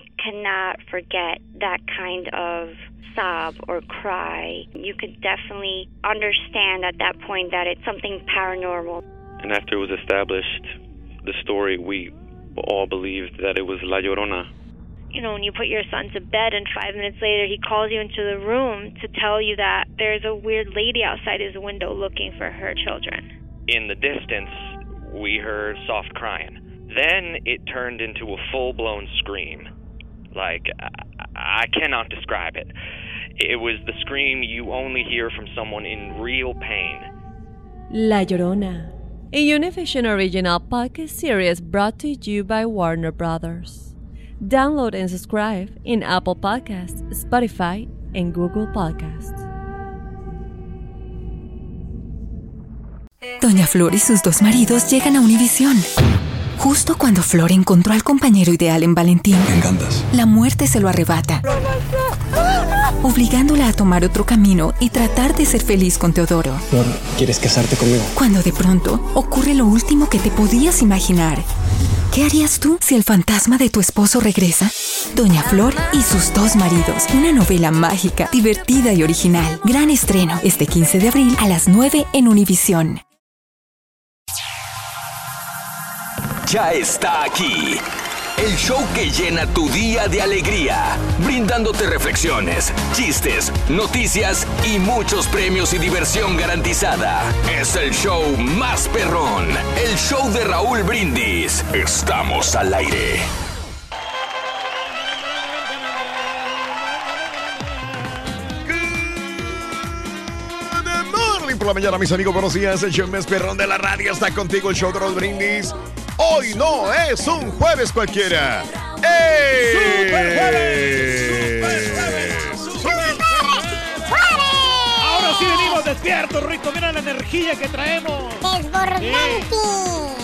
you cannot forget that kind of sob or cry. You could definitely understand at that point that it's something paranormal. And after it was established, the story, we all believed that it was La Llorona. You know, when you put your son to bed and five minutes later he calls you into the room to tell you that there's a weird lady outside his window looking for her children. In the distance, we heard soft crying. Then it turned into a full blown scream. Like, I-, I cannot describe it. It was the scream you only hear from someone in real pain. La Llorona, a Univision original podcast series brought to you by Warner Brothers. Download and subscribe in Apple Podcasts, Spotify, and Google Podcasts. Doña Flor y sus dos maridos llegan a Univisión. Justo cuando Flor encontró al compañero ideal en Valentín. Me encantas. La muerte se lo arrebata. Obligándola a tomar otro camino y tratar de ser feliz con Teodoro. Flor, ¿quieres casarte conmigo? Cuando de pronto ocurre lo último que te podías imaginar. ¿Qué harías tú si el fantasma de tu esposo regresa? Doña Flor y sus dos maridos. Una novela mágica, divertida y original. Gran estreno este 15 de abril a las 9 en Univisión. Ya está aquí. El show que llena tu día de alegría, brindándote reflexiones, chistes, noticias y muchos premios y diversión garantizada. Es el show más perrón, el show de Raúl Brindis. Estamos al aire. Morning por la mañana, mis amigos, buenos. El show más perrón de la radio está contigo, el show de los brindis. Hoy no es un jueves cualquiera. ¡Ey! ¡Super jueves! Ahora sí venimos despiertos, Rito. Mira la energía que traemos. Desbordante.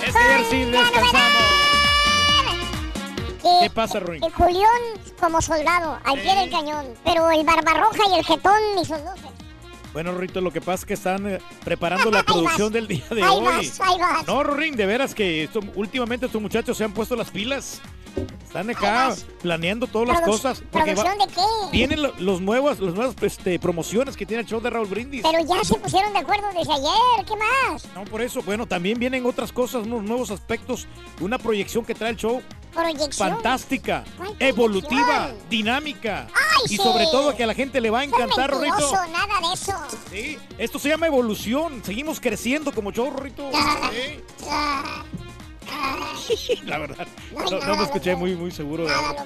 Es que sí descansamos. ¿Qué pasa, Ruin? El Julián como soldado, al pie del cañón. Pero el barbarroja y el jetón ni sus luces. Bueno, Rito, lo que pasa es que están eh, preparando la producción del día de Ahí hoy. vas, ahí vas. No, Ring, de veras que esto- últimamente estos muchachos se han puesto las pilas. Están acá planeando todas las cosas. va- ¿Producción de qué? Vienen lo- los nuevos, las nuevas este, promociones que tiene el show de Raúl Brindis. Pero ya se pusieron de acuerdo desde ayer. ¿Qué más? No, por eso, bueno, también vienen otras cosas, unos nuevos aspectos, una proyección que trae el show Proyección. fantástica, ¿Cuál evolutiva, dinámica. ¡Ay, y sí! sobre todo que a la gente le va a encantar, Rorrito. nada de eso. Sí, esto se llama evolución. Seguimos creciendo como. Sí. Ah, La verdad, No me escuché muy, muy seguro. de algo.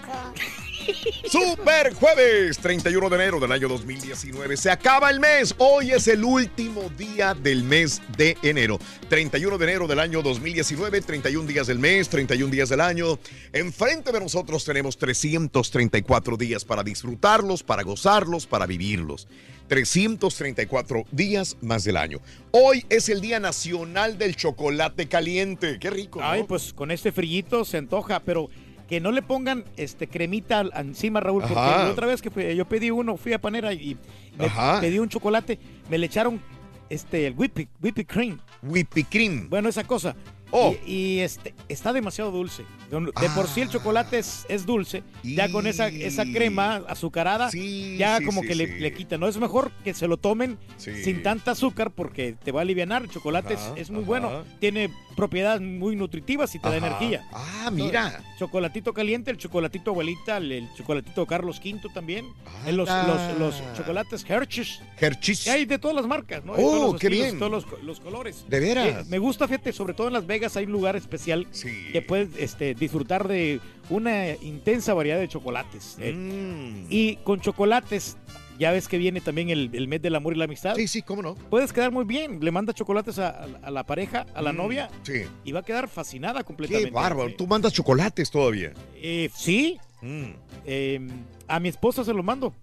Super jueves, 31 de enero del año 2019. Se acaba el mes. Hoy es el último día del mes de enero. 31 de enero del año 2019, 31 días del mes, 31 días del año. Enfrente de nosotros tenemos 334 días para disfrutarlos, para gozarlos, para vivirlos. 334 días más del año. Hoy es el Día Nacional del Chocolate Caliente. Qué rico. ¿no? Ay, pues con este frillito se antoja, pero que no le pongan este cremita encima, Raúl, porque la otra vez que fui- yo pedí uno, fui a Panera y me pedí un chocolate, me le echaron este el whipped, whipped cream. Whippy cream. Bueno, esa cosa. Oh. Y, y, este está demasiado dulce. De por sí el chocolate es, es dulce. Ya con esa, esa crema azucarada, Sí, ya sí, como sí, que le, le quita. No es mejor que se lo tomen sin tanta azúcar porque te va a aliviar. El chocolate es- Ajá, es, muy ajá. bueno. Tiene propiedades muy nutritivas y te da energía. Ah, mira. Chocolatito caliente, el chocolatito abuelita, el, el chocolatito Carlos V también. Eh, Los, los, los chocolates Hershey's. Hershey's. Hay de todas las marcas, ¿no? Oh, todos los qué estilos, bien. Todos los, los colores. ¿De veras? Eh, me gusta, fíjate, sobre todo en Las Vegas hay un lugar especial que puedes este, disfrutar de una intensa variedad de chocolates. eh. Mm. Y con chocolates, ya ves que viene también el, el mes del amor y la amistad. Sí, sí, cómo no. Puedes quedar muy bien. Le mandas chocolates a, a- a la pareja, a la Mm, novia, Sí. y va a quedar fascinada completamente. Qué bárbaro. Tú mandas chocolates todavía. Eh, sí. Mm. Eh, a mi esposa se los mando.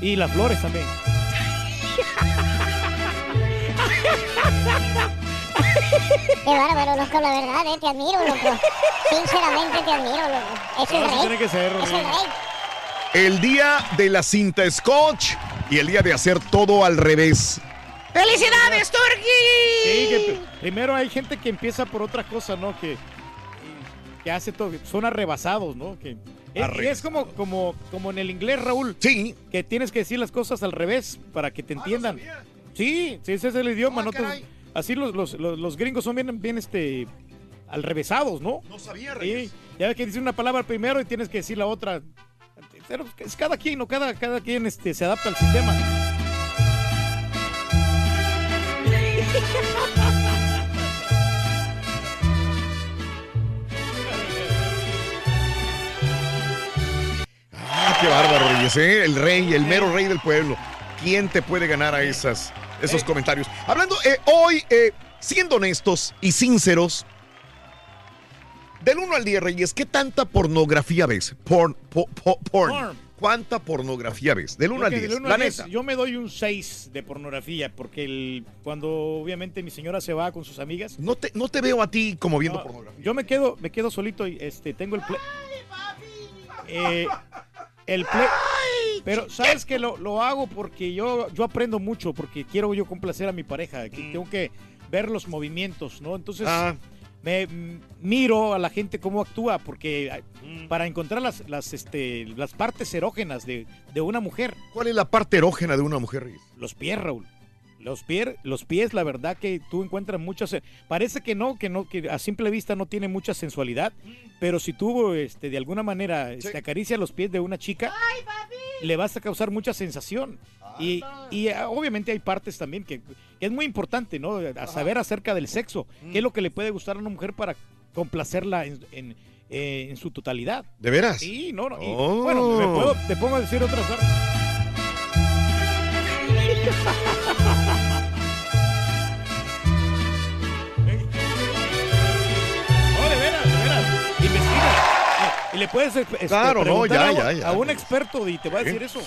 Y las flores también. Qué bárbaro, loco, la verdad, eh, te admiro, loco. Sinceramente te admiro, loco. Es el rey. tiene que ser, Es el Rey. rey. El día de la cinta scotch y el día de hacer todo al revés. ¡Felicidades, Turkey! Sí, que pr- primero hay gente que empieza por otra cosa, ¿no? Que, que hace todo, son arrebasados, ¿no? Que Eh, y es como, como, como en el inglés, Raúl. Sí. Que tienes que decir las cosas al revés para que te entiendan. sí, sí, ese es el idioma. Ah, no te- caray. Así los, los, los, los gringos son bien, bien este, al revesados, ¿no? No sabía, Sí, Reyes. ya ves que dice una palabra primero y tienes que decir la otra. Pero es cada quien, ¿no? Cada, cada quien este, se adapta al sistema. Ah, qué bárbaro, Reyes, ¿eh? El rey, el mero rey del pueblo. ¿Quién te puede ganar a esas, esos comentarios? Hablando, eh, hoy, eh, siendo honestos y sinceros, del 1 al 10, Reyes, ¿qué tanta pornografía ves? Porn, po- po- porn. Porn. ¿Cuánta pornografía ves? Del 1 Yo al que 10, del uno la al diez, neta. Yo me doy un 6 de pornografía porque el, cuando obviamente mi señora se va con sus amigas. No te, no te veo a ti como viendo No, pornografía. Yo me quedo, me quedo solito y este, tengo el play. Eh, el play. Pero sabes que lo, lo hago porque yo, yo aprendo mucho, porque quiero yo complacer a mi pareja, que tengo que ver los movimientos, ¿no? Entonces Ah. me mm, miro a la gente cómo actúa, porque ay, para encontrar las, las, este, las partes erógenas de, de una mujer. ¿Cuál es la parte erógena de una mujer? Los pies, Raúl. Los pies, los pies, la verdad que tú encuentras muchas. Parece que no, que no, que a simple vista no tiene mucha sensualidad, pero si tú, este, de alguna manera, este, acaricias los pies de una chica, le vas a causar mucha sensación. Y, y, ah, obviamente hay partes también que, que es muy importante, ¿no? A saber acerca del sexo, qué es lo que le puede gustar a una mujer para complacerla en, en, eh, en su totalidad. ¿De veras? Sí, no, no. y, Oh. Bueno, me puedo- te pongo a decir otras cosas. Y le puedes este, Claro, no, ya, ya. a un experto y te va a decir eso.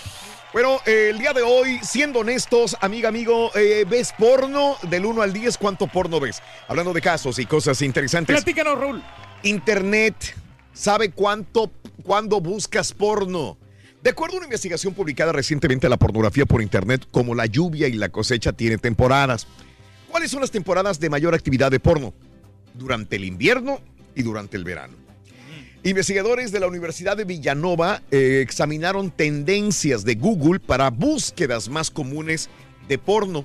Bueno, eh, el día de hoy, siendo honestos, amiga, amigo, eh, ¿ves porno? Del 1 al 10, ¿cuánto porno ves? Hablando de casos y cosas interesantes. Platícanos, Raúl. Internet sabe cuánto, cuándo buscas porno. De acuerdo a una investigación publicada recientemente, la pornografía por Internet, como la lluvia y la cosecha, tiene temporadas. ¿Cuáles son las temporadas de mayor actividad de porno? Durante el invierno y durante el verano. Investigadores de la Universidad de Villanova eh, examinaron tendencias de Google para búsquedas más comunes de porno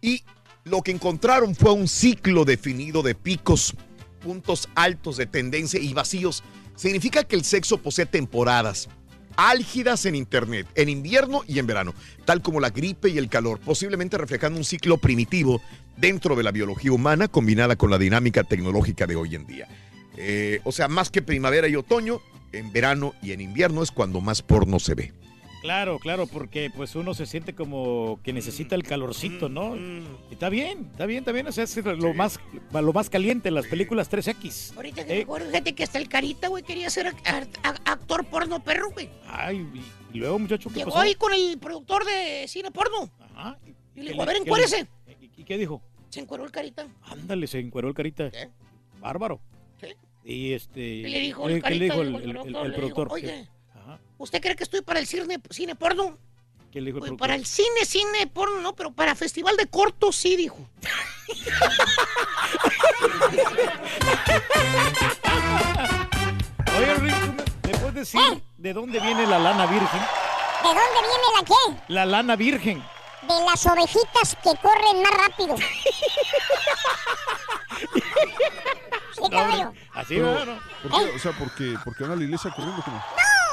y lo que encontraron fue un ciclo definido de picos, puntos altos de tendencia y vacíos. Significa que el sexo posee temporadas álgidas en Internet, en invierno y en verano, tal como la gripe y el calor, posiblemente reflejando un ciclo primitivo dentro de la biología humana combinada con la dinámica tecnológica de hoy en día. Eh, o sea, más que primavera y otoño, en verano y en invierno es cuando más porno se ve. Claro, claro, porque pues uno se siente como que necesita el calorcito, ¿no? Mm, Y está bien, está bien, está bien. O sea, es lo más, lo más caliente en las películas 3X. Ahorita que Eh, me acuerdo, fíjate que hasta el Carita, güey, quería ser ac- ac- ac- actor porno perro, güey. Ay, y, luego, muchacho, ¿qué Llegó pasó? ahí con el productor de cine porno. Ajá. Y le ¿Qué dijo, a ver, encuérese. ¿Y qué dijo? Se encueró el Carita. Ándale, se encueró el carita. ¿Qué? Bárbaro. ¿Qué? Y este. Y le dijo ¿qué- el ¿Qué le Carita, dijo el, el el- el- productor, dijo, oye, Ajá. ¿usted cree que estoy para el cine, cine porno? ¿Qué le dijo el Pues productor? para el cine, cine porno, no, pero para festival de cortos sí, dijo. Oye, Rick, ¿tú me- ¿me puedes decir de dónde viene la lana virgen? ¿De dónde viene la qué? La lana virgen. De las ovejitas que corren más rápido. Sí, caballo. Así, Pero, ¿verdad? ¿por qué? O sea, ¿por qué, ¿por qué van a la iglesia corriendo? como?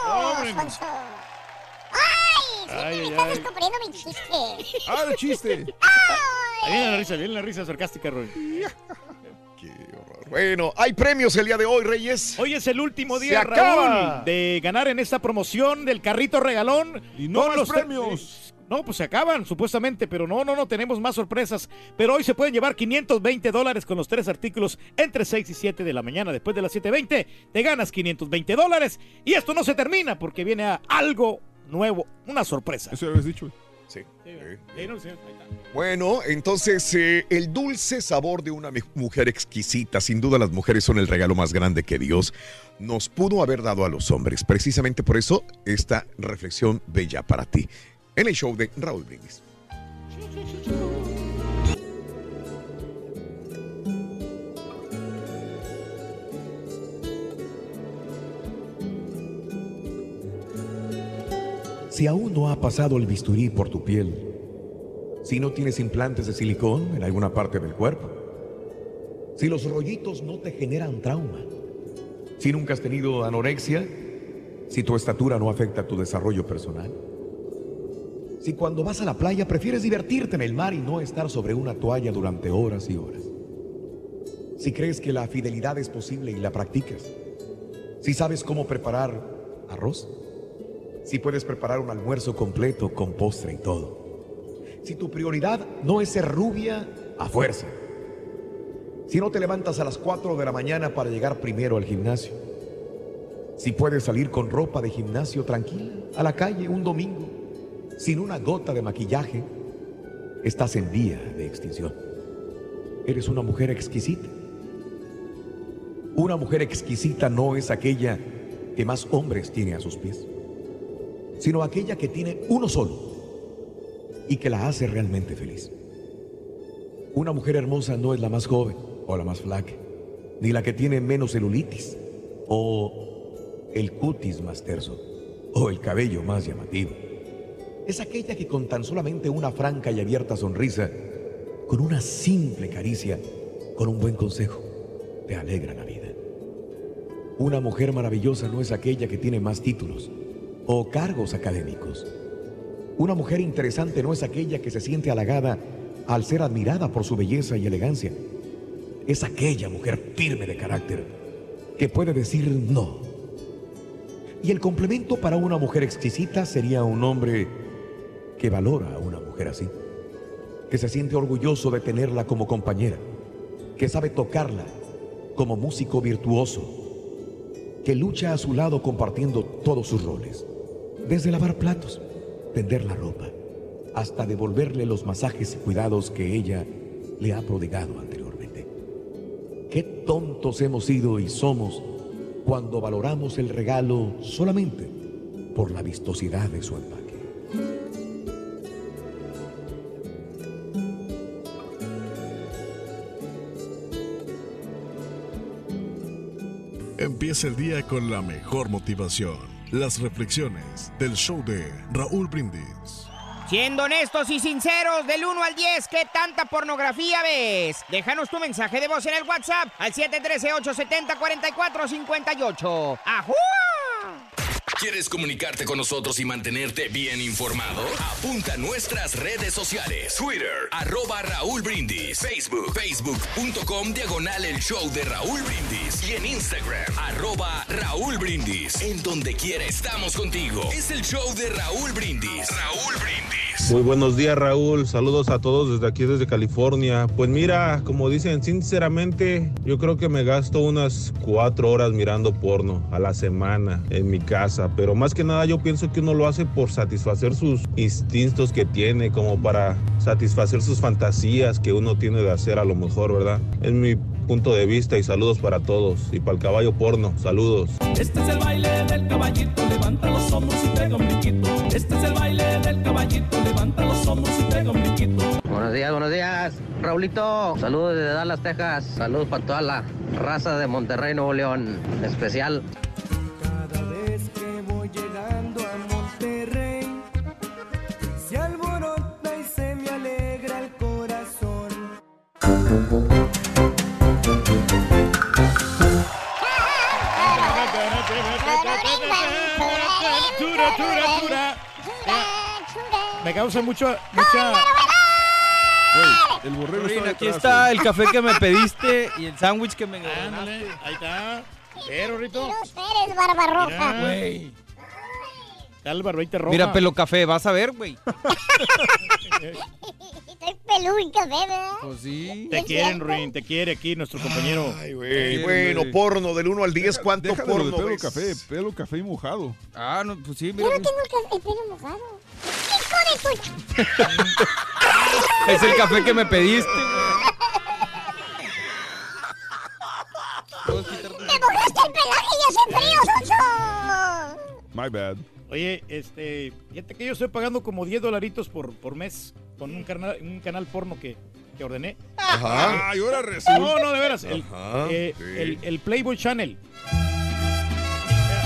¡No, Sonso! ¡Ay! Ay, Siempre ay, me estás ay. descubriendo mi chiste. ¡Ah, de chiste! Ahí viene la risa, viene la risa sarcástica, Roy. Bueno, hay premios el día de hoy, Reyes. Hoy es el último Se día, acaba. Raúl, de ganar en esta promoción del carrito regalón. Y no con más los premios. No, pues se acaban, supuestamente, pero no, no, no, tenemos más sorpresas. Pero hoy se pueden llevar 520 dólares con los tres artículos entre 6 y 7 de la mañana. Después de las 7.20 te ganas 520 dólares. Y esto no se termina porque viene a algo nuevo, una sorpresa. Eso habías dicho. Sí. Sí. Bueno, entonces eh, el dulce sabor de una mujer exquisita, sin duda las mujeres son el regalo más grande que Dios nos pudo haber dado a los hombres. Precisamente por eso esta reflexión bella para ti en el show de Raúl Brindis. Si aún no ha pasado el bisturí por tu piel, si no tienes implantes de silicón en alguna parte del cuerpo, si los rollitos no te generan trauma, si nunca has tenido anorexia, si tu estatura no afecta tu desarrollo personal, si cuando vas a la playa prefieres divertirte en el mar y no estar sobre una toalla durante horas y horas, si crees que la fidelidad es posible y la practicas, si sabes cómo preparar arroz, si puedes preparar un almuerzo completo con postre y todo, si tu prioridad no es ser rubia a fuerza, si no te levantas a las 4 de la mañana para llegar primero al gimnasio, si puedes salir con ropa de gimnasio tranquila a la calle un domingo, sin una gota de maquillaje, estás en vía de extinción. Eres una mujer exquisita. Una mujer exquisita no es aquella que más hombres tiene a sus pies, sino aquella que tiene uno solo y que la hace realmente feliz. Una mujer hermosa no es la más joven o la más flaca, ni la que tiene menos celulitis o el cutis más terso o el cabello más llamativo. Es aquella que con tan solamente una franca y abierta sonrisa, con una simple caricia, con un buen consejo, te alegra la vida. Una mujer maravillosa no es aquella que tiene más títulos o cargos académicos. Una mujer interesante no es aquella que se siente halagada al ser admirada por su belleza y elegancia. Es aquella mujer firme de carácter que puede decir no. Y el complemento para una mujer exquisita sería un hombre que valora a una mujer así, que se siente orgulloso de tenerla como compañera, que sabe tocarla como músico virtuoso, que lucha a su lado compartiendo todos sus roles, desde lavar platos, tender la ropa, hasta devolverle los masajes y cuidados que ella le ha prodigado anteriormente. Qué tontos hemos sido y somos cuando valoramos el regalo solamente por la vistosidad de su empaque. Empieza el día con la mejor motivación. Las reflexiones del show de Raúl Brindis. Siendo honestos y sinceros, del 1 al 10, ¿qué tanta pornografía ves? Déjanos tu mensaje de voz en el WhatsApp al 713-870-4458. ¡Ajú! ¿Quieres comunicarte con nosotros y mantenerte bien informado? Apunta a nuestras redes sociales. Twitter, arroba Raúl Brindis. Facebook, facebook.com, diagonal el show de Raúl Brindis. Y en Instagram, arroba Raúl Brindis. En donde quiera estamos contigo. Es el show de Raúl Brindis. Raúl Brindis. Muy buenos días Raúl, saludos a todos desde aquí, desde California. Pues mira, como dicen, sinceramente yo creo que me gasto unas cuatro horas mirando porno a la semana en mi casa, pero más que nada yo pienso que uno lo hace por satisfacer sus instintos que tiene, como para satisfacer sus fantasías que uno tiene de hacer a lo mejor, ¿verdad? Es mi punto de vista y saludos para todos. Y para el caballo porno, saludos. Este es el baile del caballito, levanta los hombros y pega un brinquito. Este es el baile del caballito, levanta los hombros y pega un brinquito. Buenos días, buenos días. Raulito, saludos desde Dallas, Texas. Saludos para toda la raza de Monterrey, Nuevo León. Especial. Cada vez que voy llegando a Monterrey, se alborota y se me alegra el corazón. Me causa mucho, mucha... el está aquí está eh. el café que me pediste y el sándwich que me Ándale, ahí está. Pero, Rito. Eres Barbarroja. Mira. Güey. Está el barbeite roja. Mira, pelo café, vas a ver, güey. Estoy pelú y café, ¿verdad? Pues sí. Te quieren, Ruin, te quiere aquí nuestro compañero. Ay, güey. Bueno, porno del 1 al 10, ¿cuánto Déjalo de porno pelo ves? café, pelo café y mojado. Ah, no, pues sí, Yo mira. no tengo el, ca- el pelo mojado. ¡Hijo de tu... Es el café que me pediste. ¡Me mojaste el pelaje y hace frío, Sonso! My bad. Oye, este, fíjate que yo estoy pagando como 10 dolaritos por, por mes con un canal, un canal porno que, que ordené. Ajá. Ay, ahora resulta. No, no, de veras. El, Ajá, eh, sí. el, el Playboy Channel.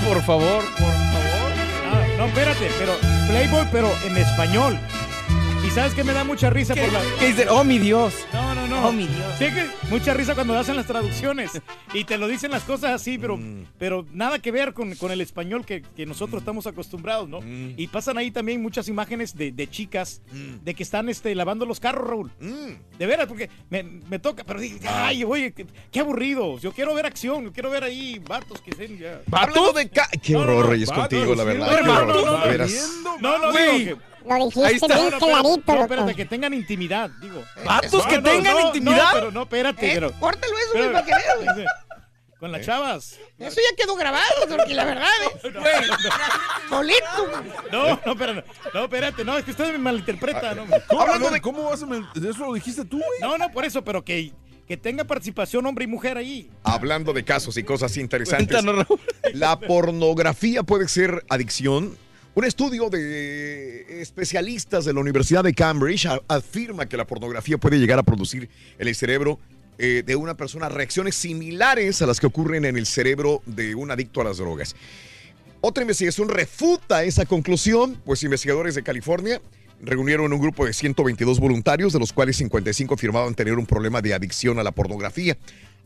Por favor, por favor. Ah, No, espérate, pero Playboy, pero en español. Sabes que me da mucha risa por la. ¿Qué dicen? Oh, mi Dios. No, no, no. Oh, mi Dios. Sí que mucha risa cuando hacen las traducciones y te lo dicen las cosas así, pero, Mm. pero nada que ver con, con el español que, que nosotros estamos acostumbrados, ¿no? Mm. Y pasan ahí también muchas imágenes de, de chicas de que están este, lavando los carros, Raúl. Mm. De veras, porque me, me toca, pero dije, ay, oye, qué, qué aburrido. Yo quiero ver acción, yo quiero ver ahí vatos que sean ya. Hablando de ca- Qué horror, Reyes, contigo, la verdad. Qué horror. De veras. No, no, Lo Ahí dijiste está. bien No, no, espérate, clarito, no, loco. espérate, que tengan intimidad, digo. ¿Vatos que No, no, tengan no, intimidad? No, pero no, espérate, Eh, pero. córtalo eso, pero- güey, para que veas, güey. Con las chavas. Eso ya quedó grabado, porque la verdad, ¿eh? Solito, güey. No, no, pero no, no, espérate, no, es que usted me malinterpreta, no. ¿Cómo, Hablando de- ¿Cómo vas a Eso lo dijiste tú, güey. No, no, por eso, pero que, que tenga participación hombre y mujer ahí. Hablando de casos y cosas interesantes. La pornografía puede ser adicción. Un estudio de especialistas de la Universidad de Cambridge afirma que la pornografía puede llegar a producir en el cerebro eh, de una persona reacciones similares a las que ocurren en el cerebro de un adicto a las drogas. Otra investigación refuta esa conclusión, pues investigadores de California reunieron un grupo de 122 voluntarios, de los cuales 55 afirmaban tener un problema de adicción a la pornografía.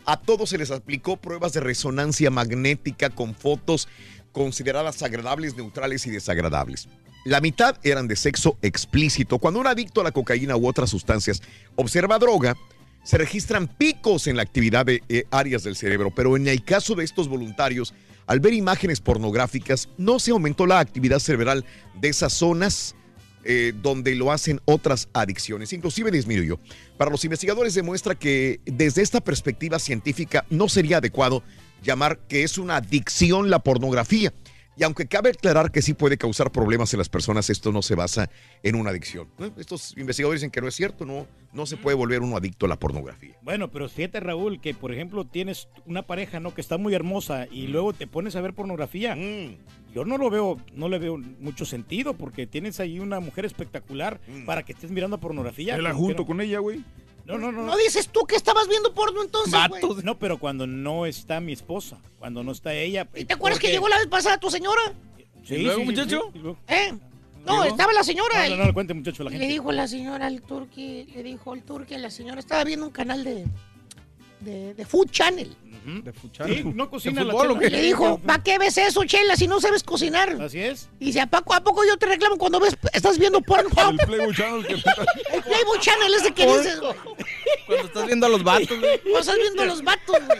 A todos se les aplicó pruebas de resonancia magnética con fotos consideradas agradables, neutrales y desagradables. La mitad eran de sexo explícito. Cuando un adicto a la cocaína u otras sustancias observa droga, se registran picos en la actividad de eh, áreas del cerebro, pero en el caso de estos voluntarios, al ver imágenes pornográficas, no se aumentó la actividad cerebral de esas zonas eh, donde lo hacen otras adicciones, inclusive disminuyó. Para los investigadores demuestra que desde esta perspectiva científica no sería adecuado llamar que es una adicción la pornografía. Y aunque cabe aclarar que sí puede causar problemas en las personas, esto no se basa en una adicción. ¿no? Estos investigadores dicen que no es cierto, no, no se puede volver uno adicto a la pornografía. Bueno, pero fíjate, Raúl, que por ejemplo tienes una pareja, ¿no? Que está muy hermosa y luego te pones a ver pornografía. Yo no lo veo, no le veo mucho sentido porque tienes ahí una mujer espectacular para que estés mirando pornografía. Te la junto no. con ella, güey. No, no, no. ¿No dices tú que estabas viendo porno entonces? Vatos. No, pero cuando no está mi esposa, cuando no está ella. ¿Y te acuerdas que llegó la vez pasada tu señora? Sí, ¿Y luego, sí, muchacho? sí, ¿Eh? No, estaba la señora. No, no, no le cuente, muchacho, a la gente. le dijo la señora al turqui, le dijo el turqui a la señora, estaba viendo un canal de, de, de Food Channel. De fuchar. Sí, no cocina ¿De la fútbol o chela. Y le dijo, ¿para qué ves eso, Chela, si no sabes cocinar? Así es. Y dice, ¿a poco, ¿a poco yo te reclamo cuando ves, estás viendo Pornhub? El Playboy Channel que El Playboy Channel ese que dices. Cuando estás viendo a los vatos, güey. Cuando estás viendo a los vatos, güey.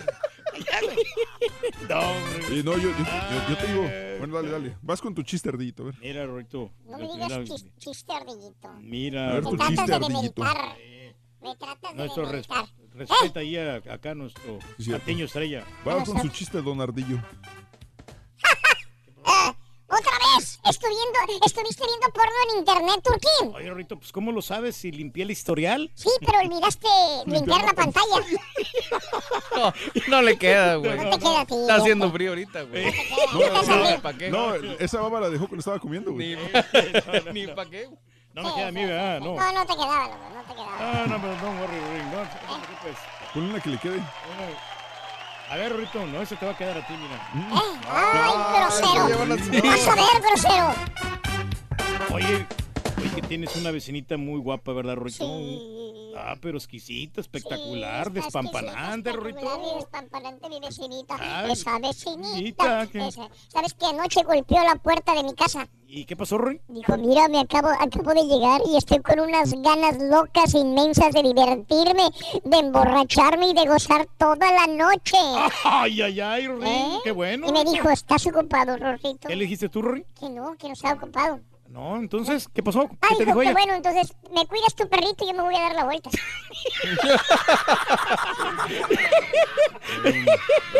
No, hombre. Y no, yo, yo, yo- yo te digo. Bueno, dale, dale. Vas con tu chiste, ardillito, a ver. Mira, Rorito. No me Mira, digas chis- chiste, ardillito. A Mira, ver Me tu tratas chiste, de demeritar. Me tratas de nuestro demeritar. Respeta ahí a, acá nuestro. Patiño Estrella. Vas con su chiste, don Ardillo. Eh, otra vez, estuviendo, estuviste viendo porno en internet, Turquín. Oye, Rorito, pues ¿cómo lo sabes si limpié el historial? Sí, pero olvidaste limpiar la pantalla. No, no le queda, güey. No te queda a ti. Está haciendo frío ahorita, güey. No, no. ¿Para qué? no, esa baba la dejó cuando estaba comiendo, güey. Ni, ni para qué. güey. No me queda a mí, ¿verdad? No. No, no te quedaba, loco, no te quedaba. Ah, no, pero no, worry, worry, no, no te preocupes. Ponle una que le quede. A ver, Rorito, no, ese te va a quedar a ti, mira. Eh, ay, grosero. Vas a ver, grosero. Oye, oye, que tienes una vecinita muy guapa, ¿verdad, Rorito? Sí. Ah, pero exquisita, espectacular, Sí, despampanante, Rorito. Despampanante mi vecinita. Ay, Esa vecinita, vecinita. que- esa- ¿Sabes que anoche golpeó la puerta de mi casa? ¿Y qué pasó, Rory? Dijo, mira, me acabo, acabo de llegar y estoy con unas ganas locas e inmensas de divertirme, de emborracharme y de gozar toda la noche. Ay, ay, ay, Rory, ¿Eh? qué bueno. Y me dijo, ¿estás ocupado, Rorrito? ¿Qué le dijiste tú, Rory? Que no, que no está ocupado. No, entonces, ¿qué pasó? ¿Qué Ah, te dijo ella? bueno, entonces me cuidas tu perrito y yo me voy a dar la vuelta.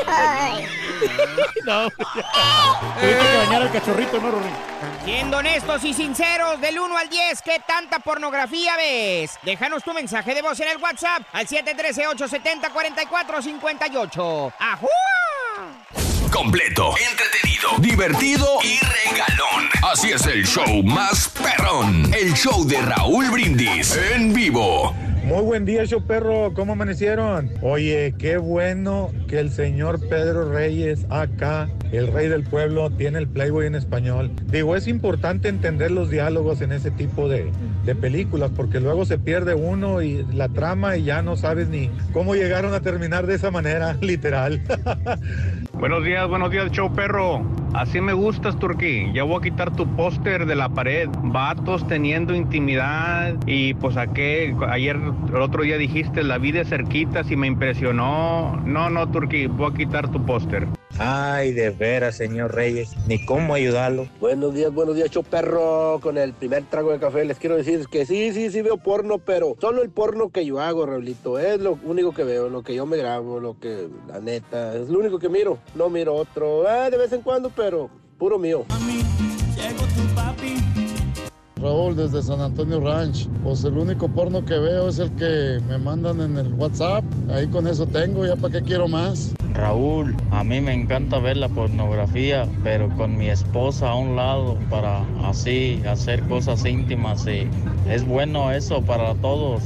Ay. No, tuviste que bañar al cachorrito, ¿no, Rory? Siendo honestos y sinceros, del 1 al 10, ¿qué tanta pornografía ves? Déjanos tu mensaje de voz en el WhatsApp al 713-870-4458. ¡Ajú! Completo, entretenido, divertido y regalón. Así es el show más perrón. El show de Raúl Brindis en vivo. Muy buen día, show perro. ¿Cómo amanecieron? Oye, qué bueno que el señor Pedro Reyes, acá, el rey del pueblo, tiene el Playboy en español. Digo, es importante entender los diálogos en ese tipo de, de películas, porque luego se pierde uno y la trama y ya no sabes ni cómo llegaron a terminar de esa manera, literal. Buenos días, buenos días, show perro. Así me gustas, Turquí. Ya voy a quitar tu póster de la pared. Vatos teniendo intimidad. Y pues a qué, ayer, el otro día dijiste, la vi de cerquita, si me impresionó. No, no, Turquí, voy a quitar tu póster. Ay, de veras, señor Reyes, ni cómo ayudarlo. Buenos días, buenos días, perro. Con el primer trago de café les quiero decir que sí, sí, sí veo porno, pero solo el porno que yo hago, Raulito. Es lo único que veo, lo que yo me grabo, lo que, la neta, es lo único que miro. No miro otro, ah, de vez en cuando, pero puro mío. Raúl, desde San Antonio Ranch. Pues el único porno que veo es el que me mandan en el WhatsApp. Ahí con eso tengo, ya para qué quiero más. Raúl, a mí me encanta ver la pornografía, pero con mi esposa a un lado para así hacer cosas íntimas y es bueno eso para todos.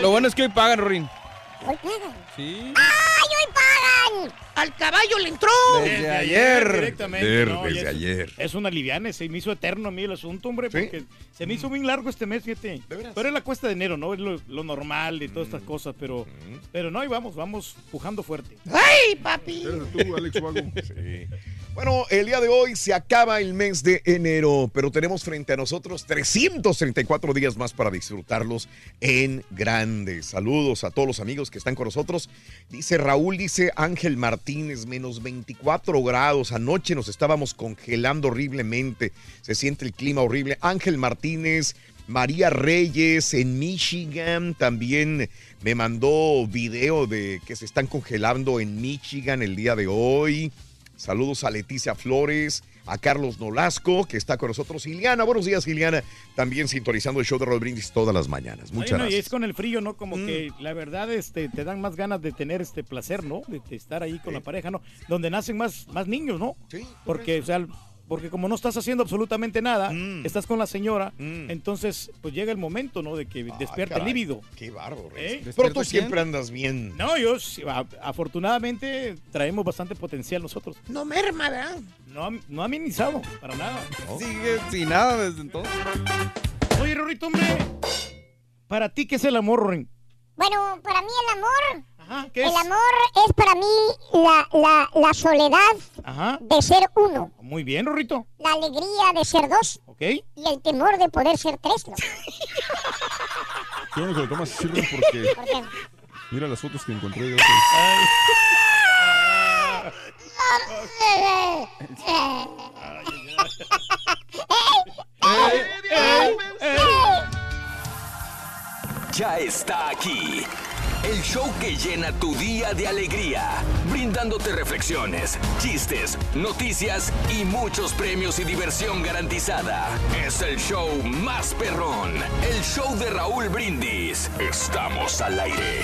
Lo bueno es que hoy pagan, Rorín. ¿Hoy pagan? Sí. ¡Ay, hoy pagan! ¡Al caballo le entró! Desde ayer. Directamente. Ayer, no, desde es- ayer. Es una liviana, se me hizo eterno a mí el asunto, hombre, porque se me hizo bien largo este mes, fíjate. Pero es la cuesta de enero, ¿no? Es lo, lo normal y todas estas cosas, pero, pero no, y vamos, vamos pujando fuerte. ¡Ay, papi! tú, Alex Wago. Sí. Bueno, el día de hoy se acaba el mes de enero, pero tenemos frente a nosotros 334 días más para disfrutarlos en grande. Saludos a todos los amigos que están con nosotros. Dice Raúl, dice Ángel Martínez, menos 24 grados. Anoche nos estábamos congelando horriblemente. Se siente el clima horrible. Ángel Martínez, María Reyes en Michigan también me mandó video de que se están congelando en Michigan el día de hoy. Saludos a Leticia Flores, a Carlos Nolasco, que está con nosotros. Iliana, buenos días, Iliana. También sintonizando el show de Brindis todas las mañanas. Muchas Ay, no, y gracias. es con el frío, ¿no? Como Mm. que la verdad este, te dan más ganas de tener este placer, ¿no? De, de estar ahí con la pareja, ¿no? Donde nacen más, más niños, ¿no? Sí. Porque, o sea, porque como no estás haciendo absolutamente nada, Mm. estás con la señora, entonces pues llega el momento, ¿no? De que el Ah, caray. líbido. Qué bárbaro. ¿Eh? Pero tú siempre andas bien. No, yo afortunadamente traemos bastante potencial nosotros. No merma, ¿verdad? No, ha- no ha minimizado, para nada. Sigue sin nada desde entonces. Oye, Rorrito, hombre, ¿para ti qué es el amor, Rorin? Bueno, para mí el amor. ¿Qué el es? amor es para mí la, la, la soledad Ajá. de ser uno, Muy bien, Rorrito. la alegría de ser dos ¿Ok? y el temor de poder ser tres. ¿no? Qué bueno que lo tomas porque ¿Por qué? mira las fotos que encontré de Ya está aquí. El show que llena tu día de alegría, brindándote reflexiones, chistes, noticias y muchos premios y diversión garantizada. Es el show más perrón, el show de Raúl Brindis. Estamos al aire.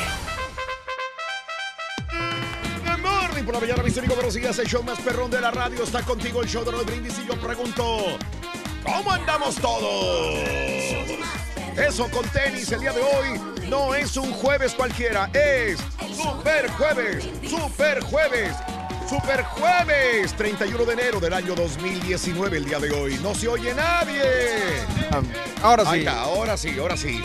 Good morning por la mañana, mis amigos. Buenos días. El show más perrón de la radio está contigo, el show de los brindis. Y yo pregunto, ¿cómo andamos todos? Eso con tenis el día de hoy no es un jueves cualquiera, es Super Jueves, Super Jueves. Super Jueves, 31 de enero del año 2019, el día de hoy. No se oye nadie. ahora sí. Ahí está, ahora sí, ahora sí.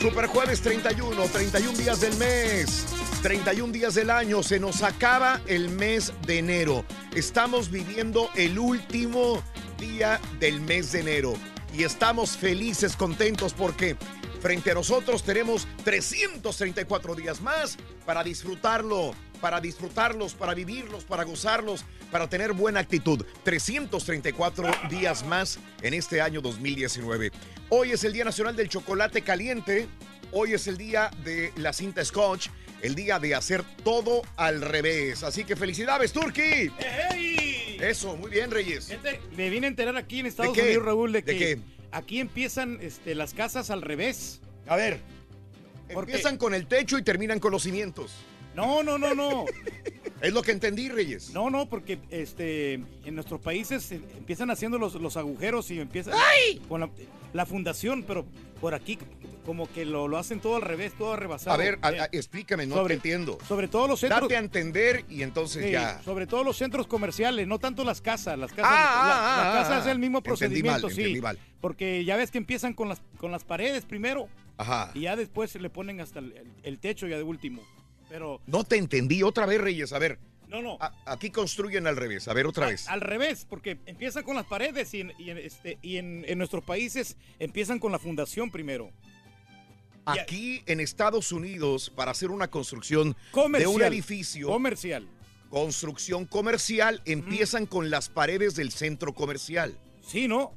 Super Jueves 31, 31 días del mes, 31 días del año. Se nos acaba el mes de enero. Estamos viviendo el último día del mes de enero. Y estamos felices, contentos porque frente a nosotros tenemos 334 días más para disfrutarlo, para disfrutarlos, para vivirlos, para gozarlos, para tener buena actitud. 334 días más en este año 2019. Hoy es el Día Nacional del Chocolate Caliente. Hoy es el día de la cinta Scotch, el día de hacer todo al revés. Así que felicidades, Turki. Eso, muy bien, Reyes. Gente, me vine a enterar aquí en Estados qué? Unidos, Raúl, de ¿De que qué? aquí empiezan este, las casas al revés. A ver, Empiezan con el techo y terminan con los cimientos. No, no, no, no. Es lo que entendí, Reyes. No, no, porque este, en nuestros países eh, empiezan haciendo los, los agujeros y empiezan con la, la fundación, pero por aquí como que lo, lo hacen todo al revés, todo rebasado. A ver, a- Eh, a- explícame, no sobre- te entiendo. Sobre todo los centros. Date a entender y entonces Sí, ya. Sobre todo los centros comerciales, no tanto las casas. Las casas, Ah, la, ah, la ah, casa ah. es el mismo procedimiento, mal, sí. mal. Porque ya ves que empiezan con las, con las paredes primero Ajá. y ya después se le ponen hasta el, el- el techo ya de último. Pero No te entendí otra vez, Reyes. A ver. No, no. A- aquí construyen al revés. A ver, otra vez. al revés, porque empiezan con las paredes y en, y en, este, y en, en nuestros países empiezan con la fundación primero. Aquí en Estados Unidos, para hacer una construcción de un edificio. Comercial. Construcción comercial, empiezan con las paredes del centro comercial. Sí, ¿no?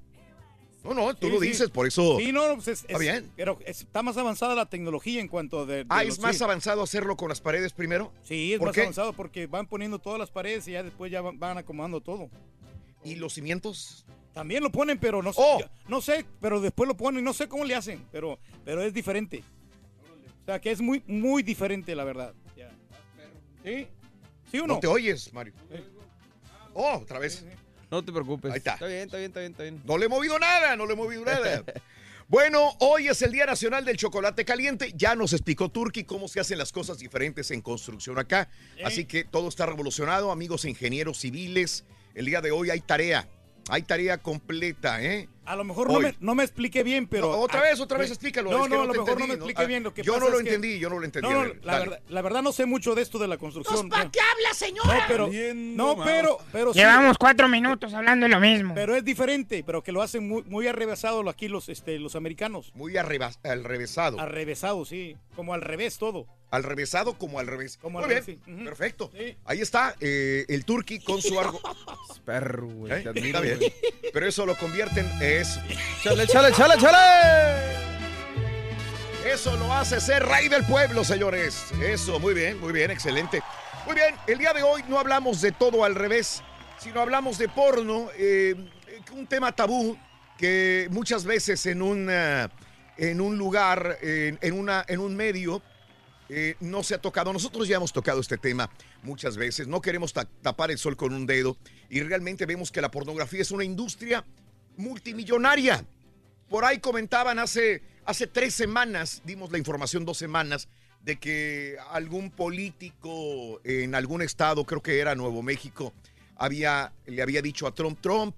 No, no, tú Sí, lo sí. dices, por eso. Sí, no, pues es- Está es- bien. Pero está más avanzada la tecnología en cuanto de... de Ah, los- ¿es más sí. avanzado hacerlo con las paredes primero? Sí, es ¿Por más qué? avanzado porque van poniendo todas las paredes y ya después ya van, van acomodando todo. ¿Y los cimientos? También lo ponen, pero no sé, Oh. yo- no sé, pero después lo ponen, no sé cómo le hacen, pero, pero es diferente. O sea, que es muy, muy diferente, la verdad. ¿Sí? ¿Sí o no? No te oyes, Mario. Oh, otra vez. No te preocupes. Ahí está. Está bien, está bien, está bien, está bien. No le he movido nada, no le he movido nada. Bueno, hoy es el Día Nacional del Chocolate Caliente. Ya nos explicó Turki cómo se hacen las cosas diferentes en construcción acá. Así que todo está revolucionado, amigos ingenieros civiles. El día de hoy hay tarea. Hay tarea completa, ¿eh? A lo mejor no me, no me explique bien, pero... No, otra ah, vez, otra vez sí. explícalo. No, es que no, a lo mejor no me explique bien. Lo que yo pasa no lo es que- entendí, yo no lo entendí. No, A no, ver, la, verdad, la verdad no sé mucho de esto de la construcción. ¿Para qué habla, señora? No, pero, no, pero, pero sí. Llevamos cuatro minutos hablando de lo mismo. Pero es diferente, pero que lo hacen muy, muy arrevesado aquí los, este, los americanos. Muy revésado. Arrevesado, sí. Como al revés todo. Al revésado como al revés. Como Muy al bien, perfecto. Ahí está eh, el Turki con su argo. Perro, güey. ¿Eh? te admiro, Está bien. güey. Pero eso lo convierten es. Chale, chale, chale, chale. Eso lo hace ser rey del pueblo, señores. Eso, muy bien, muy bien, excelente. Muy bien, el día de hoy no hablamos de todo al revés, sino hablamos de porno, eh, un tema tabú que muchas veces en un, en un lugar, en, en una, en un medio, eh, no se ha tocado. Nosotros ya hemos tocado este tema muchas veces. No queremos ta- tapar el sol con un dedo y realmente vemos que la pornografía es una industria multimillonaria. Por ahí comentaban hace, hace tres semanas, dimos la información dos semanas, de que algún político en algún estado, creo que era Nuevo México, había, le había dicho a Trump, Trump,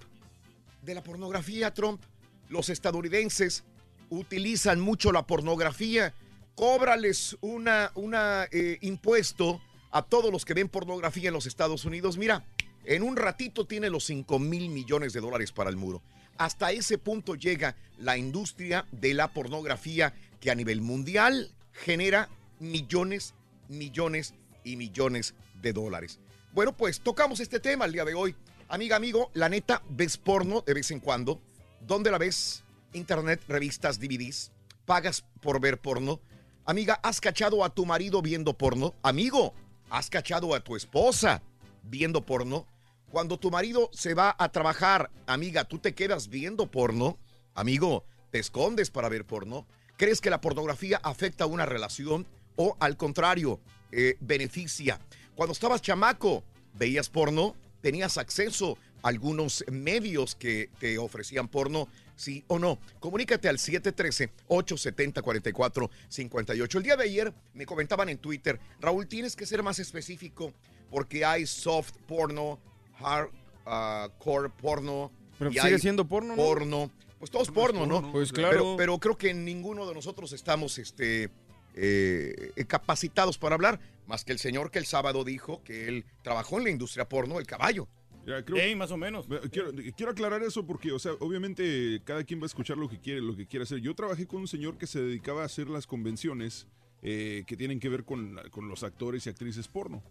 de la pornografía, Trump, los estadounidenses utilizan mucho la pornografía, cóbrales una, una eh, impuesto a todos los que ven pornografía en los Estados Unidos. Mira, en un ratito tiene los 5 mil millones de dólares para el muro. Hasta ese punto llega la industria de la pornografía que a nivel mundial genera millones, millones y millones de dólares. Bueno, pues tocamos este tema el día de hoy. Amiga, amigo, la neta, ¿ves porno de vez en cuando? ¿Dónde la ves? Internet, revistas, DVDs. ¿Pagas por ver porno? Amiga, ¿has cachado a tu marido viendo porno? Amigo, ¿has cachado a tu esposa viendo porno? Cuando tu marido se va a trabajar, amiga, ¿tú te quedas viendo porno? Amigo, ¿te escondes para ver porno? ¿Crees que la pornografía afecta una relación o al contrario, eh, beneficia? Cuando estabas chamaco, veías porno, tenías acceso a algunos medios que te ofrecían porno, sí o no. Comunícate al 713-870-4458. El día de ayer me comentaban en Twitter, Raúl, tienes que ser más específico porque hay soft porno, hard ah, core porno. Pero y sigue hay siendo porno, ¿no? Porno. Pues todo es porno, ¿no? Pues claro. Pero, pero creo que ninguno de nosotros estamos este, eh, capacitados para hablar, más que el señor que el sábado dijo que él trabajó en la industria porno, el caballo. Ya, creo- Ey, más o menos. Quiero, quiero aclarar eso porque, o sea, obviamente cada quien va a escuchar lo que quiere, lo que quiere hacer. Yo trabajé con un señor que se dedicaba a hacer las convenciones eh, que tienen que ver con, con los actores y actrices porno.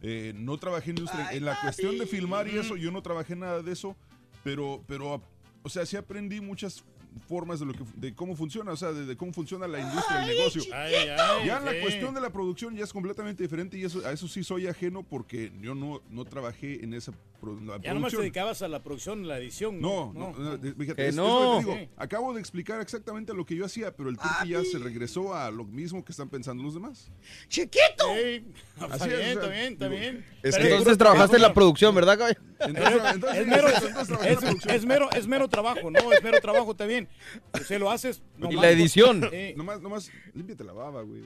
Eh, no trabajé en, industria- en la cuestión de filmar y eso, yo no trabajé nada de eso, pero, pero, o sea, sí aprendí muchas formas de lo que de cómo funciona, o sea, de, de cómo funciona la industria, el negocio. Ay, ay, ya en la sí. cuestión de la producción ya es completamente diferente y eso, a eso sí soy ajeno porque yo no, no trabajé en esa la Ya nomás te dedicabas a la producción, la edición. No, no, no, eh, fíjate, Que es- es no. lo que te digo. Acabo de explicar exactamente lo que yo hacía, pero el turqui ya se regresó a lo mismo que están pensando los demás. ¡Chiquito! Está Así bien, es, o está sea, bien, está digo, bien. Es Pero que- es entonces trabajaste en la producción, ¿verdad, caballo? es, mero, es- es mero, es mero trabajo, no, es mero trabajo también. Se lo haces. Y nomás la edición. eh, Nomás, nomás, límpiate la baba, güey.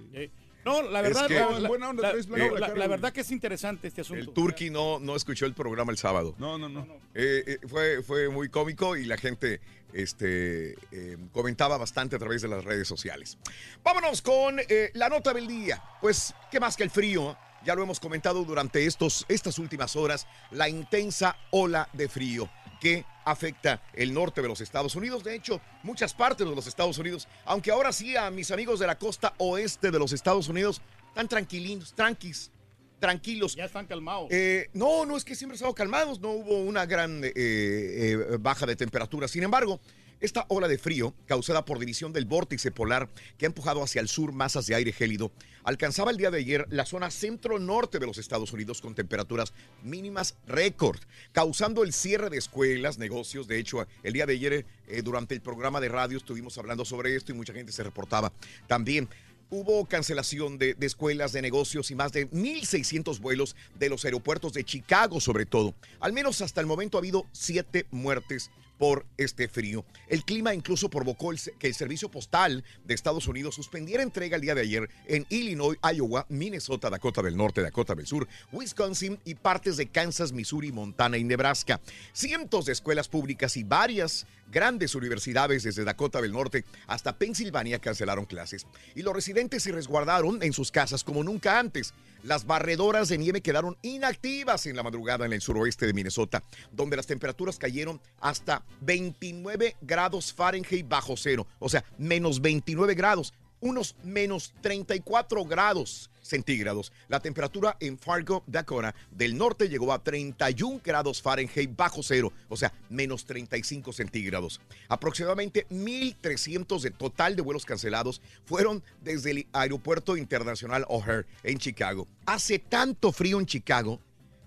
No, la Es verdad, que- la, Buena onda, la- no, verdad que es interesante este asunto. El Turqui no, no escuchó el programa el sábado. No, no, no. Eh, eh, fue, fue muy cómico y la gente este, eh, comentaba bastante a través de las redes sociales. Vámonos con eh, la nota del día. Pues, ¿qué más que el frío? Ya lo hemos comentado durante estos, estas últimas horas, la intensa ola de frío que afecta el norte de los Estados Unidos. De hecho, muchas partes de los Estados Unidos, aunque ahora sí a mis amigos de la costa oeste de los Estados Unidos, están tranquilinos, tranquis, tranquilos. Ya están calmados. Eh, no, no es que siempre estado calmados, no hubo una gran eh, eh, baja de temperatura. Sin embargo, esta ola de frío, causada por división del vórtice polar que ha empujado hacia el sur masas de aire gélido, alcanzaba el día de ayer la zona centro-norte de los Estados Unidos con temperaturas mínimas récord, causando el cierre de escuelas, negocios. De hecho, el día de ayer, eh, durante el programa de radio, estuvimos hablando sobre esto y mucha gente se reportaba también. Hubo cancelación de, de escuelas, de negocios y más de 1.600 vuelos de los aeropuertos de Chicago, sobre todo. Al menos hasta el momento ha habido siete muertes por este frío. El clima incluso provocó que el Servicio Postal de Estados Unidos suspendiera entrega el día de ayer en Illinois, Iowa, Minnesota, Dakota del Norte, Dakota del Sur, Wisconsin y partes de Kansas, Missouri, Montana y Nebraska. Cientos de escuelas públicas y varias grandes universidades desde Dakota del Norte hasta Pensilvania cancelaron clases y los residentes se resguardaron en sus casas como nunca antes. Las barredoras de nieve quedaron inactivas en la madrugada en el suroeste de Minnesota, donde las temperaturas cayeron hasta 29 grados Fahrenheit bajo cero, o sea, menos 29 grados, unos menos 34 grados centígrados. La temperatura en Fargo, Dakota, del norte llegó a 31 grados Fahrenheit bajo cero, o sea, menos 35 centígrados. Aproximadamente 1.300 de total de vuelos cancelados fueron desde el Aeropuerto Internacional O'Hare en Chicago. Hace tanto frío en Chicago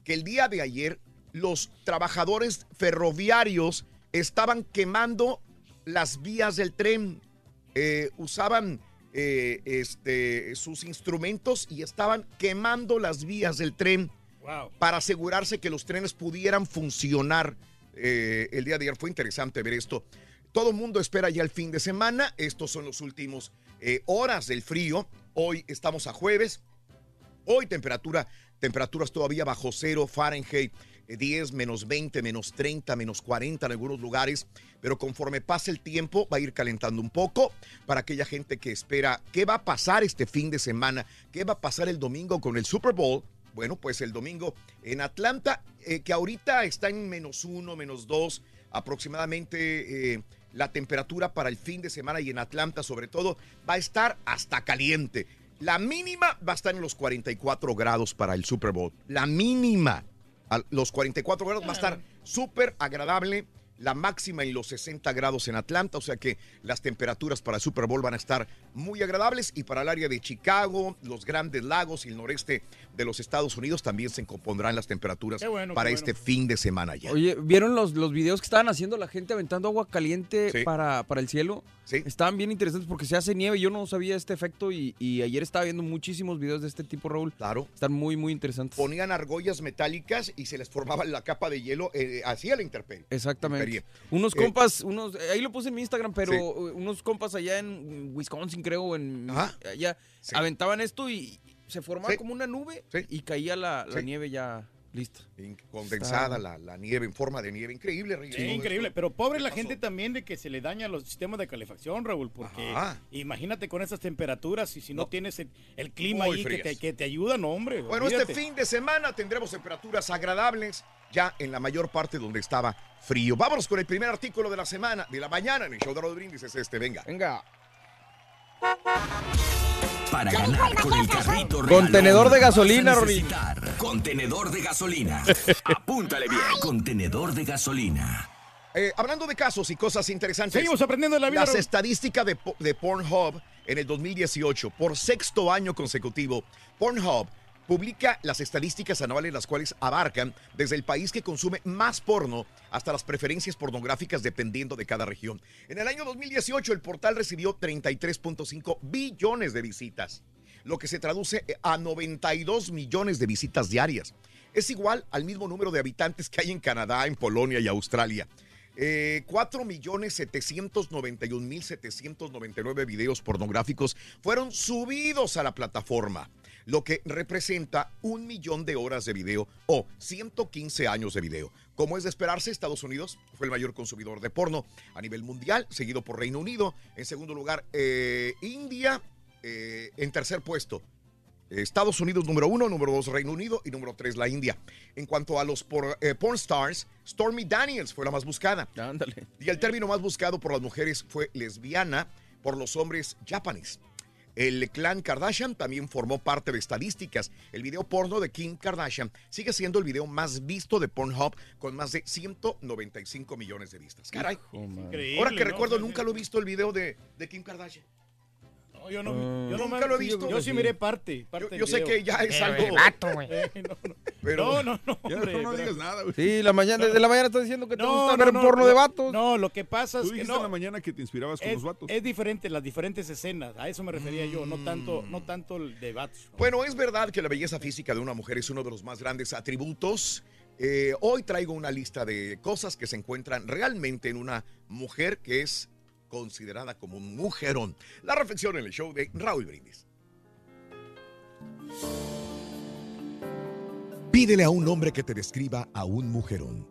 que el día de ayer los trabajadores ferroviarios estaban quemando las vías del tren. Eh, usaban eh, este, sus instrumentos y estaban quemando las vías del tren Wow. para asegurarse que los trenes pudieran funcionar. Eh, el día de ayer fue interesante ver esto. Todo el mundo espera ya el fin de semana. Estos son los últimos eh, horas del frío. Hoy estamos a jueves. Hoy temperatura, temperaturas todavía bajo cero Fahrenheit, 10, menos 20, menos 30, menos 40 en algunos lugares, pero conforme pase el tiempo va a ir calentando un poco para aquella gente que espera qué va a pasar este fin de semana, qué va a pasar el domingo con el Super Bowl. Bueno, pues el domingo en Atlanta, eh, que ahorita está en menos uno, menos dos, aproximadamente eh, la temperatura para el fin de semana y en Atlanta sobre todo va a estar hasta caliente. La mínima va a estar en los 44 grados para el Super Bowl. La mínima. A los 44 grados va a estar súper agradable. La máxima en los 60 grados en Atlanta. O sea que las temperaturas para el Super Bowl van a estar muy agradables. Y para el área de Chicago, los grandes lagos y el noreste de los Estados Unidos también se compondrán las temperaturas bueno, para este fin de semana ya. Oye, ¿vieron los, los videos que estaban haciendo la gente aventando agua caliente Sí. para, para el cielo? Sí. Estaban bien interesantes porque se hace nieve. Yo no sabía este efecto y, y ayer estaba viendo muchísimos videos de este tipo, Raúl. Claro. Están muy, muy interesantes. Ponían argollas metálicas y se les formaba la capa de hielo eh, hacia la intemperie. Exactamente. Unos Eh, compas, unos, ahí lo puse en mi Instagram, pero Sí. eh, unos compas allá en Wisconsin, creo, en Ajá. allá, Sí. aventaban esto y se formaba Sí. como una nube Sí. y caía la, la Sí. nieve ya lista. Condensada la, la nieve en forma de nieve. Increíble. Sí, todo increíble, esto. pero pobre ¿Qué la pasó? gente también de que se le daña los sistemas de calefacción, Raúl, porque Ajá. imagínate con esas temperaturas y si no, tienes el, el clima Muy ahí que te, que te ayuda, no, hombre. Bueno, olvídate. este fin de semana tendremos temperaturas agradables ya en la mayor parte donde estaba frío. Vámonos con el primer artículo de la semana, de la mañana en el show de los brindis. Es este, venga. Venga. Para ganar con el carrito regalón, Contenedor de gasolina, Rory. Contenedor de gasolina. Apúntale bien. Contenedor de gasolina. Eh, hablando de casos y cosas interesantes. Seguimos aprendiendo de la vida, Las estadísticas de Pornhub en el 2018, por sexto año consecutivo, Pornhub publica las estadísticas anuales, las cuales abarcan desde el país que consume más porno hasta las preferencias pornográficas dependiendo de cada región. En el año 2018 el portal recibió 33.5 billones de visitas, lo que se traduce a 92 millones de visitas diarias. Es igual al mismo número de habitantes que hay en Canadá, en Polonia y Australia. Eh, 4.791.799 videos pornográficos fueron subidos a la plataforma, lo que representa un millón de horas de video o 115 años de video. Como es de esperarse, Estados Unidos fue el mayor consumidor de porno a nivel mundial, seguido por Reino Unido. En segundo lugar, eh, India. eh, en tercer puesto, Estados Unidos número uno, número dos Reino Unido y número tres la India. En cuanto a los por, eh, porn stars, Stormy Daniels fue la más buscada. Ándale. Y el término más buscado por las mujeres fue lesbiana, por los hombres japonés. El clan Kardashian también formó parte de estadísticas. El video porno de Kim Kardashian sigue siendo el video más visto de Pornhub con más de 195 millones de vistas. Caray. Increíble, Ahora que ¿no? recuerdo, nunca lo he visto el video de, de Kim Kardashian. No, yo no, yo no Nunca me- lo he visto. Yo sí miré parte. parte Yo- sé que ya es Pero algo- el vato, güey. Eh, no, no. Pero- no, no, no, Ya, hombre, no, no pero- digas nada, güey. Sí, la mañana, desde la mañana está diciendo que te gusta no, ver no, porno de vatos. No, lo que pasa Tú es que dijiste no. en la mañana que te inspirabas con es, los vatos. es diferente, las diferentes escenas. A eso me refería yo, no tanto, Mm. no tanto el de vatos. Bueno, es verdad que la belleza física de una mujer es uno de los más grandes atributos. Eh, hoy traigo una lista de cosas que se encuentran realmente en una mujer que es considerada como un mujerón. La reflexión en el show de Raúl Brindis. Pídele a un hombre que te describa a un mujerón.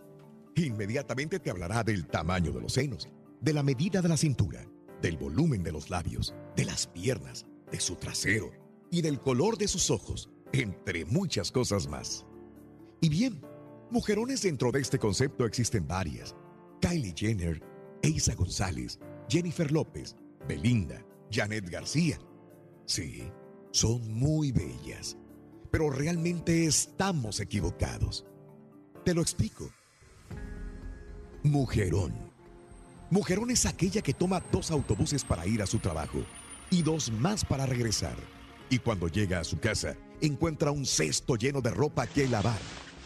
Inmediatamente te hablará del tamaño de los senos, de la medida de la cintura, del volumen de los labios, de las piernas, de su trasero y del color de sus ojos, entre muchas cosas más. Y bien, mujerones dentro de este concepto existen varias. Kylie Jenner, Eiza González, Jennifer López, Belinda, Janet García. Sí, son muy bellas, pero realmente estamos equivocados. Te lo explico. Mujerón. Mujerón es aquella que toma dos autobuses para ir a su trabajo y dos más para regresar. Y cuando llega a su casa, encuentra un cesto lleno de ropa que lavar,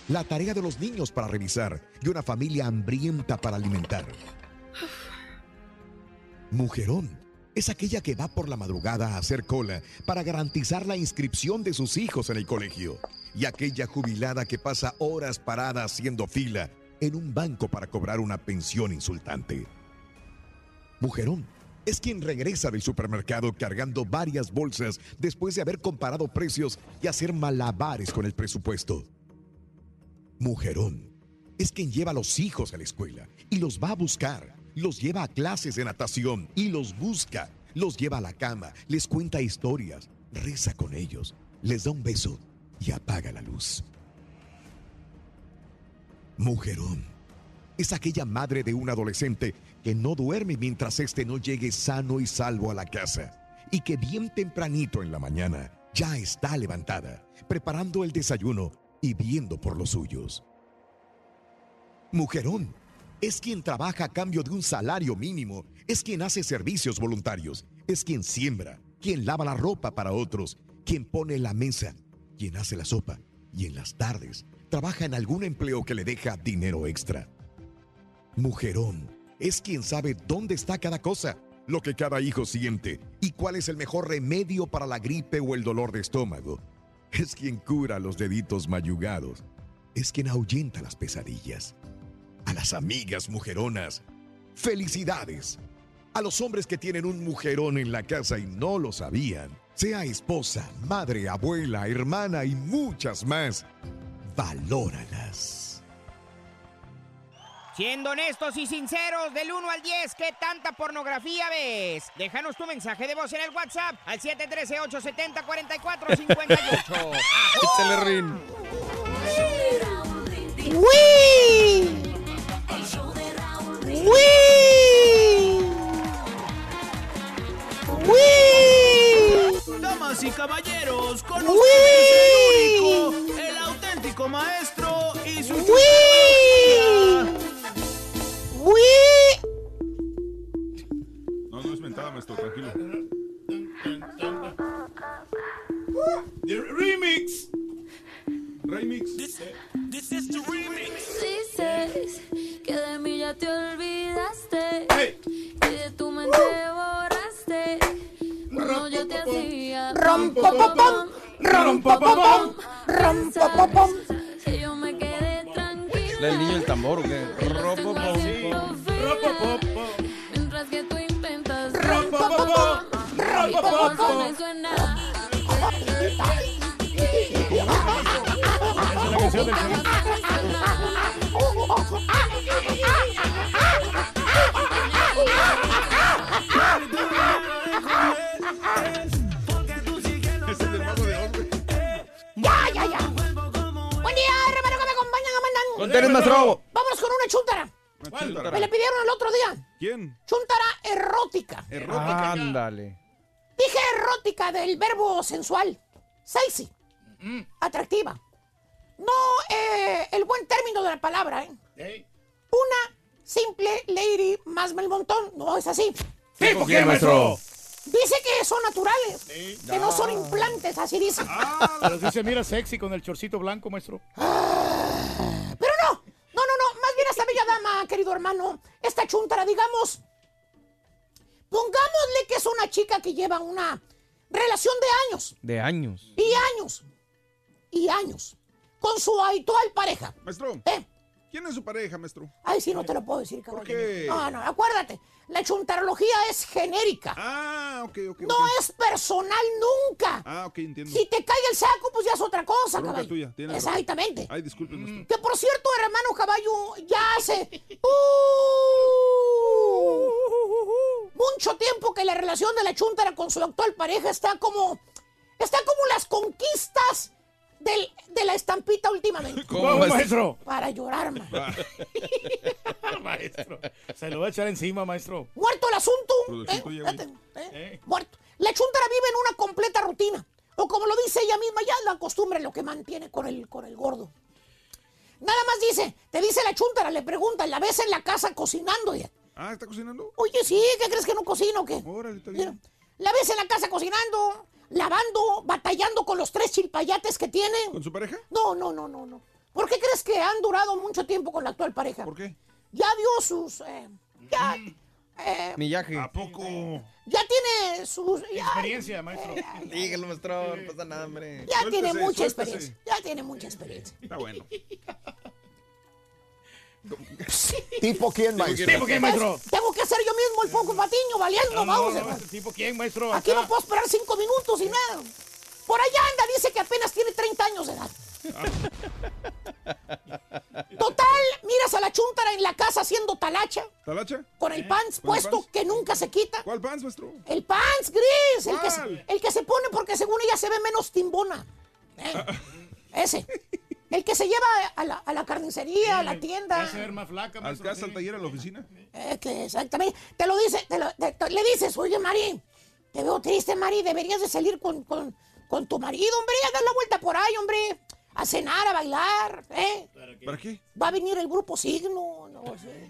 la tarea de los niños para revisar y una familia hambrienta para alimentar. Mujerón es aquella que va por la madrugada a hacer cola para garantizar la inscripción de sus hijos en el colegio. Y aquella jubilada que pasa horas parada haciendo fila en un banco para cobrar una pensión insultante. Mujerón es quien regresa del supermercado cargando varias bolsas después de haber comparado precios y hacer malabares con el presupuesto. Mujerón es quien lleva a los hijos a la escuela y los va a buscar, los lleva a clases de natación y los busca, los lleva a la cama, les cuenta historias, reza con ellos, les da un beso y apaga la luz. Mujerón es aquella madre de un adolescente que no duerme mientras éste no llegue sano y salvo a la casa y que bien tempranito en la mañana ya está levantada, preparando el desayuno y viendo por los suyos. Mujerón es quien trabaja a cambio de un salario mínimo, es quien hace servicios voluntarios, es quien siembra, quien lava la ropa para otros, quien pone la mesa, quien hace la sopa y en las tardes trabaja en algún empleo que le deja dinero extra. Mujerón es quien sabe dónde está cada cosa, lo que cada hijo siente y cuál es el mejor remedio para la gripe o el dolor de estómago. Es quien cura los deditos mayugados. Es quien ahuyenta las pesadillas. A las amigas mujeronas, felicidades. A los hombres que tienen un mujerón en la casa y no lo sabían, sea esposa, madre, abuela, hermana y muchas más, valóralas. Siendo honestos y sinceros, del 1 al 10, ¿qué tanta pornografía ves? Déjanos tu mensaje de voz en el WhatsApp al 713-870-4458. Échale, Rin. ¡Wii! ¡Wii! Damas y caballeros, con ¡Wii! ustedes el único, el auténtico maestro y su ¡Wii! ¡Wii! No, no es mentada, maestro, tranquilo. The remix. Remix. Dices que de mí ya te olvidaste y de tu mente borraste. No, yo te hacía Rompopopom, rompopopom, rompopopom. que yo me quedé tranquila. ¿El niño del tambor o qué? Ropo, Mientras que tú intentas Rompopopom, rompopopom. Me suena. Ya, ya, ya. Buen día, hermano, que me acompañan a mandar. Con Teres, maestro. Vámonos con una chuntara. chuntara? Me le pidieron el otro día. ¿Quién? Chuntara erótica. Ándale. Dije erótica del verbo sensual. Sexy. Atractiva. No eh, el buen término de la palabra, ¿eh? Una simple lady más el montón. No es así. ¿Tipo quién, maestro? Dice que son naturales. Que no son implantes, así dice. Pero sí se mira sexy con el chorcito blanco, maestro. Pero no, no, no, no, más bien esta bella dama, querido hermano, esta chuntara, digamos, pongámosle que es una chica que lleva una relación de años, De años. y años, y años, con su habitual pareja. Maestro. ¿Eh? ¿Quién es su pareja, maestro? Ay, sí, no te lo puedo decir, cabrón. qué? No, no, acuérdate, la chuntarología es genérica. Ah, ok, ok. No es personal nunca. Ah, ok, entiendo. Si te cae el saco, pues ya es otra cosa, Bronca caballo. tuya, tienes razón. Exactamente. Ay, disculpe, maestro. Que por cierto, hermano caballo, ya hace uh, mucho tiempo que la relación de la chuntara con su actual pareja está como. Está como las conquistas del- de la estampita últimamente. ¿Cómo, maestro? Para llorar, man. maestro. Se lo va a echar encima, maestro. Muerto el asunto. ¿eh? Fíjate, ¿eh? Muerto. La chuntara vive en una completa rutina. O como lo dice ella misma, ya la costumbre es lo que mantiene con el, con el gordo. Nada más dice, te dice la chuntara, le pregunta, ¿la ves en la casa cocinando? Y, Ah, ¿está cocinando? Oye, sí, ¿qué crees que no cocino o qué? Órale, está Mira, bien. la ves en la casa cocinando, lavando, batallando con los tres chilpayates que tiene. ¿Con su pareja? No, no, no, no, no. ¿Por qué crees que han durado mucho tiempo con la actual pareja? ¿Por qué? Ya dio sus... eh, ya, eh, Millaje. ¿A poco? ya tiene sus... ya- Experiencia, maestro. Dígalo, maestro. No pasa nada, hombre. Ya tiene Suéltese, mucha suéltese. experiencia. Ya tiene mucha experiencia. Está bueno. ¿Tipo quién, maestro? ¿Tipo quién, maestro? Tengo que hacer yo mismo el foco patiño, valiendo, No, no, vamos. no, hermano. ¿Tipo quién, maestro? Aquí no puedo esperar cinco minutos y nada. Por allá anda, dice que apenas tiene 30 años de edad. Total, miras a la chuntara en la casa haciendo talacha, ¿Talacha? con el pants ¿Con el puesto pants? que nunca se quita. ¿Cuál pants, maestro? El pants gris, el que, se, ¿Cuál? el que se pone porque según ella se ve menos timbona. Eh, Ese. El que se lleva a la, a la carnicería, a la tienda. Va a ser más flaca, ¿Al casa, al taller, a la oficina? Eh, que exactamente. Te lo dice, te lo- te- te- le dices, oye, Mari, te veo triste, Mari, deberías de salir con, con, con tu marido, hombre, a dar la vuelta por ahí, hombre, a cenar, a bailar, ¿eh? ¿Para qué? Va a venir el grupo Signo, no sé.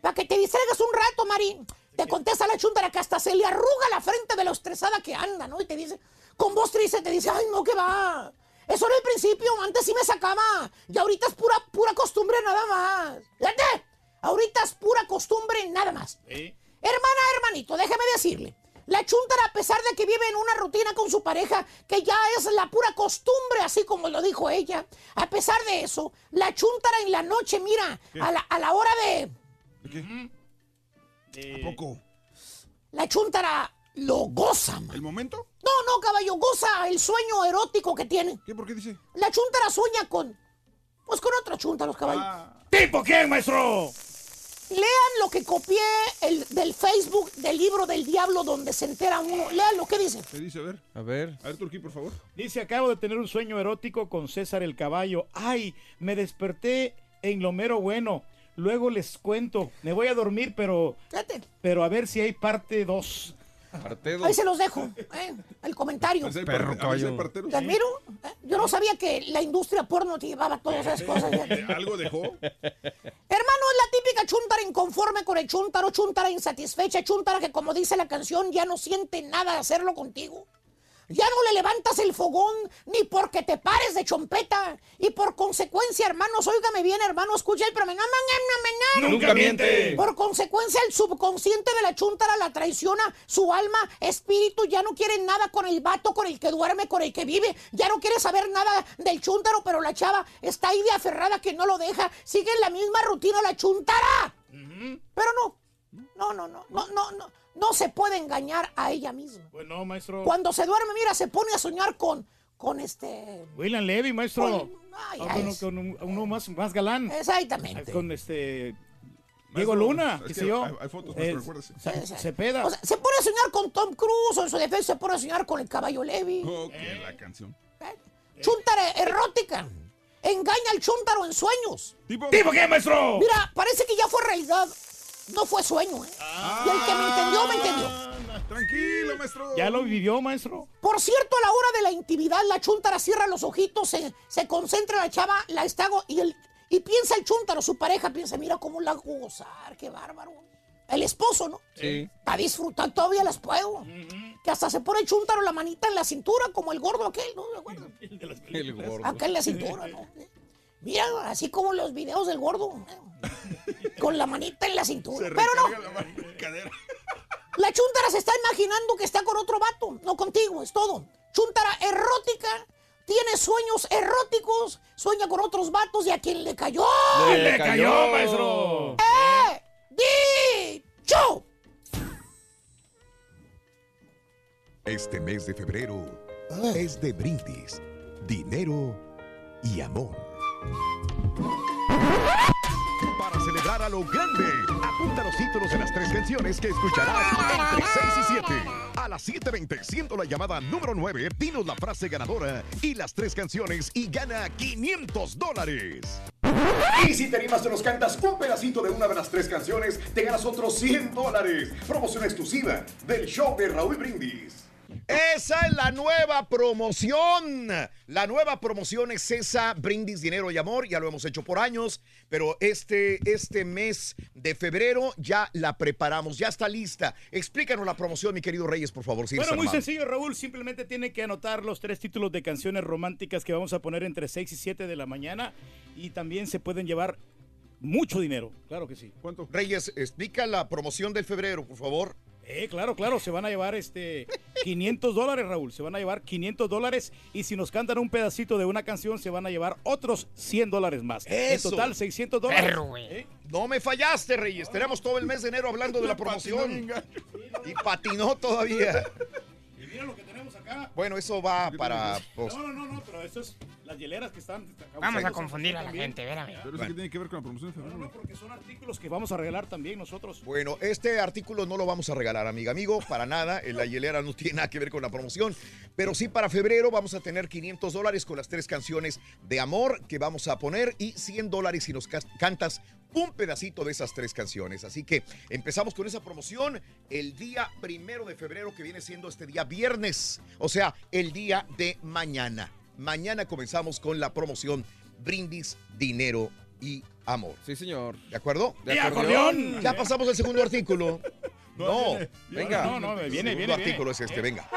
Para que te distraigas un rato, Mari. Te contesta la chuntara que hasta se le arruga la frente de lo estresada que anda, ¿no? Y te dice, con voz triste, te dice, ay, no, que va. Eso era el principio, antes sí me sacaba. Y ahorita es pura, pura costumbre nada más. Fíjate, ahorita es pura costumbre nada más. Hermana, hermanito, déjeme decirle. La chuntara, a pesar de que vive en una rutina con su pareja, que ya es la pura costumbre, así como lo dijo ella, a pesar de eso, la chuntara en la noche, mira, ¿Qué? a la, a la hora de... ¿A poco? La chuntara lo goza, man. ¿El momento? No, no, caballo, goza el sueño erótico que tiene. ¿Qué? ¿Por qué dice? La chuntara sueña con... Pues con otro chúntaros, caballo. ¿Tipo quién, maestro? Lean lo que copié el, del Facebook del libro del diablo donde se entera uno. Lean lo que dice. ¿Qué dice? A ver. A ver. A ver, Turquí, por favor. Dice, acabo de tener un sueño erótico con César el caballo. Ay, me desperté en lo mero bueno. Luego les cuento. Me voy a dormir, pero... Fíjate. Pero a ver si hay parte 2. Ahí se los dejo, ¿eh? el comentario. Pues Perro caballo. Te admiro. ¿eh? Yo no sabía que la industria porno te llevaba todas esas cosas. ¿Algo dejó? Hermano, es la típica chuntara inconforme con el chuntaro, chuntara insatisfecha, chuntara que como dice la canción ya no siente nada de hacerlo contigo. Ya no le levantas el fogón ni porque te pares de chompeta. Y por consecuencia, hermanos, óigame bien, hermano, escucha el programa. Nunca miente. Por consecuencia, el subconsciente de la chuntara la traiciona. Su alma, espíritu, ya no quiere nada con el vato, con el que duerme, con el que vive. Ya no quiere saber nada del chuntaro, pero la chava está ahí de aferrada que no lo deja. Sigue en la misma rutina la chuntara. Pero no. No, no, no, no, no, no, no se puede engañar a ella misma. Pues no, maestro. Cuando se duerme, mira, se pone a soñar con, con este, William Levy, maestro. Con- ay, Ah, con, es- con un- uno más, más galán. Exactamente. Con este. Diego Luna, qué sé yo. hay- hay fotos, Eh, maestro, acuérdese. Se- Cepeda. O sea, se pone a soñar con Tom Cruise, o en su defensa se pone a soñar con el caballo Levi. Ok, la canción. Chúntara erótica. Engaña al chúntaro en sueños. ¿Tipo, ¿Tipo qué, maestro? Mira, parece que ya fue realidad. No fue sueño, ¿eh? Y el que me entendió, me entendió. Tranquilo, maestro. Ya lo vivió, maestro. Por cierto, a la hora de la intimidad, la chúntara cierra los ojitos, se, se concentra la chava, la estago y el y piensa el chúntaro, su pareja, piensa, mira cómo la hago gozar, qué bárbaro. El esposo, ¿no? Sí. Para disfrutar todavía las puedo. Que hasta se pone el chúntaro la manita en la cintura, como el gordo aquel, ¿no? ¿Me acuerdo? El gordo. Acá en la cintura, ¿no? Mira, así como los videos del gordo. ¿eh? Con la manita en la cintura. Se Pero no, la mano en la cadera. la chuntara se está imaginando que está con otro vato, no contigo, es todo. Chuntara erótica, tiene sueños eróticos, sueña con otros vatos y a quien le cayó. ¡Le cayó, maestro! ¡Eh! ¡Dicho! Este mes de febrero es de brindis, dinero y amor. Para celebrar a lo grande, apunta los títulos de las tres canciones que escucharás entre 6 y 7. A las 7.20, siendo la llamada número 9, dinos la frase ganadora y las tres canciones y gana 500 dólares. Y si te animas, te nos cantas un pedacito de una de las tres canciones, te ganas otros 100 dólares. Promoción exclusiva del show de Raúl Brindis. Esa es la nueva promoción. La nueva promoción es esa, Brindis, Dinero y Amor. Ya lo hemos hecho por años, pero este, este mes de febrero ya la preparamos, ya está lista. Explícanos la promoción, mi querido Reyes, por favor. si Bueno, muy sencillo, Raúl. Simplemente tiene que anotar los tres títulos de canciones románticas que vamos a poner entre 6 y 7 de la mañana. Y también se pueden llevar mucho dinero. Claro que sí. ¿Cuánto? Reyes, explica la promoción del febrero, por favor. Eh, claro, claro. Se van a llevar este 500 dólares, Raúl. Se van a llevar 500 dólares. Y si nos cantan un pedacito de una canción, se van a llevar otros 100 dólares más. Eso. En total, 600 dólares. Perro. Eh, No me fallaste, Reyes. Tenemos todo el mes de enero hablando de la promoción. Y patinó todavía. Y mira lo que tenemos acá. Bueno, eso va para... No, no, no, no, pero eso es las hieleras que están. Vamos a confundir a la También. gente, espérame. Pero eso que tiene que ver con la promoción de No, febrero. no, porque son artículos que vamos a regalar también nosotros. Bueno, este artículo no lo vamos a regalar, amiga, amigo, para nada. La hielera no tiene nada que ver con la promoción. Pero sí, para febrero vamos a tener 500 dólares con las tres canciones de amor que vamos a poner y 100 dólares si nos cantas un pedacito de esas tres canciones. Así que empezamos con esa promoción el día primero de febrero, que viene siendo este día viernes. O sea, el día de mañana. Mañana comenzamos con la promoción Brindis, Dinero y Amor. Sí, señor. ¿De acuerdo? De ¡Y acordeón. acordeón! Ya pasamos al segundo artículo. No, Venga. No, no, el viene, segundo viene, artículo viene. es este, venga.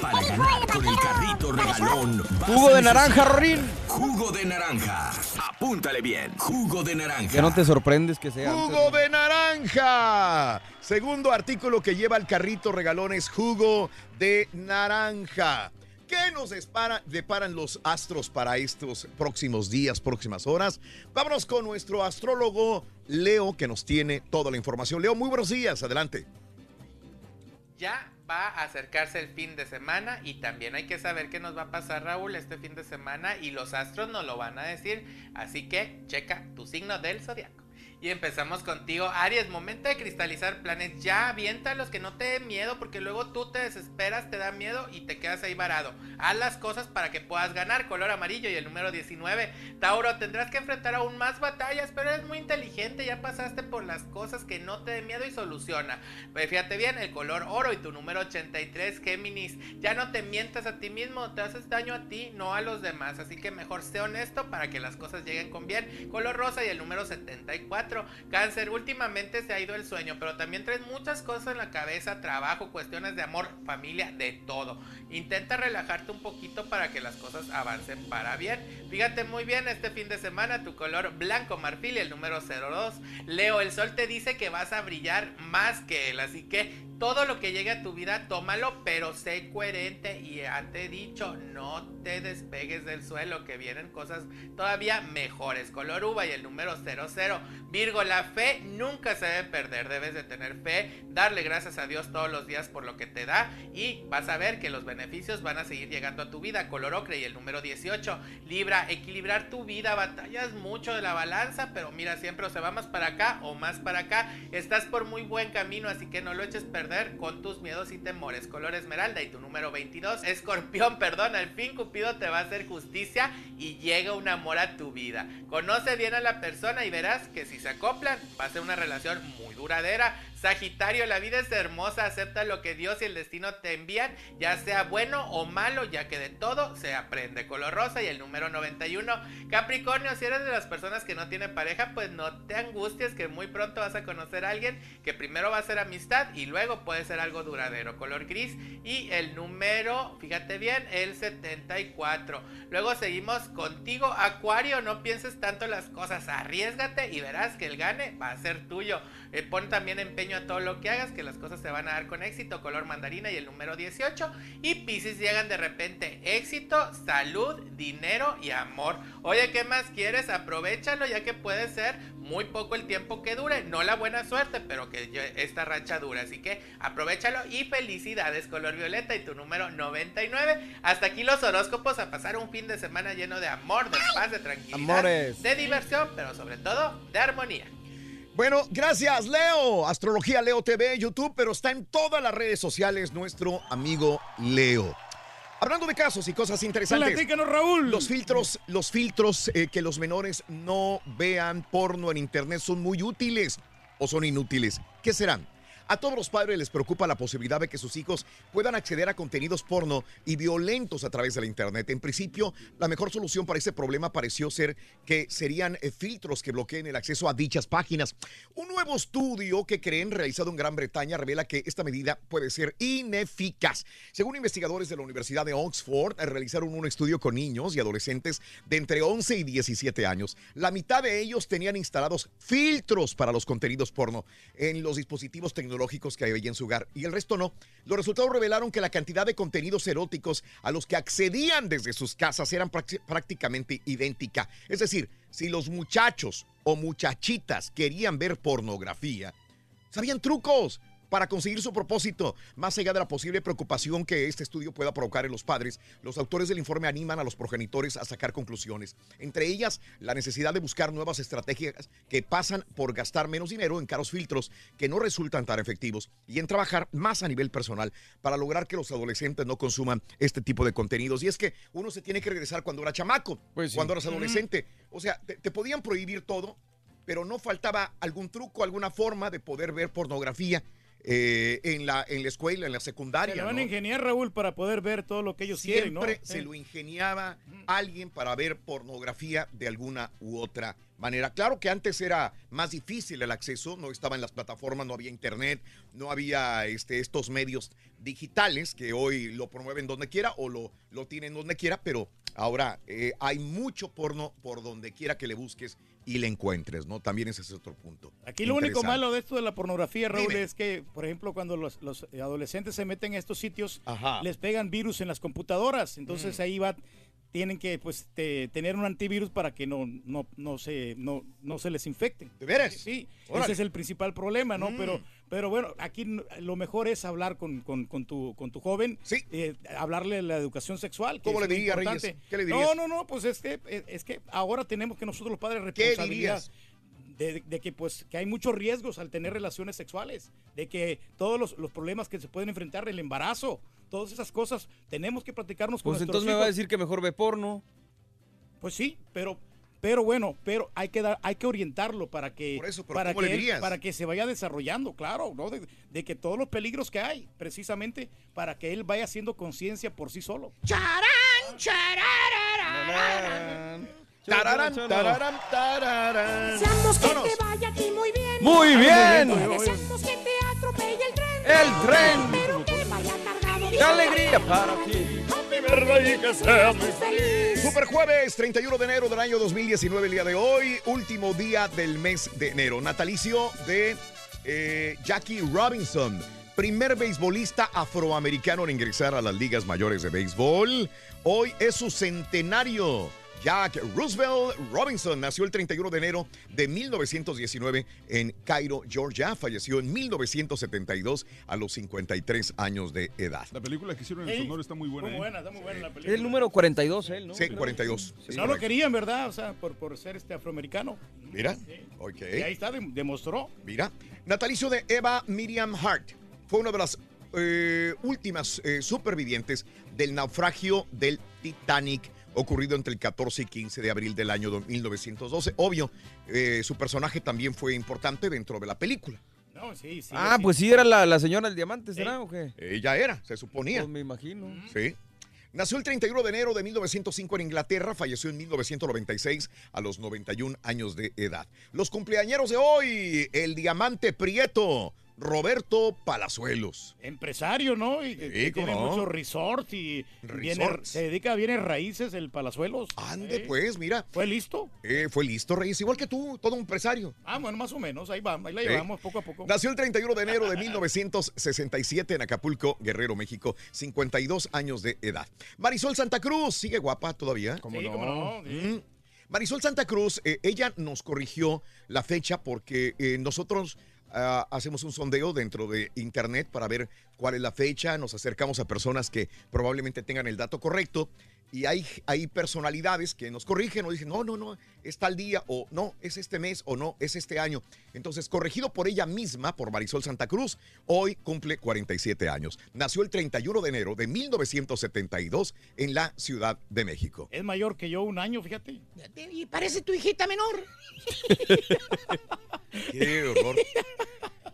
Para ganar con el carrito regalón. Jugo de naranja, Rorín. Jugo de naranja. Apúntale bien. Jugo de naranja. Que no te sorprendes que sea. antes, Jugo ¿no? de naranja. Segundo artículo que lleva el carrito regalón es jugo de naranja. ¿Qué nos depara- deparan los astros para estos próximos días, próximas horas? Vámonos con nuestro astrólogo Leo, que nos tiene toda la información. Leo, muy buenos días, adelante. Ya va a acercarse el fin de semana y también hay que saber qué nos va a pasar Raúl este fin de semana y los astros nos lo van a decir, así que checa tu signo del zodiaco. Y empezamos contigo, Aries, momento de cristalizar planes, ya avienta los que no te den miedo porque luego tú te desesperas, te da miedo y te quedas ahí varado. Haz las cosas para que puedas ganar, color amarillo y el número 19. Tauro, tendrás que enfrentar aún más batallas, pero eres muy inteligente, ya pasaste por las cosas que no te den miedo y soluciona. Pues fíjate bien, el color oro y tu número 83, Géminis. Ya no te mientas a ti mismo, te haces daño a ti, no a los demás. Así que mejor sé honesto para que las cosas lleguen con bien. Color rosa y el número 74, 24. Cáncer, últimamente se ha ido el sueño, pero también traes muchas cosas en la cabeza, trabajo, cuestiones de amor, familia, de todo. Intenta relajarte un poquito para que las cosas avancen para bien. Fíjate muy bien este fin de semana, tu color blanco marfil el número 02. Leo, el sol te dice que vas a brillar más que él, así que todo lo que llegue a tu vida, tómalo, pero sé coherente y ya te he dicho, no te despegues del suelo, que vienen cosas todavía mejores. Color uva y el número 00. Virgo, la fe nunca se debe perder, debes de tener fe, darle gracias a Dios todos los días por lo que te da y vas a ver que los beneficios van a seguir llegando a tu vida. Color ocre y el número 18. Libra, equilibrar tu vida, batallas mucho de la balanza, pero mira, siempre o se va más para acá o más para acá. Estás por muy buen camino, así que no lo eches perder con tus miedos y temores. Color esmeralda y tu número 22. Escorpión, perdón, al fin Cupido te va a hacer justicia y llega un amor a tu vida. Conoce bien a la persona y verás que si se acoplan va a ser una relación muy duradera. Sagitario, la vida es hermosa, acepta lo que Dios y el destino te envían, ya sea bueno o malo, ya que de todo se aprende. Color rosa y el número 91. Capricornio, si eres de las personas que no tienen pareja, pues no te angusties que muy pronto vas a conocer a alguien que primero va a ser amistad y luego puede ser algo duradero. Color gris y el número, fíjate bien, el 74. Luego seguimos contigo, Acuario, no pienses tanto las cosas, arriesgate y verás que el gane va a ser tuyo. Eh, pon también empeño a todo lo que hagas, que las cosas se van a dar con éxito. Color mandarina y el número 18. Y Pisces llegan de repente éxito, salud, dinero y amor. Oye, ¿qué más quieres? Aprovechalo ya que puede ser muy poco el tiempo que dure. No la buena suerte, pero que esta racha dura. Así que aprovechalo y felicidades, color violeta y tu número 99. Hasta aquí los horóscopos a pasar un fin de semana lleno de amor, de paz, de tranquilidad, Amores. de diversión, pero sobre todo de armonía. Bueno, gracias, Leo. Astrología Leo TV, YouTube, pero está en todas las redes sociales nuestro amigo Leo. Hablando de casos y cosas interesantes. Platícanos, Raúl. Los filtros, los filtros eh, que los menores no vean porno en internet son muy útiles o son inútiles. ¿Qué serán? A todos los padres les preocupa la posibilidad de que sus hijos puedan acceder a contenidos porno y violentos a través de la internet. En principio, la mejor solución para ese problema pareció ser que serían eh, filtros que bloqueen el acceso a dichas páginas. Un nuevo estudio que creen realizado en Gran Bretaña revela que esta medida puede ser ineficaz. Según investigadores de la Universidad de Oxford, eh, realizaron un estudio con niños y adolescentes de entre 11 y 17 años. La mitad de ellos tenían instalados filtros para los contenidos porno en los dispositivos tecnológicos que había en su hogar y el resto no. Los resultados revelaron que la cantidad de contenidos eróticos a los que accedían desde sus casas eran prácti- prácticamente idéntica. Es decir, si los muchachos o muchachitas querían ver pornografía, sabían trucos para conseguir su propósito. Más allá de la posible preocupación que este estudio pueda provocar en los padres, los autores del informe animan a los progenitores a sacar conclusiones. Entre ellas, la necesidad de buscar nuevas estrategias que pasan por gastar menos dinero en caros filtros que no resultan tan efectivos y en trabajar más a nivel personal para lograr que los adolescentes no consuman este tipo de contenidos. Y es que uno se tiene que regresar cuando era chamaco, Pues sí. cuando eras adolescente. O sea, te- te podían prohibir todo, pero no faltaba algún truco, alguna forma de poder ver pornografía eh, en, la, en la escuela, en la secundaria. Se lo van ¿no? a ingeniar, Raúl, para poder ver todo lo que ellos quieren, ¿no? Siempre se Eh. lo ingeniaba alguien para ver pornografía de alguna u otra manera. Claro que antes era más difícil el acceso, no estaba en las plataformas, no había internet, no había este, estos medios digitales que hoy lo promueven donde quiera o lo, lo tienen donde quiera, pero ahora eh, hay mucho porno por donde quiera que le busques y le encuentres, ¿no? También ese es otro punto. Aquí lo único malo de esto de la pornografía, Raúl, Dime. es que, por ejemplo, cuando los, los adolescentes se meten a estos sitios, Ajá. les pegan virus en las computadoras. Entonces Mm. ahí va, tienen que pues te- tener un antivirus para que no, no, no, se, no, no se les infecten. ¿De veras? Sí, Órale. ese es el principal problema, ¿no? Mm. Pero, pero bueno, aquí lo mejor es hablar con, con- con tu, con tu joven, eh, hablarle de la educación sexual. que ¿Cómo le diría. Reyes? ¿Qué le dirías? No, no, no, pues es que, es, que ahora tenemos que nosotros los padres ¿Qué responsabilidad dirías? De, de que pues que hay muchos riesgos al tener relaciones sexuales, de que todos los, los problemas que se pueden enfrentar, el embarazo, todas esas cosas, tenemos que platicarnos con Pues entonces me va a decir que mejor ve porno. Pues sí, pero pero bueno, pero hay que dar, hay que orientarlo para que Por eso, pero para ¿cómo le que él- para que se vaya desarrollando, claro, ¿no? De, de que todos los peligros que hay, precisamente para que él vaya haciendo conciencia por sí solo. Charán, chararararán. Tararán, tararán, tararán. Deseamos que Vámonos. te vaya a ti muy bien. Muy bien. Deseamos que te atropelle el tren. El tren. Pero que vaya cargado de ¡Qué alegría para ti! Super jueves, 31 de enero del año 2019, el día de hoy, último día del mes de enero. Natalicio de eh, Jackie Robinson, primer beisbolista afroamericano en ingresar a las ligas mayores de béisbol. Hoy es su centenario. Jack Roosevelt Robinson nació el 31 de enero de 1919 en Cairo, Georgia. Falleció en 1972 a los 53 años de edad. La película que hicieron en Ey, su honor está muy buena. Muy ¿eh? buena, está muy buena la Es película. el número 42, él, ¿no? Sí, 42. es No lo querían, ¿verdad? O sea, por, por ser este afroamericano. Mira, ok. Y ahí está, dem- demostró. Mira, natalicio de Eva Miriam Hart. Fue una de las eh, últimas eh, supervivientes del naufragio del Titanic ocurrido entre el 14 y 15 de abril del año 1912. Obvio, eh, su personaje también fue importante dentro de la película. No, sí, sí. Ah, pues sí, era la, la señora del diamante, ¿será o qué? Ella era, se suponía. Pues me imagino. Sí. Nació el 31 de enero de 1905 en Inglaterra, falleció en 1996 a los 91 años de edad. Los cumpleañeros de hoy, el diamante prieto, Roberto Palazuelos. Empresario, ¿no? Y que tiene no. muchos resorts y viene- se dedica a bienes raíces, el Palazuelos. Ande, Eh, pues, mira. ¿Fue listo? Eh, fue listo, Reyes, igual que tú, todo un empresario. Ah, bueno, más o menos, ahí va, ahí la llevamos poco a poco. Nació el 31 de enero de 1967 en Acapulco, Guerrero, México, 52 años de edad. Marisol Santa Cruz, sigue guapa todavía. Sí, cómo no, sí. Mm. Marisol Santa Cruz, eh, ella nos corrigió la fecha porque eh, nosotros hacemos un sondeo dentro de internet para ver cuál es la fecha, nos acercamos a personas que probablemente tengan el dato correcto y hay, hay personalidades que nos corrigen o dicen, no, no, no, es tal día o no, es este mes o no, es este año. Entonces, corregido por ella misma, por Marisol Santa Cruz, hoy cumple 47 años. Nació el 31 de enero de 1972 en la Ciudad de México. Es mayor que yo un año, fíjate. Y parece tu hijita menor. Qué horror.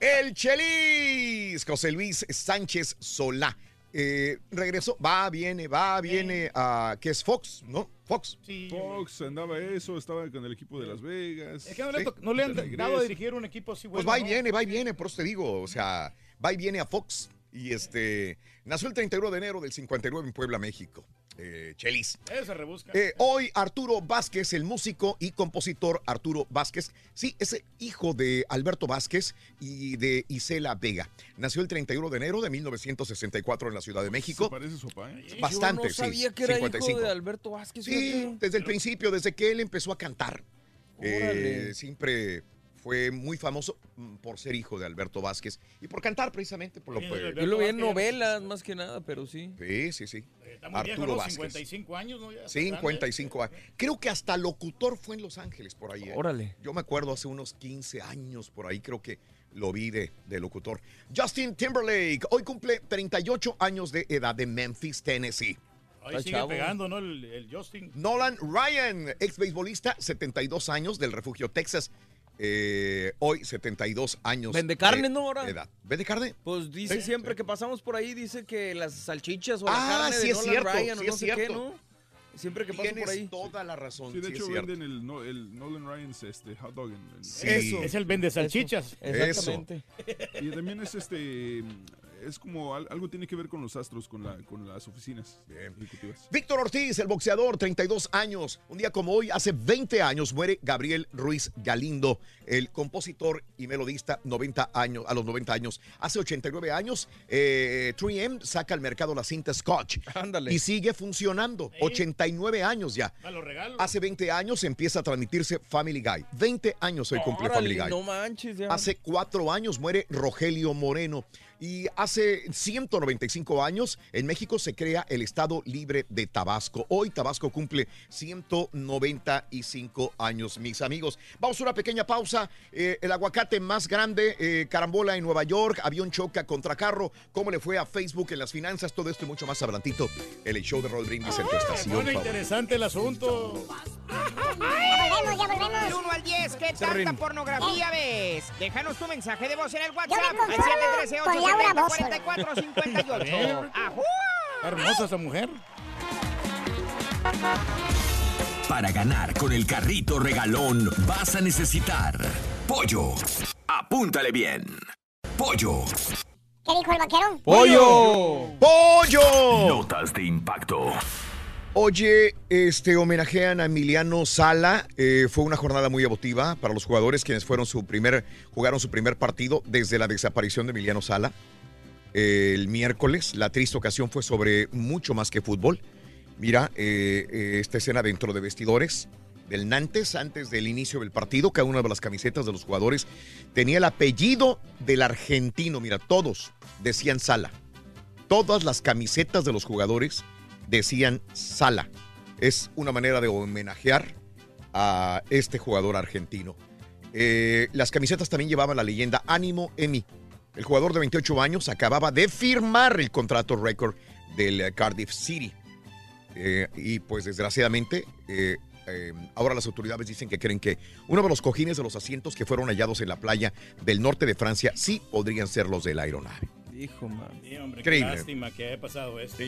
El Chelis, José Luis Sánchez Solá. Eh, regresó, va, viene, va, viene a, ¿qué es Fox? ¿No? Fox. Fox andaba eso, estaba con el equipo de Las Vegas. Es que no le, Sí. to- no le han regreso. dado a dirigir un equipo así Pues bueno. va y ¿no? viene, va y viene, por eso te digo, o sea, va y viene a Fox. Y este, nació el 31 de enero del 59 en Puebla, México. Eh, Chelis. Se rebusca. Eh, hoy Arturo Vázquez, el músico y compositor Arturo Vázquez, sí, es hijo de Alberto Vázquez y de Isela Vega. Nació el 31 de enero de 1964 en la Ciudad de México. Se parece a su papá, ¿eh? Bastante, Yo no sabía sí. que era 55. hijo de Alberto Vázquez. Sí, desde el principio, desde que él empezó a cantar. Eh, siempre fue muy famoso mm, por ser hijo de Alberto Vázquez y por cantar precisamente. Por lo Sí, que- Yo lo vi en novelas más que nada, pero sí. Sí, sí, sí. Está muy viejo, Arturo ¿no? Vázquez. 55 años, ¿no? Ya está 55 años. Creo que hasta locutor fue en Los Ángeles por ahí. ¿eh? Órale. Yo me acuerdo hace unos 15 años por ahí, creo que lo vi de, de locutor. Justin Timberlake, hoy cumple 38 años de edad de Memphis, Tennessee. Ahí Está sigue chavo. pegando, ¿no? El, el Justin. Nolan Ryan, ex beisbolista, 72 años del refugio Texas. Eh, hoy 72 años. Vende carne, de ¿no? Ahora. edad. ¿Vende carne? Pues dice Sí, siempre sí. que pasamos por ahí, dice que las salchichas o la Ah, carne sí de es Nolan cierto, Ryan o sí no es sé qué, cierto. ¿no? Siempre que Tienes por ahí. toda la razón. Sí, de sí hecho venden el, el Nolan Ryan's este, hot dog. En, en- Sí. Eso. Es el vende salchichas. Exactamente. Y también es este es como al- algo tiene que ver con los astros, con, la, con las oficinas ejecutivas. Víctor Ortiz, el boxeador, 32 años. Un día como hoy, hace 20 años, muere Gabriel Ruiz Galindo, el compositor y melodista 90 años, a los 90 años. Hace 89 años, eh, 3M saca al mercado la cinta Scotch. Ándale. Y sigue funcionando. 89 años ya. A los regalos. Hace 20 años empieza a transmitirse Family Guy. 20 años hoy cumple Family Guy. No manches, ya. Hace cuatro años muere Rogelio Moreno. Y hace 195 años en México se crea el Estado Libre de Tabasco. Hoy Tabasco cumple 195 años, mis amigos. Vamos a una pequeña pausa. Eh, el aguacate más grande, eh, carambola en Nueva York, avión choca contra carro. ¿Cómo le fue a Facebook en las finanzas? Todo esto y mucho más adelantito. El show de Roll Brindis en tu estación. Bueno, interesante el asunto. volvemos, ya volvemos. Del 1 al 10, ¿qué tanta pornografía ves? Déjanos tu mensaje de voz en el Yo WhatsApp me al conformo 713 con Laura 870 Bozo. 4458 Está hermosa esa mujer. Para ganar con el carrito regalón vas a necesitar pollo. Apúntale bien. Pollo. ¿Qué dijo el vaquero? ¡Pollo! ¡Pollo! Notas de impacto. Oye, este homenajean a Emiliano Sala. Eh, fue una jornada muy emotiva para los jugadores quienes fueron su primer, jugaron su primer partido desde la desaparición de Emiliano Sala. Eh, el miércoles, la triste ocasión fue sobre mucho más que fútbol. Mira, eh, esta escena dentro de vestidores del Nantes, antes del inicio del partido, cada una de las camisetas de los jugadores tenía el apellido del argentino. Mira, todos decían Sala. Todas las camisetas de los jugadores decían Sala. Es una manera de homenajear a este jugador argentino. Eh, las camisetas también llevaban la leyenda Ánimo Emi. El jugador de 28 años acababa de firmar el contrato récord del Cardiff City. Eh, y pues desgraciadamente, eh, ahora las autoridades dicen que creen que uno de los cojines de los asientos que fueron hallados en la playa del norte de Francia sí podrían ser los de la aeronave. Hijo, man. Sí, hombre, Increíble. qué lástima que haya pasado esto.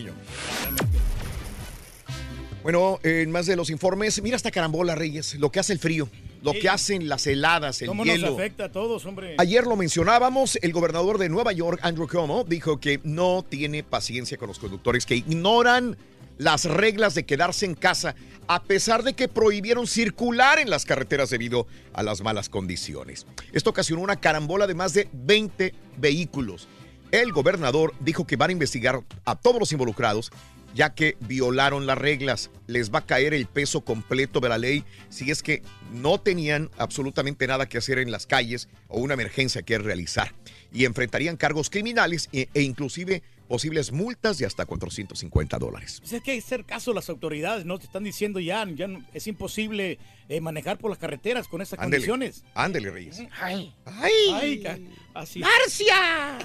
Bueno, en más de los informes, mira esta carambola, Reyes, lo que hace el frío, lo Sí. que hacen las heladas, el ¿Cómo nos hielo. afecta a todos, hombre? Ayer lo mencionábamos, el gobernador de Nueva York, Andrew Cuomo, dijo que no tiene paciencia con los conductores que ignoran las reglas de quedarse en casa, a pesar de que prohibieron circular en las carreteras debido a las malas condiciones. Esto ocasionó una carambola de más de 20 vehículos. El gobernador dijo que van a investigar a todos los involucrados ya que violaron las reglas. Les va a caer el peso completo de la ley si es que no tenían absolutamente nada que hacer en las calles o una emergencia que realizar. Y enfrentarían cargos criminales e, e inclusive posibles multas de hasta 450 dólares. Pues es que hay que hacer caso a las autoridades, ¿no? Te están diciendo ya, ya no- es imposible eh, manejar por las carreteras con Ándele, condiciones. ándele, Reyes. ¡Ay! ¡Ay! ¡Ay! ca- Así. ¡Marcia!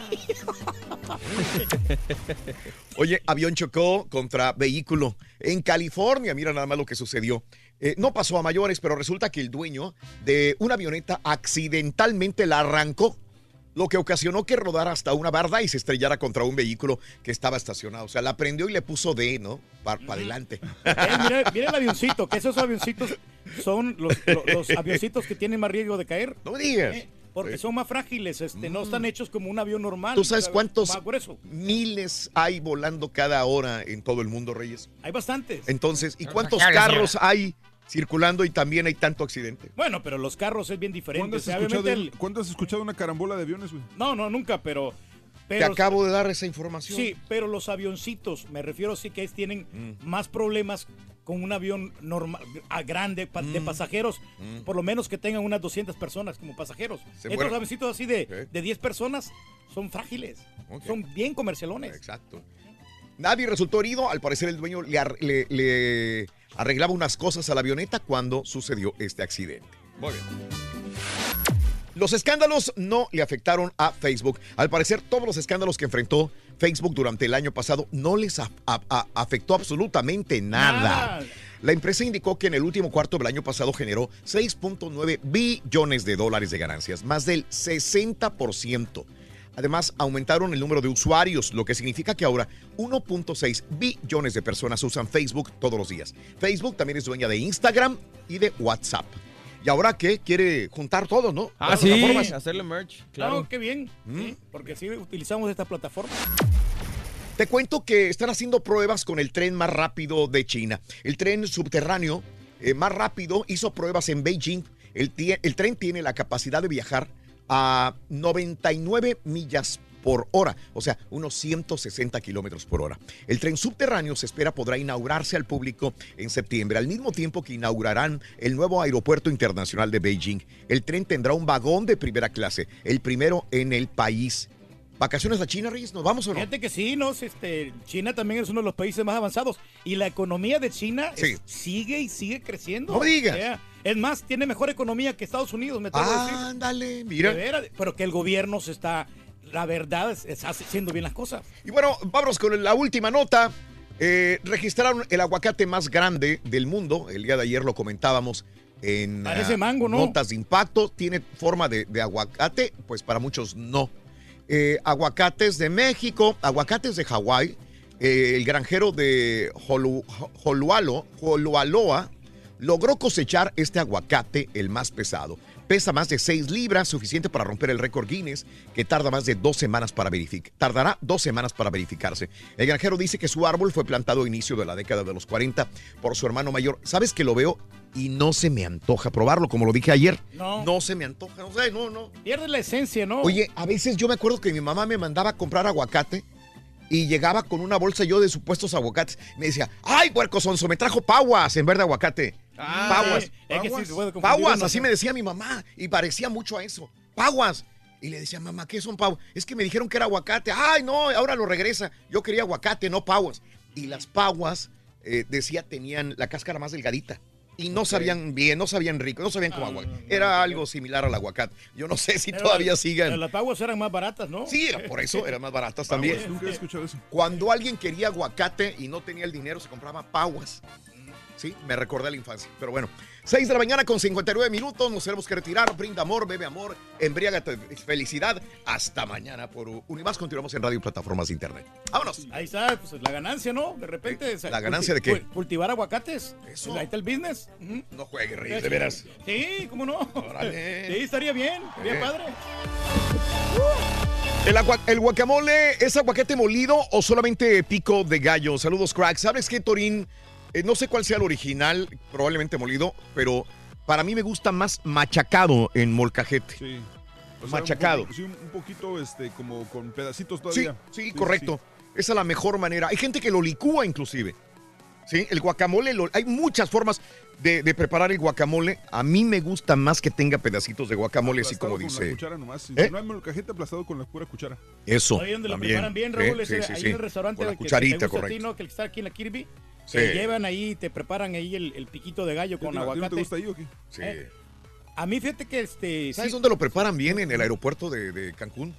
Oye, avión chocó contra vehículo en California. Mira nada más lo que sucedió. Eh, no pasó a mayores, pero resulta que el dueño de una avioneta accidentalmente la arrancó, lo que ocasionó que rodara hasta una barda y se estrellara contra un vehículo que estaba estacionado. O sea, la prendió y le puso D, ¿no? Para adelante. Eh, mira, mira el avioncito, que esos avioncitos son los, lo- los avioncitos que tienen más riesgo de caer. No me digas. Eh, porque son más frágiles, este, no están hechos como un avión normal. ¿Tú sabes cuántos miles hay volando cada hora en todo el mundo, Reyes? Hay bastantes. Entonces, ¿y cuántos carros hay circulando y también hay tanto accidente? Bueno, pero los carros es bien diferente. ¿Cuándo o has, sea, escuchado, obviamente el- cuándo has escuchado una carambola de aviones, güey? No, no, nunca, pero... Te pero acabo de dar esa información. Sí, pero los avioncitos, me refiero sí que es- tienen Mm. más problemas con un avión normal, a grande pa- de Mm. pasajeros, Mm. por lo menos que tengan unas 200 personas como pasajeros. Se Estos mueren. avioncitos así de, de 10 personas son frágiles, son bien comercialones. Exacto. Nadie resultó herido. Al parecer, el dueño le- le arreglaba unas cosas a la avioneta cuando sucedió este accidente. Muy bien. Los escándalos no le afectaron a Facebook. Al parecer, todos los escándalos que enfrentó Facebook durante el año pasado no les a- a- a- afectó absolutamente nada. Nada. La empresa indicó que en el último cuarto del año pasado generó 6.9 billones de dólares de ganancias, más del 60%. Además, aumentaron el número de usuarios, lo que significa que ahora 1.6 billones de personas usan Facebook todos los días. Facebook también es dueña de Instagram y de WhatsApp. ¿Y ahora qué? Quiere juntar todo, ¿no? Ah, Las sí, plataformas. hacerle merch, Claro, claro. qué bien, Mm. sí, porque sí utilizamos esta plataforma. Te cuento que están haciendo pruebas con el tren más rápido de China. El tren subterráneo eh, más rápido hizo pruebas en Beijing. El tren tiene la capacidad de viajar a 99 millas por hora, o sea, unos 160 kilómetros por hora. El tren subterráneo se espera podrá inaugurarse al público en septiembre, al mismo tiempo que inaugurarán el nuevo aeropuerto internacional de Beijing. El tren tendrá un vagón de primera clase, el primero en el país. ¿Vacaciones a China, Reyes? ¿Nos vamos o no? Fíjate que sí, ¿no? Este, China también es uno de los países más avanzados y la economía de China Sí. es- sigue y sigue creciendo. No digas. O sea, es más, tiene mejor economía que Estados Unidos, me a decir. Ándale, mira. Pero que el gobierno se está, la verdad, es- está haciendo bien las cosas. Y bueno, vámonos con la última nota. Eh, registraron el aguacate más grande del mundo. El día de ayer lo comentábamos en Parece ah, mango, ¿no? notas de impacto. Tiene forma de, de aguacate, pues para muchos no. Eh, aguacates de México, aguacates de Hawái. eh, el granjero de Holu- Holualo, Holualoa logró cosechar este aguacate, el más pesado. Pesa más de 6 libras, suficiente para romper el récord Guinness, que tarda más de dos semanas para verificar. Tardará dos semanas para verificarse. El granjero dice que su árbol fue plantado a inicio de la década de los 40 por su hermano mayor. ¿Sabes que lo veo? Y no se me antoja probarlo, como lo dije ayer. No. No se me antoja, no sé, no, no. Pierde la esencia, ¿no? Oye, a veces yo me acuerdo que mi mamá me mandaba a comprar aguacate y llegaba con una bolsa yo de supuestos aguacates. Me decía, ¡ay, puerco sonso! Me trajo paguas en vez de aguacate. paguas. sí, es que sí se puede confundir Paguas, así sí. me decía mi mamá. Y parecía mucho a eso. Paguas. Y le decía, mamá, ¿qué son paguas? Es que me dijeron que era aguacate. ¡Ay, no! Ahora lo regresa. Yo quería aguacate, no paguas. Y las paguas, eh, decía, tenían la cáscara más delgadita. Y no sabían bien, no sabían rico, no sabían como aguacate. Era algo similar al aguacate. Yo no sé si Pero todavía la- sigan. Las paguas eran más baratas, ¿no? Sí, era por eso, eran más baratas también. Nunca he escuchado eso. Cuando alguien quería aguacate y no tenía el dinero, se compraba paguas. Sí, me recordé a la infancia. Pero bueno, 6 de la mañana con 59 minutos. Nos tenemos que retirar. Brinda amor, bebe amor, embriágate felicidad. Hasta mañana por Unimás. Continuamos en radio y plataformas de internet. Vámonos. Ahí está, pues la ganancia, ¿no? De repente. ¿La ganancia de qué? Cul- Cultivar aguacates. Eso. Ahí está el business. No juegue, Reyes, de veras. Sí, ¿cómo no? Órale. Sí, estaría bien, estaría Eh. padre. El, agua- el guacamole es aguacate molido o solamente pico de gallo. Saludos, crack. ¿Sabes qué, Torín? Eh, no sé cuál sea el original, probablemente molido, pero para mí me gusta más machacado en molcajete. Sí. O sea, Machacado. Un, poco- sí, un- poquito este, como con pedacitos Sí, todavía. sí, correcto. Esa es la mejor manera. Hay gente que lo licúa inclusive. Sí, el guacamole, lo- hay muchas formas de, de preparar el guacamole. A mí me gusta más que tenga pedacitos de guacamole, así como con la dice. cuchara nomás. Si ¿Eh? no hay molcajete aplastado con la pura cuchara. Eso. Ahí donde lo también. preparan bien, Sí, Raúl, sí, ese- sí, ahí sí. en el restaurante Con la que- que cucharita, te gusta a ti, correcto. ¿no? Que está aquí en la Kirby. Sí. Te llevan ahí, te preparan ahí el, el piquito de gallo con ¿A ti no- a ti no aguacate. te gusta ahí o qué? Sí. Eh, a mí fíjate que este... ¿Sabes sí- dónde lo preparan bien? En el aeropuerto de, de Cancún.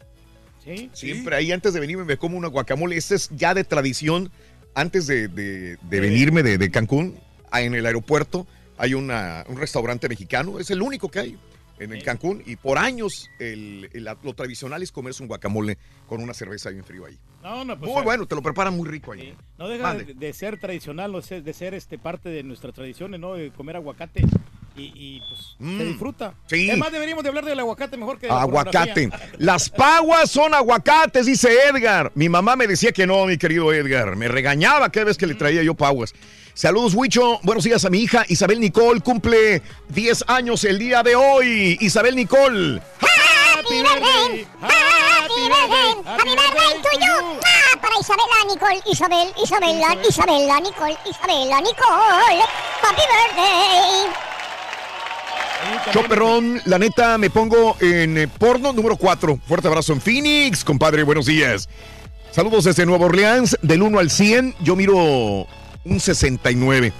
Sí. Siempre ahí antes de venirme me como una guacamole. Ese es ya de tradición. Antes de, de- de venirme de, de Cancún, ah, en el aeropuerto hay una- un restaurante mexicano. Es el único que hay en el Cancún. Y por años el- el- lo tradicional es comerse un guacamole con una cerveza bien frío ahí. No, no, pues, muy bueno, te lo preparan muy rico ahí. No deja de, de ser tradicional, de ser este parte de nuestras tradiciones, ¿no? De comer aguacate y, y, pues Mm. se disfruta. Sí. Es más, deberíamos de hablar del aguacate mejor que de la Aguacate. pornografía. Las paguas son aguacates, dice Edgar. Mi mamá me decía que no, mi querido Edgar. Me regañaba cada vez que le traía yo paguas. Saludos, Huicho. Buenos días a mi hija Isabel Nicole. Cumple 10 años el día de hoy. Isabel Nicole. Happy birthday, happy birthday, Happy birthday to you. Ah, para Isabela, Nicole, Isabel, Isabela, Isabela, Nicole, Isabela, Nicole. Happy birthday. Yo, perrón, la neta, me pongo en eh, porno número 4. Fuerte abrazo en Phoenix, compadre. Buenos días. Saludos desde Nueva Orleans. Del 1 al 100, yo miro un 69.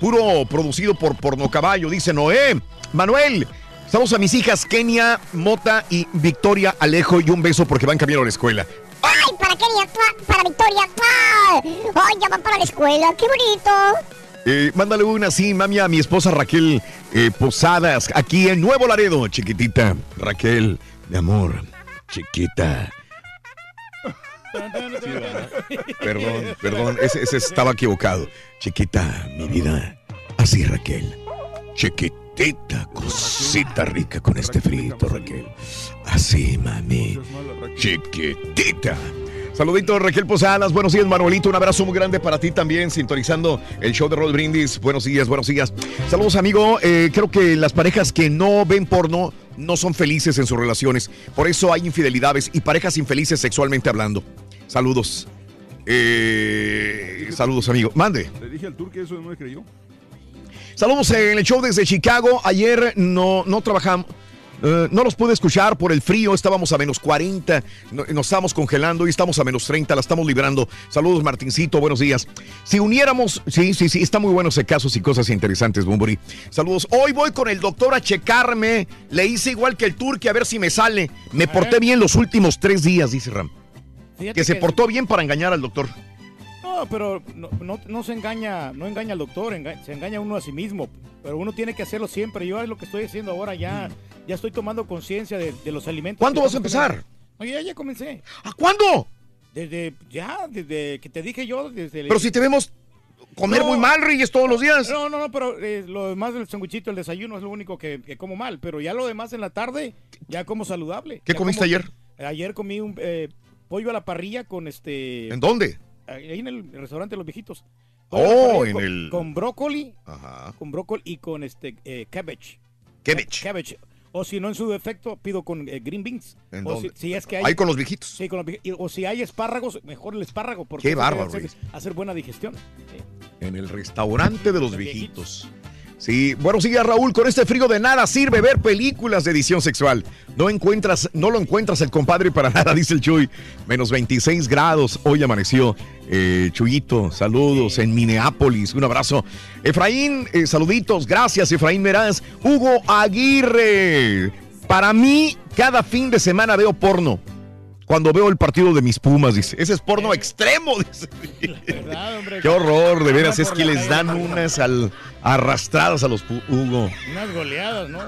Puro producido por Porno Caballo, dice Noé. Manuel, saludos a mis hijas Kenia, Mota y Victoria Alejo. Y un beso porque van camino a la escuela. Ay, para Kenia, para Victoria. Ay, ya van para la escuela. Qué bonito. Eh, mándale una así, mami, a mi esposa Raquel eh, Posadas, aquí en Nuevo Laredo, chiquitita. Raquel, mi amor, chiquita. Perdón, perdón, ese, estaba equivocado. Chiquita, mi vida. Así, Raquel. Chiquitita, cosita rica con este frito, Raquel. Así, mami. Chiquitita. Saludito Raquel Posadas, buenos días Manuelito, un abrazo muy grande para ti también, sintonizando el show de Rod Brindis. Buenos días, buenos días. Saludos amigo, Eh, creo que las parejas que no ven porno no son felices en sus relaciones, por eso hay infidelidades y parejas infelices sexualmente hablando. Saludos. Eh, saludos amigo, mande. Le dije al tour que eso no me creyó. Saludos en el show desde Chicago. Ayer no, no trabajamos. eh, no los pude escuchar por el frío, estábamos a menos 40, no- nos estábamos congelando y estamos a menos 30, la estamos librando. Saludos Martincito, buenos días. Si uniéramos, sí, sí, sí, está muy bueno ese casos y cosas interesantes, Bumburi. Saludos, hoy voy con el doctor a checarme, le hice igual que el turque a ver si me sale. Me porté bien los últimos tres días, dice Ram. Fíjate Que se que- portó bien para engañar al doctor. No, pero no, no- no se engaña, no engaña al doctor, enga- se engaña uno a sí mismo. Pero uno tiene que hacerlo siempre. Yo es lo que estoy haciendo ahora, ya, ya estoy tomando conciencia de, de los alimentos. ¿Cuándo vas a empezar? No, ya, ya comencé. ¿A cuándo? Desde, ya, desde que te dije yo, desde... el- Pero si te vemos comer No. muy mal, Reyes, todos los días. No, no, no, pero eh, lo demás del sanguichito, el desayuno es lo único que, que como mal. Pero ya lo demás en la tarde, ya como saludable. ¿Qué comiste como- ayer? Ayer comí un eh, pollo a la parrilla con este... ¿En dónde? Ahí en el restaurante de los viejitos. Oh, Pollo en con, el- Con brócoli. Ajá. Con brócoli y con este eh, cabbage. Cabbage. Cabbage. O si no, en su defecto, pido con eh, green beans. ¿En o dónde? Si, si es que hay... Ahí con los viejitos. Sí, con los vieji- y- O si hay espárragos, mejor el espárrago. Porque Qué bárbaro, hacer, Luis. hacer buena digestión. Sí. En el restaurante de los viejitos. Sí, bueno, sigue Raúl, con este frío de nada sirve ver películas de edición sexual. No encuentras, no lo encuentras el compadre para nada, dice el Chuy. Menos 26 grados, hoy amaneció. Eh, Chuyito, saludos en Minneapolis, un abrazo. Efraín, eh, saluditos, gracias Efraín Meraz. Hugo Aguirre, para mí, cada fin de semana veo porno. Cuando veo el partido de mis Pumas, dice. Ese es porno extremo, dice. Qué horror, de veras, es que les dan unas al- arrastradas a los pu- Hugo. Unas goleadas, ¿no?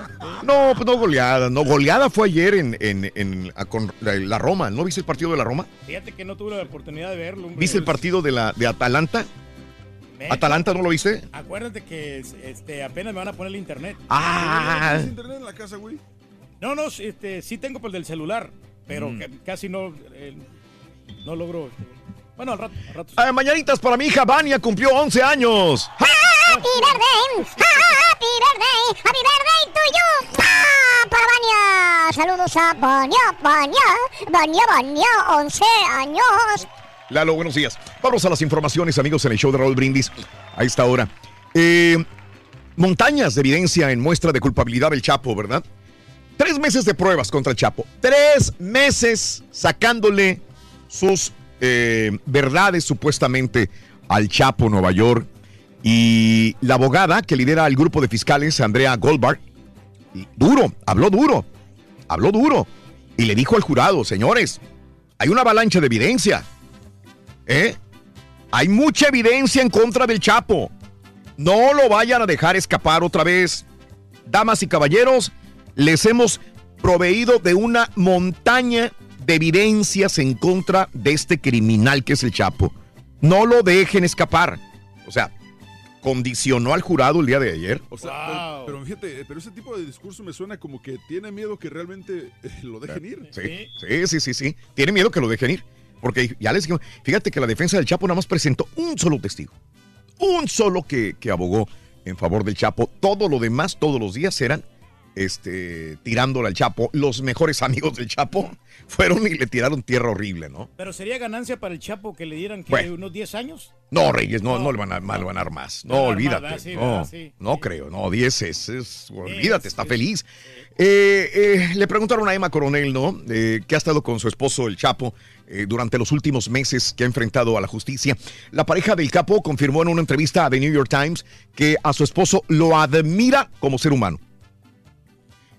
No, pues no goleada, no, goleada fue ayer en, en- en- a- con la, la Roma. ¿No viste el partido de la Roma? Fíjate que no tuve la oportunidad de verlo. hombre. ¿Viste el partido de la de Atalanta? Me- ¿Atalanta no lo viste? Acuérdate que este, apenas me van a poner el internet. Ah. ¿Tienes internet en la casa, güey? No, no, este, sí tengo por el del celular, pero Mm. ca- casi no, eh, no logro. este, Bueno, al rato, al rato. Ah, mañanitas para mi hija Vania, cumplió 11 años. Happy birthday, happy birthday, happy birthday to you. ¡Ah! Para Vania. Saludos a Vania, Vania, Vania, Vania, 11 años. Lalo, buenos días. Vamos a las informaciones, amigos, en el show de Raúl Brindis a esta hora. Eh, montañas de evidencia en muestra de culpabilidad del Chapo, ¿verdad? Tres meses de pruebas contra el Chapo. Tres meses sacándole sus eh, verdades supuestamente al Chapo Nueva York. Y la abogada que lidera el grupo de fiscales, Andrea Goldberg, duro, habló duro, habló duro. Y le dijo al jurado, señores, hay una avalancha de evidencia. ¿Eh? Hay mucha evidencia en contra del Chapo. No lo vayan a dejar escapar otra vez. Damas y caballeros, les hemos proveído de una montaña de evidencias en contra de este criminal que es el Chapo. No lo dejen escapar. O sea, condicionó al jurado el día de ayer. O sea, pero, pero fíjate, pero ese tipo de discurso me suena como que tiene miedo que realmente eh, lo dejen ir. Sí, sí, sí, sí, sí. Tiene miedo que lo dejen ir. Porque ya les digo, fíjate que la defensa del Chapo nada más presentó un solo testigo. Un solo que, que abogó en favor del Chapo. Todo lo demás, todos los días eran este, tirándole al Chapo. Los mejores amigos del Chapo fueron y le tiraron tierra horrible, ¿no? Pero sería ganancia para el Chapo que le dieran que Bueno. unos 10 años. No, Reyes, no, no, le van a, no le van a dar más. No, olvídate. no, no creo. No, 10 es, es- olvídate, está feliz. Eh, eh, le preguntaron a Emma Coronel, ¿no? Eh, que ha estado con su esposo, el Chapo, eh, durante los últimos meses que ha enfrentado a la justicia. La pareja del Capo confirmó en una entrevista a The New York Times que a su esposo lo admira como ser humano.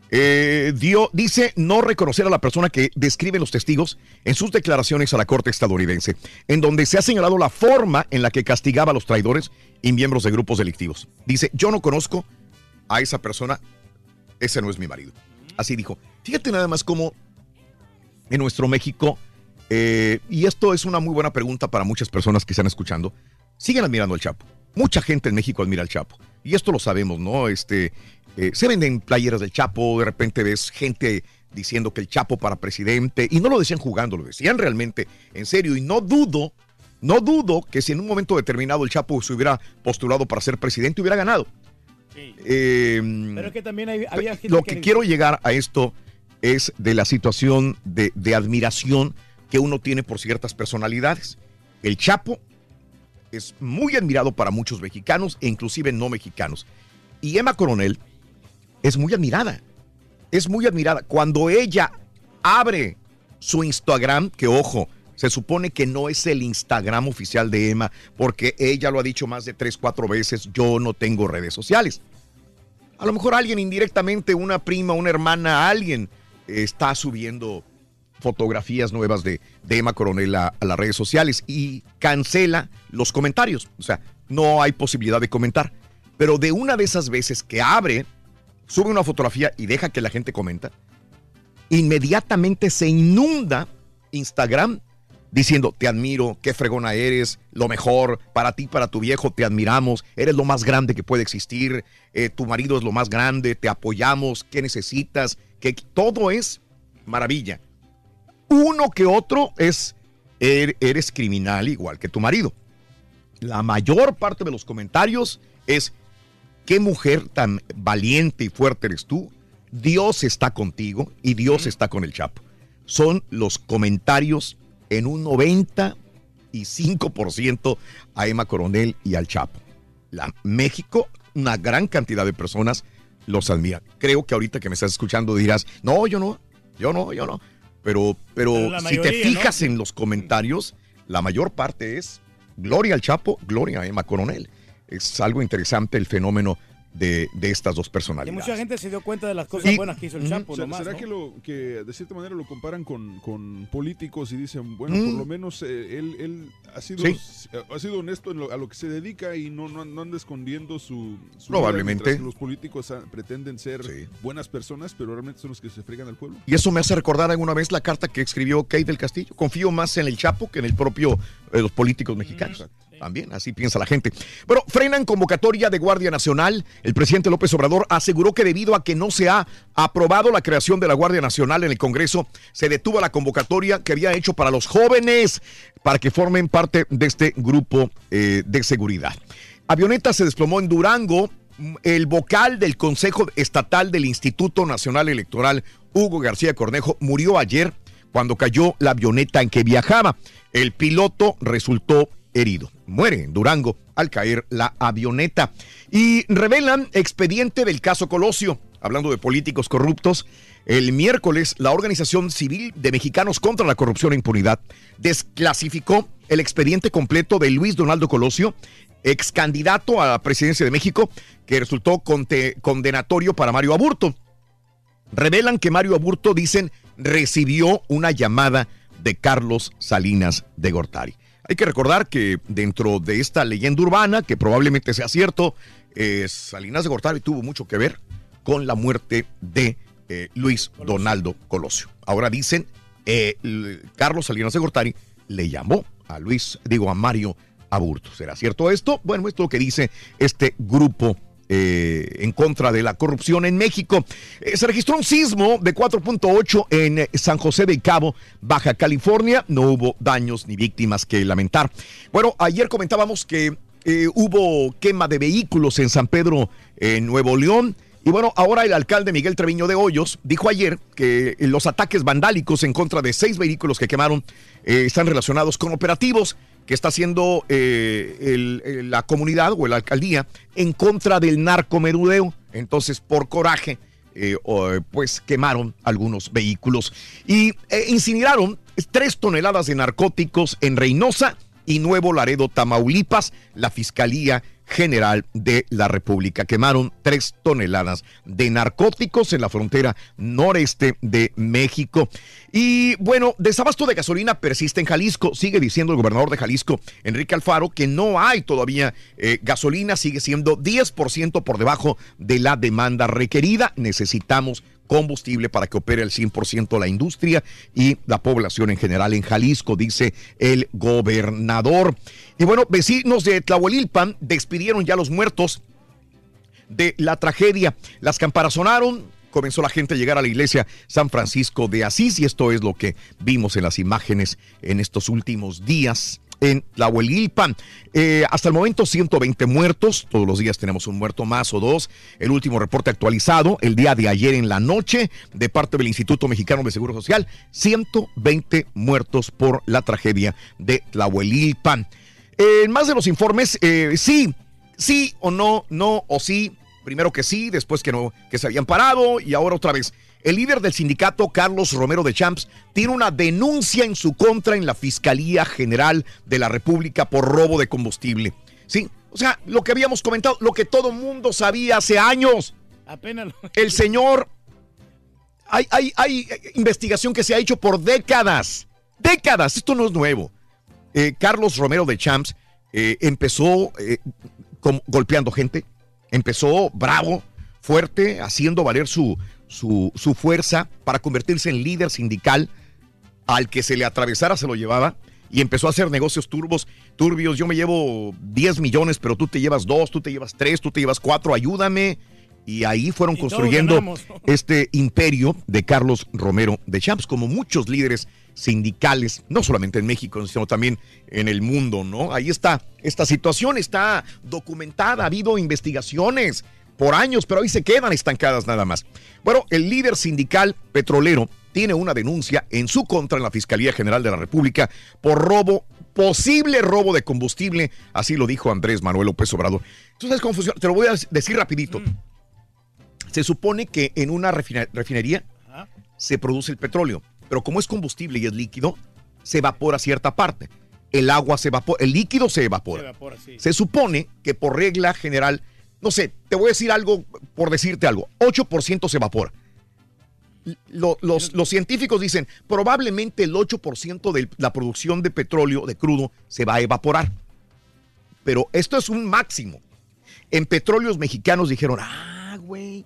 Eh, dio, dice no reconocer a la persona que describe los testigos en sus declaraciones a la corte estadounidense, en donde se ha señalado la forma en la que castigaba a los traidores y miembros de grupos delictivos. Dice, yo no conozco a esa persona, ese no es mi marido. Así dijo. Fíjate nada más cómo en nuestro México, eh, y esto es una muy buena pregunta para muchas personas que están escuchando, siguen admirando al Chapo. Mucha gente en México admira al Chapo. Y esto lo sabemos, ¿no? Este, eh, se venden playeras del Chapo, de repente ves gente diciendo que el Chapo para presidente, y no lo decían jugando, lo decían realmente en serio, y no dudo, no dudo que si en un momento determinado el Chapo se hubiera postulado para ser presidente, hubiera ganado. Eh, Pero que también hay- había gente lo que que- quiero llegar a esto es de la situación de, de admiración que uno tiene por ciertas personalidades. El Chapo es muy admirado para muchos mexicanos e inclusive no mexicanos. Y Emma Coronel es muy admirada. Es muy admirada. Cuando ella abre su Instagram, que ojo, se supone que no es el Instagram oficial de Emma, porque ella lo ha dicho más de tres, cuatro veces, yo no tengo redes sociales. A lo mejor alguien indirectamente, una prima, una hermana, alguien está subiendo fotografías nuevas de, de Emma Coronel a, a las redes sociales y cancela los comentarios. O sea, no hay posibilidad de comentar. Pero de una de esas veces que abre, sube una fotografía y deja que la gente comenta, inmediatamente se inunda Instagram diciendo, te admiro, qué fregona eres, lo mejor, para ti, para tu viejo, te admiramos, eres lo más grande que puede existir, eh, tu marido es lo más grande, te apoyamos, ¿qué necesitas? Que todo es maravilla. Uno que otro es, er- eres criminal igual que tu marido. La mayor parte de los comentarios es, qué mujer tan valiente y fuerte eres tú, Dios está contigo y Dios está con el Chapo. Son los comentarios en un 95% a Emma Coronel y al Chapo. La México, una gran cantidad de personas los admiran. Creo que ahorita que me estás escuchando dirás, no, yo no, yo no, yo no. Pero, pero, si te fijas en los comentarios, la mayor parte es gloria al Chapo, gloria a Emma Coronel. Es algo interesante el fenómeno de, de estas dos Y personalidades. mucha gente se dio cuenta de las cosas Y- buenas que hizo el. Chapo. ¿Será, nomás, será ¿no? que, lo, que de cierta manera lo comparan con, con políticos y dicen, bueno, Mm. por lo menos eh, él, él ha, sido, Sí. ha sido honesto en lo- a lo que se dedica y no, no, no anda escondiendo su... su Probablemente. los políticos ah, pretenden ser buenas personas, pero realmente son los que se fregan al pueblo. Y eso me hace recordar alguna vez la carta que escribió Kate del Castillo. Confío más en el Chapo que en el propio eh, los políticos mexicanos. También, así piensa la gente. Bueno, frenan convocatoria de Guardia Nacional. El presidente López Obrador aseguró que debido a que no se ha aprobado la creación de la Guardia Nacional en el Congreso, se detuvo la convocatoria que había hecho para los jóvenes para que formen parte de este grupo eh, de seguridad. Avioneta se desplomó en Durango. El vocal del Consejo Estatal del Instituto Nacional Electoral, Hugo García Cornejo, murió ayer cuando cayó la avioneta en que viajaba. El piloto resultó herido. Muere en Durango al caer la avioneta. Y revelan expediente del caso Colosio. Hablando de políticos corruptos, el miércoles la Organización Civil de Mexicanos contra la Corrupción e Impunidad desclasificó el expediente completo de Luis Donaldo Colosio, ex candidato a la presidencia de México, que resultó condenatorio para Mario Aburto. Revelan que Mario Aburto, dicen, recibió una llamada de Carlos Salinas de Gortari. Hay que recordar que dentro de esta leyenda urbana, que probablemente sea cierto, eh, Salinas de Gortari tuvo mucho que ver con la muerte de eh, Luis Donaldo Colosio. Ahora dicen, eh, Carlos Salinas de Gortari le llamó a Luis, digo, a Mario Aburto. ¿Será cierto esto? Bueno, esto es lo que dice este grupo eh, en contra de la corrupción en México. Eh, se registró un sismo de 4.8 en eh, San José del Cabo, Baja California. No hubo daños ni víctimas que lamentar. Bueno, ayer comentábamos que hubo quema de vehículos en San Pedro, en Nuevo León. Y bueno, ahora el alcalde Miguel Treviño de Hoyos dijo ayer que los ataques vandálicos en contra de seis vehículos que quemaron están relacionados con operativos que está haciendo eh, el- la comunidad o la alcaldía en contra del narcomerudeo. Entonces, por coraje, eh, eh, pues quemaron algunos vehículos y eh, incineraron tres toneladas de narcóticos en Reynosa y Nuevo Laredo, Tamaulipas. La Fiscalía General de la República quemaron tres toneladas de narcóticos en la frontera noreste de México. Y bueno, desabasto de gasolina persiste en Jalisco. Sigue diciendo el gobernador de Jalisco, Enrique Alfaro, que no hay todavía eh, gasolina, sigue siendo 10% por debajo de la demanda requerida. Necesitamos combustible para que opere al 100% la industria y la población en general en Jalisco, dice el gobernador. Y bueno, vecinos de Tlahuelilpan despidieron ya los muertos de la tragedia. Las campanas sonaron, comenzó la gente a llegar a la iglesia San Francisco de Asís y esto es lo que vimos en las imágenes en estos últimos días en Tlahuelilpan. Eh, hasta el momento 120 muertos, todos los días tenemos un muerto más o dos. El último reporte actualizado el día de ayer en la noche de parte del Instituto Mexicano de Seguro Social, 120 muertos por la tragedia de Tlahuelilpan. En más de los informes, eh, sí, sí o no, no o sí. Primero que sí, después que no, que se habían parado y ahora otra vez. El líder del sindicato, Carlos Romero de Champs, tiene una denuncia en su contra en la Fiscalía General de la República por robo de combustible. Sí, o sea, lo que habíamos comentado, lo que todo mundo sabía hace años. Apenas lo- El señor, hay, hay, hay investigación que se ha hecho por décadas. Décadas, esto no es nuevo. Eh, Carlos Romero de Champs eh, empezó eh, golpeando gente, empezó bravo, fuerte, haciendo valer su, su, su fuerza para convertirse en líder sindical. Al que se le atravesara se lo llevaba. y empezó a hacer negocios turbos, turbios. Yo me llevo 10 millones, pero tú te llevas 2, tú te llevas 3, tú te llevas 4, ayúdame. Y ahí fueron construyendo este imperio de Carlos Romero de Champs, como muchos líderes sindicales, no solamente en México, sino también en el mundo, ¿no? Ahí está, esta situación está documentada, ha habido investigaciones por años, pero ahí se quedan estancadas nada más. Bueno, el líder sindical petrolero tiene una denuncia en su contra en la Fiscalía General de la República por robo, posible robo de combustible, así lo dijo Andrés Manuel López Obrador. ¿Tú sabes cómo funciona? Te lo voy a decir rapidito. Se supone que en una refinería se produce el petróleo, pero como es combustible y es líquido, se evapora cierta parte. El agua se evapora, el líquido se evapora. Se evapora, sí. Se supone que por regla general, no sé, te voy a decir algo por decirte algo, 8% se evapora. Lo- los, los científicos dicen, probablemente el 8% de la producción de petróleo, de crudo, se va a evaporar. Pero esto es un máximo. En petróleos mexicanos dijeron, ah, güey,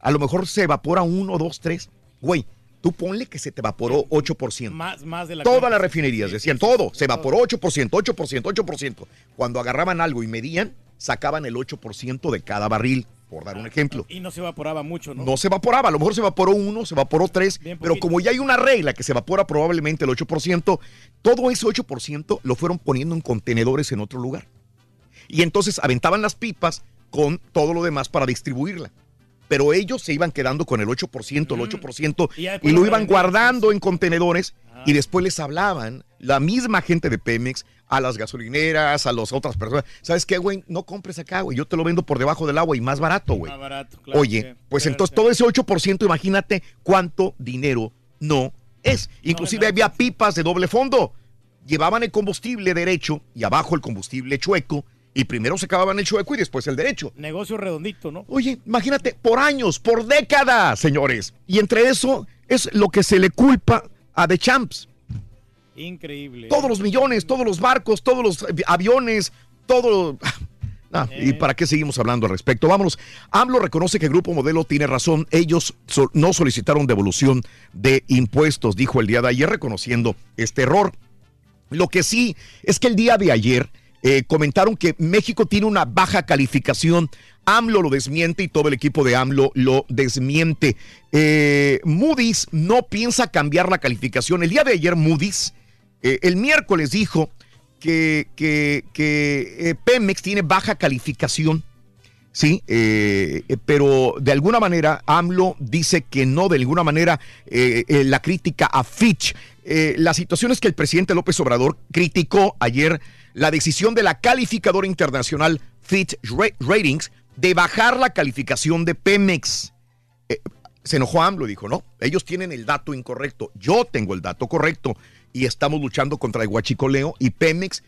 a lo mejor se evapora uno, dos, tres. Güey, tú ponle que se te evaporó 8%. Más, más de la Todas las refinerías decían todo, se evaporó 8%, 8%, 8%. Cuando agarraban algo y medían, sacaban el 8% de cada barril, por dar un ejemplo. Y no se evaporaba mucho, ¿no? No se evaporaba, a lo mejor se evaporó uno, se evaporó tres, pero como ya hay una regla que se evapora probablemente el 8%, todo ese 8% lo fueron poniendo en contenedores en otro lugar. Y entonces aventaban las pipas con todo lo demás para distribuirla. Pero ellos se iban quedando con el 8%, el 8%, Y ya y, lo iban guardando en contenedores y después les hablaban la misma gente de Pemex a las gasolineras, a las otras personas. ¿Sabes qué, güey? No compres acá, güey. Yo te lo vendo por debajo del agua y más barato, güey. Más barato, claro. Oye, que- pues entonces todo ese 8%, imagínate cuánto dinero no es. Inclusive había pipas de doble fondo. Llevaban el combustible derecho y abajo el combustible chueco. Y primero se acababan el chueco y después el derecho. Negocio redondito, ¿no? Oye, imagínate, por años, por décadas, señores. Y entre eso es lo que se le culpa a The Champs. Increíble. Todos los millones, todos los barcos, todos los eh, aviones, todo... Ah, ¿Y para qué seguimos hablando al respecto? Vámonos. AMLO reconoce que el Grupo Modelo tiene razón. Ellos so- no solicitaron devolución de impuestos, dijo el día de ayer, reconociendo este error. Lo que sí es que el día de ayer eh, comentaron que México tiene una baja calificación. AMLO lo desmiente y todo el equipo de AMLO lo desmiente. Eh, Moody's no piensa cambiar la calificación. El día de ayer Moody's, eh, el miércoles dijo que, eh, Pemex tiene baja calificación. Sí, eh, pero de alguna manera AMLO dice que no, de ninguna manera la crítica a Fitch. La situación es que el presidente López Obrador criticó ayer la decisión de la calificadora internacional Fitch Ra- Ratings de bajar la calificación de Pemex. Se enojó AMLO dijo, no, ellos tienen el dato incorrecto, yo tengo el dato correcto y estamos luchando contra el huachicoleo y Pemex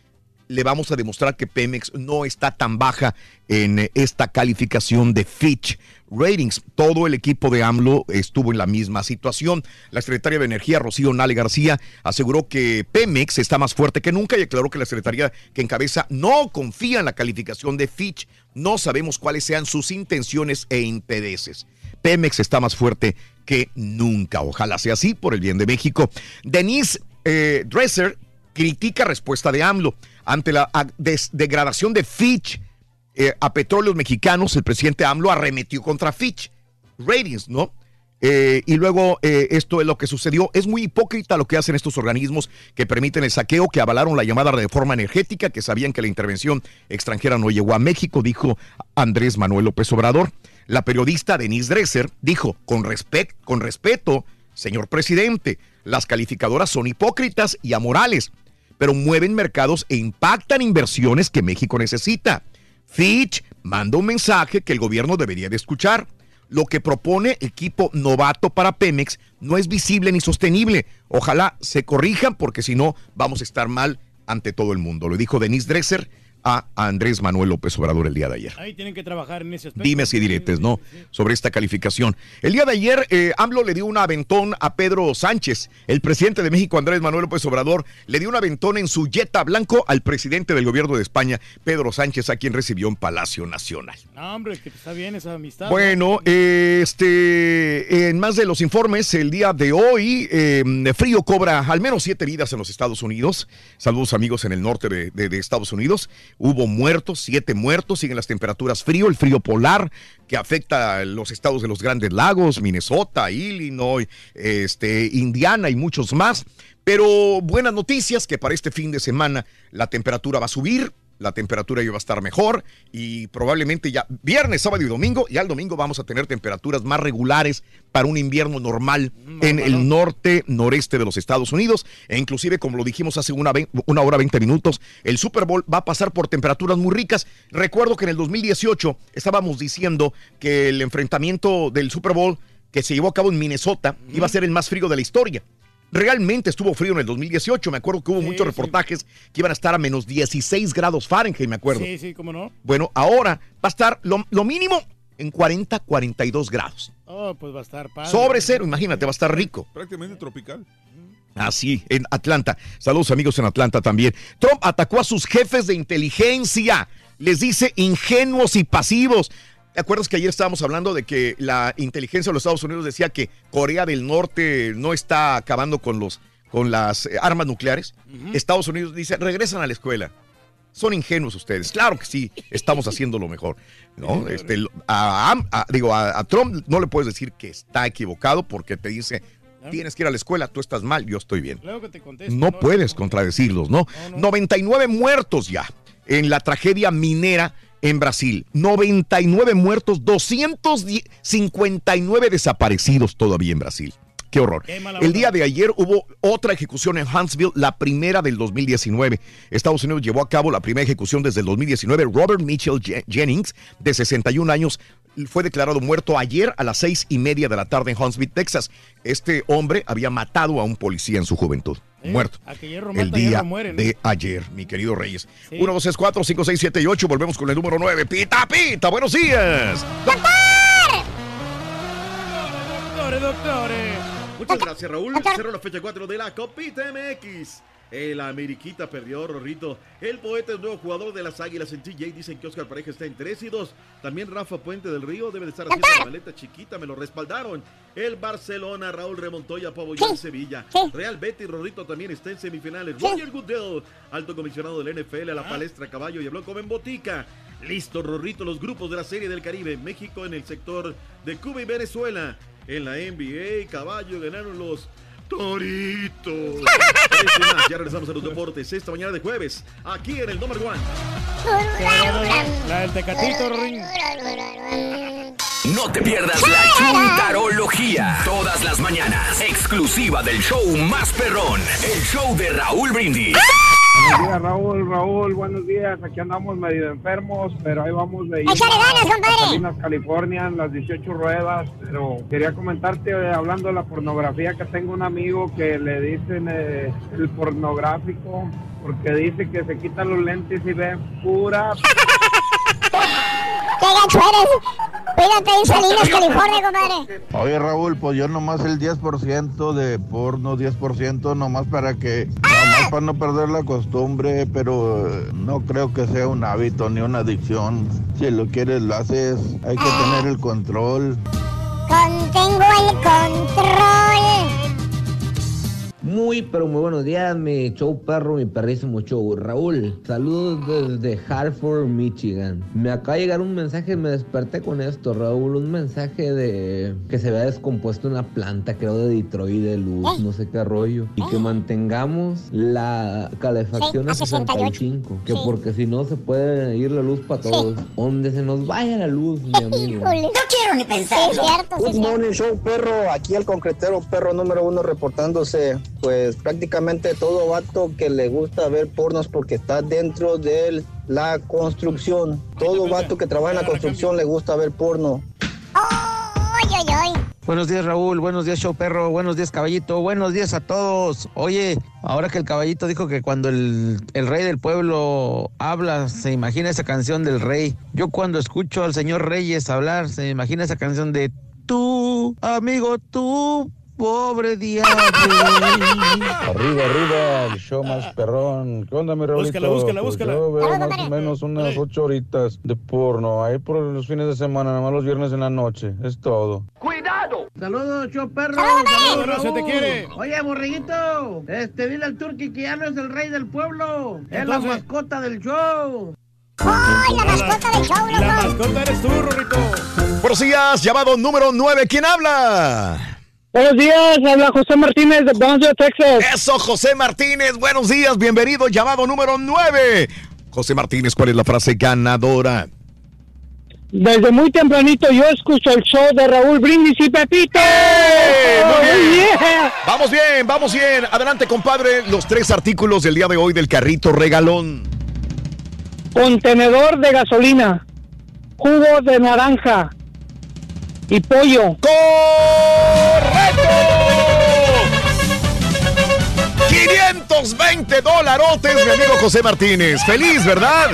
le vamos a demostrar que Pemex no está tan baja en eh, esta calificación de Fitch Ratings. Todo el equipo de AMLO estuvo en la misma situación. La secretaria de Energía, Rocío Nale García, aseguró que Pemex está más fuerte que nunca y aclaró que la secretaría que encabeza no confía en la calificación de Fitch. No sabemos cuáles sean sus intenciones e intereses. Pemex está más fuerte que nunca. Ojalá sea así por el bien de México. Denise eh, Dresser critica respuesta de AMLO ante la degradación de Fitch eh, a petróleos mexicanos. El presidente AMLO arremetió contra Fitch Ratings, ¿no? Eh, y luego eh, esto es lo que sucedió. Es muy hipócrita lo que hacen estos organismos que permiten el saqueo, que avalaron la llamada reforma energética, que sabían que la intervención extranjera no llegó a México, dijo Andrés Manuel López Obrador. La periodista Denise Dresser dijo, con, con respeto, señor presidente, las calificadoras son hipócritas y amorales, pero mueven mercados e impactan inversiones que México necesita. Fitch manda un mensaje que el gobierno debería de escuchar. Lo que propone equipo novato para Pemex no es visible ni sostenible. Ojalá se corrijan porque si no vamos a estar mal ante todo el mundo. Lo dijo Denise Dresser a Andrés Manuel López Obrador el día de ayer. Ahí tienen que trabajar en ese aspecto. Dime si diretes, ¿no? Sobre esta calificación. El día de ayer, eh, AMLO le dio un aventón a Pedro Sánchez. El presidente de México, Andrés Manuel López Obrador, le dio un aventón en su yeta blanco al presidente del gobierno de España, Pedro Sánchez, a quien recibió en Palacio Nacional. No, hombre, que está bien esa amistad. Bueno, eh, este, en más de los informes, el día de hoy, eh, frío cobra al menos siete vidas en los Estados Unidos. Saludos amigos en el norte de, de- de Estados Unidos. Hubo muertos, siete muertos, siguen las temperaturas frío, el frío polar que afecta a los estados de los Grandes Lagos, Minnesota, Illinois, este, Indiana y muchos más. Pero buenas noticias que para este fin de semana la temperatura va a subir, la temperatura ya va a estar mejor y probablemente ya viernes, sábado y domingo, ya el domingo vamos a tener temperaturas más regulares para un invierno normal en el norte, noreste de los Estados Unidos e inclusive como lo dijimos hace una hora 20 minutos, el Super Bowl va a pasar por temperaturas muy ricas. Recuerdo que en el 2018 estábamos diciendo que el enfrentamiento del Super Bowl que se llevó a cabo en Minnesota iba a ser el más frío de la historia. Realmente estuvo frío en el 2018. Me acuerdo que hubo muchos reportajes que iban a estar a menos 16 grados Fahrenheit, me acuerdo. Sí, sí, cómo no. Bueno, ahora va a estar lo, lo mínimo en 40, 42 grados. Oh, pues va a estar padre. Sobre cero, imagínate, va a estar rico. Prácticamente tropical. Así, en Atlanta. Saludos amigos en Atlanta también. Trump atacó a sus jefes de inteligencia. Les dice ingenuos y pasivos. ¿Te acuerdas que ayer estábamos hablando de que la inteligencia de los Estados Unidos decía que Corea del Norte no está acabando con, los, con las eh, armas nucleares? Estados Unidos dice, regresan a la escuela. Son ingenuos ustedes. Claro que sí, estamos haciendo lo mejor. ¿no? Este, a, a- digo, a, Trump no le puedes decir que está equivocado porque te dice, tienes que ir a la escuela, tú estás mal, yo estoy bien. Luego que te contesto. No puedes contradecirlos, ¿no? 99 muertos ya en la tragedia minera en Brasil. 99 muertos, 259 desaparecidos todavía en Brasil. Qué horror. El día de ayer hubo otra ejecución en Huntsville, la primera del 2019. Estados Unidos llevó a cabo la primera ejecución desde el 2019. Robert Mitchell Je- Jennings, de 61 años, fue declarado muerto ayer a las seis y media de la tarde en Huntsville, Texas. Este hombre había matado a un policía en su juventud. Eh, muerto. El día de ayer, mi querido Reyes. Sí. 1, 2, 3, 4, 5, 6, 7 y 8. Volvemos con el número 9. Pita, pita. Buenos días. Doctores, doctores. Muchas gracias, Raúl. Cerró la fecha 4 de la Copita MX. El Ameriquita perdió, Rorrito. El poeta es nuevo jugador de las Águilas en TJ. Dicen que Oscar Pareja está en 3 y 2. También Rafa Puente del Río debe de estar haciendo la maleta chiquita. Me lo respaldaron. El Barcelona, Raúl remontó y apoyó en Sevilla. Real Betis, Rorrito también está en semifinales. Roger Goodell, alto comisionado del NFL, a la palestra caballo y habló como en botica. Listo, Rorrito, los grupos de la Serie del Caribe. México en el sector de Cuba y Venezuela. En la NBA, caballo ganaron los Más, ya regresamos a los deportes esta mañana de jueves, aquí en el Number One. La del Tecatito, Ring. No te pierdas la chuntarología. Todas las mañanas. Exclusiva del show más perrón. El show de Raúl Brindis. Buenos días, Raúl, Raúl, buenos días. Aquí andamos medio enfermos, pero ahí vamos de ir Échale ganas, compadre. California, en las 18 ruedas. Pero quería comentarte, eh, hablando de la pornografía, que tengo un amigo que le dicen eh, el pornográfico, porque dice que se quitan los lentes y ve pura... ¡Qué gacho eres! Cuídate en Salinas, California, compadre. Oye Raúl, pues yo nomás el 10% de porno, 10% nomás para que, nomás para no perder la costumbre, pero eh, no creo que sea un hábito ni una adicción. Si lo quieres lo haces, hay que tener el control. Contengo el control. Muy, pero muy buenos días, mi show perro, mi perrísimo show. Raúl, saludos desde Hartford, Michigan. Me acaba de llegar un mensaje, me desperté con esto, Raúl. Un mensaje de que se había descompuesto una planta, creo de Detroit, de luz, no sé qué rollo. Y que mantengamos la calefacción Sí, a a 68. 65. Que Sí. porque si no se puede ir la luz para todos. Donde se nos vaya la luz, mi amigo. No quiero ni pensar. Sí, es cierto, sí, Good morning show perro, aquí el concretero perro número uno reportándose. Pues prácticamente todo vato que le gusta ver pornos porque está dentro de la construcción. Todo vato que trabaja en la construcción le gusta ver porno. Ay, ay, ay. Buenos días Raúl, buenos días Show Perro, buenos días Caballito, buenos días a todos. Oye, ahora que el Caballito dijo que cuando el, el rey del pueblo habla, se imagina esa canción del rey. Yo cuando escucho al señor Reyes hablar, se imagina esa canción de tú, amigo, tú, pobre diablo. Arriba, arriba, el show más perrón. ¿Qué onda, mi Raulito? Búscala, búscala, Pues búscala. Yo veo Saludos, más o menos unas ocho horitas de porno. Ahí por los fines de semana, nada más los viernes en la noche. Es todo. ¡Cuidado! Saludos, show perro. Saludos. Se te quiere. Oye, borreguito, este, dile al turqui que ya no es el rey del pueblo. Es la Entonces- mascota del show. ¡Ay, la mascota del show, La mascota eres tú, Rorrito. Buenos días, llamado número 9. ¿Quién habla? Buenos días, habla José Martínez de Brownsville, Texas. Eso, José Martínez. Buenos días, bienvenido. Llamado número 9. José Martínez, ¿cuál es la frase ganadora? Desde muy tempranito yo escucho el show de Raúl Brindis y Pepito. Muy bien. Oh, yeah. Vamos bien, vamos bien. Adelante, compadre. Los tres artículos del día de hoy del carrito regalón. Contenedor de gasolina, jugo de naranja y pollo. ¡Correcto! 520 dolarotes, mi amigo José Martínez. Feliz, ¿verdad?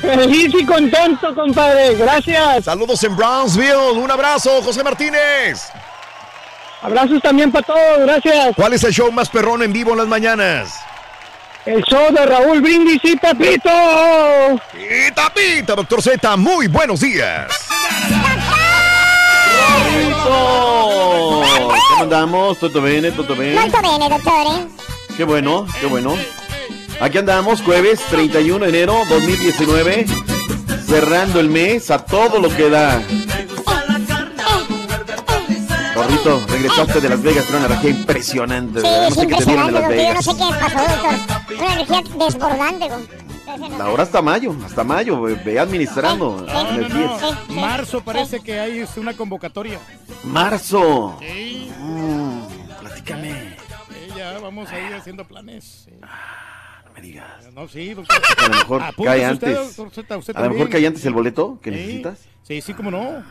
Feliz y contento, compadre. Gracias. Saludos en Brownsville. Un abrazo, José Martínez. Abrazos también para todos. Gracias. ¿Cuál es el show más perrón en vivo en las mañanas? El show de Raúl Brindis y Pepito. Y tapita, doctor Z. Muy buenos días. ¿Cómo andamos? ¿Todo bien? ¿Todo bien? Molto bene, dottore. Qué bueno, qué bueno. Aquí andamos, jueves 31 de enero 2019, cerrando el mes a todo lo que da. Rorrito, regresaste de Las Vegas con una energía impresionante. Es no sé qué te dieron impresionante, en Las doctor. Yo no Vegas. sé qué pasó, doctor. Una energía desbordante. Con- Ahora hasta mayo, hasta mayo, ve- administrando sí. Marzo parece que hay este, una convocatoria. Marzo. Sí. Mm, platícame. Sí, ya vamos a ir haciendo planes. sí. No me digas. No, sí, doctor. A lo mejor cae usted, antes. doctor usted A lo mejor cae antes el boleto que Sí. necesitas. Sí, sí, cómo no.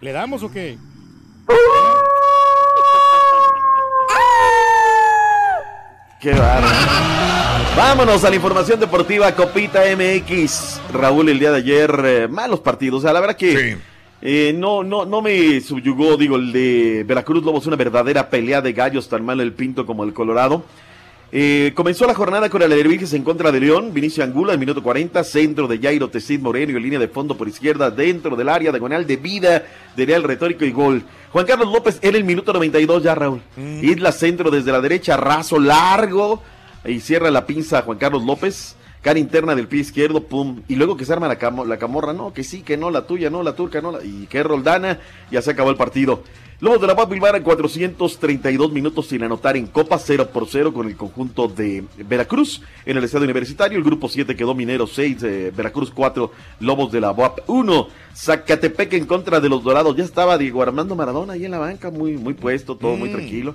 ¿Le damos o qué? Qué bárbaro. Vámonos a la información deportiva Copita MX. Raúl, el día de ayer, eh, malos partidos. O sea, la verdad que eh, no, no, no me subyugó, digo, el de Veracruz Lobos, una verdadera pelea de gallos, tan malo el Pinto como el Colorado. Eh, comenzó la jornada con el Alebrijes en contra de León, Vinicio Angula en minuto 40, centro de Jairo Tecid Moreno y línea de fondo por izquierda dentro del área, diagonal de vida, de Real Retórico y gol. Juan Carlos López en el minuto 92 ya, Raúl. Isla centro desde la derecha, raso largo y cierra la pinza Juan Carlos López. Cara interna del pie izquierdo, pum. Y luego que se arma la, la camorra, no, que sí, que no, la tuya, no, la turca, no, la- y que Roldana, ya se acabó el partido. Lobos de la Paz Bilbao en 432 minutos sin anotar en Copa 0 por 0 con el conjunto de Veracruz en el estadio universitario. El grupo 7 quedó Minero 6, eh, Veracruz 4, Lobos de la UAP 1. Zacatepec en contra de los Dorados. Ya estaba Diego Armando Maradona ahí en la banca, muy, muy puesto, todo muy tranquilo.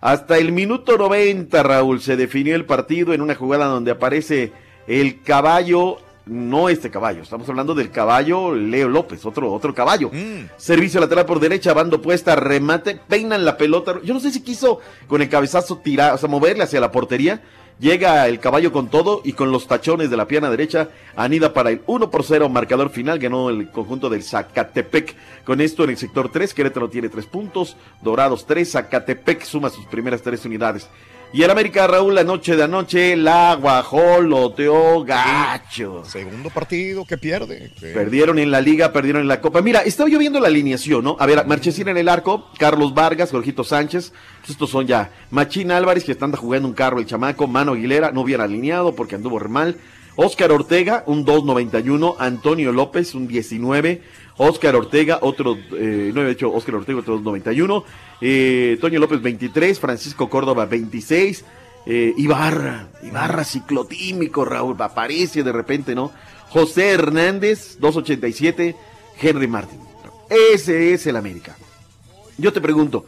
Hasta el minuto 90, Raúl, se definió el partido en una jugada donde aparece el caballo, no este caballo, estamos hablando del caballo Leo López, otro, otro caballo. Servicio lateral por derecha, bando puesta, remate, peinan la pelota. Yo no sé si quiso con el cabezazo tirar, o sea, moverle hacia la portería. Llega el caballo con todo y con los tachones de la pierna derecha anida para el 1 por 0 marcador final. Ganó el conjunto del Zacatepec. Con esto en el sector 3, Querétaro tiene 3 puntos, Dorados 3, Zacatepec suma sus primeras 3 unidades. Y el América Raúl la noche de anoche la guajoloteó gacho. Segundo partido que pierde. Sí. Perdieron en la liga, perdieron en la copa. Mira, estaba yo viendo la alineación, ¿no? A ver, Marchesín en el arco, Carlos Vargas, Jorgito Sánchez. Pues estos son ya Machín Álvarez, que están jugando un carro el chamaco. Mano Aguilera, no hubiera alineado porque anduvo re mal. Oscar Ortega, un 2.91. Antonio López, un 19. Oscar Ortega, otro, eh, no he hecho Oscar Ortega, otro 2.91. Eh, Toño López, 23. Francisco Córdoba, 26. Eh, Ibarra, Ibarra ciclotímico, Raúl, aparece de repente, ¿no? José Hernández, 287, Henry Martin. Ese es el América. Yo te pregunto,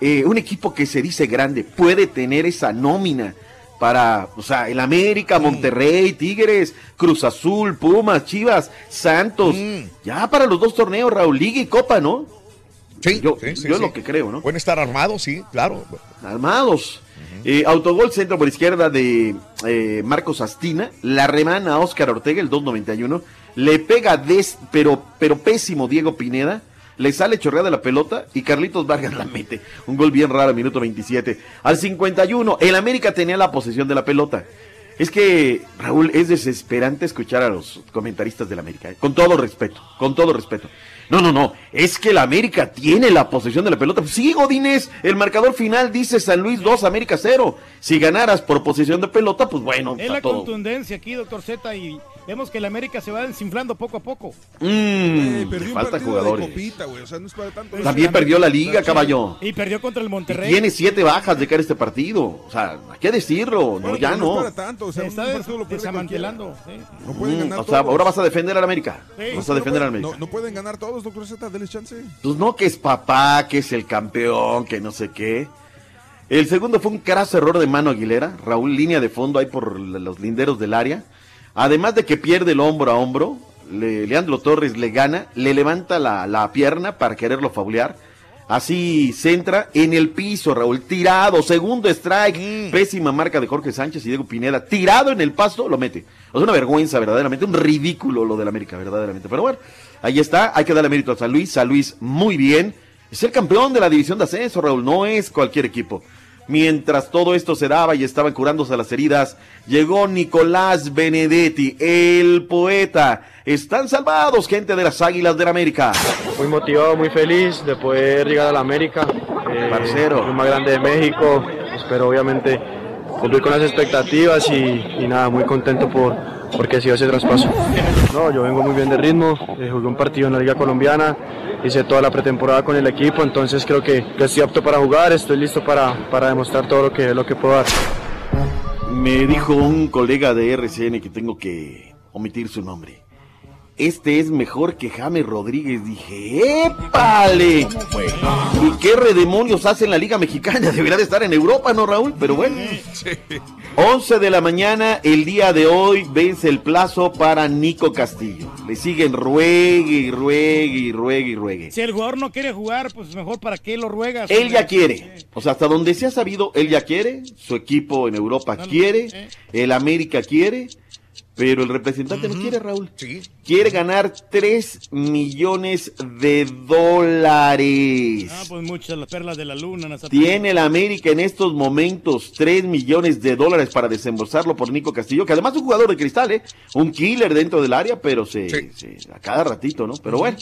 eh, un equipo que se dice grande puede tener esa nómina para, o sea, el América, Monterrey, Tigres, Cruz Azul, Pumas, Chivas, Santos, ya para los dos torneos, Raúl, Liga y Copa, ¿no? Sí, yo, sí, sí, yo sí. lo que creo, ¿no? Pueden estar armados, sí, claro. Armados. Eh, autogol centro por izquierda de eh, Marcos Astina. La remana Oscar Ortega, el 2.91. Le pega des, pero, pero pésimo Diego Pineda. Le sale chorreada la pelota y Carlitos Vargas la mete. Un gol bien raro, minuto 27. Al 51, el América tenía la posesión de la pelota. Es que, Raúl, es desesperante escuchar a los comentaristas del América. ¿eh? Con todo respeto, con todo respeto. No, no, no. Es que el América tiene la posesión de la pelota. Sí, Godínez, el marcador final dice San Luis 2, América 0. Si ganaras por posesión de pelota, pues bueno, Es está la todo. contundencia aquí, doctor Z, y vemos que el América se va desinflando poco a poco. Mm, Eh, perdió un falta jugadores. de copita, güey. O sea, no es para tanto. También perdió la liga, caballo. Y perdió contra el Y Monterrey. tiene siete bajas de cara a este partido. O sea, hay que decirlo. No, ya no no. es para tanto. O sea, está desmantelando. No pueden Mm, ganar o sea, todos. ahora vas a defender al América. Sí. Vas a defender al América. No, no pueden ganar todos, doctor Z, denles chance. Pues no, que es papá, que es el campeón, que no sé qué. El segundo fue un craso error de mano Aguilera. Raúl, línea de fondo ahí por los linderos del área. Además de que pierde el hombro a hombro, le- Leandro Torres le gana, le levanta la, la pierna para quererlo faulear. Así centra en el piso, Raúl, tirado, segundo strike, pésima marca de Jorge Sánchez y Diego Pineda, tirado en el pasto, lo mete. O sea, una vergüenza verdaderamente, un ridículo lo del América, verdaderamente. Pero bueno, ahí está, hay que darle mérito a San Luis, San Luis muy bien. Es el campeón de la división de ascenso, Raúl, no es cualquier equipo. Mientras todo esto se daba y estaban curándose las heridas, llegó Nicolás Benedetti, el poeta. Están salvados, gente de las Águilas del América. Muy motivado, muy feliz de poder llegar a la América. eh, Parcero. el más grande de México. Espero obviamente cumplir con las expectativas y, y nada, muy contento por porque ha sido ese traspaso. No, yo vengo muy bien de ritmo, eh, jugué un partido en la Liga Colombiana, hice toda la pretemporada con el equipo, entonces creo que, que estoy apto para jugar, estoy listo para, para demostrar todo lo que, lo que puedo dar. Me dijo un colega de RCN que tengo que omitir su nombre. Este es mejor que James Rodríguez. Dije, ¡épale! ¿Y qué redemonios hace en la Liga Mexicana? Debería de estar en Europa, ¿no, Raúl? Pero bueno. 11 de la mañana, el día de hoy, vence el plazo para Nico Castillo. Le siguen ruegue y ruegue y ruegue y ruegue. Si el jugador no quiere jugar, pues mejor para qué lo ruegas. Él ya quiere. O sea, hasta donde se ha sabido, él ya quiere. Su equipo en Europa quiere. El América quiere. Pero el representante no quiere, Raúl. Quiere ganar 3 millones de dólares. Ah, pues muchas las perlas de la luna. Tiene el América en estos momentos 3 millones de dólares para desembolsarlo por Nico Castillo, que además es un jugador de cristal, ¿eh? Un killer dentro del área, pero se, se- a cada ratito, ¿no? Pero bueno.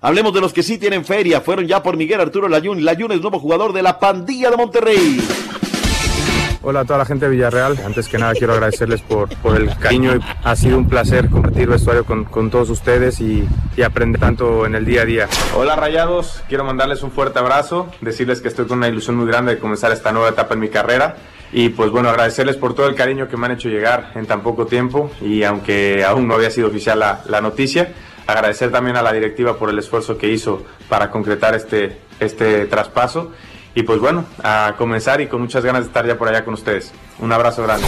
Hablemos de los que sí tienen feria. Fueron ya por Miguel Arturo Layún. Layún es nuevo jugador de la pandilla de Monterrey. Hola a toda la gente de Villarreal. Antes que nada quiero agradecerles por, por el cariño. Ha sido un placer compartir vestuario con, con todos ustedes y, y aprender tanto en el día a día. Hola Rayados, quiero mandarles un fuerte abrazo, decirles que estoy con una ilusión muy grande de comenzar esta nueva etapa en mi carrera y pues bueno, agradecerles por todo el cariño que me han hecho llegar en tan poco tiempo y aunque aún no había sido oficial la, la noticia, agradecer también a la directiva por el esfuerzo que hizo para concretar este, este traspaso. Y pues bueno, a comenzar y con muchas ganas de estar ya por allá con ustedes. Un abrazo grande.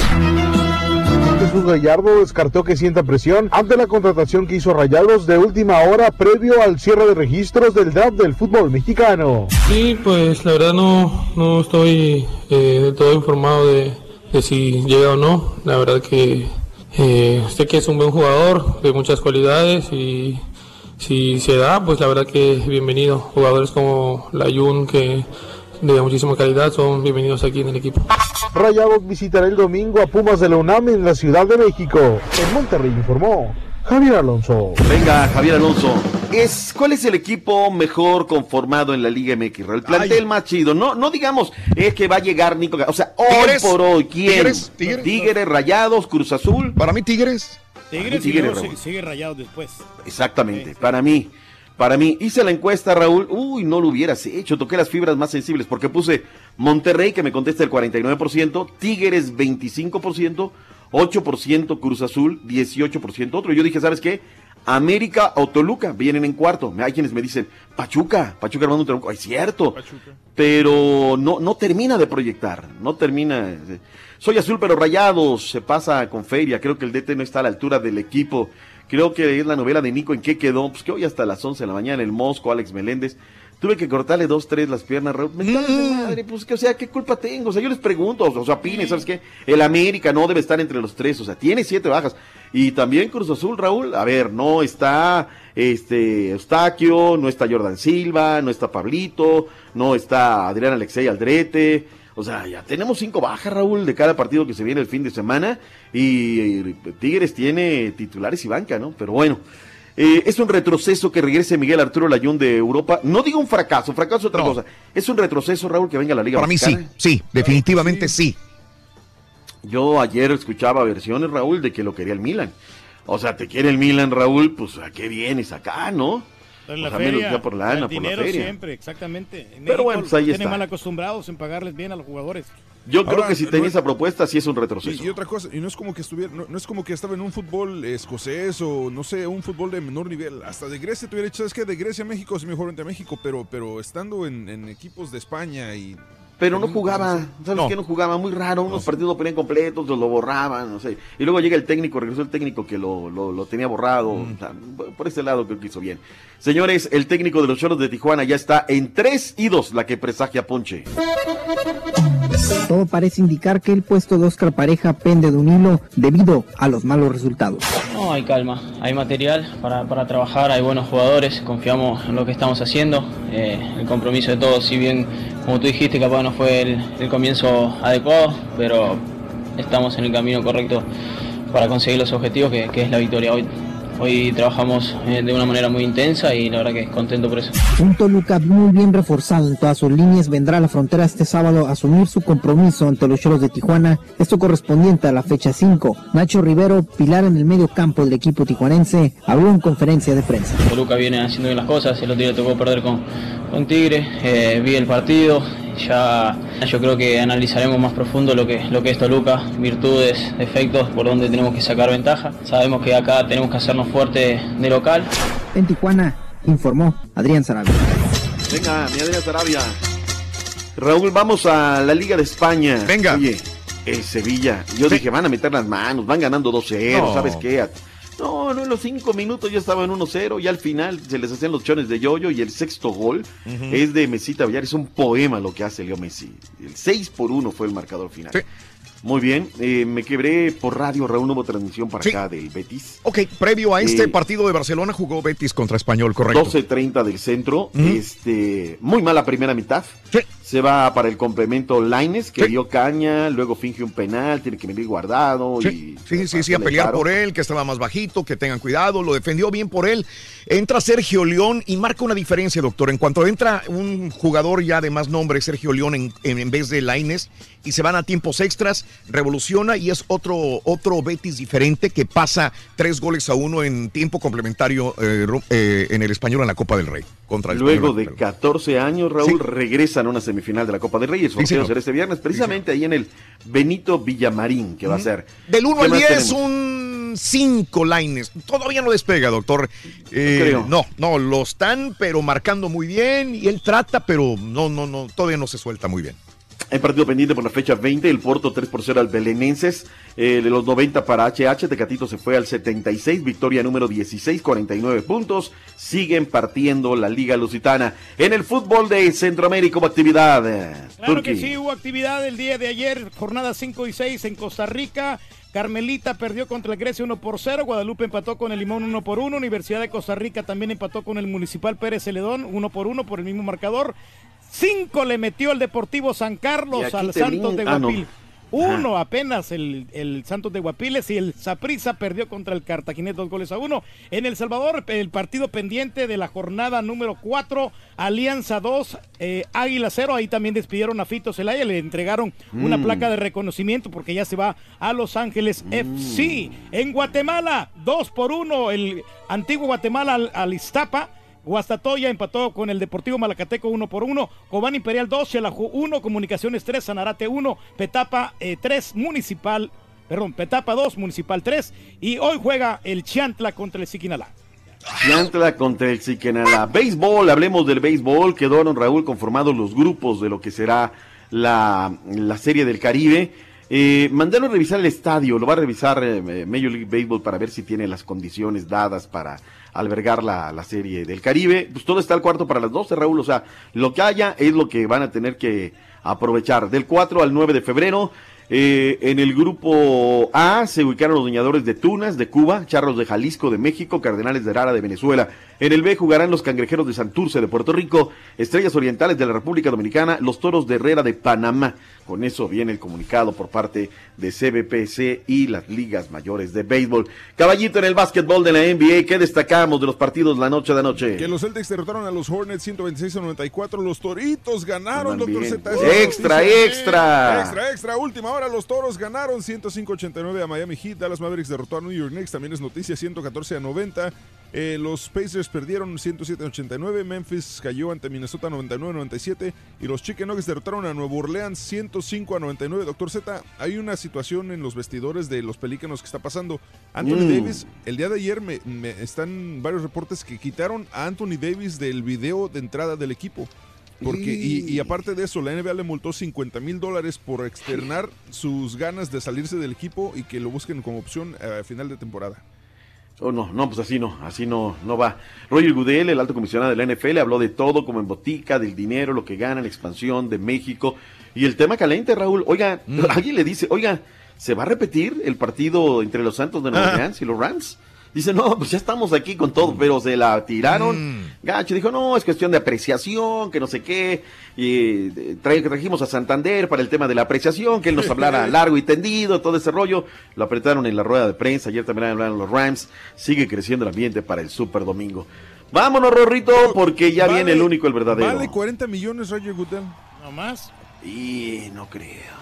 Jesús Gallardo descartó que sienta presión ante la contratación que hizo Rayados de última hora previo al cierre de registros del draft del fútbol mexicano. Sí, pues la verdad no, no estoy eh, del todo informado de, de si llega o no. La verdad que eh, sé que es un buen jugador de muchas cualidades y si se da, pues la verdad que bienvenido. Jugadores como Layun que de muchísima calidad son bienvenidos aquí en el equipo. Rayados visitará el domingo a Pumas de la UNAM en la Ciudad de México. En Monterrey informó Javier Alonso. Venga, Javier Alonso. Es, ¿Cuál es el equipo mejor conformado en la Liga MX? El plantel más chido. No, no digamos es que va a llegar Nico. O sea, hoy Tigres, por hoy, ¿quién? Tigres, Tigres. Tigres, Rayados, Cruz Azul. Para mí, Tigres. Tigres y Tigres, sigue rayado después. Exactamente, para mí. Para mí, hice la encuesta, Raúl. Uy, no lo hubieras hecho. Toqué las fibras más sensibles porque puse Monterrey, que me contesta el 49%, Tigres 25%, 8% Cruz Azul, 18% otro. Yo dije, ¿sabes qué? América o Toluca vienen en cuarto. Hay quienes me dicen, Pachuca, Pachuca armando un tronco. Es cierto, pero no, no termina de proyectar. No termina. Soy azul, pero rayados. Se pasa con feria. Creo que el DT no está a la altura del equipo. Creo que es la novela de Nico en qué quedó. Pues que hoy hasta las 11 de la mañana el Mosco, Alex Meléndez. Tuve que cortarle dos, tres las piernas, Raúl. Me de madre, pues que, o sea, ¿qué culpa tengo? O sea, yo les pregunto, o sea, Pines, ¿sabes qué? El América no debe estar entre los tres, o sea, tiene siete bajas. Y también Cruz Azul, Raúl, a ver, no está este Eustaquio, no está Jordan Silva, no está Pablito, no está Adrián Alexei Aldrete. O sea, ya tenemos cinco bajas, Raúl, de cada partido que se viene el fin de semana. Y Tigres tiene titulares y banca, ¿no? Pero bueno, eh, es un retroceso que regrese Miguel Arturo Layún de Europa. No digo un fracaso, fracaso es otra cosa. Es un retroceso, Raúl, que venga a la Liga Para mí sí, sí, definitivamente sí. Yo ayer escuchaba versiones, Raúl, de que lo quería el Milan. O sea, te quiere el Milan, Raúl, pues a qué vienes acá, ¿no? En la O sea, feria, menos ya por lana, el por la dinero feria. siempre, exactamente. En Pero México bueno, pues ahí tienen está. mal acostumbrados en pagarles bien a los jugadores. Yo creo que si no tenía es- esa propuesta, sí es un retroceso. y otra cosa, y no es como que estuviera, no, no es como que estaba en un fútbol escocés o no sé, un fútbol de menor nivel. Hasta de Grecia te hubiera dicho, es que de Grecia a México es mejor de México, pero, pero estando en, en equipos de España y Pero no jugaba, ¿sabes No. qué? No jugaba muy raro, unos partidos lo ponían completos, lo borraban, no sé. Y luego llega el técnico, regresó el técnico que lo, lo, lo tenía borrado. Mm. o sea, por ese lado creo que hizo bien. Señores, el técnico de los Choros de Tijuana ya está en 3 y 2, la que presagia Ponche. Todo parece indicar que el puesto de Oscar Pareja pende de un hilo debido a los malos resultados. No, hay calma, hay material para, para trabajar, hay buenos jugadores, confiamos en lo que estamos haciendo, eh, el compromiso de todos, si bien como tú dijiste capaz no fue el, el comienzo adecuado, pero estamos en el camino correcto para conseguir los objetivos que, que es la victoria hoy. Hoy trabajamos eh, de una manera muy intensa y la verdad que contento por eso. Un Toluca muy bien reforzado en todas sus líneas vendrá a la frontera este sábado a asumir su compromiso ante los Choros de Tijuana, esto correspondiente a la fecha 5. Nacho Rivero, pilar en el medio campo del equipo tijuanense, habló en conferencia de prensa. Toluca viene haciendo bien las cosas, el otro día tocó perder con, con Tigre, eh, vi el partido, ya yo creo que analizaremos más profundo lo que, lo que es Toluca, virtudes, defectos, por donde tenemos que sacar ventaja. Sabemos que acá tenemos que hacernos fuerte de local. En Tijuana, informó Adrián Sarabia. Venga, mi Adrián Sarabia. Raúl, vamos a la Liga de España. Venga. Oye, el Sevilla. Yo dije, van a meter las manos, van ganando 2-0, No. ¿sabes qué? No, no, en los cinco minutos ya estaban 1-0 y al final se les hacían los chones de yoyo y el sexto gol es de Mesita Villar, es un poema lo que hace Leo Messi. El 6 por 1 fue el marcador final. Muy bien, eh, me quebré por radio, Raúl, no hubo transmisión para acá del Betis. Ok, previo a este Eh, partido de Barcelona jugó Betis contra Español, correcto. 12.30 del centro. este Muy mala primera mitad. Se va para el complemento Laines, que dio caña, luego finge un penal, tiene que venir guardado. Sí, y sí, sí, sí, a le pelear paro. por él, que estaba más bajito, que tengan cuidado, lo defendió bien por él. Entra Sergio León y marca una diferencia, doctor. En cuanto entra un jugador ya de más nombre, Sergio León, en, en- en vez de Laines, y se van a tiempos extras, revoluciona y es otro, otro Betis diferente que pasa tres goles a uno en tiempo complementario eh, eh, en el español en la Copa del Rey. Contra el Luego Español. de 14 años, Raúl, regresan a una semifinal de la Copa del Rey. El sorteo señor. será este viernes, precisamente ahí en el Benito Villamarín, que va a ser. Del 1 ¿Qué al más 10, tenemos? un 5 Laines. Todavía no despega, doctor. Eh, creo. No, no, lo están, pero marcando muy bien. Y él trata, pero no, no, no, todavía no se suelta muy bien. Hay partido pendiente por la fecha 20, el Porto 3 por 0 al Belenenses, eh, de los 90 para HH, Tecatito se fue al 76, victoria número 16, 49 puntos, siguen partiendo la Liga Lusitana. En el fútbol de Centroamérica hubo actividad. eh, Claro que Turki. sí, hubo actividad el día de ayer, jornadas 5 y 6 en Costa Rica. Carmelita perdió contra el Grecia 1 por 0, Guadalupe empató con el Limón 1 por 1, Universidad de Costa Rica también empató con el Municipal Pérez Celedón 1 por 1 por el mismo marcador. 5 le metió el Deportivo San Carlos al Santos de brin- ah, no. Uno apenas el, el Santos de Guapiles y el Saprissa perdió contra el Cartaginés dos goles a uno. En El Salvador, el partido pendiente de la jornada número 4, Alianza 2, eh, Águila 0. Ahí también despidieron a Fito Zelaya, le entregaron una Mm. placa de reconocimiento porque ya se va a Los Ángeles FC. En Guatemala, 2 por 1, el antiguo Guatemala al, al Iztapa. Guastatoya empató con el Deportivo Malacateco 1 por 1. Cobán Imperial 2, Xelajú 1, Comunicaciones 3, Sanarate 1, Petapa 3, Municipal, perdón, Petapa 2, Municipal 3. Y hoy juega el Chiantla contra el Siquinalá. Chiantla contra el Siquenala. Béisbol, hablemos del béisbol. Quedaron, Raúl, conformados los grupos de lo que será la, la Serie del Caribe. Eh, mandaron revisar el estadio, lo va a revisar eh, Major League Baseball para ver si tiene las condiciones dadas para albergar la, la serie del Caribe. Pues todo está al cuarto para las 12, Raúl. O sea, lo que haya es lo que van a tener que aprovechar. Del 4 al 9 de febrero, eh, en el grupo A se ubicaron los doñadores de Tunas de Cuba, Charros de Jalisco de México, Cardenales de Lara de Venezuela. En el B jugarán los Cangrejeros de Santurce de Puerto Rico, Estrellas Orientales de la República Dominicana, los Toros de Herrera de Panamá. Con eso viene el comunicado por parte de CBPC y las ligas mayores de béisbol. Caballito en el básquetbol de la NBA, ¿qué destacamos de los partidos la noche de anoche? Que los Celtics derrotaron a los Hornets 126 a 94. Los Toritos ganaron, doctor. Z. Extra, extra. Extra, extra. Última hora, los Toros ganaron 105-89 a Miami Heat. Dallas Mavericks derrotó a New York Knicks. También es noticia 114 a 90. Eh, los Pacers perdieron 107-89. Memphis cayó ante Minnesota 99-97. Y los Chicken Nuggets derrotaron a Nueva Orleans 105 a 99. Doctor Z, hay una situación en los vestidores de los pelícanos que está pasando. Anthony Mm. Davis, el día de ayer me, me- están varios reportes que quitaron a Anthony Davis del video de entrada del equipo. Porque, y, y aparte de eso, la NBA le multó 50 mil dólares por externar sus ganas de salirse del equipo y que lo busquen como opción a final de temporada. Oh, no, no, pues así no, así no, no va. Roger Goodell, el alto comisionado de la NFL, habló de todo, como en botica, del dinero, lo que gana, la expansión de México. Y el tema caliente, Raúl, oiga, alguien le dice, oiga, ¿se va a repetir el partido entre los Santos de Nueva. Orleans y los Rams? Dice, no, pues ya estamos aquí con todo, pero se la tiraron. Gacho dijo, no, es cuestión de apreciación, que no sé qué. Y eh, tra- trajimos a Santander para el tema de la apreciación, que él nos hablara largo y tendido, todo ese rollo. Lo apretaron en la rueda de prensa, ayer también hablaron los Rams. Sigue creciendo el ambiente para el Super Domingo. Vámonos, Rorrito, porque ya Vale- viene el único, el verdadero. Vale 40 millones Roger Goodell. No más. Y no creo.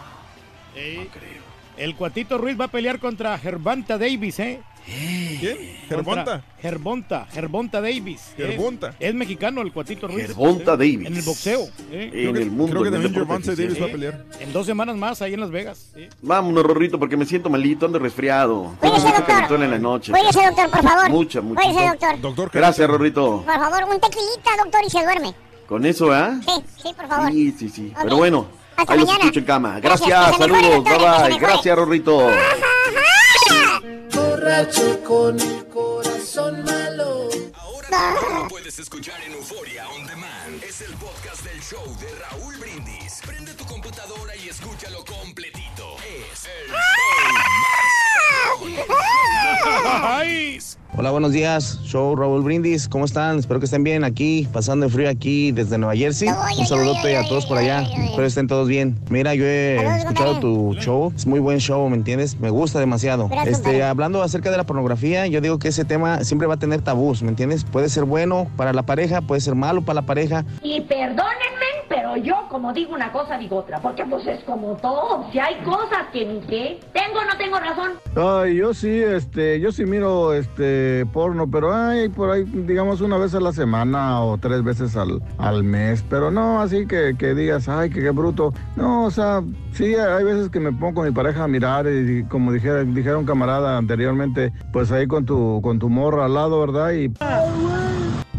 No creo. El Cuatito Ruiz va a pelear contra Gervonta Davis, ¿eh? ¿Quién? Contra ¿Gervonta? Gervonta, Gervonta Davis. ¿eh? Gervonta. Es mexicano el Cuatito Ruiz. Gervonta ¿eh? Davis. En el boxeo. ¿eh? En el mundo. creo que también Gervonta. Davis va a pelear. En dos semanas más ahí en Las Vegas. ¿sí? Vámonos, Rorrito, porque me siento malito, ando resfriado. Tengo mucho calentón en la noche. Cuídese, doctor, por favor. Mucha, mucha. Cuídese, doctor. Gracias, Rorrito. Por favor, un tequilita, doctor, y se duerme. Con eso, ¿ah? Sí, sí, por favor. Sí, sí, sí. Ok. Pero bueno, Hasta ahí los mañana. escucho en cama. Gracias, Gracias, se mejore, saludos, doctor, bye bye. Gracias, Rorrito. Borracho con el corazón malo. Lo puedes escuchar en Euforia On Demand. Es el podcast del show de Raúl Brindis. Prende tu computadora y escúchalo completito. Es el Hola, buenos días. Show Raúl Brindis. ¿Cómo están? Espero que estén bien aquí, pasando el frío aquí desde Nueva Jersey. Un saludote a todos por allá. Espero estén todos bien. Mira, yo he escuchado tu show. Es muy buen show, ¿me entiendes? Me gusta demasiado. Este, hablando acerca de la pornografía, yo digo que ese tema siempre va a tener tabús, ¿me entiendes? Puede ser bueno para la pareja, puede ser malo para la pareja. Y perdónenme, pero yo como digo una cosa digo otra, porque pues es como todo, si hay cosas que ni qué, tengo o no tengo razón. Ay, yo sí, este, yo sí miro este porno, pero ay, por ahí, digamos, una vez a la semana o tres veces al, al mes. Pero no así que, que digas, ay, que qué bruto. No, o sea, sí, hay veces que me pongo con mi pareja a mirar y, como dijera, dijera un camarada anteriormente, pues ahí con tu, con tu morra al lado, ¿verdad? Y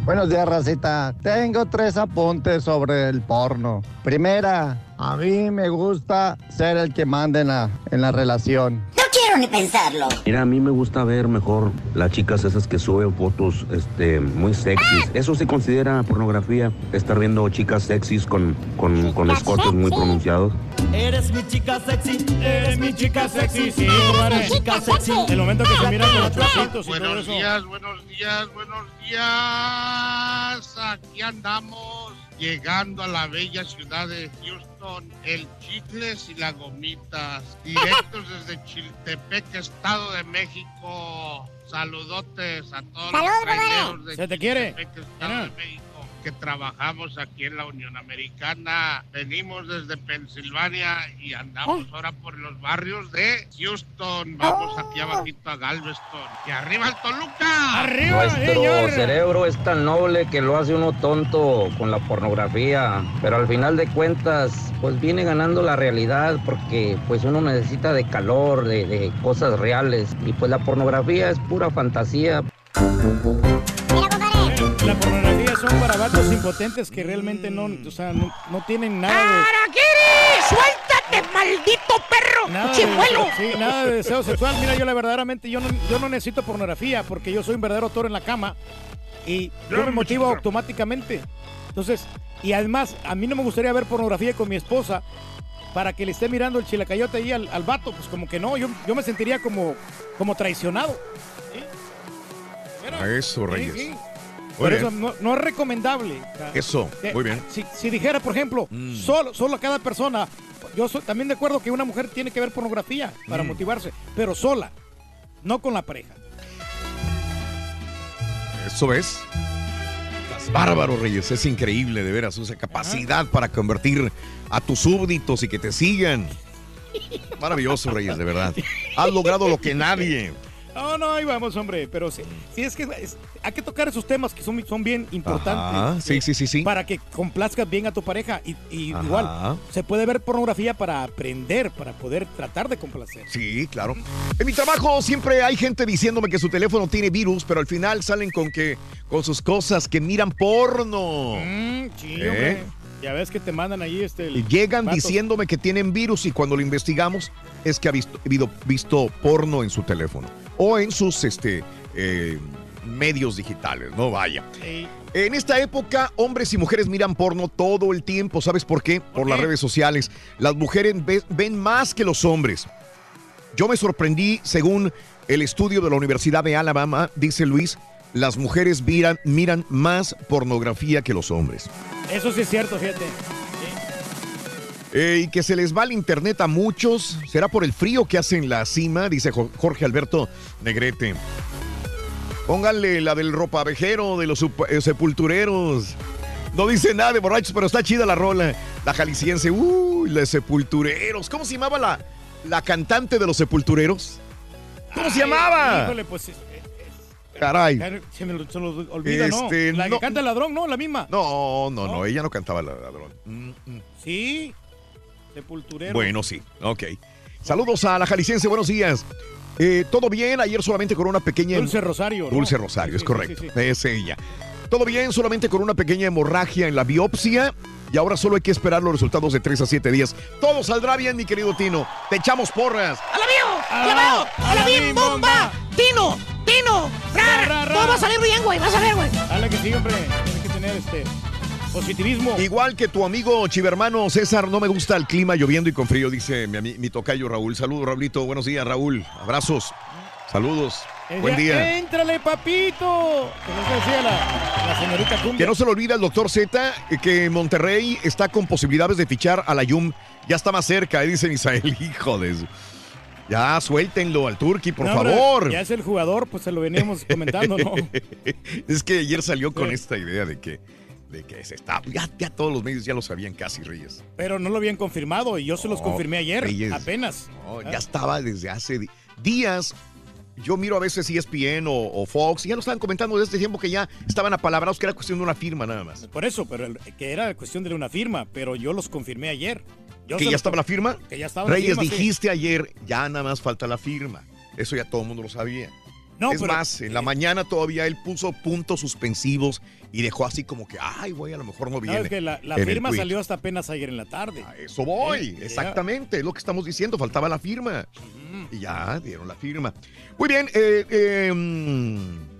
Buenos días, Racita. Tengo tres apuntes sobre el porno. Primera, a mí me gusta ser el que manda en la, en la relación. Quiero ni pensarlo. Mira, a mí me gusta ver mejor las chicas esas que suben fotos este, muy sexys. Eso se considera pornografía, estar viendo chicas sexys con, con, con escotes muy pronunciados. Eres mi chica sexy, eres mi chica sexy, sí, compadre. chica sexy. El momento que se miran con los bracitos y todo Buenos eso. días, buenos días, buenos días. Aquí andamos llegando a la bella ciudad de Houston. El chicles y las gomitas. Directos desde Chiltepec, Estado de México. Saludotes a todos Salud, los de Se te quiere. Chiltepec, Estado de México. Que trabajamos aquí en la Unión Americana. Venimos desde Pensilvania y andamos ahora por los barrios de Houston. Vamos aquí abajito a Galveston. Y arriba el Toluca. Nuestro cerebro es tan noble que lo hace uno tonto con la pornografía, pero al final de cuentas, pues viene ganando la realidad porque pues uno necesita de calor, de, de cosas reales y pues la pornografía es pura fantasía. La pornografía son para vatos impotentes que realmente no, o sea, no, no tienen nada de... ¡Araquiri! ¡Suéltate, maldito perro! Nada de, ¡Chimuelo! sí, nada de deseo sexual. Mira, yo la verdaderamente, yo no, yo no necesito pornografía porque yo soy un verdadero toro en la cama y yo me motivo automáticamente. Entonces, y además, a mí no me gustaría ver pornografía con mi esposa para que le esté mirando el chilacayote ahí al, al vato. Pues como que no, yo, yo me sentiría como, como traicionado. A eso, Reyes. Sí, sí. Por eso no, no es recomendable. Eso, que- muy bien. Si, si dijera, por ejemplo, Mm. solo, solo cada persona, yo soy también de acuerdo que una mujer tiene que ver pornografía para Mm. motivarse, pero sola, no con la pareja. Eso. Estás bárbaro, Reyes. Es increíble, de veras, esa capacidad para convertir a tus súbditos y que te sigan. Maravilloso, Reyes, de verdad. Has logrado lo que nadie. No, no, ahí vamos, hombre, pero sí, sí es que es- hay que tocar esos temas que son, son bien importantes. Ajá, sí, sí, sí, sí. Para que complazcas bien a tu pareja. Y, igual, se puede ver pornografía para aprender, para poder tratar de complacer. Sí, claro. En mi trabajo siempre hay gente diciéndome que su teléfono tiene virus, pero al final salen con que con sus cosas que miran porno. Mm, sí, ¿Eh? hombre. Ya ves que te mandan ahí este. llegan diciéndome que tienen virus y cuando lo investigamos es que ha visto, visto, visto porno en su teléfono o en sus este, eh, medios digitales, no vaya. Sí. En esta época, hombres y mujeres miran porno todo el tiempo. ¿Sabes por qué? Por, las redes sociales. Las mujeres ve- ven más que los hombres. Yo me sorprendí, según el estudio de la Universidad de Alabama, dice Luis, las mujeres miran, miran más pornografía que los hombres. Eso sí es cierto, fíjate. Eh, y que se les va el internet a muchos. ¿Será por el frío que hace en la cima? Dice Jo- Jorge Alberto Negrete. Pónganle la del ropavejero de los eh, sepultureros. No dice nada de borrachos, pero está chida la rola. La jalisciense. Uy, los sepultureros. ¿Cómo se llamaba la, la cantante de los sepultureros? ¿Cómo se llamaba? Híjole, pues. Caray. Se me lo, se lo olvida, Este, ¿no? La no. que canta el ladrón, ¿no? La misma. No, no, no, ella no cantaba la ladrón. Mm, mm. Sí. Sepulturero. Bueno, sí, ok. Saludos a la jalisciense, buenos días. Eh, ¿Todo bien? Ayer solamente con una pequeña... Dulce Rosario, ¿no? Dulce Rosario, Sí, es sí, correcto. sí, sí. Es ella. Todo bien, solamente con una pequeña hemorragia en la biopsia. Y ahora solo hay que esperar los resultados de 3 a 7 días. Todo saldrá bien, mi querido Tino. Te echamos porras. ¡A la mío! ¡A la mío! ¡A la bim bomba! ¡Tino! ¡Tino! ¡Ra, ra, Todo va a salir bien, güey. Vas a ver, güey. Dale que sí, hombre. Tienes que tener este positivismo. Igual que tu amigo chivermano César, no me gusta el clima lloviendo y con frío, dice mi, mi tocayo Raúl. Saludos, Raulito. Buenos días, Raúl. Abrazos. Saludos. Buen día. ¡Éntrale, papito! Como decía la, la señorita Cumbia. Que no se le olvide al doctor Z que Monterrey está con posibilidades de fichar a la Yum. Ya está más cerca, eh, dice Misael. Hijo de Ya, suéltenlo al Turqui, por No, favor. Ya es el jugador, pues se lo veníamos comentando, ¿no? es que ayer salió con Sí. esta idea de que, de que se está. Ya, ya todos los medios ya lo sabían casi, Reyes. Pero no lo habían confirmado y yo se los confirmé ayer, Reyes. apenas. No, Ah. ya estaba desde hace días. Yo miro a veces ESPN o, o Fox y ya lo estaban comentando desde este tiempo que ya estaban apalabrados que era cuestión de una firma nada más. Por eso, pero el- que era cuestión de una firma, pero yo los confirmé ayer. Yo ¿Que ya estaba la firma? Que ya estaba la Reyes, sí. dijiste ayer, ya nada más falta la firma. Eso ya todo el mundo lo sabía. No, es pero- más, en la mañana todavía él puso puntos suspensivos y dejó así como que, ay, güey, a lo mejor no viene. Que la, firma salió hasta apenas ayer en la tarde. A eso voy, Eh, exactamente, es lo que estamos diciendo, faltaba la firma. Y ya dieron la firma. Muy bien, eh, eh, mm,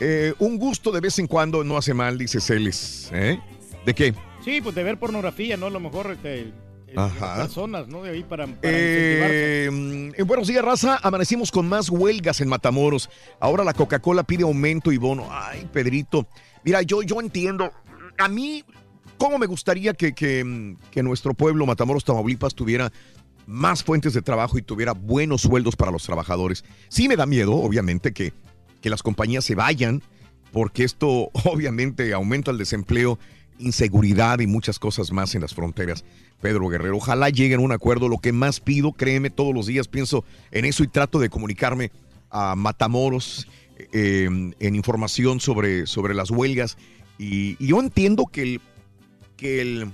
eh, un gusto de vez en cuando no hace mal, dice Celes. ¿eh? ¿De qué? Sí, pues de ver pornografía, ¿no? A lo mejor este, Ajá. personas, ¿no? De ahí para, para. Eh, mm, en buenos días, raza. Amanecimos con más huelgas en Matamoros. Ahora la Coca-Cola pide aumento y bono. Ay, Pedrito. Mira, yo, yo entiendo. A mí, ¿cómo me gustaría que, que, mm, que nuestro pueblo, Matamoros, Tamaulipas, tuviera más fuentes de trabajo y tuviera buenos sueldos para los trabajadores? Sí me da miedo, obviamente, que, que las compañías se vayan, porque esto obviamente aumenta el desempleo, inseguridad y muchas cosas más en las fronteras. Pedro Guerrero, ojalá lleguen a un acuerdo. Lo que más pido, créeme, todos los días pienso en eso y trato de comunicarme a Matamoros eh, en información sobre, sobre las huelgas. Y, yo entiendo que el, que el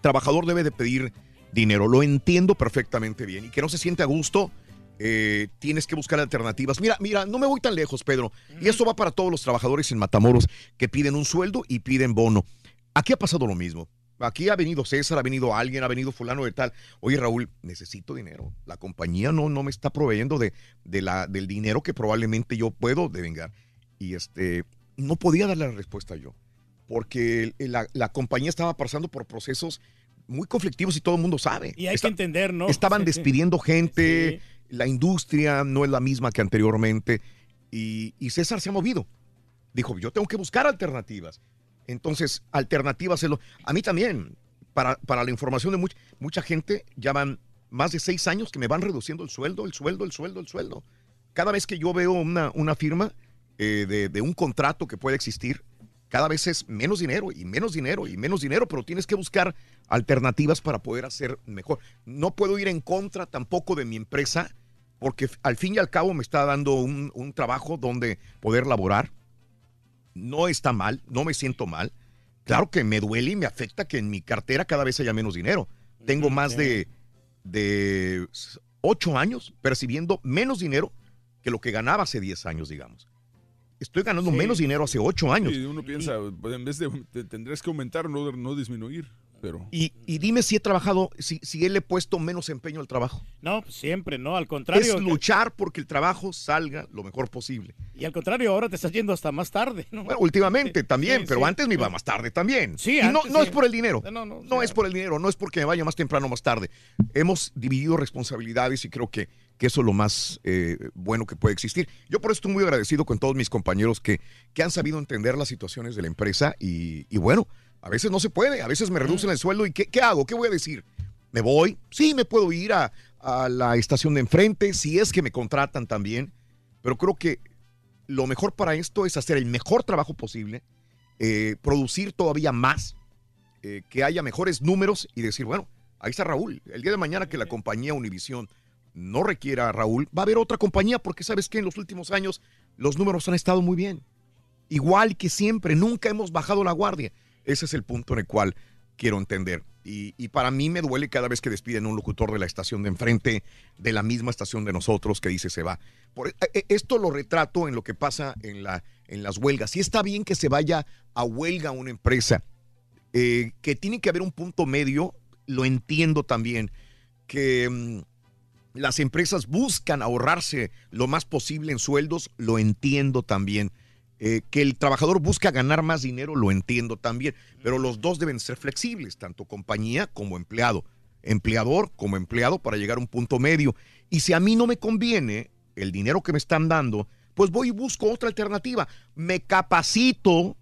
trabajador debe de pedir dinero. Lo entiendo perfectamente bien. Y que no se siente a gusto, eh, tienes que buscar alternativas. Mira, mira, no me voy tan lejos, Pedro. Y esto va para todos los trabajadores en Matamoros que piden un sueldo y piden bono. Aquí ha pasado lo mismo. Aquí ha venido César, ha venido alguien, ha venido fulano de tal. Oye, Raúl, necesito dinero. La compañía no, no me está proveyendo de, de la, del dinero que probablemente yo puedo devengar. Y este, no podía darle la respuesta yo, porque la, la compañía estaba pasando por procesos muy conflictivos y todo el mundo sabe. Y hay Está- que entender, ¿no? Estaban despidiendo gente, la industria no es la misma que anteriormente. Y, y César se ha movido. Dijo, yo tengo que buscar alternativas. Entonces, alternativas. A mí también, para, para la información de much- mucha gente, ya van más de seis años que me van reduciendo el sueldo, el sueldo, el sueldo, el sueldo. Cada vez que yo veo una, una firma eh, de, de un contrato que puede existir, cada vez es menos dinero y menos dinero y menos dinero, pero tienes que buscar alternativas para poder hacer mejor. No puedo ir en contra tampoco de mi empresa, porque al fin y al cabo me está dando un, un trabajo donde poder laborar. No está mal, no me siento mal. Claro que me duele y me afecta que en mi cartera cada vez haya menos dinero. Tengo más de, de ocho años percibiendo menos dinero que lo que ganaba hace 10 años, digamos. Estoy ganando Sí. menos dinero hace ocho años. Y uno piensa, pues, en vez de te- tendrías que aumentar, no, no disminuir. Pero Y, y dime si he trabajado, si, si él le he puesto menos empeño al trabajo. No, pues, siempre, no, al contrario. Es luchar porque el trabajo salga lo mejor posible. Y al contrario, ahora te estás yendo hasta más tarde, ¿no? Bueno, últimamente también, Sí, pero sí. antes me iba más tarde también. Sí, y antes no sí. es por el dinero. No, no, No es por el dinero, no es porque me vaya más temprano o más tarde. Hemos dividido responsabilidades y creo que, que eso es lo más eh, bueno que puede existir. Yo por eso estoy muy agradecido con todos mis compañeros que, que han sabido entender las situaciones de la empresa y, y bueno, a veces no se puede, a veces me reducen el sueldo y ¿qué, qué hago? ¿Qué voy a decir? ¿Me voy? Sí, me puedo ir a, a la estación de enfrente, si es que me contratan también, pero creo que lo mejor para esto es hacer el mejor trabajo posible, eh, producir todavía más, eh, que haya mejores números y decir, bueno, ahí está Raúl. El día de mañana que la compañía Univisión no requiera a Raúl, va a haber otra compañía porque sabes que en los últimos años los números han estado muy bien. Igual que siempre, nunca hemos bajado la guardia. Ese es el punto en el cual quiero entender. Y, y para mí me duele cada vez que despiden un locutor de la estación de enfrente, de la misma estación de nosotros, que dice se va. Por, eh, eh, esto lo retrato en lo que pasa en, la, en las huelgas. Si está bien que se vaya a huelga una empresa, eh, que tiene que haber un punto medio, lo entiendo también, que mm, las empresas buscan ahorrarse lo más posible en sueldos, lo entiendo también. Eh, que el trabajador busca ganar más dinero, lo entiendo también, pero los dos deben ser flexibles, tanto compañía como empleado, empleador como empleado para llegar a un punto medio. Y si a mí no me conviene el dinero que me están dando, pues voy y busco otra alternativa. Me capacito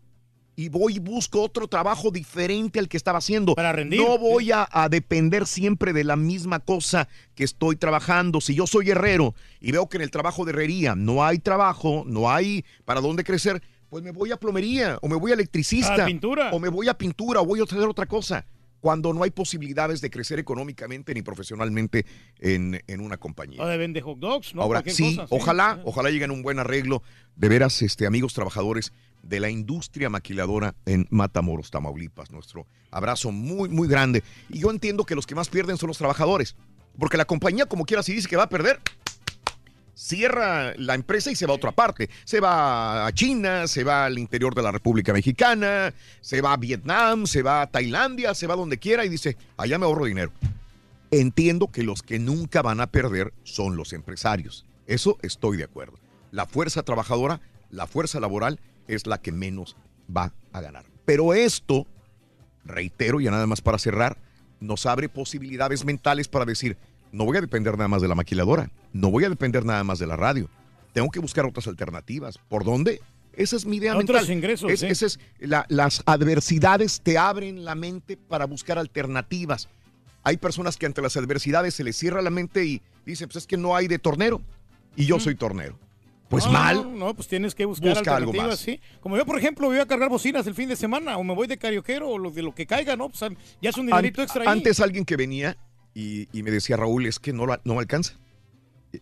y voy y busco otro trabajo diferente al que estaba haciendo. Para rendir. No voy a, a depender siempre de la misma cosa que estoy trabajando. Si yo soy herrero y veo que en el trabajo de herrería no hay trabajo, no hay para dónde crecer, pues me voy a plomería o me voy a electricista. A pintura. O me voy a pintura o voy a hacer otra cosa. Cuando no hay posibilidades de crecer económicamente ni profesionalmente en, en una compañía. De vende hot dogs, ¿no? Ahora sí, cosa, ojalá, ojalá lleguen un buen arreglo. De veras, este, amigos trabajadores de la industria maquiladora en Matamoros, Tamaulipas. Nuestro abrazo muy, muy grande. Y yo entiendo que los que más pierden son los trabajadores. Porque la compañía, como quiera, si dice que va a perder, cierra la empresa y se va a otra parte. Se va a China, se va al interior de la República Mexicana, se va a Vietnam, se va a Tailandia, se va donde quiera y dice, allá me ahorro dinero. Entiendo que los que nunca van a perder son los empresarios. Eso estoy de acuerdo. La fuerza trabajadora, la fuerza laboral es la que menos va a ganar. Pero esto, reitero, ya nada más para cerrar, nos abre posibilidades mentales para decir, no voy a depender nada más de la maquiladora, no voy a depender nada más de la radio. Tengo que buscar otras alternativas. ¿Por dónde? Esa es mi idea Otros mental. ingresos, Es- esa es la- las adversidades te abren la mente para buscar alternativas. Hay personas que ante las adversidades se les cierra la mente y dicen, pues es que no hay de tornero y yo soy tornero. Pues No, mal. No, no, pues tienes que buscar Busca algo alternativas, más. sí. Como yo, por ejemplo, voy a cargar bocinas el fin de semana o me voy de carioquero o lo de lo que caiga, ¿no? Pues ya es un dinerito An- extra ahí. Antes alguien que venía y, y me decía, Raúl, es que no, la- no me alcanza.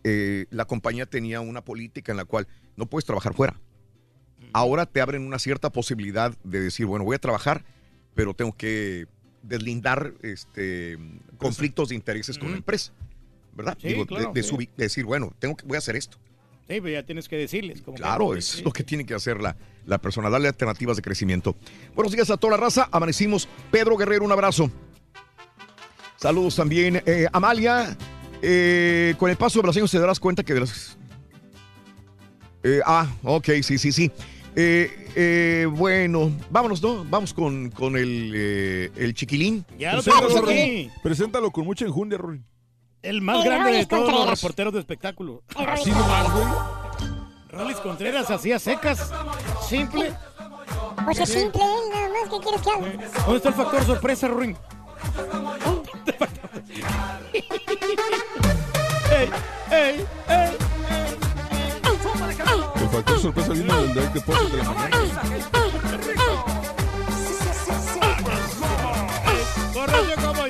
Eh, la compañía tenía una política en la cual no puedes trabajar fuera. Ahora te abren una cierta posibilidad de decir, bueno, voy a trabajar, pero tengo que deslindar este, conflictos de intereses con la empresa. ¿Verdad? Sí, Digo, de- claro, de, sí. subi- de decir, bueno, tengo que, voy a hacer esto. Sí, pero ya tienes que decirles. Como que- Claro, es lo que tiene que hacer la, la persona, darle alternativas de crecimiento. Buenos días a toda la raza, amanecimos. Pedro Guerrero, un abrazo. Saludos también. eh, Amalia, eh, con el paso de los años te darás cuenta que de las... Eh, ah, ok, sí, sí, sí. Eh, eh, bueno, vámonos, ¿no? Vamos con, con el, eh, el chiquilín. Ya lo tenemos aquí. Preséntalo con mucha enjundia, Rory. El más El grande de Rolis todos los Contreras. reporteros de espectáculo. El Así nomás, güey. Rolis Contreras hacía secas, simple. Pues es simple, nada más. ¿Qué quieres que haga? ¿Dónde está el factor sorpresa, Ruin? ¡Ey, ey, ey! El factor sorpresa vino del Deposit de la mañana. ¡Corre como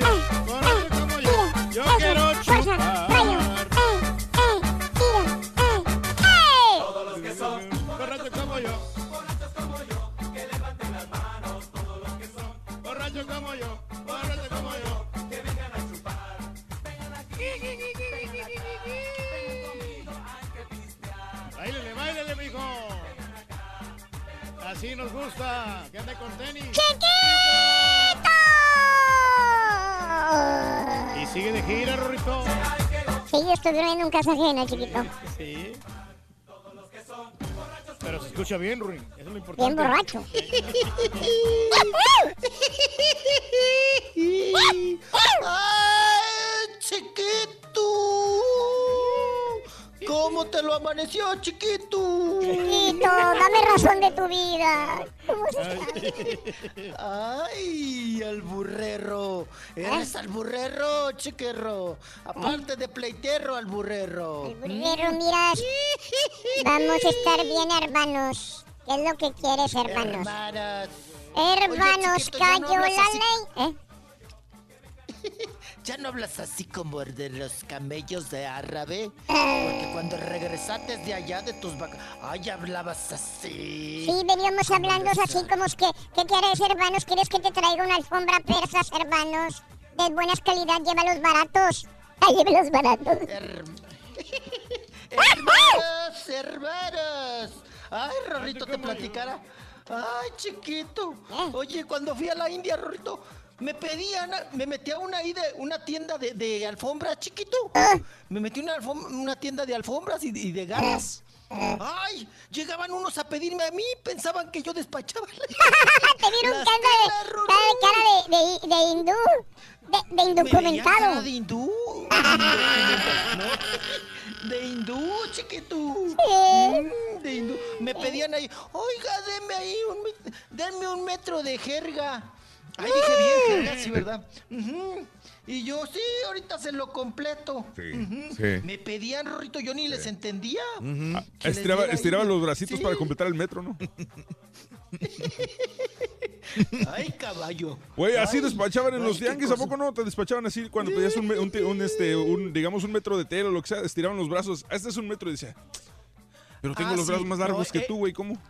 Así nos gusta, que ande con tenis. Y sigue de gira, Rorrito. Sí, yo estoy durmiendo en casa ajena, chiquito. Sí. Pero se escucha bien, Ruin. Eso es lo Bien importante. borracho. ¡Ay, chiquito! ¿Cómo te lo amaneció, chiquito? Chiquito, dame razón de tu vida. ¿Cómo Ay, al burrero. Eres al burrero, chiquerro. Aparte de pleitero, al burrero. Burrero, mira, vamos a estar bien, hermanos. ¿Qué es lo que quieres, hermanos? Hermanas. Hermanos, Oye, chiquito, ya no cayó la así. ley. ¿Eh? Ya no hablas así como de los camellos de árabe. Porque cuando regresaste de allá de tus vacas. Ay, hablabas así. Sí, veníamos hablando así como es que, ¿qué quieres, hermanos? ¿Quieres que te traiga una alfombra persas, hermanos? De buenas calidad, llévalos baratos. Ay, llévalos baratos. Hermanos, hermanos. Ay, Rorrito, te platicara. Ay, chiquito. Oye, cuando fui a la India, Rorrito, me pedían, me metí a una, ahí de, una tienda de, de alfombras, chiquito. Me metí una, una tienda de alfombras y, y de garras. Ay, llegaban unos a pedirme a mí, pensaban que yo despachaba. Te vieron cara de, de, de, de, de hindú. De, de indocumentado. cara de hindú. De hindú, chiquito. Mm, De hindú. Me pedían ahí, oiga, deme ahí un, denme un metro de jerga. Ay, dije bien, sí, ¿verdad? Ujú. Y yo, sí, ahorita se lo completo. Sí. Me pedían, Rorrito, yo ni les entendía. Ah, estiraba estiraba los bracitos Sí. para completar el metro, ¿no? Ay, caballo. Güey, así Ay, despachaban en los qué tianguis, ¿a poco no? Te despachaban así cuando pedías un, un te- un, este, un, digamos, un metro de tela o lo que sea, estiraban los brazos. Este es un metro y decía, pero tengo Ah, los sí, brazos más no, largos que eh, tú, güey, ¿cómo?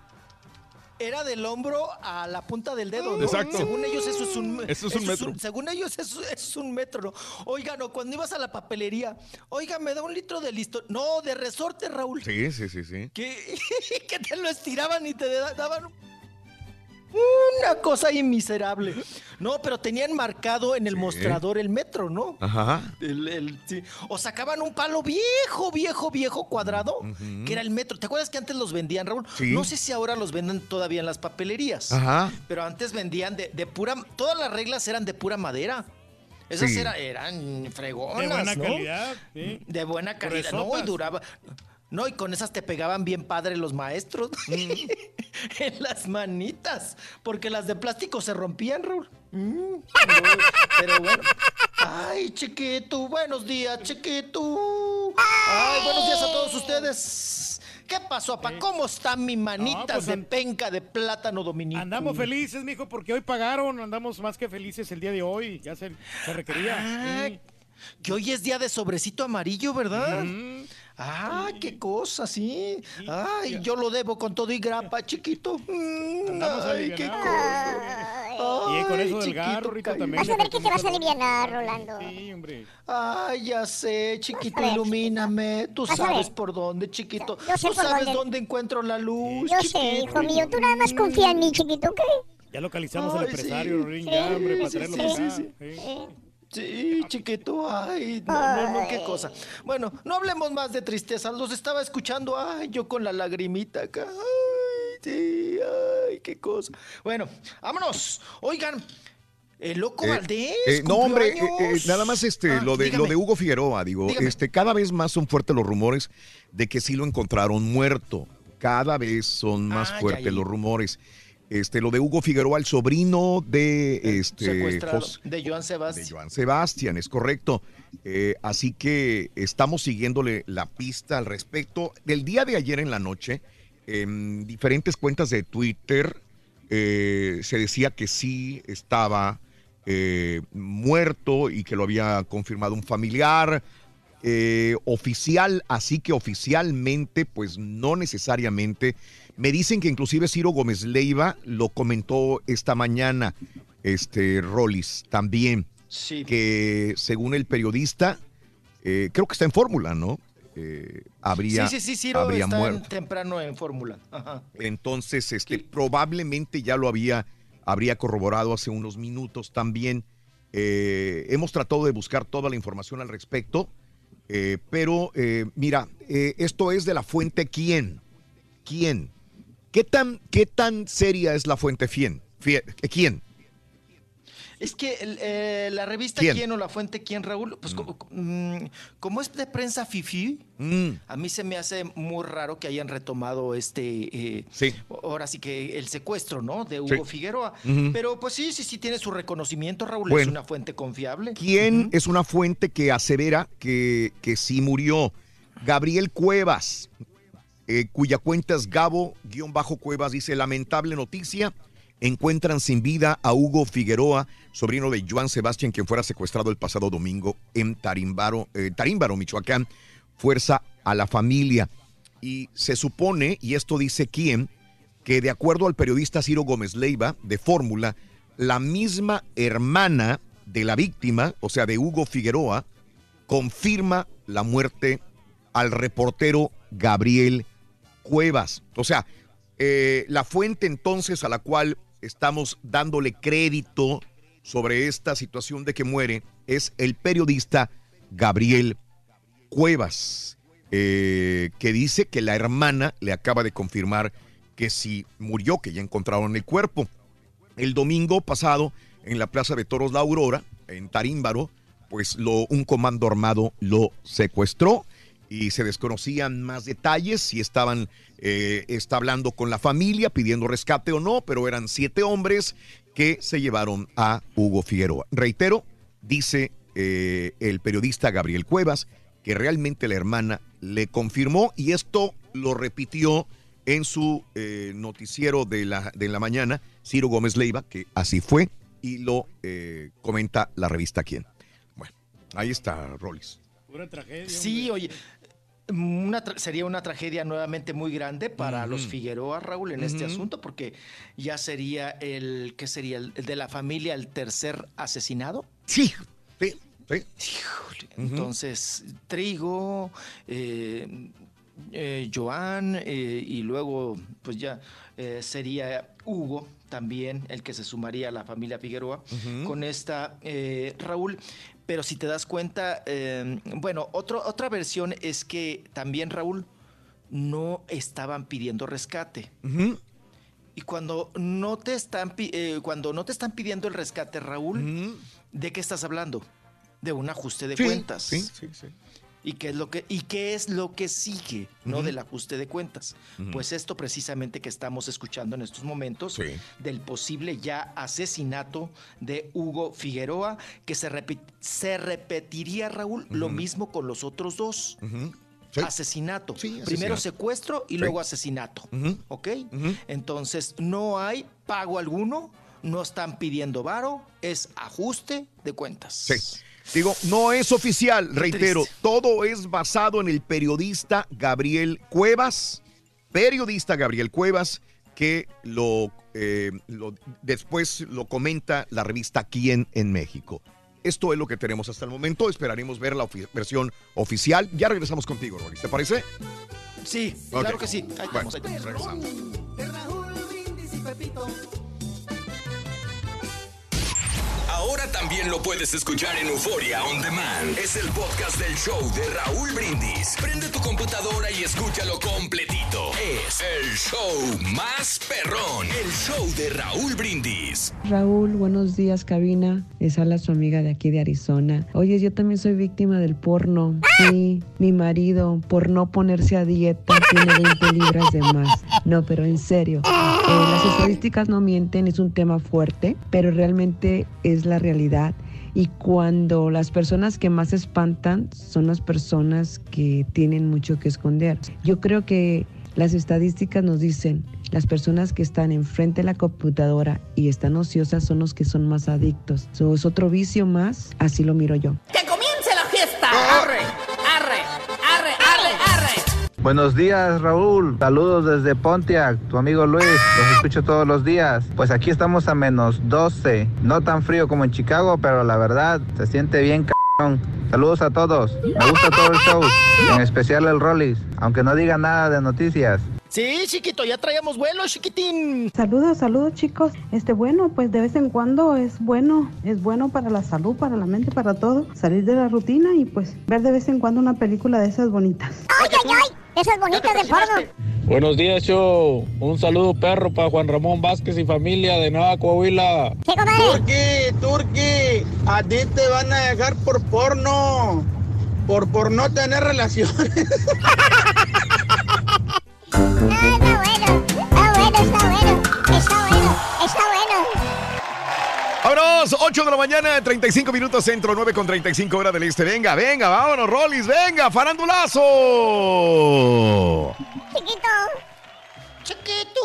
Era del hombro a la punta del dedo, ¿no? Exacto. Según ellos eso es un, Eso es un metro. según ellos eso, eso es un metro, ¿no? Oiga, no, cuando ibas a la papelería, oiga, me da un litro de listo. No, de resorte, Raúl. Sí, sí, sí, sí. Que, que te lo estiraban y te da- daban una cosa ahí miserable. No, pero tenían marcado en el mostrador el metro, ¿no? Ajá. El- el- sí. O sacaban un palo viejo, viejo, viejo cuadrado, que era el metro. ¿Te acuerdas que antes los vendían, Raúl? Sí. No sé si ahora los venden todavía en las papelerías. Ajá. Pero antes vendían de, de pura... Todas las reglas eran de pura madera. Esas Sí. era- eran fregonas, De buena ¿no? calidad, sí. De buena calidad. No, y duraba... No, y con esas te pegaban bien padre los maestros. Mm. en las manitas. Porque las de plástico se rompían, Raúl. Mm, no, pero bueno. Ay, chiquito, buenos días, chiquito. Ay, buenos días a todos ustedes. ¿Qué pasó, papá? ¿Cómo está mi manitas pues, de penca de plátano dominico? Andamos felices, mijo, porque hoy pagaron. Andamos más que felices el día de hoy. Ya se, se requería. Ah, Sí. Que hoy es día de sobrecito amarillo, ¿verdad? Ah, qué cosa, sí. Ay, yo lo debo con todo y grapa, chiquito. Mm, Andamos Ay, qué cosa. Y con eso del chiquito, garro, también. Vas a ver que te vas a aliviar, Rolando. Sí, hombre. Ay, ya sé, chiquito, ver, ilumíname. Tú sabes por dónde, chiquito. Yo sé Tú por sabes dónde. dónde encuentro la luz. Yo sé, hijo mío, tú nada más confía en mí, chiquito, ¿ok? Ya localizamos al Ay, empresario, sí. Rorín, ya, hombre, para Sí, traerlo sí, para sí, acá. sí. Sí. Chiquito, ay, no, no, no, qué cosa. Bueno, no hablemos más de tristeza, los estaba escuchando, ay, yo con la lagrimita acá, ay, sí, ay, qué cosa. Bueno, vámonos, oigan, el loco Eh, Valdés. eh, no, hombre, eh, eh, nada más este, Ah, lo, de, lo de Hugo Figueroa, digo, Dígame. este, cada vez más son fuertes los rumores de que sí lo encontraron muerto. Cada vez son más Ay, fuertes los rumores. Este, lo de Hugo Figueroa, el sobrino de este de Joan Sebastián. Joan Sebastián, es correcto. Eh, así que estamos siguiéndole la pista al respecto. Del día de ayer en la noche, en diferentes cuentas de Twitter, eh, se decía que sí estaba eh, muerto y que lo había confirmado un familiar. eh, oficial, así que oficialmente, pues no necesariamente. Me dicen que inclusive Ciro Gómez Leiva lo comentó esta mañana, este Rollis también, Sí. que según el periodista, eh, creo que está en fórmula, ¿no? Eh, habría, sí, sí, sí, Ciro habría está en- temprano en fórmula. Entonces, este, probablemente ya lo había, habría corroborado hace unos minutos también. Eh, hemos tratado de buscar toda la información al respecto, eh, pero eh, mira, eh, esto es de la fuente quién. ¿Quién? ¿Qué tan, qué tan seria es la fuente quién? Fie- ¿Quién? Es que eh, la revista ¿Quién? ¿Quién? o la fuente ¿Quién, Raúl? Pues co- mm, como es de prensa fifi, Mm, a mí se me hace muy raro que hayan retomado este, eh, Sí. ahora sí que el secuestro, ¿no? De Hugo Sí. Figueroa. Pero pues sí, sí, sí tiene su reconocimiento, Raúl, es una fuente confiable. ¿Quién es una fuente que asevera que, que sí murió? Gabriel Cuevas, eh, cuya cuenta es Gabo-Cuevas, dice, lamentable noticia, encuentran sin vida a Hugo Figueroa, sobrino de Joan Sebastián, quien fuera secuestrado el pasado domingo en Tarímbaro, eh, Tarímbaro, Michoacán. Fuerza a la familia. Y se supone, y esto dice quién, que de acuerdo al periodista Ciro Gómez Leiva de Fórmula, la misma hermana de la víctima, o sea, de Hugo Figueroa, confirma la muerte al reportero Gabriel Cuevas. O sea, eh, la fuente entonces a la cual estamos dándole crédito sobre esta situación de que muere es el periodista Gabriel Cuevas, eh, que dice que la hermana le acaba de confirmar que sí murió, que ya encontraron el cuerpo. El domingo pasado, en la Plaza de Toros La Aurora, en Tarímbaro, pues lo, un comando armado lo secuestró y se desconocían más detalles, si estaban, eh, está hablando con la familia pidiendo rescate o no, pero eran siete hombres que se llevaron a Hugo Figueroa. Reitero, dice eh, el periodista Gabriel Cuevas, que realmente la hermana le confirmó y esto lo repitió en su eh, noticiero de la, de la mañana, Ciro Gómez Leiva, que así fue y lo eh, comenta la revista Quién. Bueno, ahí está, Rollis. Pura tragedia. Sí, oye. Una tra- sería una tragedia nuevamente muy grande para los Figueroa, Raúl, en este asunto, porque ya sería el, ¿qué sería? El, el de la familia, el tercer asesinado. Sí, sí, sí. Híjole, Entonces, Trigo, eh, eh, Joan, eh, y luego, pues ya eh, sería Hugo también el que se sumaría a la familia Figueroa con esta, eh, Raúl. Pero si te das cuenta, eh, bueno, otro, otra versión es que también, Raúl, no estaban pidiendo rescate. Y cuando no te están eh, cuando no te están pidiendo el rescate, Raúl, ¿de qué estás hablando? De un ajuste de Sí, cuentas. sí, sí, sí. ¿Y qué es lo que, y qué es lo que sigue, no del ajuste de cuentas? Pues esto precisamente que estamos escuchando en estos momentos del posible ya asesinato de Hugo Figueroa, que se, repi- se repetiría, Raúl, lo mismo con los otros dos. Sí. Asesinato. Primero secuestro y luego asesinato. ¿Ok? Entonces, no hay pago alguno, no están pidiendo varo, es ajuste de cuentas. Sí. Digo, no es oficial, reitero, todo es basado en el periodista Gabriel Cuevas, periodista Gabriel Cuevas, que lo, eh, lo- después lo comenta la revista Quién en México. Esto es lo que tenemos hasta el momento. Esperaremos ver la ofi- versión oficial. Ya regresamos contigo, Rolis. ¿Te parece? Sí, claro que sí. Ahí Bueno, estamos, ahí estamos. regresamos. Ahora también lo puedes escuchar en Euforia On Demand. Es el podcast del show de Raúl Brindis. Prende tu computadora y escúchalo completito. Es el show más perrón. El show de Raúl Brindis. Raúl, buenos días, cabina. Es Ala, su amiga de aquí de Arizona. Oye, yo también soy víctima del porno. Sí, mi marido, por no ponerse a dieta, tiene 20 libras de más. No, pero en serio. eh, las estadísticas no mienten, es un tema fuerte, pero realmente es la realidad. Y cuando las personas que más espantan son las personas que tienen mucho que esconder. Yo creo que las estadísticas nos dicen, las personas que están enfrente de la computadora y están ociosas son los que son más adictos. So, es otro vicio más, así lo miro yo. ¡Que comience la fiesta! ¡Arre! ¡Arre! Buenos días, Raúl. Saludos desde Pontiac, tu amigo Luis. Los escucho todos los días. Pues aquí estamos a menos 12. No tan frío como en Chicago, pero la verdad se siente bien cabrón. Saludos a todos. Me gusta todo el show, en especial el Rollis, aunque no diga nada de noticias. Sí, chiquito, ya traíamos vuelo, chiquitín. Saludos, saludos chicos. Este bueno, pues de vez en cuando es bueno, es bueno para la salud, para la mente, para todo. Salir de la rutina y pues ver de vez en cuando una película de esas bonitas. ¡Ay, ay, ay! Esas bonitas de porno. Buenos días, show. Un saludo perro para Juan Ramón Vázquez y familia de Nueva Coahuila. Turki, Turki, a ti te van a dejar por porno. Por, por no tener relaciones. Está bueno, está bueno. Vámonos, 8 de la mañana, 35 minutos centro, 9 con 35 horas del este. Venga, venga, vámonos, Rollis, venga, farandulazo. Chiquito. Chiquito.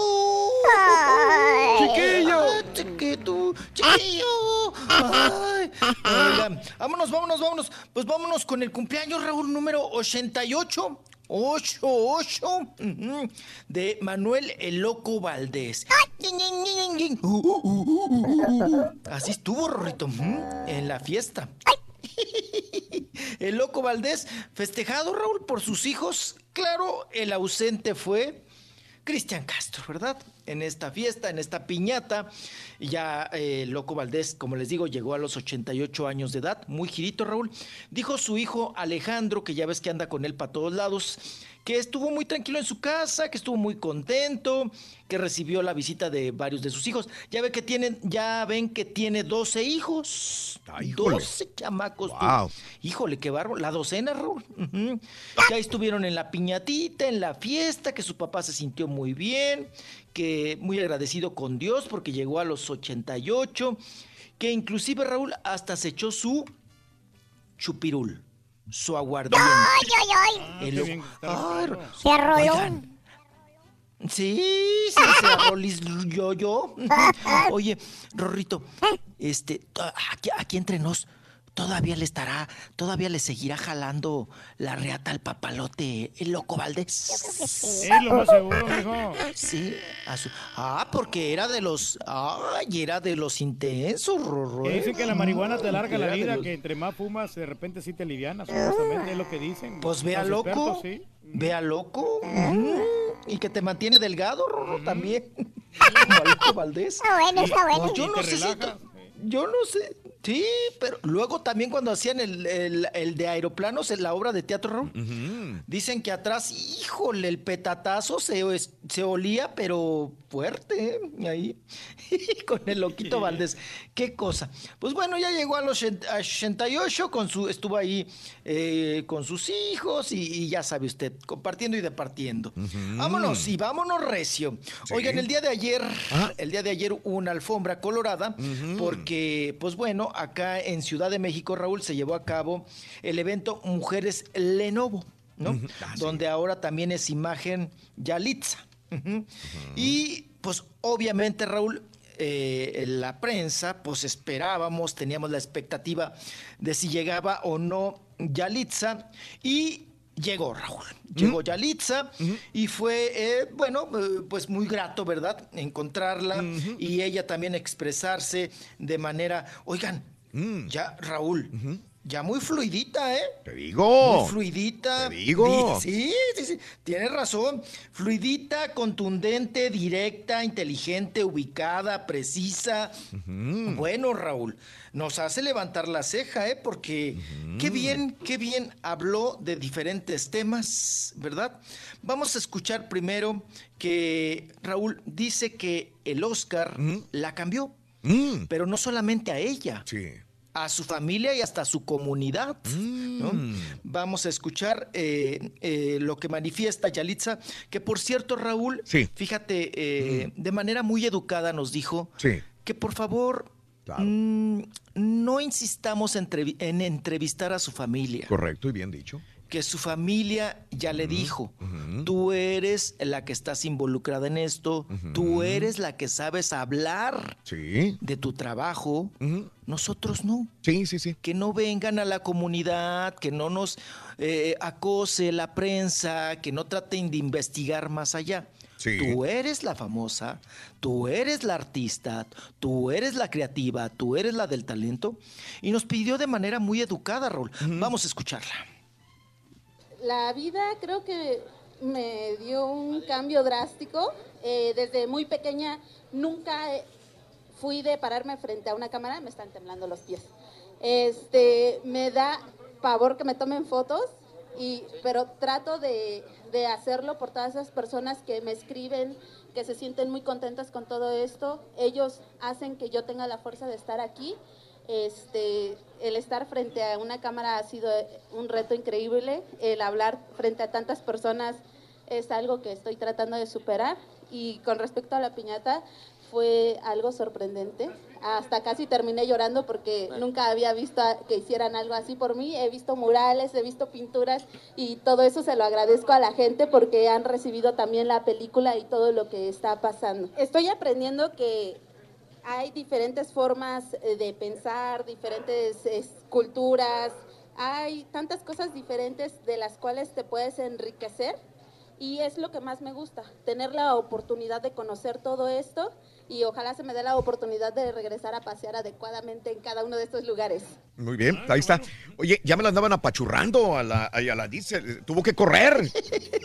Chiquillo. Chiquito. Chiquillo. Ay. Oigan, vámonos, vámonos, vámonos. Pues vámonos con el cumpleaños, Raúl, número 88. 88 ujú, de Manuel el Loco Valdés. Así estuvo, Rorrito, en la fiesta. El Loco Valdés, festejado, Raúl, por sus hijos. Claro, el ausente fue Cristian Castro, ¿verdad? En esta fiesta, en esta piñata. Ya eh, Loco Valdés, como les digo, llegó a los 88 años de edad, muy girito, Raúl. Dijo su hijo Alejandro, que ya ves que anda con él para todos lados, que estuvo muy tranquilo en su casa, que estuvo muy contento, que recibió la visita de varios de sus hijos. Ya ve que tienen, ya ven que tiene 12 hijos. híjole. 12 chamacos. Wow. Híjole, qué barro. La docena, Raúl. Ujú. Ya estuvieron en la piñatita, en la fiesta, que su papá se sintió muy bien, que muy agradecido con Dios porque llegó a los 88, que inclusive Raúl hasta se echó su chupirul, su aguardiente. Ay, ay, ay. El- Ay, Ro- Se arroló. Oigan. Sí, sí, se rolis yo, yo. Oye, Rorrito, este, to- aquí, aquí entre nos, todavía le estará, todavía le seguirá jalando la reata al papalote el loco Valdés. Sí, lo más seguro, mijo. Sí, a su- ah, porque era de los, ay, era de los intensos, Rorro. Que ¿eh? dicen que la marihuana te larga la vida, los- que entre más fumas, de repente sí te alivianas, supuestamente es lo que dicen. Pues vea los loco, expertos, sí. vea loco, y que te mantiene delgado, Rorro, también, como loco Valdés. Está bueno, está bueno. Pues yo no sé si yo no sé, sí, pero luego también cuando hacían el, el- el de aeroplanos en la obra de teatro, Raúl, dicen que atrás, híjole, el petatazo se, se olía, pero fuerte, ¿eh? ahí, con el loquito Valdés. Qué cosa. Pues bueno, ya llegó a los 80 a 88, con su, estuvo ahí eh, con sus hijos y, y ya sabe usted, compartiendo y departiendo. Vámonos y vámonos recio. Oigan, el día de ayer, el día de ayer una alfombra colorada porque, pues bueno, acá en Ciudad de México, Raúl, se llevó a cabo el evento Mujeres Lenovo, ¿no? Donde ahora también es imagen Yalitza. Ujú. Y pues obviamente, Raúl, eh, la prensa, pues esperábamos, teníamos la expectativa de si llegaba o no Yalitza. Y llegó Raúl. Llegó Yalitza y fue, eh, bueno, eh, pues muy grato, ¿verdad? Encontrarla y ella también expresarse de manera, oigan, ya Raúl, ya muy fluidita, ¿eh? Te digo. Muy fluidita. Te digo. Di- Sí, sí, sí. Tienes razón. Fluidita, contundente, directa, inteligente, ubicada, precisa. Bueno, Raúl, nos hace levantar la ceja, ¿eh? Porque qué bien, qué bien habló de diferentes temas, ¿verdad? Vamos a escuchar primero que Raúl dice que el Oscar la cambió. Pero no solamente a ella. A su familia y hasta a su comunidad. ¿no? Vamos a escuchar eh, eh, lo que manifiesta Yalitza, que por cierto, Raúl, Sí. fíjate, eh, de manera muy educada nos dijo Sí. que por favor mm, no insistamos en entrevistar a su familia. Correcto y bien dicho. Que su familia ya le dijo, tú eres la que estás involucrada en esto, tú eres la que sabes hablar Sí. de tu trabajo, nosotros no. Sí, sí, sí. Que no vengan a la comunidad, que no nos eh, acose la prensa, que no traten de investigar más allá. Sí. Tú eres la famosa, tú eres la artista, tú eres la creativa, tú eres la del talento. Y nos pidió de manera muy educada, Raúl. Vamos a escucharla. La vida creo que me dio un cambio drástico. Eh, desde muy pequeña nunca fui de pararme frente a una cámara, me están temblando los pies. Este, me da pavor que me tomen fotos, y, pero trato de, de hacerlo por todas esas personas que me escriben, que se sienten muy contentas con todo esto. Ellos hacen que yo tenga la fuerza de estar aquí. Este, el estar frente a una cámara ha sido un reto increíble. El hablar frente a tantas personas es algo que estoy tratando de superar. Y con respecto a la piñata, fue algo sorprendente. Hasta casi terminé llorando porque nunca había visto que hicieran algo así por mí. He visto murales, he visto pinturas y todo eso se lo agradezco a la gente porque han recibido también la película y todo lo que está pasando. Estoy aprendiendo que hay diferentes formas eh, de pensar, diferentes es, culturas, hay tantas cosas diferentes de las cuales te puedes enriquecer y es lo que más me gusta, tener la oportunidad de conocer todo esto y ojalá se me dé la oportunidad de regresar a pasear adecuadamente en cada uno de estos lugares. Muy bien, ahí está. Oye, ya me la andaban apachurrando a la, a la dice, tuvo que correr.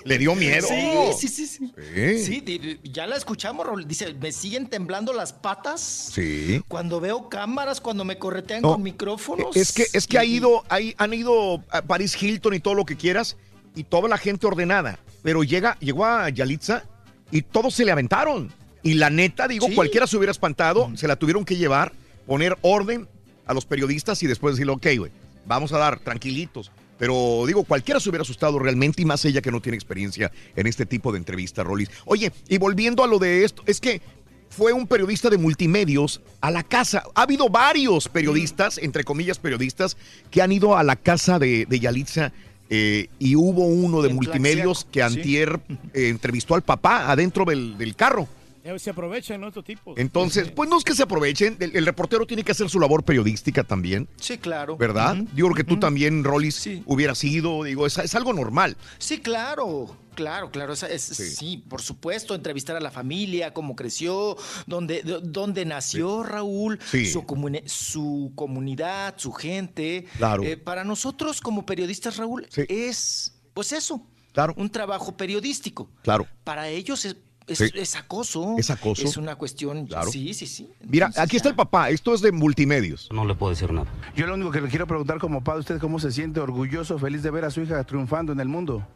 Le dio miedo. Sí, sí, sí. Sí, Sí. Sí, ya la escuchamos, Raúl. Dice, me siguen temblando las patas Sí. cuando veo cámaras, cuando me corretean No, con micrófonos. Es que, es que ha ido, ahí han ido a Paris Hilton y todo lo que quieras, y toda la gente ordenada. Pero llega, llegó a Yalitza y todos se le aventaron. Y la neta, digo, Sí. cualquiera se hubiera espantado, se la tuvieron que llevar, poner orden a los periodistas y después decirle, ok, güey, vamos a dar tranquilitos. Pero digo, cualquiera se hubiera asustado realmente, y más ella que no tiene experiencia en este tipo de entrevistas, Rolis. Oye, y volviendo a lo de esto, es que fue un periodista de multimedios a la casa. Ha habido varios periodistas, entre comillas periodistas, que han ido a la casa de, de Yalitza eh, y hubo uno de multimedios que antier eh, entrevistó al papá adentro del, del carro. Eh, Se aprovechan, ¿no? Estos tipos. Entonces, pues no es que se aprovechen, el, el reportero tiene que hacer su labor periodística también. Sí, claro. ¿Verdad? Digo que tú también, Rollis, hubieras ido, digo, es, es algo normal. Sí, claro, claro, claro. es- sí. por supuesto, entrevistar a la familia, cómo creció, dónde, de- dónde nació Raúl, Sí. su, comuni- su comunidad, su gente. Claro. Eh, para nosotros como periodistas, Raúl, es pues eso, claro. un trabajo periodístico. Claro. Para ellos es, es, Sí. es acoso. Es acoso. Es una cuestión. Claro. Sí, sí, sí. Mira, aquí está el papá, esto es de multimedios. No le puedo decir nada. Yo lo único que le quiero preguntar como padre, ¿usted cómo se siente orgulloso, feliz de ver a su hija triunfando en el mundo?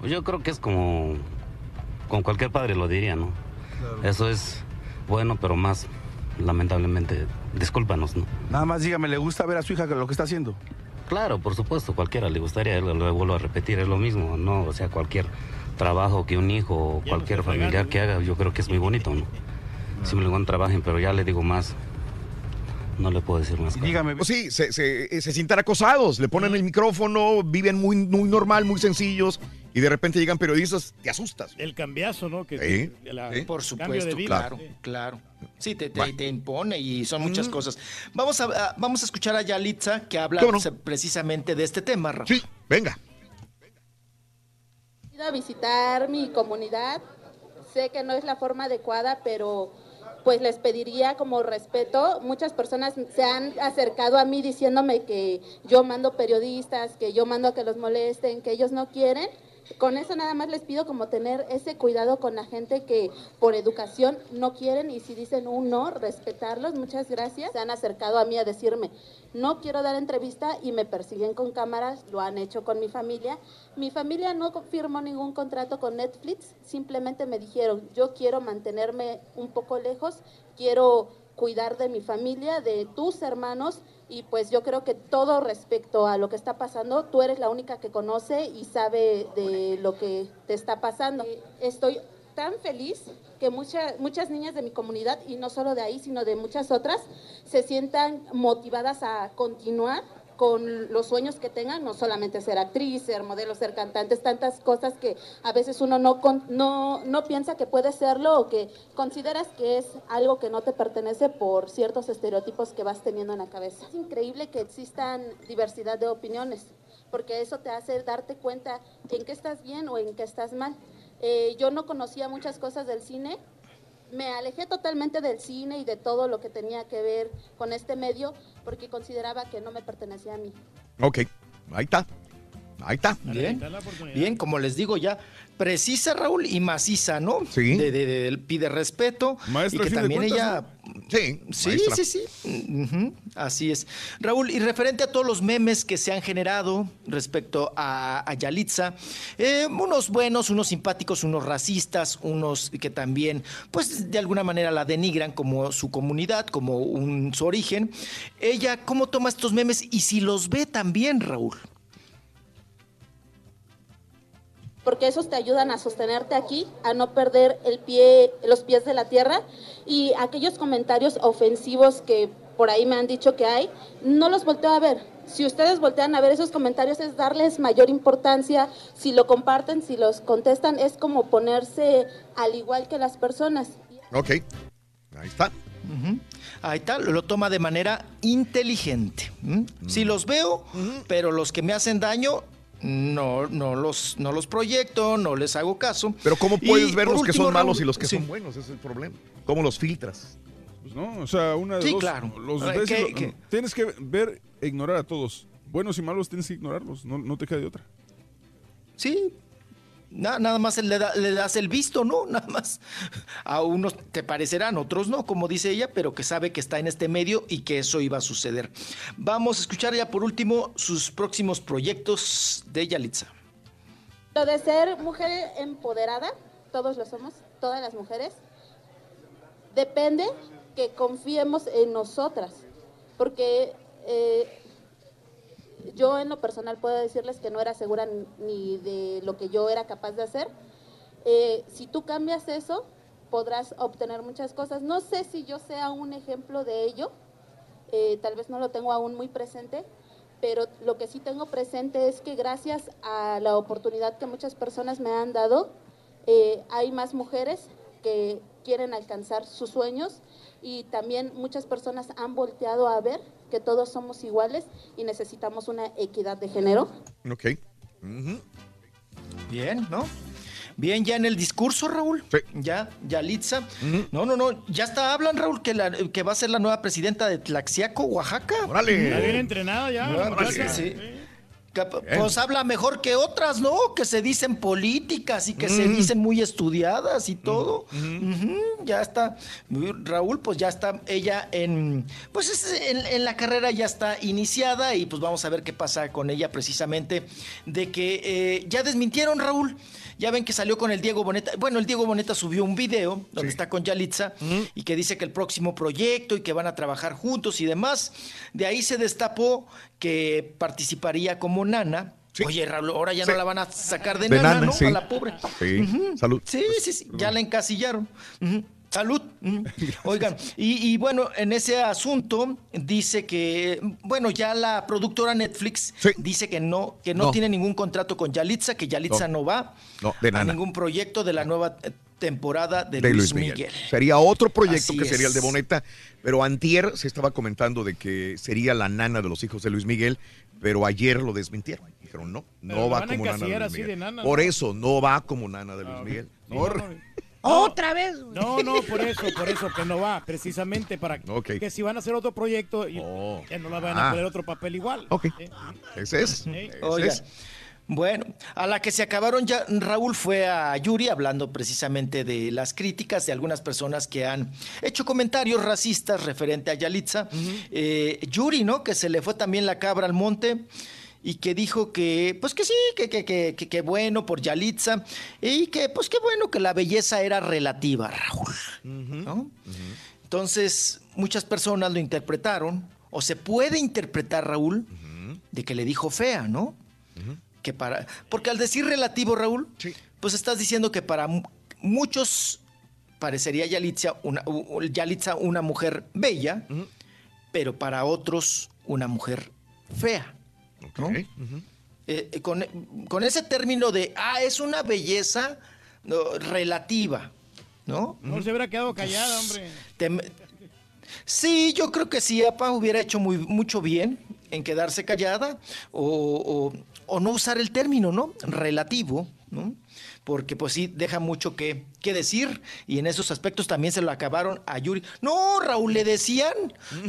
Pues yo creo que es como, como cualquier padre lo diría, ¿no? Eso es bueno, pero más, lamentablemente, discúlpanos, ¿no? Nada más dígame, ¿le gusta ver a su hija lo que está haciendo? Claro, por supuesto, cualquiera le gustaría, lo, lo vuelvo a repetir, es lo mismo, ¿no? O sea, cualquier trabajo que un hijo o cualquier familiar que haga, yo creo que es muy bonito, ¿no? Simplemente trabajen, pero ya le digo más, no le puedo decir más. Dígame. Pues sí, se, se, se sientan acosados, le ponen el micrófono, viven muy, muy normal, muy sencillos, y de repente llegan periodistas, te asustas. El cambiazo, ¿no? Que Sí, de la- sí. Por supuesto, vida. claro, claro. Sí, te, te- te impone y son muchas Mm. cosas. Vamos a, a- vamos a escuchar a Yalitza que habla precisamente de este tema. Rafa. Sí, venga. Visitar mi comunidad. Sé que no es la forma adecuada, pero pues les pediría como respeto. Muchas personas se han acercado a mí diciéndome que yo mando periodistas, que yo mando a que los molesten, que ellos no quieren. Con eso nada más les pido como tener ese cuidado con la gente que por educación no quieren y si dicen un no, respetarlos. Muchas gracias. Se han acercado a mí a decirme, no quiero dar entrevista y me persiguen con cámaras, lo han hecho con mi familia. Mi familia no firmó ningún contrato con Netflix, simplemente me dijeron, yo quiero mantenerme un poco lejos, quiero cuidar de mi familia, de tus hermanos y pues yo creo que todo respecto a lo que está pasando, tú eres la única que conoce y sabe de lo que te está pasando. Estoy tan feliz que muchas muchas niñas de mi comunidad, y no solo de ahí, sino de muchas otras, se sientan motivadas a continuar con los sueños que tengan, no solamente ser actriz, ser modelo, ser cantantes, tantas cosas que a veces uno no, no, no piensa que puede serlo o que consideras que es algo que no te pertenece por ciertos estereotipos que vas teniendo en la cabeza. Es increíble que existan diversidad de opiniones, porque eso te hace darte cuenta en qué estás bien o en qué estás mal. Eh, yo no conocía muchas cosas del cine, me alejé totalmente del cine y de todo lo que tenía que ver con este medio porque consideraba que no me pertenecía a mí. Ok, ahí está. Ahí está. Bien, bien, como les digo ya, precisa Raúl y maciza, ¿no? Sí. De, de- de- pide respeto. Maestra, y que también cuentas, ella. Sí, Sí, maestra. sí, sí. Así es. Raúl, y referente a todos los memes que se han generado respecto a, a Yalitza, eh, unos buenos, unos simpáticos, unos racistas, unos que también, pues de alguna manera la denigran como su comunidad, como un, su origen. Ella, ¿cómo toma estos memes y si los ve también, Raúl? Porque esos te ayudan a sostenerte aquí, a no perder el pie, los pies de la tierra y aquellos comentarios ofensivos que por ahí me han dicho que hay, no los volteo a ver. Si ustedes voltean a ver esos comentarios es darles mayor importancia, si lo comparten, si los contestan, es como ponerse al igual que las personas. Ok, ahí está. Ujú. Ahí está, lo toma de manera inteligente. ¿m? Sí los veo, pero los que me hacen daño, no, no, los, no los proyecto, no les hago caso. Pero ¿cómo puedes Y ver los que son malos y los que sí. son buenos? Ese es el problema. ¿Cómo los filtras? Pues no, o sea, una de Sí, dos. claro. Los ves y ¿qué- lo- qué? Tienes que ver e ignorar a todos. Buenos y malos tienes que ignorarlos. No, no te queda de otra. Sí, na- nada más le, da- le das el visto, ¿no? Nada más. A unos te parecerán, otros no, como dice ella, pero que sabe que está en este medio y que eso iba a suceder. Vamos a escuchar ya por último sus próximos proyectos de Yalitza. Lo de ser mujer empoderada, todos lo somos, todas las mujeres, depende que confiemos en nosotras, porque eh, yo en lo personal puedo decirles que no era segura ni de lo que yo era capaz de hacer. Eh, si tú cambias eso, podrás obtener muchas cosas. No sé si yo sea un ejemplo de ello, eh, tal vez no lo tengo aún muy presente, pero lo que sí tengo presente es que gracias a la oportunidad que muchas personas me han dado, eh, hay más mujeres que quieren alcanzar sus sueños y también muchas personas han volteado a ver que todos somos iguales y necesitamos una equidad de género. Ok. Bien, ¿no? Bien, ya en el discurso, Raúl. Ya, Yalitza. No, no, no. Ya hasta hablan, Raúl, que, la- que va a ser la nueva presidenta de Tlaxiaco, Oaxaca. órale. Está bien entrenada ya. Órale. Sí. Que, Pues habla mejor que otras, ¿no? Que se dicen políticas y que se Mm. dicen muy estudiadas y todo. Ujú, ya está. Raúl, pues ya está ella en. Pues es- en, en la carrera ya está iniciada y pues vamos a ver qué pasa con ella precisamente. De que eh, ya desmintieron, Raúl. Ya ven que salió con el Diego Boneta. Bueno, el Diego Boneta subió un video donde está con Yalitza y que dice que el próximo proyecto y que van a trabajar juntos y demás. De ahí se destapó que participaría como nana. Oye, Raúl, ahora ya no la van a sacar de, De nana, nana, ¿no? A la pobre. Sí, salud. Sí, sí, sí, ya la encasillaron. Salud. Oigan, y, y bueno, en ese asunto dice que, bueno, ya la productora Netflix dice que no, que no, No. tiene ningún contrato con Yalitza, que Yalitza No. no, va No, de a ningún proyecto de la nueva temporada de, de Luis, Miguel. Sería otro proyecto Así que sería el de. Boneta, pero antier se estaba comentando de que sería la nana de los hijos de Luis Miguel, pero ayer lo desmintieron. Dijeron, no, no va como Nana de Luis Miguel. de nana, Por eso, no va como Nana de Luis Miguel. Sí, No. Otra vez. güey. No, no, por eso, por eso que no va, precisamente para que si van a hacer otro proyecto, y ya no la van a Ah. poner otro papel igual. Ok. Eh, Ese es. ese es. Bueno, a la que se acabaron ya, Raúl fue a Yuri hablando precisamente de las críticas de algunas personas que han hecho comentarios racistas referente a Yalitza. Eh, Yuri, ¿no? Que se le fue también la cabra al monte y que dijo que, pues que sí, que, que, que, que- bueno por Yalitza y que, pues qué bueno que la belleza era relativa, Raúl. ¿no? Entonces, muchas personas lo interpretaron, o se puede interpretar, Raúl, de que le dijo fea, ¿no? Que para, porque al decir relativo, Raúl, pues estás diciendo que para mu- muchos parecería Yalitza una, Yalitza una mujer bella, pero para otros una mujer fea. ¿No? Eh, eh, con, con ese término de, ah, es una belleza no, relativa, ¿no? No se hubiera quedado callada, hombre. Te- Sí, yo creo que sí, APA hubiera hecho muy, mucho bien en quedarse callada o, o- o no usar el término, ¿no? Relativo, ¿no? Porque pues sí, deja mucho que, que decir y en esos aspectos también se lo acabaron a Yuri. No, Raúl, le decían,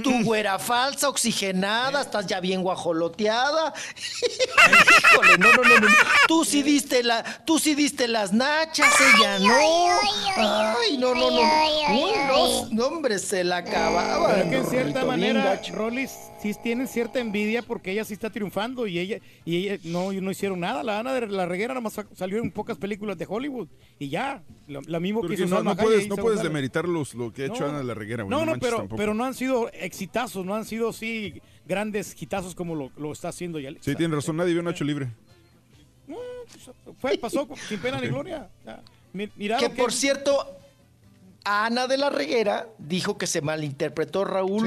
tu güera falsa, oxigenada, estás ya bien guajoloteada. Híjole, no, no, no, no. Tú sí diste la, tú sí diste las nachas, ella no. Ay, no, no, no. Uy, no, hombre, se la acababa. Pero que en cierta manera. Rollis sí tienen cierta envidia porque ella sí está triunfando y ella y ella no, no hicieron nada. La Ana de la Reguera nada más sa- salió en pocas películas de Hollywood y ya. Lo, lo mismo que hizo no, Salma no Hayek puedes, no puedes demeritar los, lo que ha hecho No. Ana de la Reguera, güey. No, no, pero, tampoco. pero no han sido exitazos, no han sido así grandes hitazos como lo, lo está haciendo ya. Sí, tiene razón, nadie vio Nacho Libre. Fue, pasó sin pena ni gloria. Mira Que por cierto, Ana de la Reguera dijo que se malinterpretó Raúl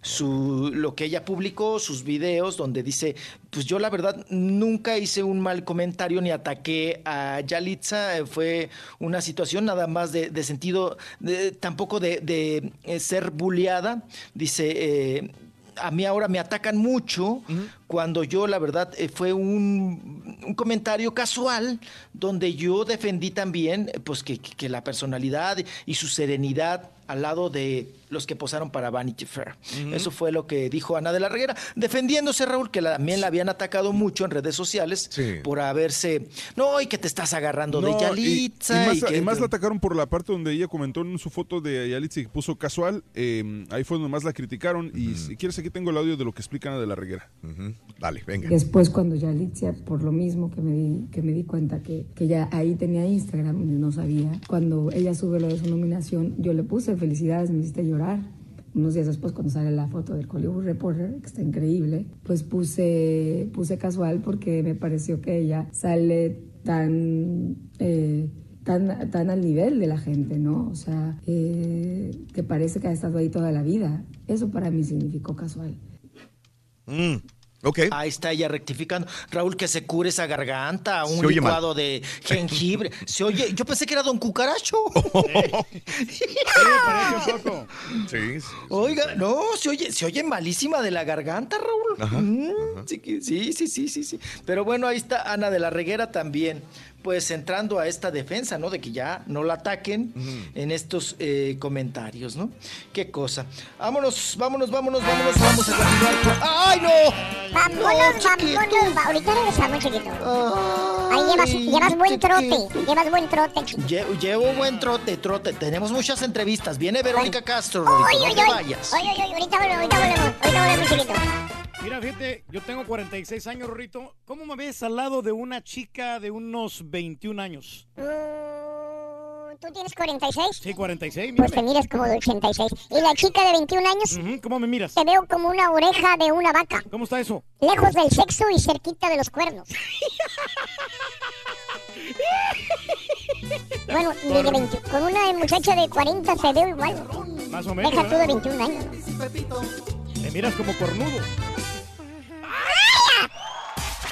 su, lo que ella publicó, sus videos, donde dice, pues yo la verdad nunca hice un mal comentario ni ataqué a Yalitza, fue una situación nada más de, de sentido, de- tampoco de, de, eh, ser bulleada, dice... eh, a mí ahora me atacan mucho cuando yo, la verdad, eh, fue un, un comentario casual donde yo defendí también eh, pues que, que la personalidad y su serenidad al lado de los que posaron para Vanity Fair. Eso fue lo que dijo Ana de la Reguera, defendiéndose, Raúl, que la- también la habían atacado mucho en redes sociales por haberse, no, y que te estás agarrando de No, Yalitza. Y, más, y que- y más la atacaron por la parte donde ella comentó en su foto de Yalitza que puso casual. eh, ahí fue donde más la criticaron. Y si quieres, aquí tengo el audio de lo que explica Ana de la Reguera. Dale, venga. Después cuando ya Alicia, por lo mismo que me di, que me di cuenta que, que ya ahí tenía Instagram y no sabía, cuando ella sube lo de su nominación, yo le puse felicidades, me hiciste llorar. Unos días después, cuando sale la foto del Hollywood Reporter, que está increíble, pues puse, puse casual porque me pareció que ella sale tan... eh, Tan, tan al nivel de la gente, ¿no? O sea, eh, que parece que ha estado ahí toda la vida. Eso para mí significó casual. Mm, ok. Ahí está ella rectificando. Raúl, que se cure esa garganta, un mal. licuado de jengibre. Se oye, yo pensé que era Don Cucaracho. Sí. Oiga, no, se oye, se oye malísima de la garganta, Raúl. Ajá, Mm, sí, sí, sí, sí, sí. Pero bueno, ahí está Ana de la Reguera también, pues entrando a esta defensa, ¿no? De que ya no la ataquen en estos eh, comentarios, ¿no? Qué cosa. Vámonos, vámonos, vámonos, vámonos, vamos a continuar con... ¡Ay, no! Vámonos, vámonos, va- ahorita regresamos, chiquito. Ahí llevas, llevas buen trote, llevas buen trote, chiquito. Lle- Llevo buen trote, trote. Tenemos muchas entrevistas. Viene Verónica Castro, Oye, no te oye, vayas. oye, oye, ahorita volvemos, ahorita volvemos, ahorita volvemos, chiquito. Mira, fíjate, yo tengo 46 años, Rorrito. ¿Cómo me ves al lado de una chica de unos 21 años? Mm, ¿Tú tienes 46? Sí, 46, Pues te mírame. miras como de 86. ¿Y la chica de 21 años? ¿Cómo me miras? Te veo como una oreja de una vaca. ¿Cómo está eso? Lejos del sexo y cerquita de los cuernos. Bueno, de 20 con una muchacha de 40 se ve igual. Más o menos. Deja tú de ¿verdad? 21 años. Me miras como cornudo. Ah!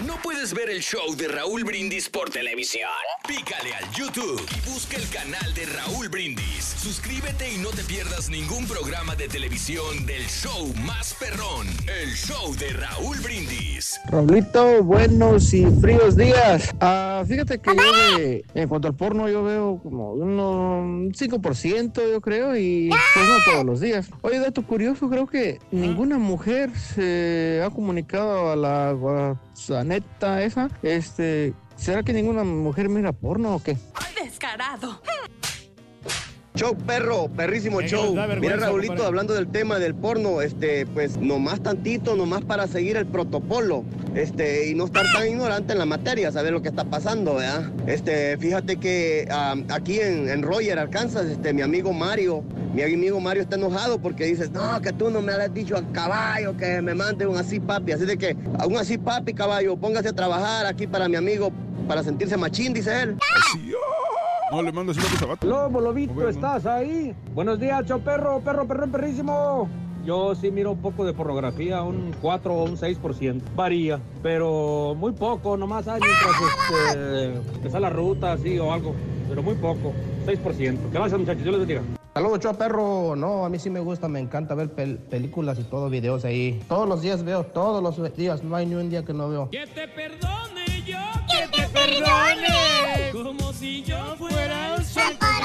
¿No puedes ver el show de Raúl Brindis por televisión? Pícale al YouTube y busca el canal de Raúl Brindis. Suscríbete y no te pierdas ningún programa de televisión del show más perrón, el show de Raúl Brindis. Raulito, buenos y fríos días. Ah, fíjate que yo de- en cuanto al porno yo veo como un 5% yo creo y pues no todos los días. Oye, dato curioso, creo que ninguna mujer se ha comunicado a la guasaneta esa. Este, ¿será que ninguna mujer mira porno o qué? Descarado. Show perro, perrísimo show. Mira Raulito, compadre. hablando del tema del porno, este, pues nomás tantito, nomás para seguir el protocolo, este, y no estar tan ignorante en la materia, saber lo que está pasando, ¿verdad? Este, fíjate que aquí en, en Roger, Arkansas, este, mi amigo Mario, mi amigo Mario está enojado porque dices, no, que tú no me has dicho al caballo que me mande un así papi, así de que, a un así papi, caballo, póngase a trabajar aquí para mi amigo, para sentirse machín, dice él. No, le mando así la zapato. Lobo, Lobito, ¿estás ahí? Buenos días, chao perro, perro, perro, perrísimo. Yo sí miro un poco de pornografía, un 4 o un 6%. Varía, pero muy poco, nomás hay mientras este, está la ruta así o algo, pero muy poco, 6%. Gracias, muchachos, yo les bendiga. Saludos, chao perro. No, a mí sí me gusta, me encanta ver pel- películas y todo, videos ahí. Todos los días veo, todos los días, no hay ni un día que no veo. Que te perdone yo, que te perdone. Como si yo fuera 上班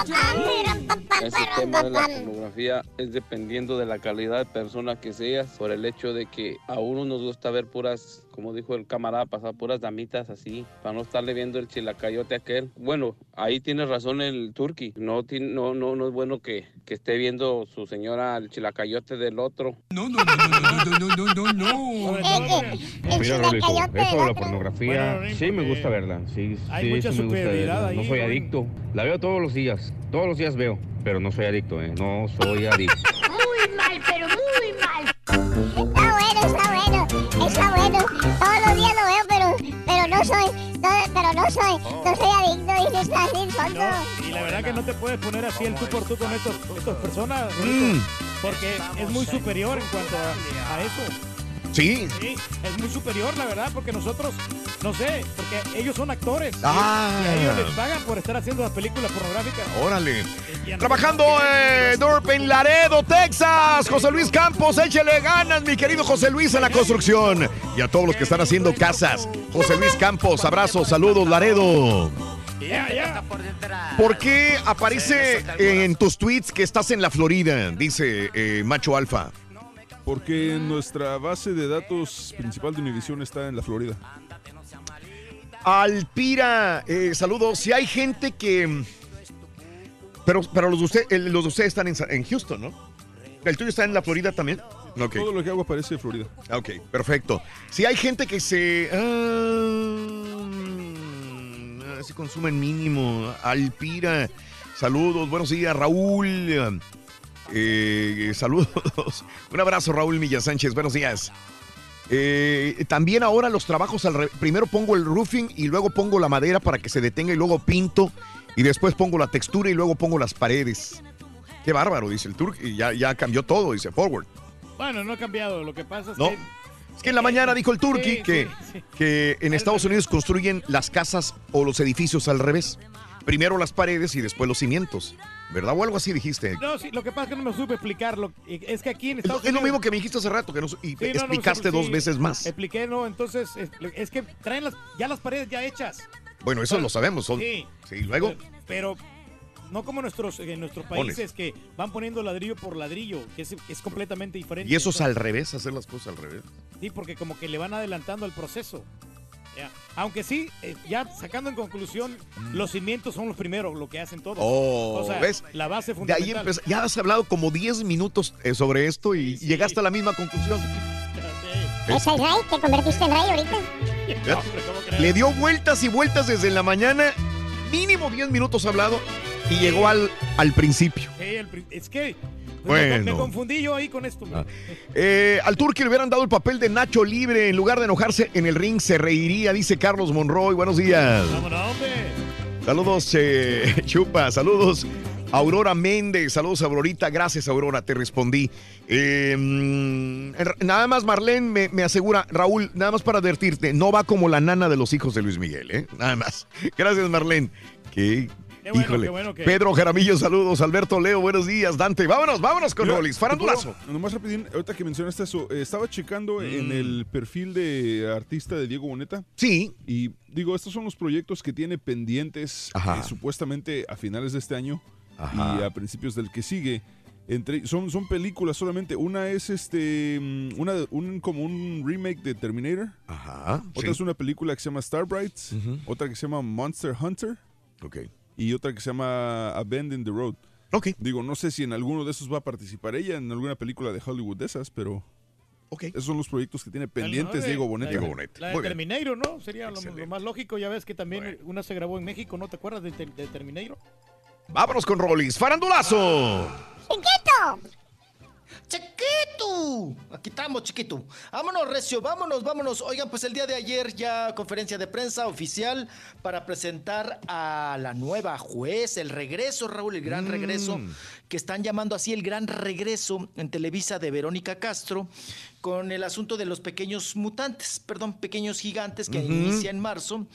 Ese tema de la pornografía es dependiendo de la calidad de persona que seas, por el hecho de que a uno nos gusta ver puras, como dijo el camarada, pasar puras damitas así, para no estarle viendo el chilacayote aquel. Bueno, ahí tiene razón el turqui, no, no, no, no es bueno que, que esté viendo su señora el chilacayote del otro. No, no, no, no, no, no, no, no, no. Mira, Raulito, eso de la pornografía, Bueno, sí me gusta verla. Sí, Hay sí, mucha sí me gusta verla. No soy adicto. La veo todos los días. Todos los días veo. Pero no soy adicto, ¿eh? No soy adicto. Muy mal, pero muy mal. Está bueno, está bueno, está bueno. Todos los días lo veo, pero, pero no soy, no, pero no soy, no soy adicto, dice está así, tonto. No, y la verdad que no te puedes poner así el tú por tú con estos, estas personas, Mm. Porque es muy superior en cuanto a, a eso. Sí. Sí, es muy superior, la verdad, porque nosotros, no sé, porque ellos son actores. Ah. Y a ellos les pagan por estar haciendo las películas pornográficas. Órale. Trabajando en Dorp en Laredo, Texas. José Luis Campos, échele ganas, mi querido José Luis, en la construcción. Y a todos los que están haciendo casas. José Luis Campos, abrazos, saludos, Laredo. ¿Por qué aparece en tus tweets que estás en la Florida? Dice eh, Macho Alfa. Porque nuestra base de datos principal de Univision está en la Florida. Alpira, eh, saludos. Si hay gente que. Pero, pero los, de usted, los de ustedes están en, Houston, ¿no? ¿El tuyo está en la Florida también? Todo lo que hago aparece en Florida. Ok, perfecto. Si hay gente que se. ah, se consumen mínimo. Alpira, saludos, buenos días, Raúl. Eh, saludos. Un abrazo, Raúl Milla Sánchez, buenos días. Eh, también ahora los trabajos al re- primero pongo el roofing y luego pongo la madera para que se detenga y luego pinto y después pongo la textura y luego pongo las paredes. Qué bárbaro, dice el Turk, y ya, ya cambió todo, dice Forward. Bueno, no ha cambiado, lo que pasa es No. que... Es que en la mañana dijo el Turki Sí, que, sí, sí. que en Estados Unidos construyen las casas o los edificios al revés. Primero las paredes y después los cimientos. ¿Verdad? O algo así dijiste. No, sí, lo que pasa es que no me supe explicarlo. Es que aquí en Es lo, es mismo que me dijiste hace rato, que no, y Sí, no, no, explicaste sí, dos veces más. Expliqué, no, entonces es, es que traen las, ya las paredes ya hechas. Bueno, eso lo sabemos. Son, Sí. sí, luego. Pero no como nuestros, en nuestros Pones. países que van poniendo ladrillo por ladrillo, que es, es completamente diferente. Y eso es al revés, hacer las cosas al revés. Sí, porque como que le van adelantando el proceso. Aunque sí, eh, ya sacando en conclusión, los cimientos son los primeros, lo que hacen todos. Mm. Oh, o sea, ¿ves? la base De ahí fundamental. empezó- ya has hablado como 10 minutos eh, sobre esto y llegaste a la misma conclusión. ¿Es el rey? ¿Te convertiste en rey ahorita? Le dio vueltas y vueltas desde la mañana, mínimo 10 minutos hablado, y llegó al, al principio. Sí, el pri- es que me- Bueno. me, confundí yo ahí con esto. man. Eh, al Turque le hubieran dado el papel de Nacho libre, en lugar de enojarse en el ring, se reiría, dice Carlos Monroy. Buenos días. Saludos, eh, Chupa, saludos. Aurora Méndez, saludos Aurorita, gracias Aurora, te respondí. Eh, mm, nada más Marlene me, me asegura, Raúl, nada más para advertirte, no va como la nana de los hijos de Luis Miguel, ¿eh? Nada más. Gracias Marlene. Que bueno, Híjole. qué bueno que- Pedro Jaramillo, saludos. Alberto Leo, buenos días. Dante, vámonos, vámonos con Mira, Rolis. ¿te Farandulazo. Nomás rapidín, ahorita que mencionaste eso, eh, estaba checando en Mm. el perfil de artista de Diego Boneta. Sí. Y digo, estos son los proyectos que tiene pendientes eh, supuestamente a finales de este año Ajá. y a principios del que sigue. Entre, son, son películas solamente. Una es este mm, una, un, como un remake de Terminator. Ajá. Otra sí. es una película que se llama Starbrights. Ujú. Otra que se llama Monster Hunter. Ok. Y otra que se llama Abandon the Road. Ok. Digo, no sé si en alguno de esos va a participar ella, en alguna película de Hollywood de esas, pero. Ok. Esos son los proyectos que tiene pendientes de- Diego Boneta. La, Diego Boneta. la de. Terminator, ¿no? Sería lo, más lógico. Ya ves que también una se grabó en México, ¿no te acuerdas de, de Terminator? Vámonos con Rolis. Farandulazo. ¡Chiquito! ¡Chiquito! Aquí estamos, chiquito. Vámonos, Recio, vámonos, vámonos. Oigan, pues el día de ayer ya conferencia de prensa oficial para presentar a la nueva juez, el regreso, Raúl, el gran regreso, que están llamando así el gran regreso en Televisa de Verónica Castro, con el asunto de los pequeños mutantes, perdón, pequeños gigantes que inicia en marzo,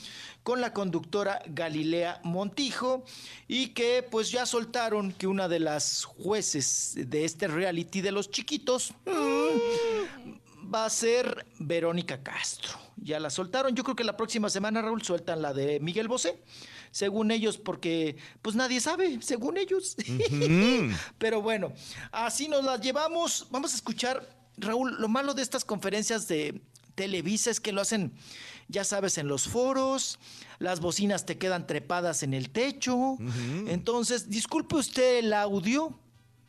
con la conductora Galilea Montijo, y que pues ya soltaron que una de las jueces de este reality de los chiquitos mm, va a ser Verónica Castro. Ya la soltaron, yo creo que la próxima semana, Raúl, sueltan la de Miguel Bosé. Según ellos, porque pues nadie sabe, según ellos. Pero bueno, así nos las llevamos. Vamos a escuchar, Raúl, lo malo de estas conferencias de Televisa es que lo hacen, ya sabes, en los foros, las bocinas te quedan trepadas en el techo. Entonces, disculpe usted el audio,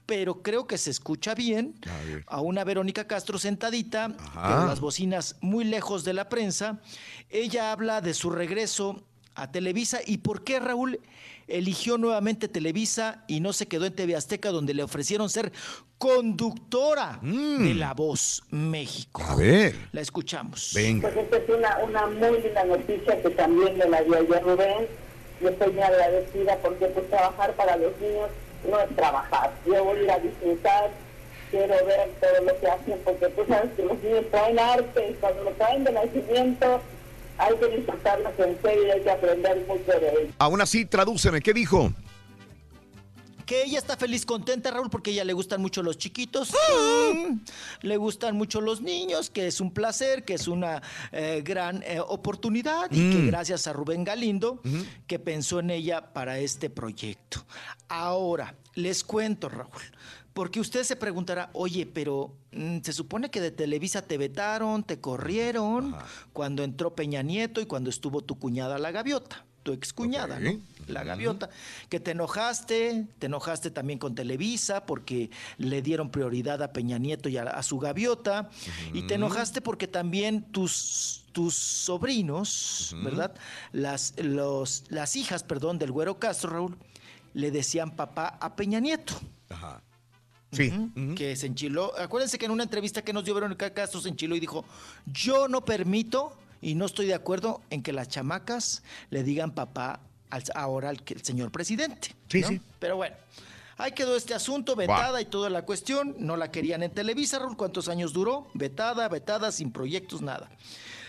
pero creo que se escucha bien a una Verónica Castro sentadita, con las bocinas muy lejos de la prensa. Ella habla de su regreso a Televisa. Y por qué Raúl eligió nuevamente Televisa y no se quedó en TV Azteca donde le ofrecieron ser conductora de La Voz México. A ver. La escuchamos. Venga. Pues esta es una, una muy linda noticia que también me la dio ayer Rubén. Yo estoy muy agradecida porque pues trabajar para los niños no es trabajar. Yo voy a ir a disfrutar, quiero ver todo lo que hacen porque tú sabes que los niños traen arte y cuando lo traen de nacimiento hay que disfrutarlos en serio y hay que aprender mucho de ellos. Aún así, tradúceme, ¿qué dijo? Que ella está feliz, contenta, Raúl, porque a ella le gustan mucho los chiquitos, mm, le gustan mucho los niños, que es un placer, que es una eh, gran eh, oportunidad y que Mm. gracias a Rubén Galindo, que pensó en ella para este proyecto. Ahora, les cuento, Raúl, porque usted se preguntará, oye, pero mm, se supone que de Televisa te vetaron, te corrieron, cuando entró Peña Nieto y cuando estuvo tu cuñada la gaviota, tu excuñada, ¿no? La gaviota, que te enojaste, te enojaste también con Televisa porque le dieron prioridad a Peña Nieto y a, a su gaviota, y te enojaste porque también tus, tus sobrinos, ¿verdad? Las, los, las hijas, perdón, del güero Castro, Raúl, le decían papá a Peña Nieto. Ajá. Sí. Que se enchiló. Acuérdense que en una entrevista que nos dio Verónica Castro se enchiló y dijo, yo no permito y no estoy de acuerdo en que las chamacas le digan papá al- ahora al, que- el señor presidente. Sí, ¿no? sí. Pero bueno. Ahí quedó este asunto, vetada y toda la cuestión. No la querían en Televisa, Raúl. ¿Cuántos años duró? Vetada, vetada, sin proyectos, nada.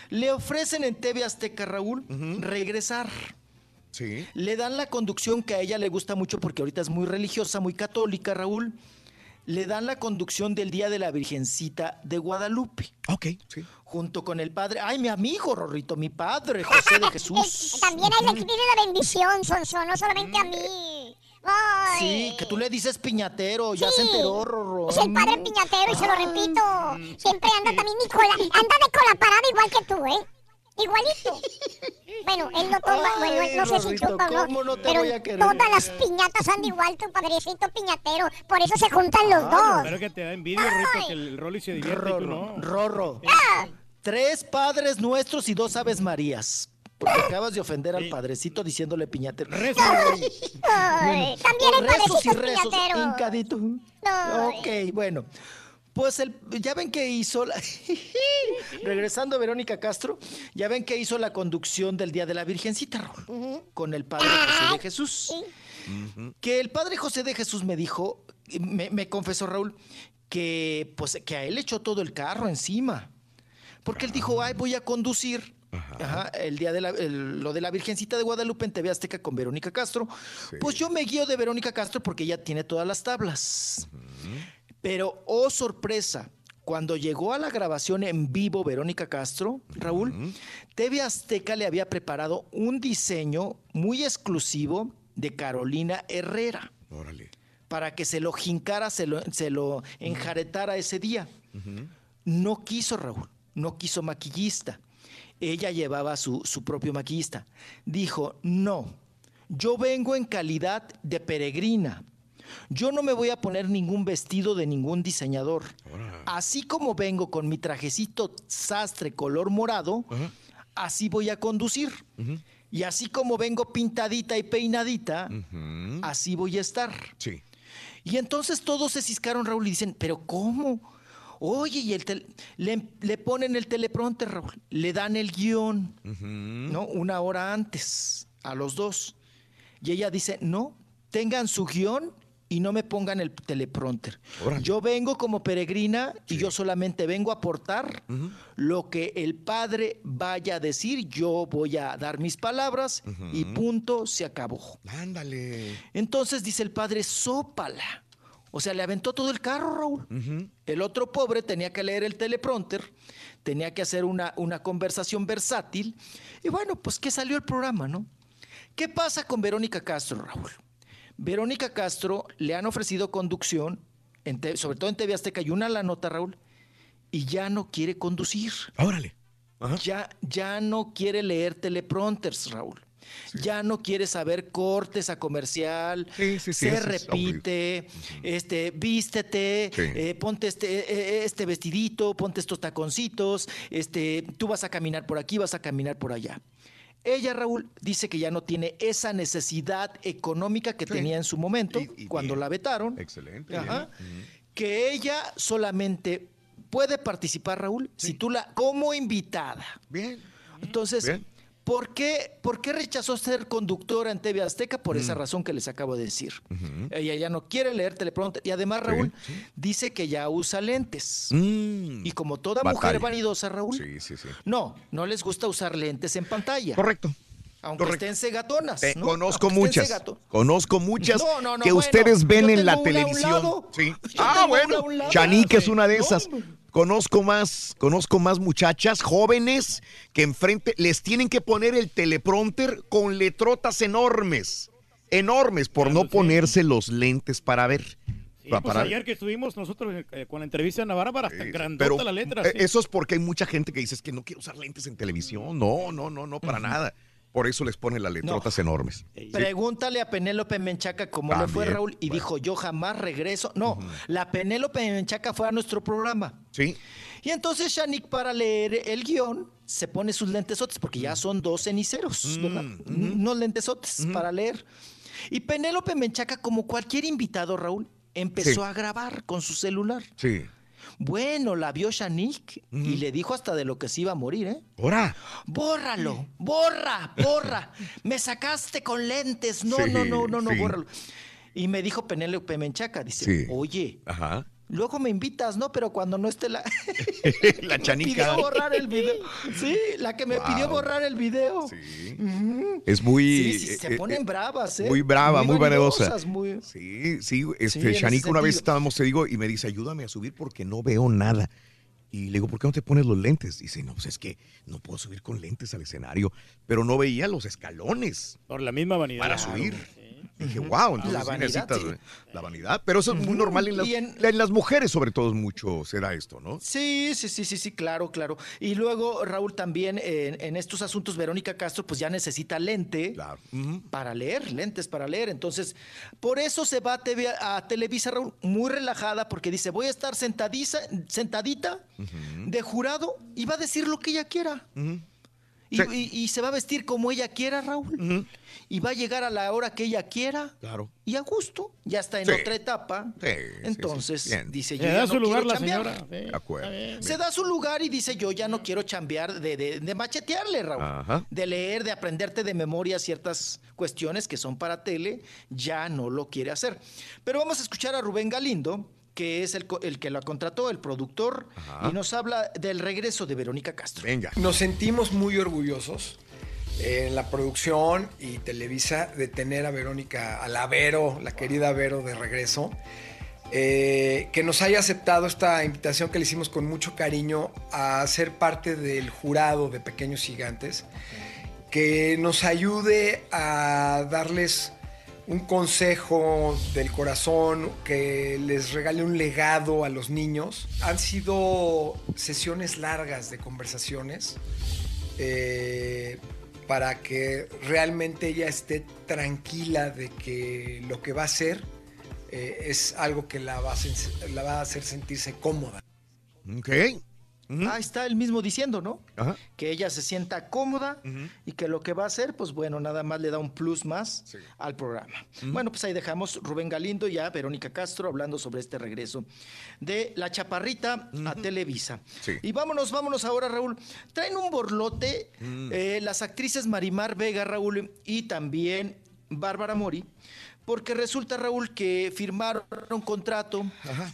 Le ofrecen en TV Azteca, Raúl, regresar. Sí. Le dan la conducción que a ella le gusta mucho porque ahorita es muy religiosa, muy católica, Raúl. Le dan la conducción del Día de la Virgencita de Guadalupe. Ok, sí. Junto con el padre, ay, mi amigo, Rorrito, mi padre, José de Jesús. También hay que tiene la bendición, Sonso, no solamente a mí. Ay. Sí, que tú le dices piñatero, ya Sí. se enteró, Rorro. Es el padre piñatero y se lo repito. Siempre anda también mi cola. Anda de cola parada igual que tú, ¿eh? Igualito. Bueno, él no toma, Ay, bueno, él no sé si chupa o no. ¿cómo no te pero voy a querer? todas las piñatas andan igual, tu padrecito piñatero. Por eso se juntan los dos. Pero que te da envidia, Rito, que el Rolly se divierte y tú no. Rorro. Tres padres nuestros y dos aves marías. Porque acabas de ofender al padrecito diciéndole piñatero. Ay, también hay rezos y rezos, hincadito. Ay. Ok, bueno. Pues el, ya ven que hizo la... Regresando a Verónica Castro, ya ven que hizo la conducción del Día de la Virgencita, Raúl, con el Padre José de Jesús. Que el Padre José de Jesús me dijo, me, me confesó Raúl, que, pues, que a él le echó todo el carro encima. Porque él dijo, ay, voy a conducir Ajá, el día de la, el- lo de la Virgencita de Guadalupe en TV Azteca con Verónica Castro. Pues yo me guío de Verónica Castro porque ella tiene todas las tablas. Pero, oh sorpresa, cuando llegó a la grabación en vivo Verónica Castro, Raúl, TV Azteca le había preparado un diseño muy exclusivo de Carolina Herrera. Para que se lo jincara, se lo, se lo enjaretara ese día. No quiso Raúl, no quiso maquillista. Ella llevaba su, su propio maquillista. Dijo, no, yo vengo en calidad de peregrina. Yo no me voy a poner ningún vestido de ningún diseñador. Así como vengo con mi trajecito sastre color morado, así voy a conducir. Y así como vengo pintadita y peinadita, así voy a estar. Sí. Y entonces todos se ciscaron, Raúl, y dicen, ¿pero cómo? Oye, y el le, le ponen el teleprompter, Raúl, le dan el guion, ¿no? Una hora antes, a los dos. Y ella dice, no, tengan su guion y no me pongan el teleprompter. Yo vengo como peregrina y yo solamente vengo a aportar lo que el padre vaya a decir. Yo voy a dar mis palabras y punto, se acabó. Ándale. Entonces dice el padre, sópala. O sea, le aventó todo el carro, Raúl. El otro pobre tenía que leer el teleprompter, tenía que hacer una, una conversación versátil. Y bueno, pues que salió el programa, ¿no? ¿Qué pasa con Verónica Castro, Raúl? Verónica Castro le han ofrecido conducción, en te- sobre todo en TV Azteca, y una la nota, Raúl, y ya no quiere conducir. Órale. Ya, ya no quiere leer teleprompters, Raúl. Ya no quiere saber cortes a comercial, sí, se eso es repite, este, vístete, Sí. eh, ponte este, eh, eh, este vestidito, ponte estos taconcitos, este, tú vas a caminar por aquí, vas a caminar por allá. Ella, Raúl, dice que ya no tiene esa necesidad económica que tenía en su momento, cuando la vetaron. Excelente. Ajá. bien. Que ella solamente puede participar, Raúl, si tú la como invitada. Bien. Entonces, Bien. ¿Por qué, ¿por qué rechazó ser conductora en TV Azteca? Por Mm. esa razón que les acabo de decir. Ella ya no quiere leer teleprompter. Y además, Raúl, dice que ya usa lentes. Y como toda mujer vanidosa, Raúl, Sí, sí, sí. no, no les gusta usar lentes en pantalla. Correcto. Aunque correcto. estén cegatonas. Conozco Aunque muchas. Conozco muchas No, no, no, que bueno, ustedes ven en la televisión. Sí. Ah, bueno. Chanique es una de esas. Conozco más, conozco más muchachas jóvenes que enfrente les tienen que poner el teleprompter con letrotas enormes, enormes por no ponerse los lentes para ver. Sí, pues ayer que estuvimos nosotros eh, con la entrevista de Navarra, para hasta grandota pero la letra. eh, sí. eso es porque hay mucha gente que dice "Es que no quiero usar lentes en televisión. No, no, no, no, para nada. Por eso les ponen las letrotas enormes. Sí. Pregúntale a Penélope Menchaca cómo le fue Raúl y dijo, yo jamás regreso. No, la Penélope Menchaca fue a nuestro programa. Sí. Y entonces Shanik para leer el guion se pone sus lentesotes porque ya son dos ceniceros, ¿verdad? Unos lentesotes para leer. Y Penélope Menchaca, como cualquier invitado, Raúl, empezó Sí. a grabar con su celular. Sí. Bueno, la vio Shanik y le dijo hasta de lo que se iba a morir, ¿eh? Ahora. Bórralo, borra, borra. Me sacaste con lentes. No, Sí, no, no, no, no, sí. bórralo. Y me dijo Penélope Menchaca, dice, Sí. oye, Ajá. Luego me invitas, ¿no? Pero cuando no esté la... la pidió chanica. borrar el video. Sí, la que me Wow. pidió borrar el video. Es muy. Sí, sí, se eh, ponen eh, bravas, ¿eh? Muy brava, muy, vanidosa. vanidosas, muy- Sí, sí, este, ese Shanika una vez estábamos, te digo, y me dice, ayúdame a subir porque no veo nada. Y le digo, ¿por qué no te pones los lentes? Dice, no, pues es que no puedo subir con lentes al escenario, pero no veía los escalones Por la misma vanidad. para subir. Dije, wow, entonces La sí vanidad, necesitas sí. la vanidad. Pero eso es muy normal en las, en- en las mujeres, sobre todo, es mucho se da esto, ¿no? Sí, sí, sí, sí, sí, claro, claro. Y luego, Raúl, también en estos asuntos, Verónica Castro, pues ya necesita lente para leer, lentes para leer. Entonces, por eso se va a, TV a Televisa, Raúl, muy relajada, porque dice, voy a estar sentadiza, sentadita de jurado y va a decir lo que ella quiera. Y, y- y se va a vestir como ella quiera, Raúl. Y va a llegar a la hora que ella quiera. Claro. Y a gusto. Ya está en Sí. otra etapa. Sí, Entonces, dice, Le yo da ya su no lugar quiero la chambear. señora. sí. De acuerdo. Se da su lugar y dice, yo ya no quiero chambear de, de- de machetearle, Raúl. Ajá. De leer, de aprenderte de memoria ciertas cuestiones que son para tele, ya no lo quiere hacer. Pero vamos a escuchar a Rubén Galindo, que es el, el que la contrató, el productor, Ajá. y nos habla del regreso de Verónica Castro. Venga. Nos sentimos muy orgullosos eh, en la producción y Televisa de tener a Verónica, a la Vero, la querida Vero de regreso. Eh, que nos haya aceptado esta invitación que le hicimos con mucho cariño a ser parte del jurado de Pequeños Gigantes, que nos ayude a darles un consejo del corazón, que les regale un legado a los niños. Han sido sesiones largas de conversaciones eh, para que realmente ella esté tranquila de que lo que va a hacer eh, es algo que la va, a la va a hacer sentirse cómoda. Ok. Ah, está él mismo diciendo, ¿no? Ajá. Que ella se sienta cómoda y que lo que va a hacer, pues bueno, nada más le da un plus más al programa. Bueno, pues ahí dejamos Rubén Galindo y a Verónica Castro hablando sobre este regreso de La Chaparrita a Televisa. Sí. Y vámonos, vámonos ahora, Raúl. Traen un borlote Mm. eh, las actrices Marimar Vega, Raúl, y también Bárbara Mori, porque resulta, Raúl, que firmaron un contrato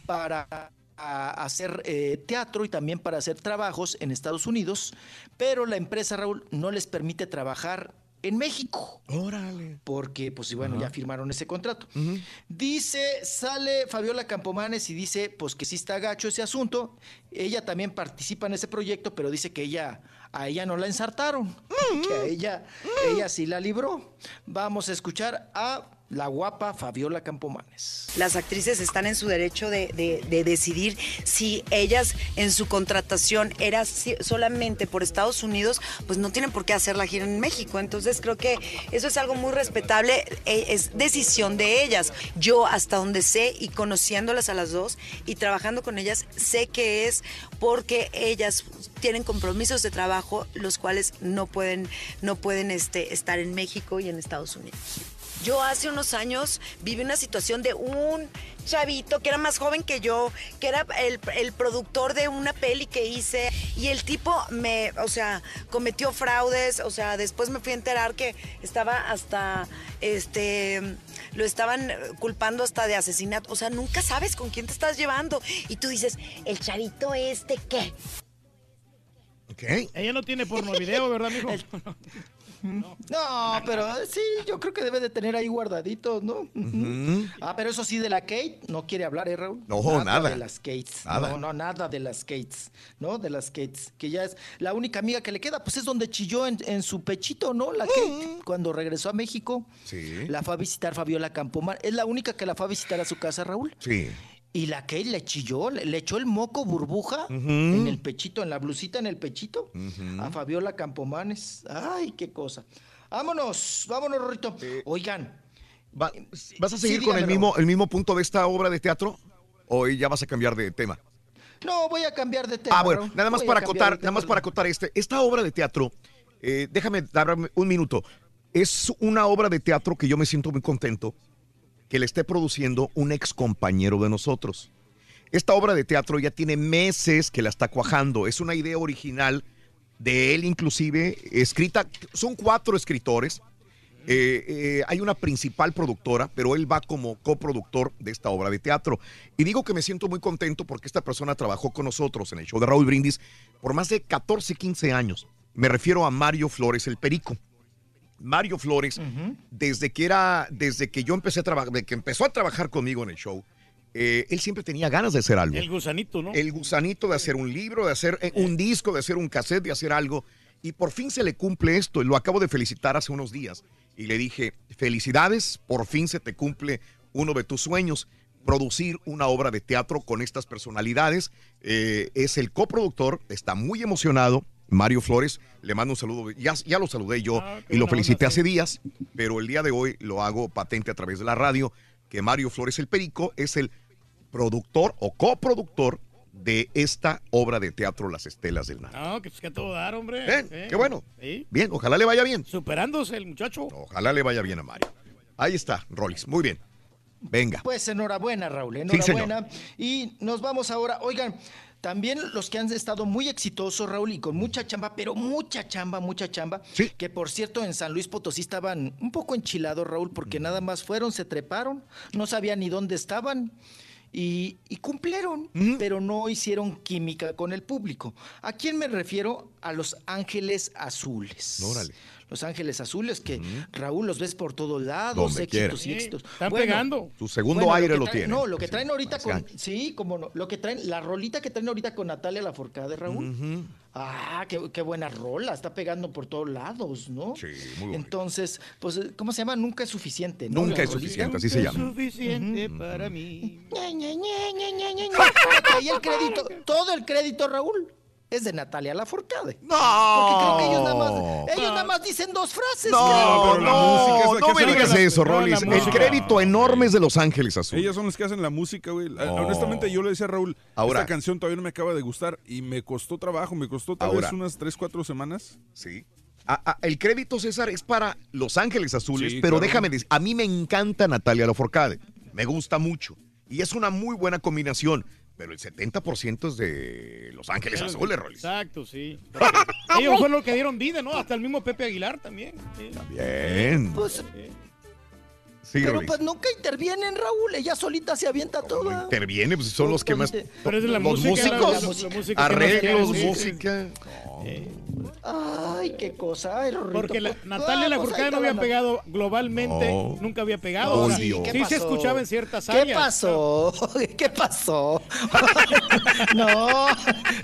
para a hacer eh, teatro y también para hacer trabajos en Estados Unidos, pero la empresa, Raúl, no les permite trabajar en México. Órale. Porque, pues, y bueno, Ajá. ya firmaron ese contrato. Dice, sale Fabiola Campomanes y dice, pues que sí está gacho ese asunto. Ella también participa en ese proyecto, pero dice que ella, a ella no la ensartaron, que a ella, ella sí la libró. Vamos a escuchar a la guapa Fabiola Campomanes. Las actrices están en su derecho de, de- de decidir si ellas en su contratación era solamente por Estados Unidos, pues no tienen por qué hacer la gira en México. Entonces creo que eso es algo muy respetable, eh, es decisión de ellas. Yo hasta donde sé y conociéndolas a las dos y trabajando con ellas, sé que es porque ellas tienen compromisos de trabajo los cuales no pueden, no pueden este, estar en México y en Estados Unidos. Yo hace unos años viví una situación de un chavito que era más joven que yo, que era el, el productor de una peli que hice y el tipo me, o sea, cometió fraudes, o sea, después me fui a enterar que estaba hasta, este, lo estaban culpando hasta de asesinato, o sea, nunca sabes con quién te estás llevando y tú dices, el chavito este, ¿qué? Ella no tiene porno video, ¿verdad, mijo? No, pero sí, yo creo que debe de tener ahí guardaditos, ¿no? Ah, pero eso sí, de la Kate no quiere hablar, ¿eh, Raúl? No, nada. de las Kates. Nada. No, no, nada de las Kates, ¿no? De las Kates, que ya es la única amiga que le queda, pues es donde chilló en, en su pechito, ¿no? La Kate, cuando regresó a México. Sí. La fue a visitar Fabiola Campomar. Es la única que la fue a visitar a su casa, Raúl. Sí. Y la Kate le chilló, le, le echó el moco burbuja en el pechito, en la blusita, en el pechito, a Fabiola Campomanes. Ay, qué cosa. Vámonos, vámonos, Rorrito. Oigan. ¿Vas a Sí, seguir con el mismo, el mismo punto de esta obra de teatro? ¿O ya vas a cambiar de tema? No, voy a cambiar de tema. Ah, bueno, nada más Voy para acotar, nada más para acotar este. Esta obra de teatro, eh, déjame darme un minuto. Es una obra de teatro que yo me siento muy contento que le esté produciendo un ex compañero de nosotros. Esta obra de teatro ya tiene meses que la está cuajando. Es una idea original de él, inclusive, escrita. Son cuatro escritores. Eh, eh, hay una principal productora, pero él va como coproductor de esta obra de teatro. Y digo que me siento muy contento porque esta persona trabajó con nosotros en el show de Raúl Brindis por más de 14, 15 años. Me refiero a Mario Flores el Perico. Mario Flores, desde que era, desde que yo empecé a trabajar, que empezó a trabajar conmigo en el show, eh, él siempre tenía ganas de hacer algo. El gusanito, ¿no? El gusanito de hacer un libro, de hacer eh, un disco, de hacer un cassette, de hacer algo. Y por fin se le cumple esto. Lo acabo de felicitar hace unos días. Y le dije, felicidades, por fin se te cumple uno de tus sueños. Producir una obra de teatro con estas personalidades. Eh, es el coproductor, está muy emocionado. Mario Flores, le mando un saludo. Ya, ya lo saludé yo y lo felicité hace días, pero el día de hoy lo hago patente a través de la radio, que Mario Flores el Perico es el productor o coproductor de esta obra de teatro Las Estelas del Mar. No, que es que a todo dar, hombre. Bien, Eh, qué bueno. sí. Bien, ojalá le vaya bien. Superándose el muchacho. Ojalá le vaya bien a Mario. Ahí está, Rollis. Muy bien. Venga. Pues enhorabuena, Raúl, Sí, señor. enhorabuena. y nos vamos ahora. Oigan, también los que han estado muy exitosos, Raúl, y con mucha chamba, pero mucha chamba, mucha chamba. Que por cierto, en San Luis Potosí estaban un poco enchilados, Raúl, porque nada más fueron, se treparon, no sabían ni dónde estaban. y, y cumplieron, pero no hicieron química con el público. ¿A quién me refiero? A los Ángeles Azules. Órale. Los Ángeles Azules, que Raúl los ves por todos lados, Donde éxitos y éxitos. Están pegando. Su segundo bueno, aire lo traen- tiene. No, lo que traen ahorita con. Sí, como no. Lo que traen, la rolita que traen ahorita con Natalia Laforcade, Raúl. Ah, qué, qué buena rola. Está pegando por todos lados, ¿no? Sí, muy bonito. Entonces, pues, ¿cómo se llama? Nunca es suficiente, ¿no? Nunca La es rolita. suficiente, así se llama. Suficiente para mí. Ahí el crédito, todo el crédito, Raúl, es de Natalia Laforcade. No. Porque creo que ellos nada más, ellos nada más dicen dos frases. No, creo. no, la música es la no que me digas la- eso, no, la Rolis. El crédito enorme es de Los Ángeles Azules. Ellas son las que hacen la música, güey. No. Honestamente, yo le decía a Raúl, Ahora. esta canción todavía no me acaba de gustar y me costó trabajo, me costó tal Ahora. vez unas 3, 4 semanas. Sí. A- a- el crédito, César, es para Los Ángeles Azules, Sí, pero claro. déjame decir, a mí me encanta Natalia Laforcade. Me gusta mucho. Y es una muy buena combinación. Pero el 70% es de Los Ángeles Azules, Rolis. Exacto, sí. Ellos fueron los que dieron vida, ¿no? Hasta el mismo Pepe Aguilar también. sí. Bien. Pues, Sí, pero Rolis. pues nunca intervienen, Raúl. Ella solita se avienta toda. Interviene, pues son los que más. Pero es de la los música, músicos, la- la música que más arreglos, música. Ay, qué cosa. Ay, Rorrito, Porque la, Natalia ah, Lafourcade no había pegado globalmente, No. nunca había pegado. No, Ahora, sí, sí, ¿qué se escuchaba en ciertas ¿Qué áreas. pasó? ¿Qué pasó? no,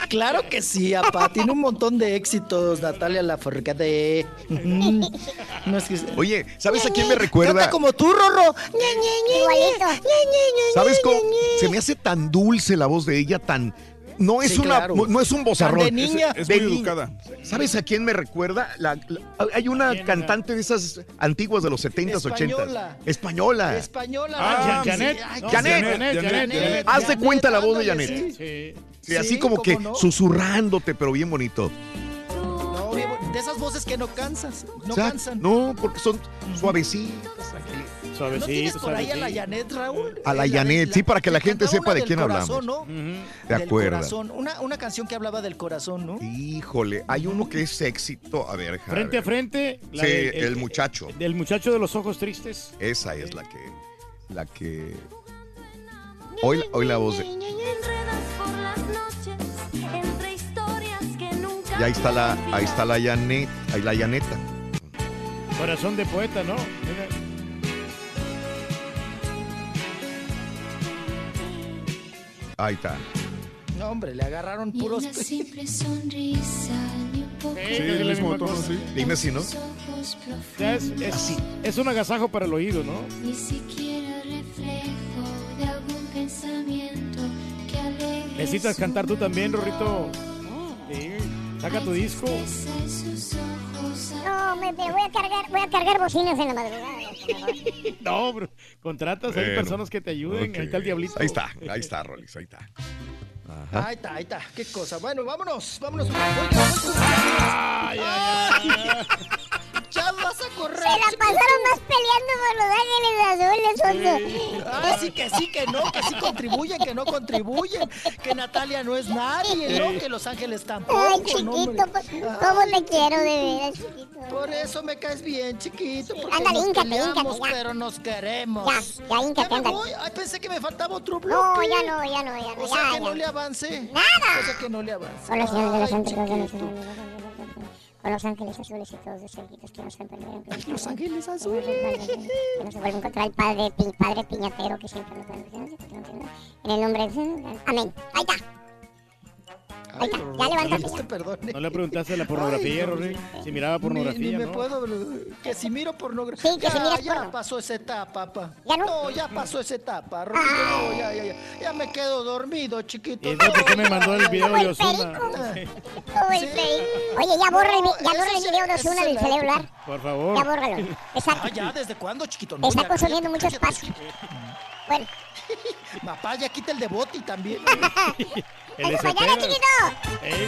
claro que sí, apa. Tiene un montón de éxitos, Natalia Lafourcade. Mm, No es que... Oye, ¿sabes a quién me recuerda? Canta como tú, Rorro. Igualito. ¿Sabes cómo? Se me hace tan dulce la voz de ella, tan. No es Sí, una, claro. no es un bozarrón. De niña. Es de muy niña. educada. ¿Sabes a quién me recuerda? La- la- hay una cantante de esas antiguas de los 70s, 80s. Española. Española. Española. Ah, Janet. Janet. Janet, Janet, Janet. Janet. Haz de cuenta la voz de Janet. sí. Sí. Sí, así Sí, como que susurrándote, pero bien bonito. No, bien, de esas voces que no cansas, no O sea, cansan. No, porque son suavecitas. Tranquilitas. ¿No Suavecito, tienes por ahí a la. Janet, Raúl? A la Eh, Janet, sí, para que la gente sepa de quién corazón, hablamos. ¿no? ¿Te Del acuerdas? corazón. Una, una canción que hablaba del corazón, ¿no? Híjole, hay uno que es éxito. A ver, Frente a ver. frente. la Sí, el muchacho. Del muchacho de los ojos tristes. Esa es la que. La que. Hoy, hoy la voz de. Y ahí está la, ahí está la Janet, ahí la Janeta. Corazón de poeta, ¿no? Mira. Ahí está. No, hombre, le agarraron puros. simple sonrisa, ni un poco Sí, Sí, es el mismo tono, sí. Dime si no. Ya es, es, es un agasajo para el oído, ¿no? Ni siquiera reflejo de algún pensamiento que alegre Necesitas cantar tú también, Rorrito. Sí. Saca tu disco. No, me, me voy a cargar, voy a cargar bocinas en la madrugada. por favor. No, bro. Contratas, hay Bueno, personas que te ayuden. Ahí está el diablito. Ahí está, ahí está, Rolis, ahí está. Ajá. Ahí está, ahí está. Qué cosa. Bueno, vámonos, vámonos. Ay, ay, ay, ay. Ya vas a correr. Se la pasaron más peleando por los ángeles azules, Oso. Ah, sí que sí, que no, que sí contribuyen, que no contribuyen, que Natalia no es nadie, ¿no? Que Los Ángeles tampoco, Ay, ¿no, chiquito, hombre? pues, ¿cómo te quiero de veras, chiquito? Por eso me caes bien, chiquito, porque Ándale, nos híncate, peleamos, híncate, ya. pero nos queremos. Ya, ya, me ándale. voy? Ay, pensé que me faltaba otro bloque. No, ya no, ya no, ya no, O sea ya, que no ya. le avance. Nada. O sea que no le avance. Con de los De los ángeles azules y todos los cerquitos que nos cantan. Los ángeles azules. Que no se vuelva a encontrar el padre, pi- padre piñatero que siempre nos da. En el nombre de... Amén. Ahí está. Ya. Este, perdone. No le preguntaste de la pornografía, Ay, Rory. Si miraba pornografía, Ni, ni me ¿no? puedo. Que si miro pornografía. Sí, que si ya, miras ya porno. pasó esa etapa, pa. ¿Ya no? ya pasó esa etapa, Rorito, no, ya, ya, ya. Ya me quedo dormido, chiquito. ¿Y por qué me mandó el video de Osuna? Oye, ya borra el, ya borra el video de Osuna del la celular. Por favor. Ya bórralo. Exacto. Ah, ya, ¿desde cuándo, chiquito? No, Está consumiendo mucho espacio. Bueno, Papá, ya quita el de Boti también. El mañana, chiquito. Ey.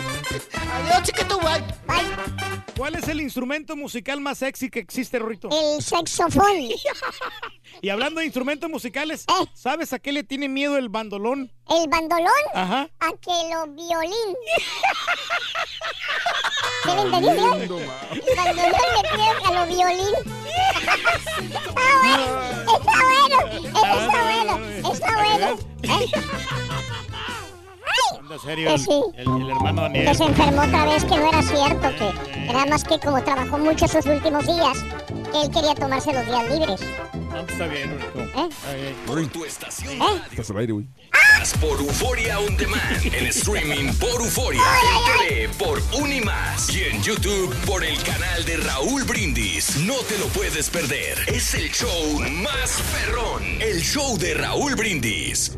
Adiós, chiquito, bye. Bye. ¿Cuál es el instrumento musical más sexy que existe, Rorito? El saxofón. Y hablando de instrumentos musicales, Eh. ¿sabes a qué le tiene miedo el bandolón? El bandolón. Ajá. A que lo violín. ¿Sí me? El bandolón le tiene a lo violín. Está bueno, está bueno, está bueno, está bueno. Serio, Que sí. el- el hermano Daniel. Que se enfermó otra vez, que no era cierto, que era más que como trabajó mucho esos últimos días, que él quería tomarse los días libres. No, está bien. ¿Eh? Está bien. Por tu estación ¿Eh? radio. Estás al aire, güey. Por Euforia On Demand. En streaming por Euforia. En TV por Unimas. Y en YouTube por el canal de Raúl Brindis. No te lo puedes perder. Es el show más perrón. El show de Raúl Brindis.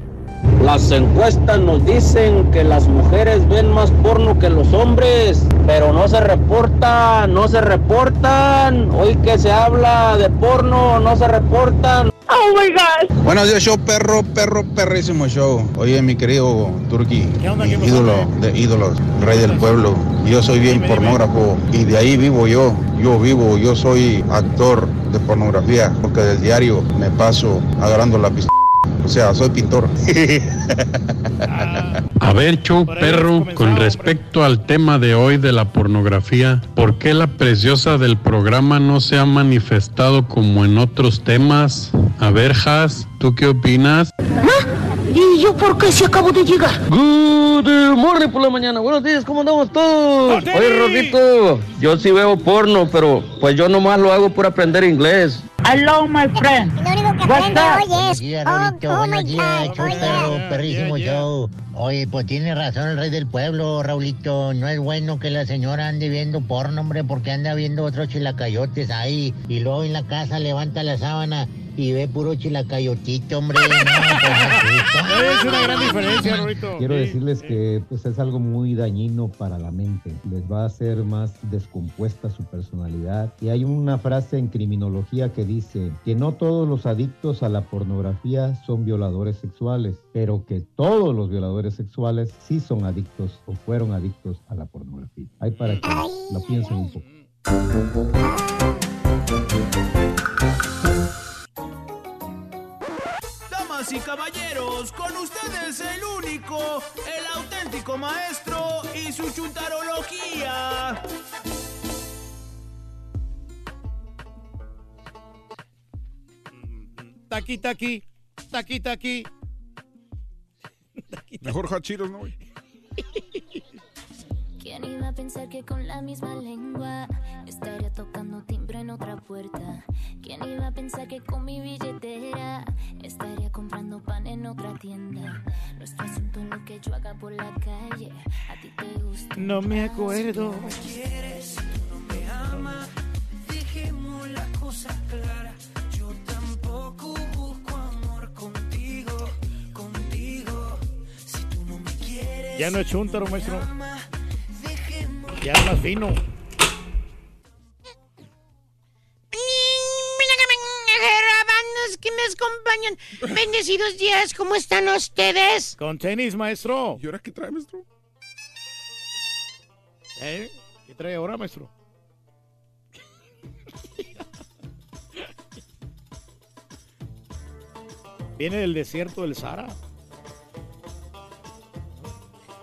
Las encuestas nos dicen que las mujeres ven más porno que los hombres, pero no se reportan, no se reportan. Hoy que se habla de porno, no se reportan. Oh my God. Buenos días, show perro, perro, perrísimo show. Oye, mi querido Turki, mi ídolo de ídolos, rey del pueblo. Yo soy bien pornógrafo y de ahí vivo yo. Yo vivo, yo soy actor de pornografía, porque del diario me paso agarrando la pistola. O sea, soy pintor. A ver, show perro, con respecto al tema de hoy de la pornografía, ¿por qué la preciosa del programa no se ha manifestado como en otros temas? A ver, Has, ¿tú qué opinas? ¿Y yo por qué si acabo de llegar? Good morning por la mañana. Buenos días, ¿cómo andamos todos? Oye, Rodito, yo sí veo porno, pero pues yo nomás lo hago por aprender inglés. Hello, my friend. Lo único que aprende hoy es, Buenos días, oh, Raulito, oh buenos my días, show oh, perro, yeah. perrísimo show. Oye, pues tiene razón el rey del pueblo, Raulito. No es bueno que la señora ande viendo porno, hombre, porque anda viendo otros chilacayotes ahí. Y luego en la casa levanta la sábana y ve puro chilacayotito, hombre. No, pues, es una gran diferencia, Rorito. Quiero decirles que pues, es algo muy dañino para la mente. Les va a hacer más descompuesta su personalidad. Y hay una frase en criminología que dice que no todos los adictos a la pornografía son violadores sexuales, pero que todos los violadores sexuales sí son adictos o fueron adictos a la pornografía. Hay para que lo piensen un poco. Damas y caballeros, con ustedes el único, el auténtico maestro y su chuntarología. Taqui, taqui, taqui, taqui. Mejor hachiros, ¿no? ¿Quién iba a pensar que con la misma lengua estaría tocando timbre en otra puerta? ¿Quién iba a pensar que con mi billetera estaría comprando pan en otra tienda? Nuestro asunto es lo que yo haga por la calle. A ti te gusta. No me acuerdo. quieres, tú no me amas, dejemos la cosa clara. Yo tampoco busco amor contigo, contigo. Si tú no me quieres, Ya no es chuntaro, maestro. Ya es más fino. Que me acompañan. Bendecidos días, ¿cómo están ustedes? Con tenis, maestro. ¿Y ahora qué trae, maestro? ¿Eh? ¿Qué trae ahora, maestro? Viene del desierto del Sahara.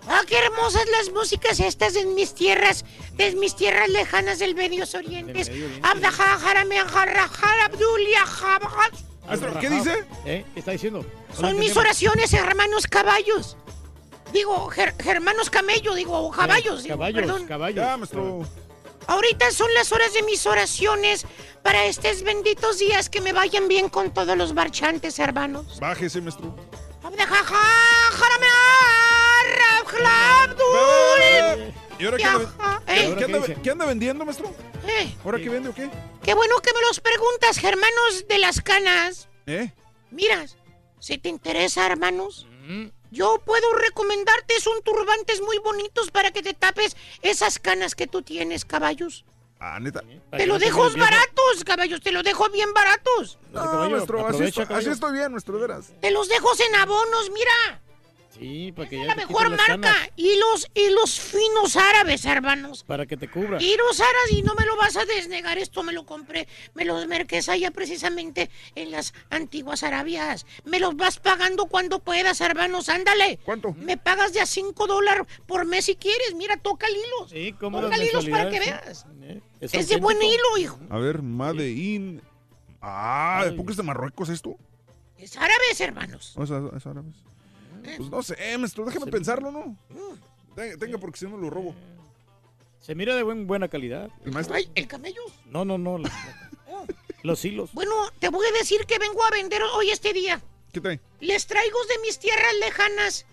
Ah, qué hermosas las músicas estas en mis tierras, de mis tierras lejanas del Medio Oriente. Del Medio Oriente. Maestro, ¿qué dice? ¿Eh? ¿Qué está diciendo? Son mis oraciones, hermanos caballos. Digo, ger- hermanos camello, digo, caballos. digo, Caballos, perdón. caballos. Ya, maestro. Ahorita son las horas de mis oraciones para estos benditos días que me vayan bien con todos los marchantes, hermanos. Bájese, maestro. ¿Y ahora qué anda, Viaja, ¿qué- ¿eh? qué anda- qué anda vendiendo, maestro? Eh, ¿Ahora qué vende o qué? qué bueno que me los preguntas, hermanos de las canas. ¿Eh? Mira, si te interesa, hermanos, yo puedo recomendarte son turbantes muy bonitos para que te tapes esas canas que tú tienes, caballos. Ah, neta. Te lo dejo baratos, caballos, te lo dejo bien baratos. No, maestro, así, así estoy bien, maestro, de veras. Te los dejo en abonos, mira. Sí, para que ya La te mejor las marca. canas, Hilos, hilos finos árabes, hermanos. Para que te cubra. Hilos árabes y no me lo vas a desnegar. Esto me lo compré. Me los merques allá precisamente en las antiguas Arabias. Me los vas pagando cuando puedas, hermanos. Ándale. ¿Cuánto? Me pagas de a 5 dólares por mes si quieres. Mira, toca el hilo. Sí, cómo Toca hilos para que veas. ¿eh? Es de buen hilo, hijo. A ver, Made in. Ah, ¿de poco es de Marruecos esto? Es árabes, hermanos. ¿O es, es árabes? Pues no sé, maestro, déjeme pensarlo, ¿no? Tenga, tenga, porque si no lo robo. Se mira de buen- buena calidad. ¿El maestro? Ay, el camello. No, no, no. la- los hilos. Bueno, te voy a decir que vengo a vender hoy este día. ¿Qué trae? Les traigo de mis tierras lejanas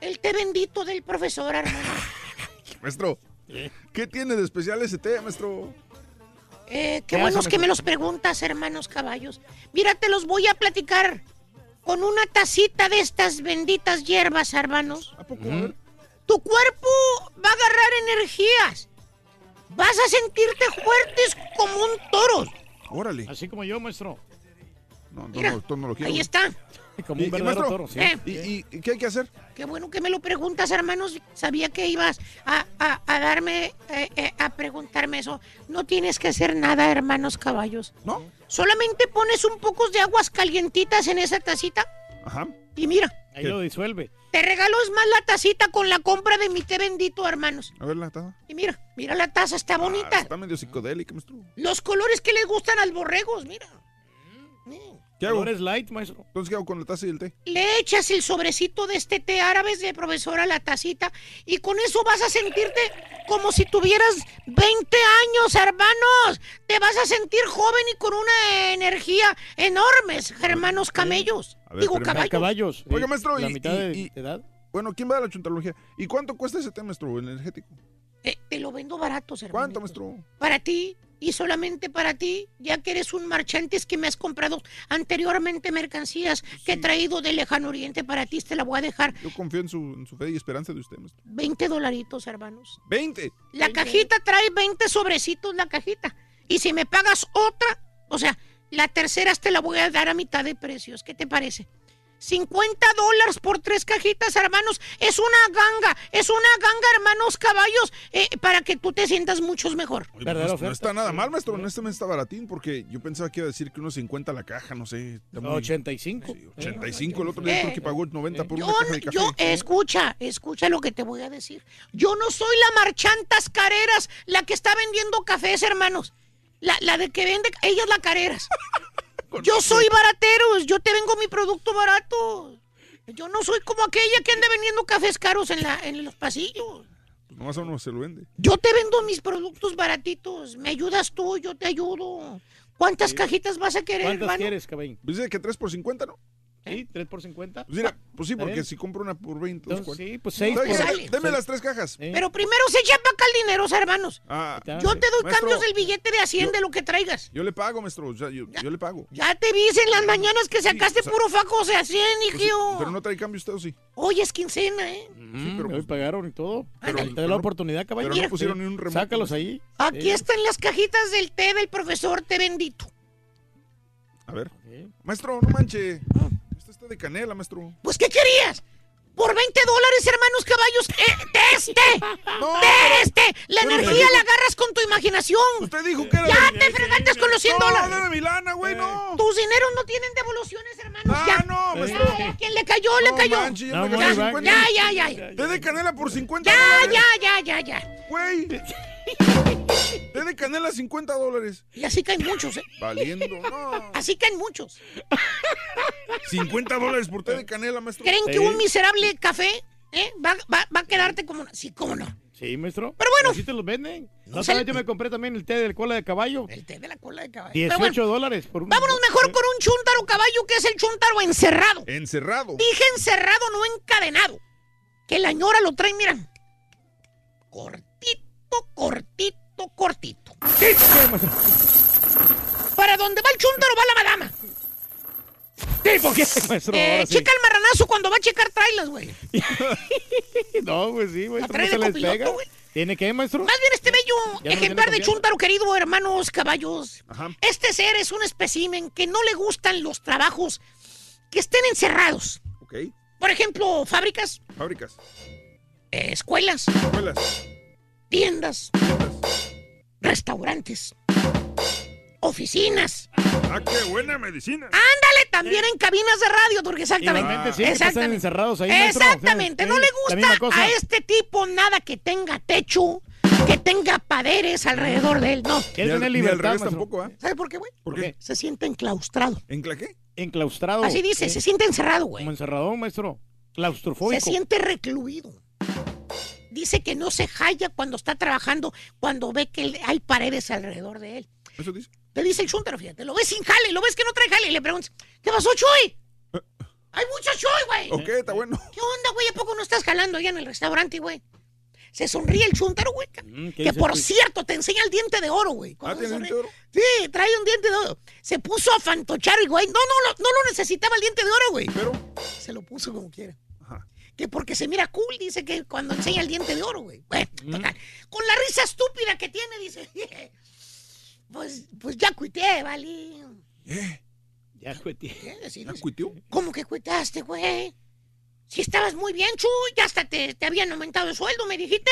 el té bendito del profesor, hermano. Maestro, ¿qué tiene de especial ese té, maestro? Eh, ¿Qué qué buenos que me los preguntas, hermanos caballos. Mira, te los voy a platicar con una tacita de estas benditas hierbas, hermanos. ¿A poco? Tu cuerpo va a agarrar energías. Vas a sentirte fuertes como un toro. Órale. Así como yo, maestro. No, no, Mira, no, no lo quiero. Ahí está. Como ¿Y- un y, verdadero maestro, toro, sí. Eh. ¿y, qué hay que hacer? Qué bueno que me lo preguntas, hermanos. Sabía que ibas a, a- a darme, eh, eh, a preguntarme eso. No tienes que hacer nada, hermanos caballos. ¿No? Solamente pones un poco de aguas calientitas en esa tacita Ajá. y mira, Ahí lo disuelve. te regalo es más la tacita con la compra de mi té bendito, hermanos. A ver la taza. Y mira, mira la taza, está bonita. Ah, está medio psicodélica, maestro. Los colores que les gustan al borregos, mira. ¿Qué hago? Colores light, maestro. Entonces, ¿qué hago con la taza y el té? Le echas el sobrecito de este té árabes de profesor a la tacita y con eso vas a sentirte como si tuvieras 20 años, hermanos. Te vas a sentir joven y con una energía enormes, hermanos camellos. A ver, Digo, caballos. Oiga, eh, maestro, la y, mitad y- de- y- de edad. Bueno, ¿quién va a la chuntalogía? ¿Y cuánto cuesta ese té, maestro, el energético? Eh, te lo vendo barato, hermano. ¿Cuánto, maestro? Para ti y solamente para ti, ya que eres un marchante es que me has comprado anteriormente mercancías que he traído de lejano oriente para ti, te la voy a dejar Yo confío en su, en su fe y esperanza de usted, maestro. 20 dolaritos, hermanos. ¡20! La cajita trae 20 sobrecitos la cajita. Y si me pagas otra, o sea, la tercera te la voy a dar a mitad de precios. ¿Qué te parece? 50 dólares por tres cajitas, hermanos. Es una ganga, es una ganga, hermanos caballos, eh, para que tú te sientas muchos mejor. Oye, pues, no, no está nada mal, maestro. En este mes está baratín porque yo pensaba que iba a decir que unos 50 la caja, no sé. está muy- 85. 85. El otro día Eh, creo que pagó 90 por Yo, una caja de café. yo, escucha, escucha lo que te voy a decir. Yo no soy la marchantas careras, la que está vendiendo cafés, hermanos. La, la de que vende, ella es la careras. Yo soy barateros, yo te vengo mi producto barato. Yo no soy como aquella que anda vendiendo cafés caros en, la, en los pasillos. Pues nomás a uno se lo vende. Yo te vendo mis productos baratitos. Me ayudas tú, yo te ayudo. ¿Cuántas cajitas vas a querer, ¿Cuántas hermano? quieres, caballín? Pues dice que 3 por 50, ¿no? Sí, 3 por 50. Pues mira, pues sí, ¿Está porque si compro una por 20. Entonces, dos, sí, pues seis por- deme- las tres cajas. Pero primero se echa para acá el dinero, hermanos. Ah, Yo te doy maestro, cambios del billete de Hacienda, de lo que traigas. Yo le pago, maestro. yo, yo le pago. Ya te vi en las mañanas que sacaste puro faco de Hacienda, Pues sí, hijo. pero no trae cambio usted, ¿o sí? Hoy es quincena, ¿eh? Sí, pero hoy pagaron y todo. Pero- te da la oportunidad, caballero. pero no pusieron ni un remoto, Sácalos ahí. Aquí están las cajitas del té del profesor té bendito. A ver. Maestro, no manche. Este de canela, maestro. Pues, ¿qué querías? Por 20 dólares, hermanos caballos. ¡Eh, ¡Teste! ¡Teste! La Pero energía me dijo- la agarras con tu imaginación. Usted dijo que era ¡Ya de- te fregaste con los 100 No, dólares! dame mi lana, güey, no. Tus dineros no tienen devoluciones, hermanos. Ah, ya. no, Ya, maestro. ya, ¿Quién le cayó? Le No cayó. manche, ya No, me. 50. Ya, ya, ya. Té de canela por 50 Ya, dólares. ya, ya, ya, ya. Güey. Té de canela 50 dólares. Y así caen muchos, ¿eh? Valiendo, no. Así caen muchos. 50 dólares por té de canela, maestro. ¿Creen que un miserable café eh, va, va- va a quedarte como... una- Sí, cómo no. Sí, maestro. Pero bueno. Así te los venden. No sabes, yo me compré también el té de cola de caballo. El té de la cola de caballo. 18 Pero bueno, dólares por un. vámonos mejor con un chúntaro caballo que es el chúntaro encerrado. Encerrado. Dije encerrado, no encadenado. Que la ñora lo trae, miran. Cortito, cortito, cortito. Para donde va el chúntaro va la madama. Sí, ¿por qué, maestro? Eh, sí. checa el marranazo cuando va a checar trailas, güey. No, pues sí, trae no de se les copiloto, pega. güey. ¿Tiene que, maestro? Más bien este bello Ya no tiene ejemplar de chúntaro, querido hermanos caballos. Ajá. Este ser es un espécimen que no le gustan los trabajos que estén encerrados. Ok. Por ejemplo, fábricas, Fábricas. eh, escuelas, Escuelas. tiendas, restaurantes, oficinas. Ah, qué buena medicina. Ándale, también en cabinas de radio, porque exactamente. Sí, que están encerrados ahí. Exactamente, Sí, no le gusta a este tipo nada que tenga techo, que tenga paderes alrededor de él, no. Ni al libertad, tampoco, ¿ah? ¿Sabe por qué, güey? ¿Por qué? Se siente enclaustrado. ¿En qué? Enclaustrado. Así dice, ¿eh? se siente encerrado, güey. Como encerrado, maestro. Se Claustrofóbico. siente recluido. Dice que no se halla cuando está trabajando, cuando ve que hay paredes alrededor de él. ¿Eso dice? Te dice el chúntaro, fíjate, lo ves sin jale, lo ves que no trae jale y le preguntas, ¿qué pasó, Chuy? Hay mucho Chuy, güey. Ok, está bueno. ¿Qué onda, güey? ¿A poco no estás jalando allá en el restaurante, güey? Se sonríe el chúntaro, güey. Mm, ¿qué Que por cierto, te enseña el diente de oro, güey. Ah, ¿tiene diente de oro? Sí, trae un diente de oro. Se puso a fantochar y, güey, no, no, lo- no lo necesitaba el diente de oro, güey. Pero. Se lo puso como quiera. Que porque se mira cool, dice que cuando enseña el diente de oro, güey. Bueno, Mm. total. Con la risa estúpida que tiene, dice, pues, pues ya cuité, vale. ¿Eh? Ya. Sí, ¿Ya dice, cuitió? ¿Cómo que cuitaste, güey? Si estabas muy bien, Chuy, ya hasta te, te habían aumentado el sueldo, me dijiste.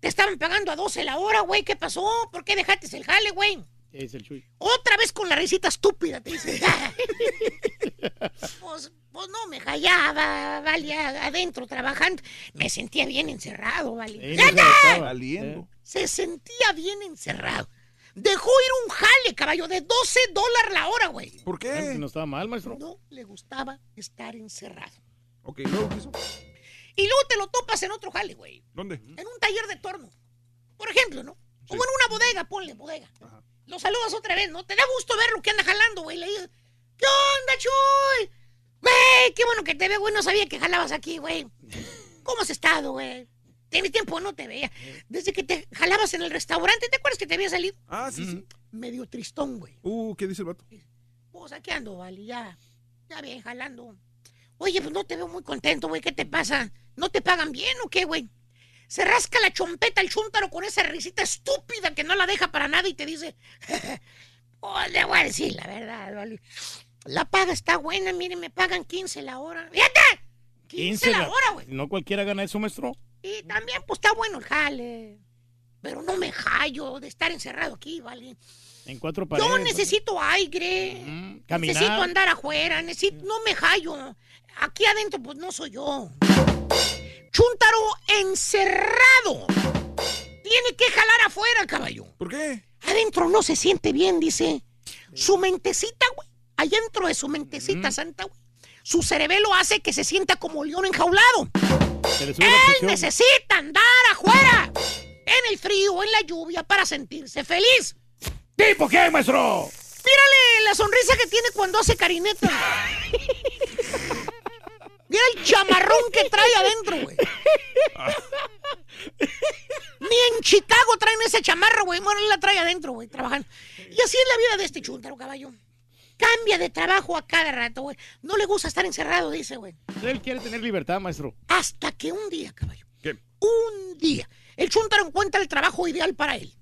Te estaban pagando a 12 la hora, güey. ¿Qué pasó? ¿Por qué dejaste el jale, güey? ¿Qué dice el Chuy? Otra vez con la risita estúpida, te dice. pues, pues no me hallaba, vale, adentro trabajando. Me sentía bien encerrado, vale. Sí, no se. Se sentía bien encerrado. Dejó ir un jale, caballo, de 12 dólares la hora, güey. ¿Por qué? No estaba mal, maestro. No le gustaba estar encerrado. Ok, luego hizo. Y luego te lo topas en otro jale, güey. ¿Dónde? En un taller de torno. Por ejemplo, ¿no? O en una bodega, ponle bodega. Ajá. Lo saludas otra vez, ¿no? Te da gusto verlo que anda jalando, güey. Le dices, ¿qué onda, Chuy? Güey, qué bueno que te veo, güey. No sabía que jalabas aquí, güey. ¿Cómo has estado, güey? Tiene tiempo no te veía. Desde que te jalabas en el restaurante, ¿te acuerdas que te había salido? Ah, sí, sí. Medio tristón, güey. Uh, ¿qué dice el vato? Pues aquí ando, vale, ya. Ya bien, jalando. Oye, pues no te veo muy contento, güey. ¿Qué te pasa? ¿No te pagan bien o qué, güey? Se rasca la chompeta el chúntaro con esa risita estúpida que no la deja para nada y te dice... pues le voy a decir la verdad, vale. La paga está buena, mire, me pagan 15 la hora. ¡Fíjate! 15, la hora, güey. No cualquiera gana eso, maestro. Y también, pues está bueno el jale. Pero no me hallo de estar encerrado aquí, ¿vale? En cuatro paredes. Yo necesito aire. Mm, caminar. Necesito andar afuera, necesito, no me hallo. Aquí adentro, pues no soy yo. Chúntaro encerrado. Tiene que jalar afuera, caballo. ¿Por qué? Adentro no se siente bien, dice. Su mentecita. Allá dentro de su mentecita santa, güey. Su cerebelo hace que se sienta como león enjaulado. Él necesita andar afuera. En el frío, en la lluvia, para sentirse feliz. ¿Tipo qué, maestro? Mírale la sonrisa que tiene cuando hace carineta. Mira el chamarrón que trae adentro, güey. Ni en Chicago traen ese chamarro, güey. Bueno, él la trae adentro, güey, trabajando. Y así es la vida de este chúntaro, caballo. Cambia de trabajo a cada rato, güey. No le gusta estar encerrado, dice, güey. Él quiere tener libertad, maestro. Hasta que un día, caballo. ¿Qué? Un día. El chúntaro encuentra el trabajo ideal para él.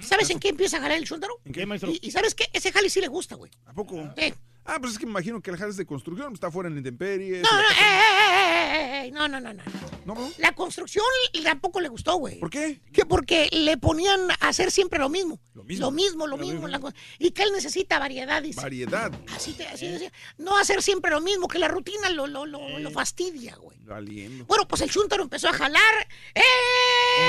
¿Sabes en qué empieza a jalar el chúntaro? ¿En qué, maestro? Y, y ¿sabes qué? Ese jale sí le gusta, güey. ¿A poco? Eh, Ah, pues es que me imagino que el jale es de construcción, está fuera en la intemperie. No, no, eh, eh, eh, eh, no, no, no, no. ¿No, no? La construcción tampoco le gustó, güey. ¿Por qué? Que porque le ponían a hacer siempre lo mismo. Lo mismo. Lo mismo, lo Lo mismo. mismo. la co- y que él necesita variedad, dice. Variedad. Así, te, así decía. No hacer siempre lo mismo, que la rutina lo, lo, lo, lo fastidia, güey. Valiendo. Bueno, pues el chúntaro empezó a jalar. ¿En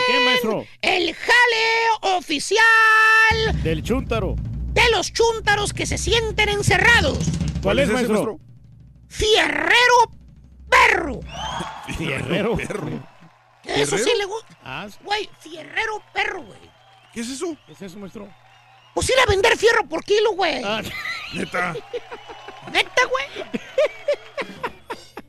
qué, maestro? El jale oficial Del chúntaro. De los chúntaros que se sienten encerrados. ¿Cuál es, ese, maestro? Fierrero perro. Fierrero. Perro. Que Eso sí le gusta. Ah, Güey, fierrero perro, güey. ¿Qué es eso? ¿qué es eso, maestro? Pues ir a vender fierro por kilo, güey. Ah, Neta. Neta, güey.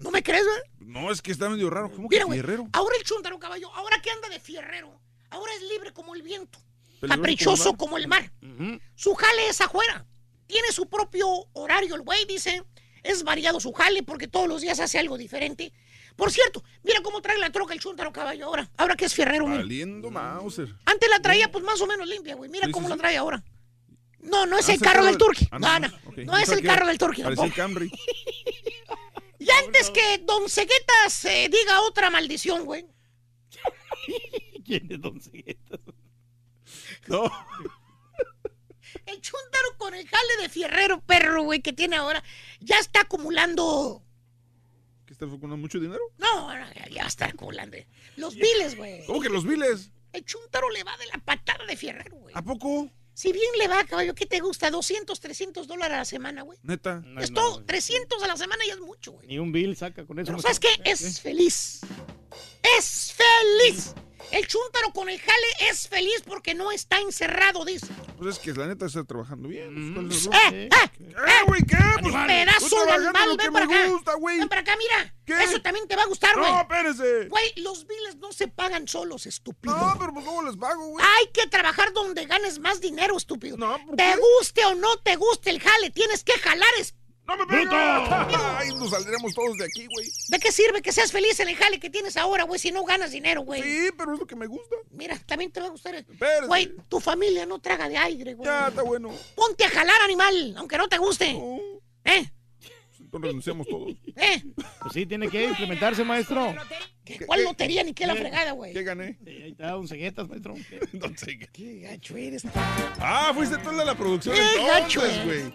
¿No me crees, güey? No, es que está medio raro. ¿Cómo que Mira, güey. fierrero? Ahora el chúntaro, caballo. Ahora que anda de fierrero. Ahora es libre como el viento. Caprichoso como como el mar. ujú. Su jale es afuera. Tiene su propio horario, el güey dice. Es variado su jale porque todos los días hace algo diferente. Por cierto, mira cómo trae la troca el chúntaro caballo ahora. Ahora que es fierrero. Valiendo Mauser. Antes la traía pues más o menos limpia, güey. Mira Sí, cómo sí, la sí. trae ahora. No, no es Ah, el carro del turqui. Ah, No, no. ok. No es el carro del turqui. Camry. Y antes que Don Ceguetas eh, diga otra maldición, güey. ¿Quién es Don Ceguetas? No. El chúntaro con el jale de fierrero perro, güey, que tiene ahora, ya está acumulando. ¿Que está con mucho dinero? No, no, ya, está acumulando. Los biles, güey. ¿Cómo que los viles? El chuntaro le va de la patada de fierrero, güey. ¿A poco? Si bien le va, caballo, ¿qué te gusta? 200, 300 dólares a la semana, güey. Neta. Es todo, 300 a la semana ya es mucho, güey. Ni un bill saca con eso. Pero no ¿sabes qué? Es feliz. Es feliz. El chúntaro con el jale es feliz porque no está encerrado, dice. Pues es que la neta está trabajando bien. ¿Cuál es el ¡Eh, problema? eh, ¿Eh, güey, qué? Pues, Pedazo de animal, ven para me acá. gusta, güey. Ven para acá, mira. ¿Qué? Eso también te va a gustar, No, güey. espérese. Güey, los biles no se pagan solos, estúpido. No, pero pues ¿cómo les pago, güey? Hay que trabajar donde ganes más dinero, estúpido. No, ¿por te guste o no te guste el jale, tienes que jalar. Es... ¡No me pega! Ay, nos saldremos todos de aquí, güey. ¿De qué sirve que seas feliz en el jale que tienes ahora, güey, si no ganas dinero, güey? Sí, pero es lo que me gusta. Mira, también te va a gustar. Espérese. Güey, tu familia no traga de aire, güey. Ya, está bueno. Ponte a jalar, animal, aunque no te guste. ¿Eh? Entonces renunciamos todos. ¿Eh? Pues sí, tiene que implementarse, maestro. ¿Cuál lotería ni qué la ¿Qué? fregada, güey? ¿Qué gané? Ahí está, un ceguetas, maestro. Don Ceguetas. Qué gacho eres. Ah, fuiste tú el de la producción Qué entonces, güey.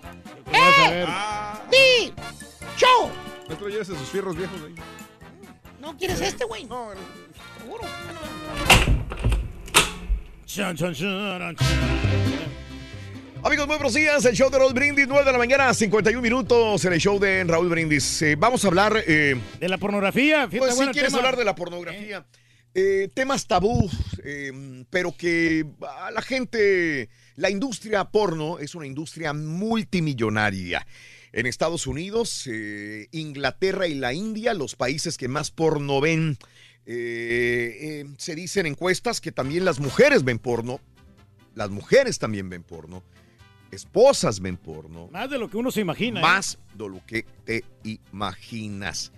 Vas a ver. Ah, ¡Di! ¡Show! maestro, llévese sus fierros viejos ahí. ¿No quieres este, güey? No, Seguro. Chan, chan, chan, chan. Amigos, muy buenos días. El show de Raúl Brindis, 9 de la mañana, 51 minutos en el show de Raúl Brindis. Eh, vamos a hablar. eh, De la pornografía. Fíjate, pues si bueno, el quieres tema. hablar de la pornografía. Eh, temas tabú, eh, pero que a la gente. La industria porno es una industria multimillonaria. En Estados Unidos, eh, Inglaterra y la India, los países que más porno ven. Eh, eh, se dicen encuestas que también las mujeres ven porno. Las mujeres también ven porno. Esposas ven porno. Más de lo que uno se imagina. ¿eh? Más de lo que te imaginas.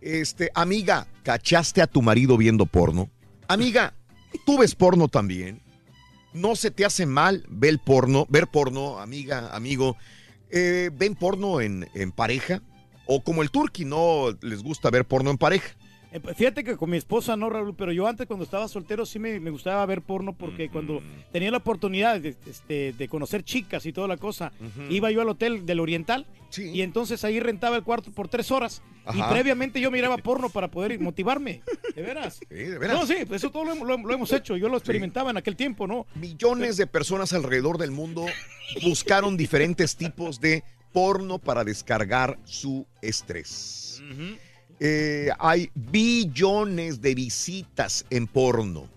Este, amiga, ¿cachaste a tu marido viendo porno? Amiga, ¿tú ves porno también? ¿No se te hace mal ver porno, ver porno, amiga, amigo? Eh, ¿Ven porno en, en pareja? O como el turqui, ¿no les gusta ver porno en pareja? Eh, pues, Fíjate que con mi esposa no, Raúl, pero yo antes cuando estaba soltero sí me, me gustaba ver porno porque cuando tenía la oportunidad de, este, de conocer chicas y toda la cosa, iba yo al hotel del Oriental y entonces ahí rentaba el cuarto por tres horas y previamente yo miraba porno para poder motivarme. ¿De veras? de veras. No, sí, pues eso todo lo, hemos- lo- lo hemos hecho. Yo lo experimentaba en aquel tiempo, ¿no? Millones de personas alrededor del mundo buscaron diferentes tipos de porno para descargar su estrés. Eh, hay billones de visitas en porno.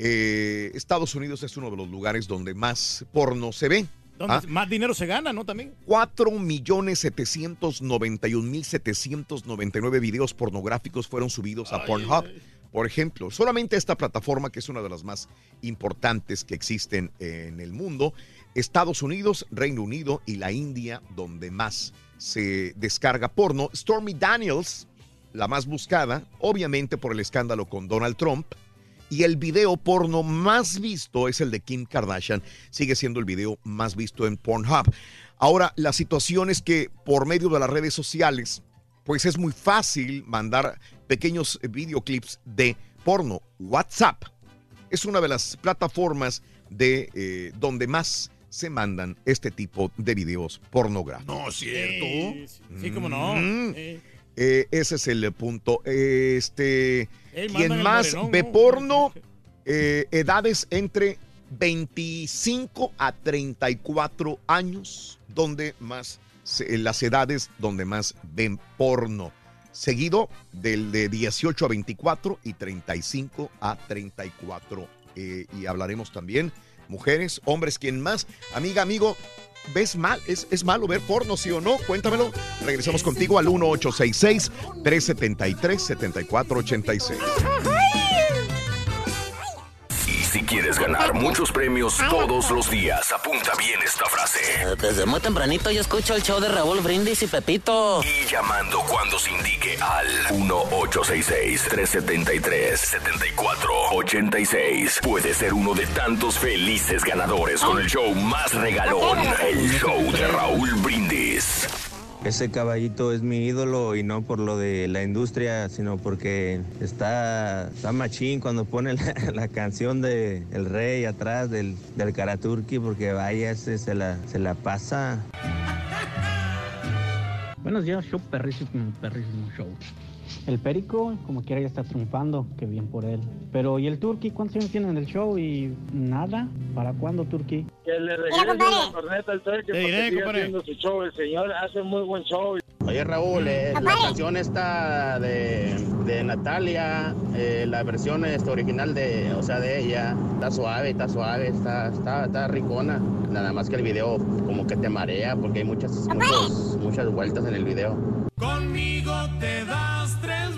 Eh, Estados Unidos es uno de los lugares donde más porno se ve. Donde ¿ah? más dinero se gana, ¿no? También. 4 millones 791 mil 799 videos pornográficos fueron subidos a Pornhub. Por ejemplo, solamente esta plataforma, que es una de las más importantes que existen en el mundo, Estados Unidos, Reino Unido y la India, donde más se descarga porno. Stormy Daniels, la más buscada, obviamente por el escándalo con Donald Trump. Y el video porno más visto es el de Kim Kardashian. Sigue siendo el video más visto en Pornhub. Ahora, la situación es que por medio de las redes sociales, pues es muy fácil mandar pequeños videoclips de porno. WhatsApp es una de las plataformas de eh, donde más se mandan este tipo de videos pornográficos. No, cierto. Sí, sí, sí, cómo no. Mm. Eh, Eh, ese es el punto. Este, Ey, quien el más morenón, ve ¿no? porno, eh, edades entre 25 a 34 años, donde más, se- las edades donde más ven porno. Seguido del de 18 a 24 y 35 a 34. Eh, y hablaremos también, mujeres, hombres, quien más. Amiga, amigo, ¿ves mal? ¿Es, es malo ver porno, sí o no? Cuéntamelo. Regresamos contigo al 1866-373-7486. Y si quieres ganar muchos premios todos los días, apunta bien esta frase. Desde muy tempranito yo escucho el show de Raúl Brindis y Pepito. Y llamando cuando se indique al 1866-373-7486. Puede ser uno de tantos felices ganadores con el show más regalón, el show de Raúl Brindis. Ese caballito es mi ídolo y no por lo de la industria, sino porque está, está machín cuando pone la, canción de Rey atrás del, del Karaturki, porque vaya, se la, se la pasa. Buenos días, show perrísimo, perrísimo show. El Perico, como quiera, ya está triunfando, que bien por él. Pero, ¿y el Turqui? ¿Cuántos años tiene en el show? Y nada. ¿Para cuándo, Turqui? Que le regrese la corneta al Turqui Te porque sigue haciendo su show. El señor hace muy buen show. Oye Raúl, eh, la canción esta de, de Natalia, eh, la versión este, original de, o sea, de ella, está suave, está suave, está, está, está ricona. Nada más que el video como que te marea porque hay muchas, muchos- muchas vueltas en el video. Conmigo te tres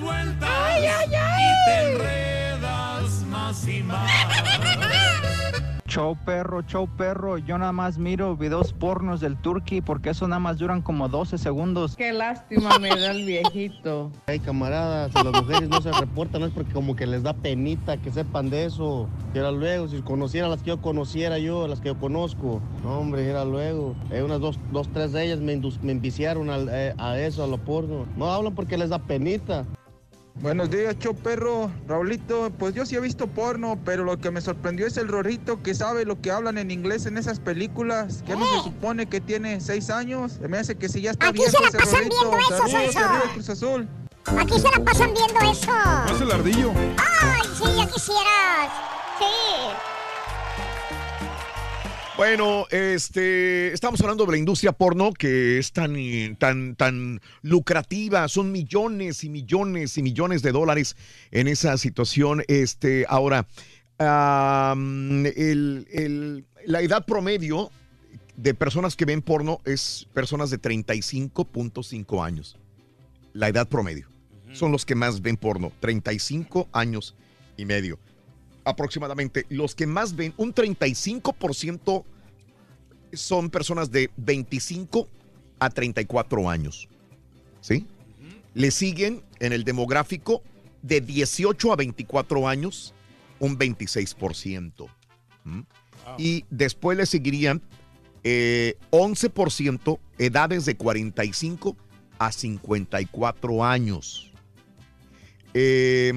vueltas Ay, ay, ay. y te enredas más y más. Show perro, show perro. Yo nada más miro videos pornos del Turkey porque eso nada más duran como 12 segundos. Qué lástima me da el viejito. Hay camaradas, a las mujeres no se reportan, no es porque como que les da penita que sepan de eso. Que era luego, si conocieran las que yo conociera yo, las que yo conozco. No, hombre, era luego. Hay unas dos, dos, tres de ellas me, me enviciaron al- eh, a eso, a lo porno. No hablan porque les da penita. Buenos días, show perro. Raulito, pues yo sí he visto porno, pero lo que me sorprendió es el Rorrito que sabe lo que hablan en inglés en esas películas. Que no se supone que tiene 6 años. Se me hace que si ya está Aquí viejo se la ese pasan Rorrito. viendo eso, Saludos, Sonso. arriba, Cruz Azul. Aquí se la pasan viendo eso. ¿No es el ardillo? Ay, sí, ya quisieras. Sí. Bueno, este, estamos hablando de la industria porno que es tan, tan, tan lucrativa, son millones y millones y millones de dólares en esa situación. Este, ahora, el- el- la edad promedio de personas que ven porno es personas de 35.5 años. La edad promedio. Son los que más ven porno, 35 años y medio aproximadamente. Los que más ven, un 35% son personas de 25 a 34 años. ¿Sí? Le siguen en el demográfico de 18 a 24 años, un 26%. ¿Mm? Y después le seguirían eh, 11% edades de 45 a 54 años. Eh,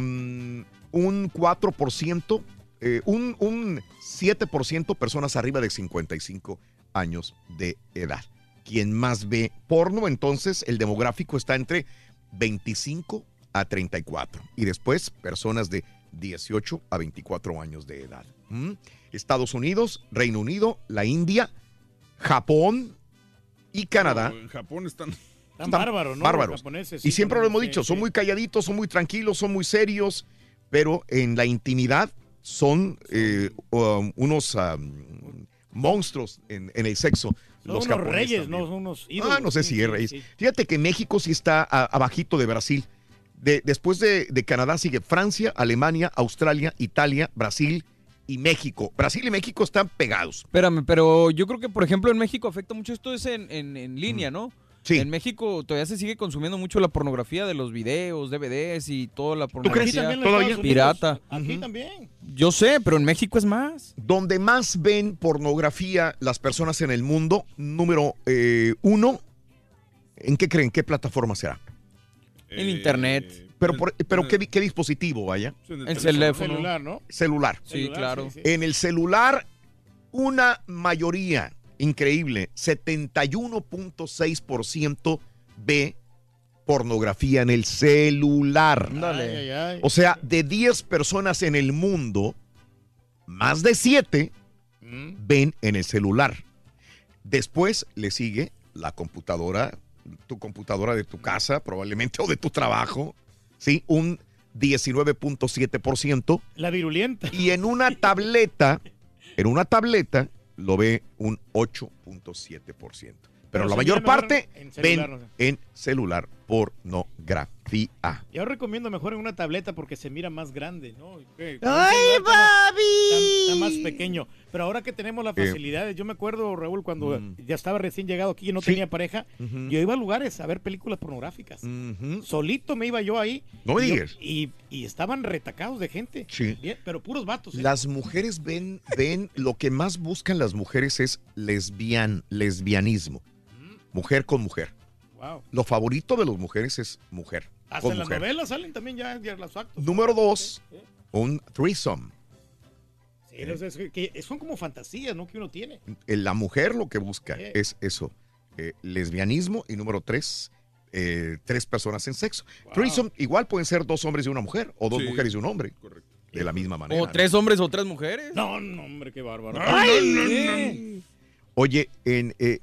un 4%, eh, un, un 7% personas arriba de 55 años de edad. Quien más ve porno, entonces el demográfico está entre 25 a 34. Y después personas de 18 a 24 años de edad. ¿Mm? Estados Unidos, Reino Unido, la India, Japón y Canadá. No, en Japón están... Tan bárbaros, ¿no? Bárbaros. Los japoneses, y siempre lo hemos sí, dicho, son sí. muy calladitos, son muy tranquilos, son muy serios, pero en la intimidad son eh, um, unos um, monstruos en, en el sexo. Son los unos reyes, también. ¿no? Son unos ídolos. Ah, no sé sí, si es reyes. sí. Fíjate que México sí está a- abajito de Brasil. De- después de, de Canadá sigue Francia, Alemania, Australia, Italia, Brasil y México. Brasil y México están pegados. Espérame, pero yo creo que, por ejemplo, en México afecta mucho esto es en, en, en línea, ¿no? Sí. En México todavía se sigue consumiendo mucho la pornografía de los videos, DVDs y toda la pornografía en Unidos. pirata. Aquí también. Yo sé, pero en México es más. Donde más ven pornografía las personas en el mundo, número eh, uno, ¿en qué creen? ¿Qué plataforma será? En internet. Pero, por- pero ¿qué, qué dispositivo vaya? El teléfono. Celular, ¿no? Celular. Sí, Celular, claro. sí, sí. En el celular, una mayoría increíble, 71.6% ve pornografía en el celular. Ándale. Ay, ay, ay. O sea, de 10 personas en el mundo, más de 7 Mm. ven en el celular. Después le sigue la computadora, tu computadora de tu casa, probablemente, o de tu trabajo, ¿sí? Un 19.7%. La virulenta. Y en una tableta, en una tableta, lo ve un 8.7%. Pero, Pero la mayor parte en celular, ven ¿no? en celular pornografía. Yo recomiendo mejor en una tableta porque se mira más grande, ¿no? Que- ¡Ay, Babi! Está, está más pequeño. Pero ahora que tenemos las Eh. facilidades, yo me acuerdo, Raúl, cuando Mm. ya estaba recién llegado aquí y no Sí. tenía pareja, Ujú. yo iba a lugares a ver películas pornográficas. Solito me iba yo ahí. No me y yo- digas. Y, y estaban retacados de gente. Sí. Bien, pero puros vatos. ¿eh? Las mujeres ven, ven, lo que más buscan las mujeres es lesbian, lesbianismo. Mujer con mujer. Wow. Lo favorito de las mujeres es mujer. Hasta con en las mujer. novelas salen también ya, ya los actos. Número dos, un threesome. Sí, sé, es que- son como fantasías, ¿no? Que uno tiene. Eh, La mujer lo que busca Sí. es eso, eh, lesbianismo. Y número tres, eh, tres personas en sexo. Threesome igual pueden ser dos hombres y una mujer, o dos Sí. mujeres y un hombre. De la misma manera. O tres hombres o tres mujeres. No, no, hombre, qué bárbaro. Ay, no, no, ¿qué? Oye, en, eh,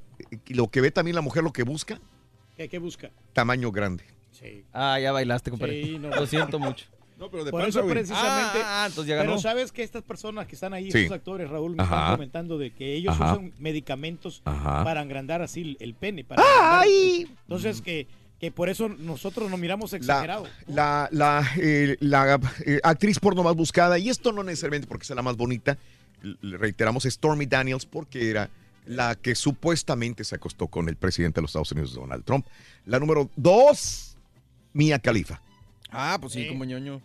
lo que ve también la mujer, lo que busca, ¿Qué, qué busca? tamaño grande. Sí. Ah, ya bailaste, compadre. Sí, no. Lo siento mucho. No, pero de Por panza, eso güey. precisamente. Ah, ah, entonces ya pero sabes que estas personas que están ahí, Sí. estos actores, Raúl, me Ajá. están comentando de que ellos Ajá. usan medicamentos Ajá. para agrandar así el, el pene. Para ¡Ay! agrandar. Entonces que, que por eso nosotros nos miramos La, exagerados. la, la, eh, la, eh, actriz porno más buscada, y esto no necesariamente porque sea la más bonita, le reiteramos, es Stormy Daniels, porque era la que supuestamente se acostó con el presidente de los Estados Unidos, Donald Trump. La número dos, Mia Khalifa. Ah, pues sí, como ñoño.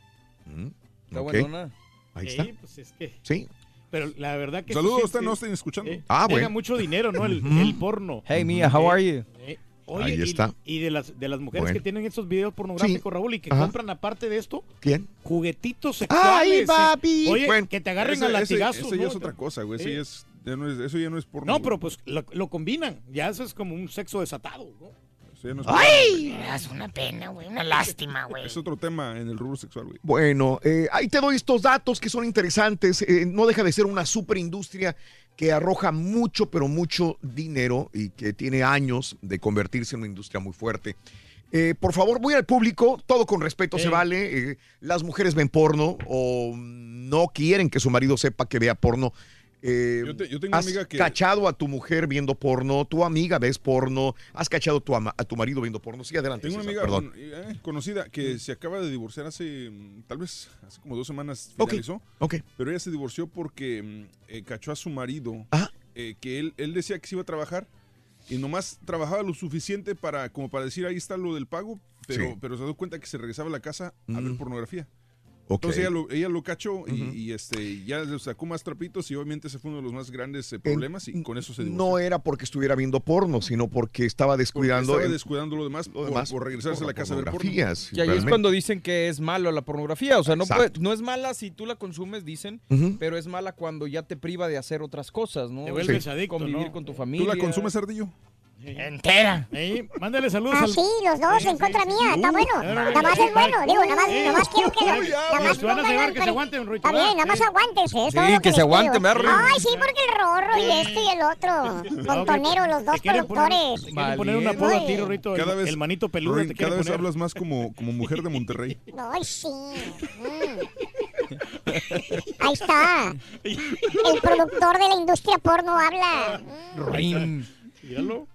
Mm, Está ok. buenona. Ahí Sí, está. pues es que. Sí. Pero la verdad que. Saludos, sí, usted no estén escuchando. eh, Ah, bueno. mucho dinero, ¿no? El, porno. Hey, Mia, how are you? Eh, oye, Ahí y- está. Y, de las de las mujeres Bueno. que tienen esos videos pornográficos, Sí. Raúl, y que Ajá. compran aparte de esto ¿Quién? juguetitos sexuales. ¡Ay, eh. papi! Oye, Bueno, que te agarren Ese- a latigazos. Eso ya es otra cosa, güey. Eso Sí. ya es, ya no es, eso ya no es porno. No, güey. pero pues lo, lo combinan. Ya eso es como un sexo desatado, ¿no? No es ¡Ay! Es una pena, güey. Una lástima, güey. Es otro tema en el rubro sexual, güey. Bueno, eh, ahí te doy estos datos que son interesantes. Eh, no deja de ser una superindustria que arroja mucho, pero mucho dinero y que tiene años de convertirse en una industria muy fuerte. Eh, por favor, voy al público, todo con respeto se Sí. vale. Eh, las mujeres ven porno o no quieren que su marido sepa que vea porno. Eh, Yo te- yo tengo una has amiga que- cachado a tu mujer viendo porno, tu amiga ves porno, has cachado a tu, ama- a tu marido viendo porno. Sí, adelante. Tengo una amiga eh, conocida que se acaba de divorciar hace, mm, tal vez, hace como dos semanas finalizó. ok. Pero ella se divorció porque mm, eh, cachó a su marido Ah. que él, él decía que se iba a trabajar y nomás trabajaba lo suficiente para como para decir ahí está lo del pago, pero, Sí. pero se dio cuenta que se regresaba a la casa a ver Mm. pornografía. Entonces ella lo, ella lo cachó y, este, ya le sacó más trapitos y obviamente ese fue uno de los más grandes eh, problemas y con eso se divorció. No era porque estuviera viendo porno, sino porque estaba descuidando. Estaba descuidando lo demás, por, demás por regresarse por a la casa ver porno. Y ahí es cuando dicen que es malo la pornografía. O sea, no, puede- no es mala si tú la consumes, dicen, pero es mala cuando ya te priva de hacer otras cosas, ¿no? Te vuelves Sí. adicto, Convivir ¿no? con tu ¿Tú familia. la consumes, Ardillo? Entera. Ey, mándale saludos Ah, al- sí, los dos en contra mía. Está bueno. Nada más es bueno. Digo, nada más, nada más quiero que. Nada más que van a pongan llevar el que se aguanten, Ruito. Está bien, nada más aguántense. Sí, lo que les se pido. aguanten, ¿verdad, Ruin? Ay, sí, porque el rorro y este y el otro. Montonero, los dos Te quieren poner- productores. poner un apodo a ti, Rorrito, el, Cada vez, el manito peludo. Ruin, te cada vez poner. hablas más como, como mujer de Monterrey. Ay, sí. Mm. Ahí está. El productor de la industria porno habla. Rin.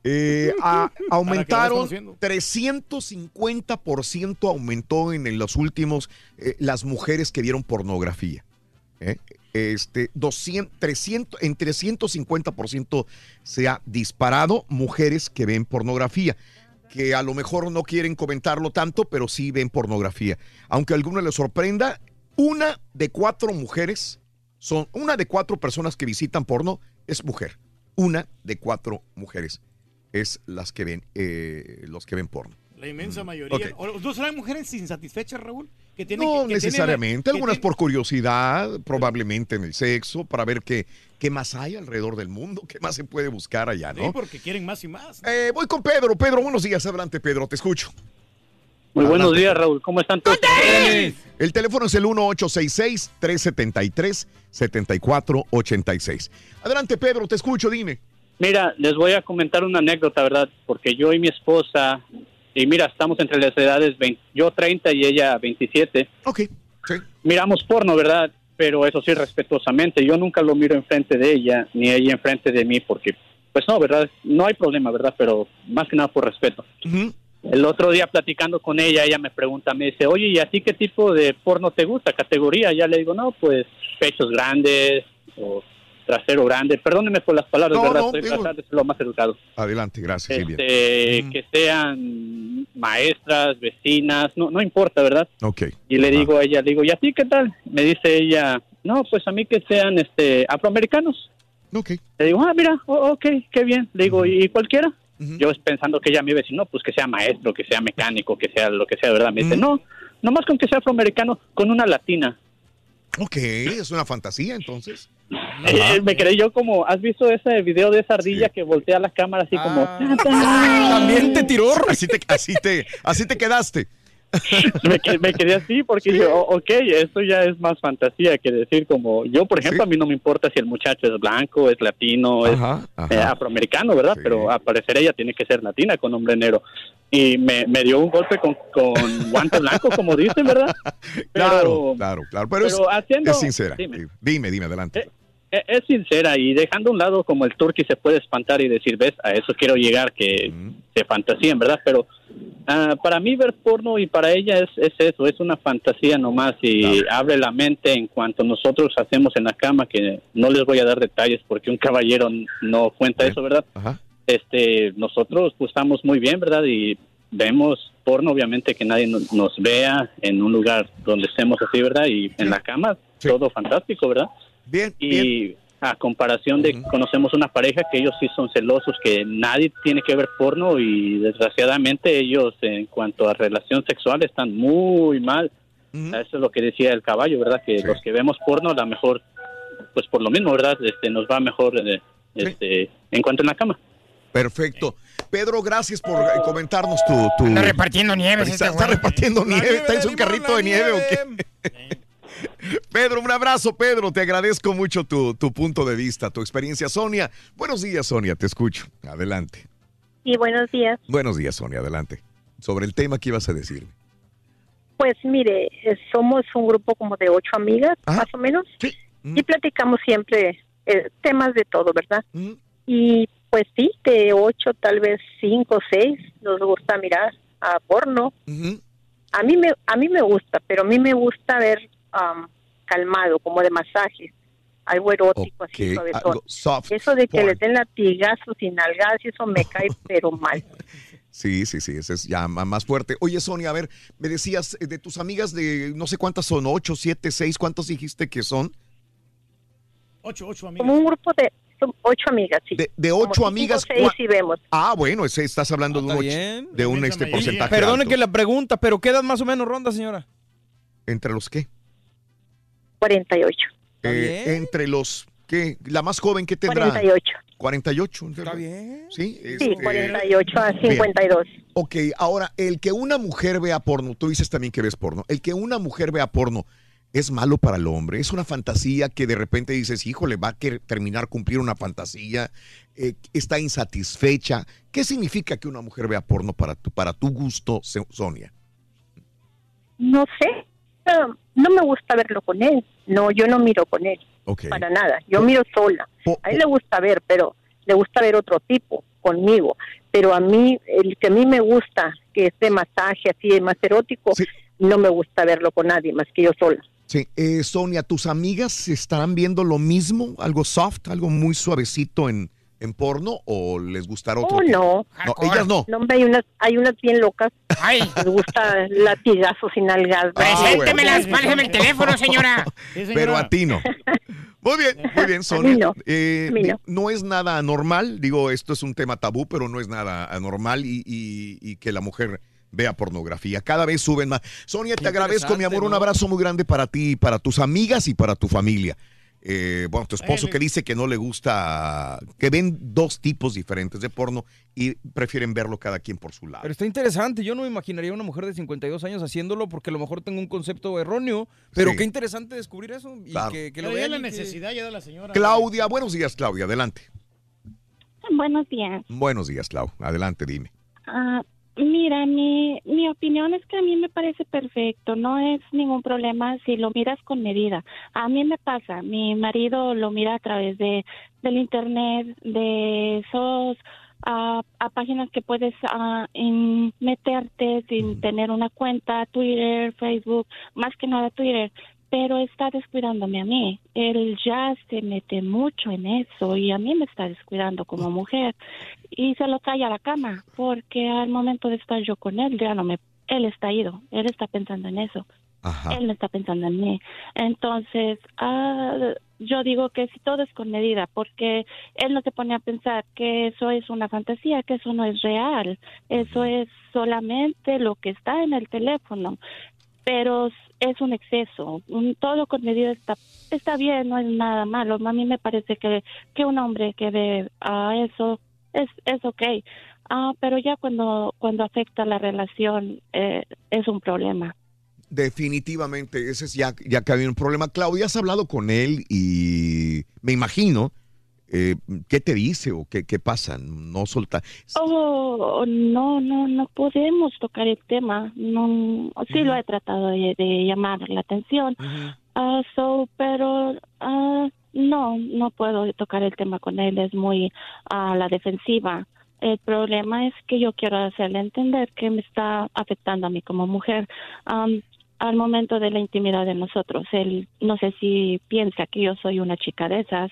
Eh, a- aumentaron vayas conociendo. 350% aumentó en, en los últimos eh, las mujeres que vieron pornografía. ¿eh? Este, 200, 300, en 350% se ha disparado mujeres que ven pornografía, que a lo mejor no quieren comentarlo tanto, pero sí ven pornografía. Aunque a alguno les sorprenda, una de cuatro mujeres son, una de cuatro personas que visitan porno es mujer. Una de cuatro mujeres es las que ven, eh, los que ven porno. La inmensa mayoría. ok. ¿O ¿No serán mujeres insatisfechas, Raúl? Que tienen, No que- que necesariamente, tienen- algunas tienen- por curiosidad, probablemente en el sexo, para ver qué, qué más hay alrededor del mundo, qué más se puede buscar allá, Sí, ¿no? porque quieren más y más. Eh, voy con Pedro. Pedro, buenos días. Adelante, Pedro, te escucho. Muy buenos Adelante. días, Raúl. ¿Cómo están todos? El teléfono es el 1866-373-7486. Adelante, Pedro, te escucho, dime. Mira, les voy a comentar una anécdota, ¿verdad? Porque yo y mi esposa, y mira, estamos entre las edades, 20 yo 30 y ella 27. Ok, sí. Miramos porno, ¿verdad? Pero eso sí, respetuosamente. Yo nunca lo miro enfrente de ella, ni ella enfrente de mí, porque, pues no, ¿verdad? No hay problema, ¿verdad? Pero más que nada por respeto. El otro día platicando con ella, ella me pregunta, me dice, oye, ¿y a ti qué tipo de porno te gusta? ¿Categoría? Ya le digo, no, pues pechos grandes o trasero grande. Perdóneme por las palabras, No, ¿verdad? no, Estoy digo- tratando de ser lo más educado. Adelante, gracias. Este, Que sean maestras, vecinas, no, no importa, ¿verdad? Ok. Y le digo a ella, le digo, ¿y a ti qué tal? Me dice ella, no, pues a mí que sean este afroamericanos. Ok. Le digo, ah, mira, oh, ok, qué bien. Le digo, ¿y cualquiera? Yo pensando que ella me iba a decir, no, pues que sea maestro, que sea mecánico, que sea lo que sea, ¿verdad? Me dice, no, nomás con que sea afroamericano, con una latina. Ok, es una fantasía entonces. Eh, me quedé yo como, ¿has visto ese video de esa ardilla que voltea la cámara así como... También te tiró. Así te, así te, así te quedaste. me, me quedé así porque yo, ok, esto ya es más fantasía que decir como, yo por ejemplo, a mí no me importa si el muchacho es blanco, es latino, Ajá, es ajá. eh, afroamericano, ¿verdad? Pero al parecer ella tiene que ser latina con hombre negro. Y me, me dio un golpe con, con guante blanco, como dicen, ¿verdad? Claro, claro, claro. Pero, pero es, haciendo- es sincera. dime. Dime, dime, adelante. Eh, es sincera y dejando a un lado como el turqui se puede espantar y decir, ves, a eso quiero llegar, que se fantasían, ¿verdad? Pero ah, para mí ver porno y para ella es, es eso, es una fantasía nomás y abre la mente en cuanto nosotros hacemos en la cama, que no les voy a dar detalles porque un caballero no cuenta eso, ¿verdad? Este, nosotros pues, estamos muy bien, ¿verdad? Y vemos porno, obviamente que nadie no- nos vea en un lugar donde estemos así, ¿verdad? Y en la cama, todo fantástico, ¿verdad? Bien. Y a comparación de conocemos una pareja que ellos sí son celosos, que nadie tiene que ver porno y desgraciadamente ellos en cuanto a relación sexual están muy mal. Eso es lo que decía el caballo, ¿verdad? Que los que vemos porno a lo mejor, pues por lo mismo, ¿verdad? Este, nos va mejor eh, este, en cuanto en la cama. Perfecto. Pedro, gracias por eh, comentarnos tu... tu... Anda repartiendo nieves Está, este está repartiendo nieve. ¿Traes un carrito de nieve o qué? Pedro, un abrazo, Pedro. Te agradezco mucho tu, tu punto de vista, tu experiencia. Sonia, buenos días, Sonia. Te escucho. Adelante. Y buenos días. Buenos días, Sonia. Adelante. Sobre el tema que ibas a decir. Pues mire, somos un grupo como de ocho amigas, más o menos, y platicamos siempre eh, temas de todo, ¿verdad? Y pues sí, de ocho, tal vez cinco, seis, nos gusta mirar a porno. A mí me a mí me gusta, pero a mí me gusta ver calmado, como de masajes, algo erótico, así suavezón. soft Eso de que porn. les den latigazos y nalgadas, eso me cae pero mal. Sí, sí, sí, ese es ya más fuerte. Oye, Sonia, a ver, me decías eh, de tus amigas de no sé cuántas son, ocho, siete, seis, ¿cuántos dijiste que son? Ocho, ocho amigas. Como un grupo de ocho amigas, sí. De, de Como ocho cinco, amigas. seis ¿cuá- sí vemos. Ah, bueno, ese, estás hablando de un, ocho- de un este porcentaje Perdone alto. que la pregunta, pero ¿qué edad más o menos ronda, señora? ¿Entre los qué? 48. Eh, entre los, ¿qué? La más joven, ¿qué tendrá? 48. 48. Está bien. Sí, Sí, este, 48 a bien. 52. Ok, ahora, el que una mujer vea porno, tú dices también que ves porno, el que una mujer vea porno es malo para el hombre, es una fantasía que de repente dices, híjole, va a querer terminar cumplir una fantasía, eh, está insatisfecha. ¿Qué significa que una mujer vea porno para tu, para tu gusto, Sonia? No sé. No, no me gusta verlo con él. No, yo no miro con él. Para nada. Yo miro sola. A él le gusta ver, pero le gusta ver otro tipo conmigo. Pero a mí, el que a mí me gusta, que es de masaje, así, más erótico, no me gusta verlo con nadie más que yo sola. Sí, eh, Sonia, ¿tus amigas estarán viendo lo mismo, algo soft, algo muy suavecito en, en porno o les gustará otro? Oh, no. No, ellas no. No, hombre, hay unas, hay unas bien locas. Les gusta latigazos y nalgas. Preséntemelas, páseme el teléfono, señora. Pero a ti no. Muy bien, muy bien, Sonia. mí no. Eh, A mí di- no. no es nada anormal, digo, esto es un tema tabú, pero no es nada anormal y, y- y que la mujer vea pornografía. Cada vez suben más. Sonia, te agradezco, mi amor, un abrazo muy grande para ti, para tus amigas y para tu familia. Eh, bueno, tu esposo que dice que no le gusta, que ven dos tipos diferentes de porno y prefieren verlo cada quien por su lado. Pero está interesante. Yo no me imaginaría una mujer de 52 años haciéndolo porque a lo mejor tengo un concepto erróneo. Pero Sí. qué interesante descubrir eso y Claro. que, que lo vean. la que- necesidad ya de la señora. Claudia, buenos días, Claudia, adelante. Buenos días. Buenos días, Clau, adelante, dime. Ah, mira, mi, mi opinión es que a mí me parece perfecto, no es ningún problema si lo miras con medida. A mí me pasa, mi marido lo mira a través de del internet, de esos ah, a páginas que puedes ah, meterte sin tener una cuenta, Twitter, Facebook, más que nada Twitter. Pero está descuidándome a mí. Él ya se mete mucho en eso y a mí me está descuidando como mujer. Y se lo trae a la cama porque al momento de estar yo con él ya no me él está ido él está pensando en eso. Él no está pensando en mí. Entonces ah, yo digo que si todo es con medida porque él no se pone a pensar que eso es una fantasía que eso no es real. Eso es solamente lo que está en el teléfono. Pero es un exceso. Un- todo con medida está, está bien, no es nada malo. A mí me parece que, que un hombre que ve a eso es, es ok. Ah, pero ya cuando, cuando afecta la relación eh, es un problema. Definitivamente, ese es ya, ya que había un problema. Claudia, has hablado con él y me imagino, eh, ¿qué te dice o qué, qué pasa? No solta. Oh, no, no, no podemos tocar el tema. No, sí lo he tratado de, de llamar la atención. Ah, so, pero ah, no, no puedo tocar el tema con él. Es muy a la defensiva. El problema es que yo quiero hacerle entender que me está afectando a mí como mujer. Am, al momento de la intimidad de nosotros, él no sé si piensa que yo soy una chica de esas.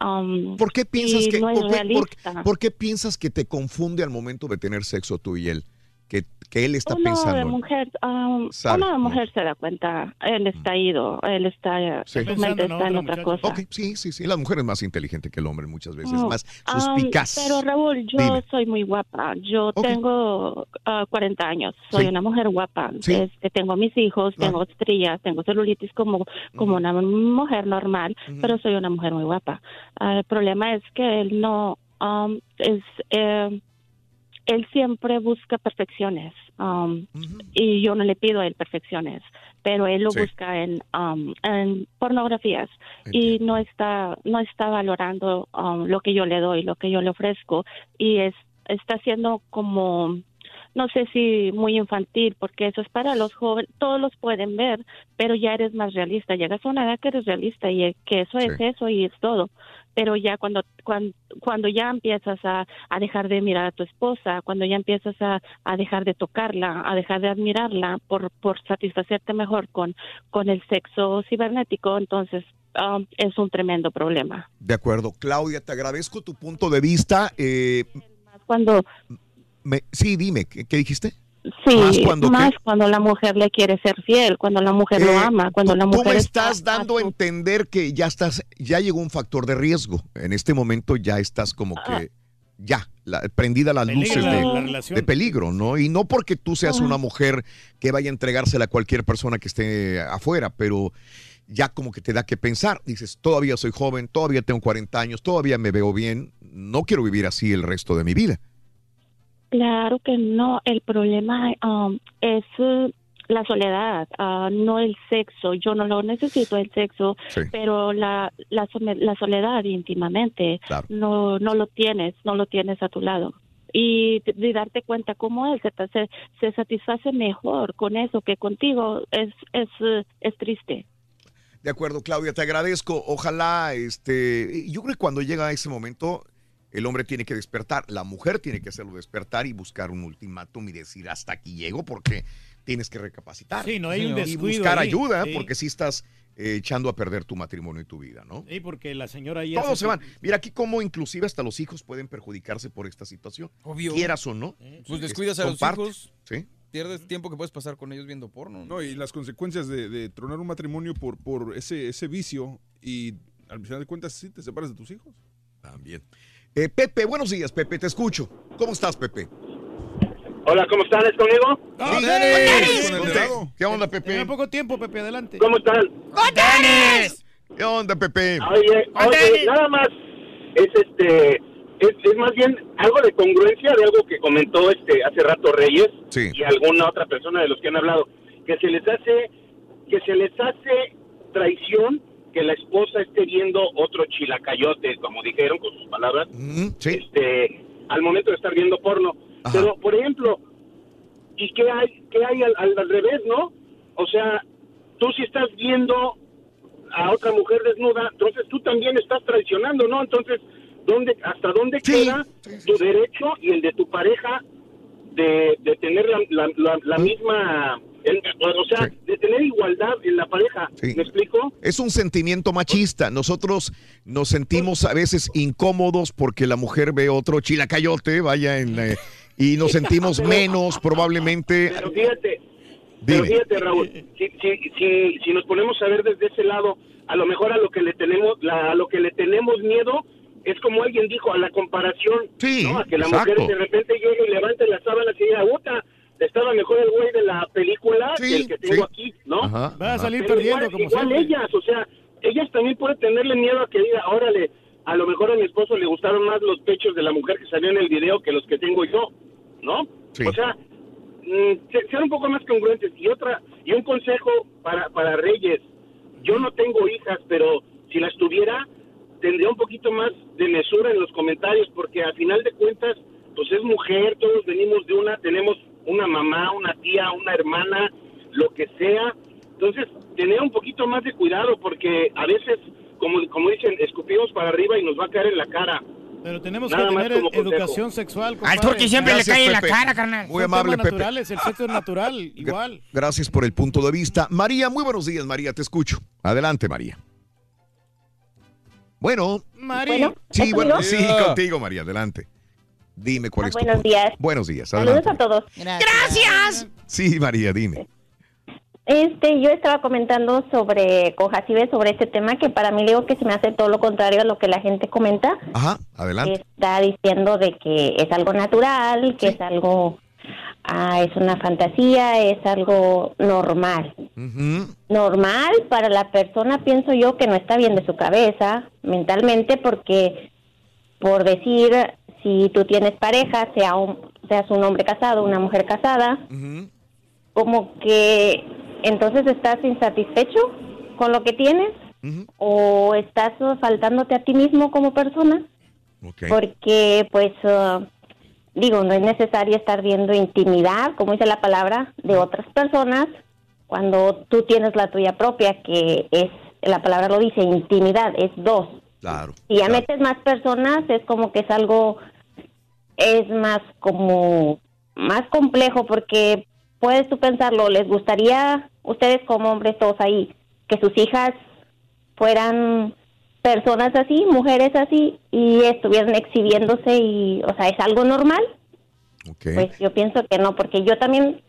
am, ¿Por qué piensas que, no es por por- realista. por qué piensas que te confunde al momento de tener sexo tú y él? Que, que él está Uno de pensando. mujer, um, Sabe, una mujer se da cuenta, él está ido, él está, Sí. su mente está en otra cosa. Ok, sí, sí, sí. La mujer es más inteligente que el hombre muchas veces, Mm, más um, suspicaz. pero Raúl, yo Dime. soy muy guapa. Yo tengo ah, 40 años. Soy Sí. una mujer guapa. Sí. Este, tengo mis hijos, Ah. tengo estrías, tengo celulitis como, como una mujer normal, pero soy una mujer muy guapa. Ah, el problema es que él no um, es eh, él siempre busca perfecciones um, y yo no le pido a él perfecciones, pero él lo Sí. busca en, um, en pornografías y no está no está valorando um, lo que yo le doy, lo que yo le ofrezco y es está siendo como no sé si muy infantil, porque eso es para los jóvenes, todos los pueden ver, pero ya eres más realista, llegas a una edad que eres realista y que eso es eso y es todo, pero ya cuando cuando, cuando ya empiezas a, a dejar de mirar a tu esposa, cuando ya empiezas a, a dejar de tocarla, a dejar de admirarla por, por satisfacerte mejor con, con el sexo cibernético, entonces um, es un tremendo problema. De acuerdo. Claudia, te agradezco tu punto de vista. Eh, Cuando me- sí, dime, ¿qué, qué dijiste? Sí, Más más cuando la mujer le quiere ser fiel, cuando la mujer lo Eh, ama, cuando la Tú mujer me está- estás dando a entender que ya estás, ya llegó un factor de riesgo. En este momento ya estás como que ya la- prendida las Peligro luces de, la de peligro, ¿no? Y no porque tú seas una mujer que vaya a entregársela a cualquier persona que esté afuera, pero ya como que te da que pensar. Dices, todavía soy joven, todavía tengo 40 años, todavía me veo bien, no quiero vivir así el resto de mi vida. Claro que no, el problema um, es uh, la soledad, ah, no el sexo. Yo no lo necesito el sexo, Sí. pero la, la, la soledad íntimamente no, no lo tienes, no lo tienes a tu lado. Y de- darte cuenta cómo él se, se satisface mejor con eso que contigo es, es, uh, es triste. De acuerdo, Claudia, te agradezco. Ojalá, este, yo creo que cuando llega ese momento, el hombre tiene que despertar, la mujer tiene que hacerlo despertar y buscar un ultimátum y decir hasta aquí llego porque tienes que recapacitar. Sí, no hay un y buscar ahí, ayuda sí. porque si estás eh, echando a perder tu matrimonio y tu vida, ¿no? Sí, porque la señora ahí Todos se van. Mira aquí cómo inclusive hasta los hijos pueden perjudicarse por esta situación. Obvio. Quieras o no. Pues Es- descuidas a los parte. hijos. Sí. Pierdes tiempo que puedes pasar con ellos viendo porno. No, y las consecuencias de, de tronar un matrimonio por, por ese, ese vicio y al final de cuentas sí te separas de tus hijos. También. Eh, Pepe, buenos días, Pepe, te escucho. ¿Cómo estás, Pepe? Hola, ¿cómo están? ¿Es conmigo? Con el dedo. ¿Qué onda, Pepe? Tiene poco tiempo, Pepe, adelante. ¿Cómo están? ¡Con Denis! ¿Qué onda, Pepe? Oye, oye, nada más es este es, es más bien algo de congruencia de algo que comentó este hace rato Reyes Sí. y alguna otra persona de los que han hablado que se les hace que se les hace traición que la esposa esté viendo otro chilacayote, como dijeron con sus palabras, este al momento de estar viendo porno. Pero por ejemplo, ¿y qué hay qué hay al, al- al revés, no? O sea, tú si estás viendo a otra mujer desnuda, entonces tú también estás traicionando, ¿no? Entonces, ¿dónde, ¿hasta dónde queda tu derecho y el de tu pareja de, de tener la, la, la- la misma, el- o sea, de tener igualdad en la pareja? ¿Me explico? Es un sentimiento machista. Nosotros nos sentimos a veces incómodos porque la mujer ve otro chilacayote, vaya, en, eh, y nos sentimos menos probablemente. Pero fíjate, pero fíjate, Raúl, si, si, si, si nos ponemos a ver desde ese lado, a lo mejor a lo que le tenemos, la- a lo que le tenemos miedo es como alguien dijo, a la comparación, Sí, ¿no? A que la exacto. mujer de repente llegue y levante las sábanas y diga, puta, estaba mejor el güey de la película que el que tengo aquí, ¿no? Ajá, Va a salir Pero perdiendo, igual, como igual siempre. ellas, o sea, ellas también pueden tenerle miedo a que diga, órale, a lo mejor a mi esposo le gustaron más los pechos de la mujer que salió en el video que los que tengo yo, ¿no? Sí. O sea, mm, se- sean un poco más congruentes. Y otra, y un consejo para, para Reyes, yo no tengo hijas, pero si las tuviera, tendría un poquito más de mesura en los comentarios, porque a final de cuentas, pues es mujer, todos venimos de una, tenemos una mamá, una tía, una hermana, lo que sea. Entonces, tener un poquito más de cuidado, porque a veces, como, como dicen, escupimos para arriba y nos va a caer en la cara. Pero tenemos Nada que tener educación sexual. Al compadre. turqui siempre Gracias, le cae en la Pepe. cara, carnal. Muy amable, Pepe. naturales, el sexo es natural, igual. Gracias por el punto de vista. María, muy buenos días, María, te escucho. Adelante, María. Bueno. María. Bueno, Sí, sí, contigo, María, adelante. Dime cuál Ah, es tu buenos punto. días. Buenos días, Saludos a todos. Gracias. Sí, María, dime. Este, yo estaba comentando sobre con Jacibe sobre este tema que para mí digo que se me hace todo lo contrario a lo que la gente comenta. Ajá, adelante. Está diciendo de que es algo natural, que es algo, ah, es una fantasía, es algo normal. Normal para la persona, pienso yo, que no está bien de su cabeza mentalmente, porque por decir, si tú tienes pareja, sea un, seas un hombre casado, una mujer casada, como que entonces estás insatisfecho con lo que tienes o estás faltándote a ti mismo como persona porque pues uh, digo no es necesario estar viendo intimidad como dice la palabra de otras personas cuando tú tienes la tuya propia que es la palabra lo dice intimidad es dos Claro. si ya metes más personas es como que es algo es más como más complejo porque puedes tú pensarlo, les gustaría ustedes como hombres todos ahí que sus hijas fueran personas así, mujeres así y estuvieran exhibiéndose y, o sea, es algo normal. Pues yo pienso que no, porque yo también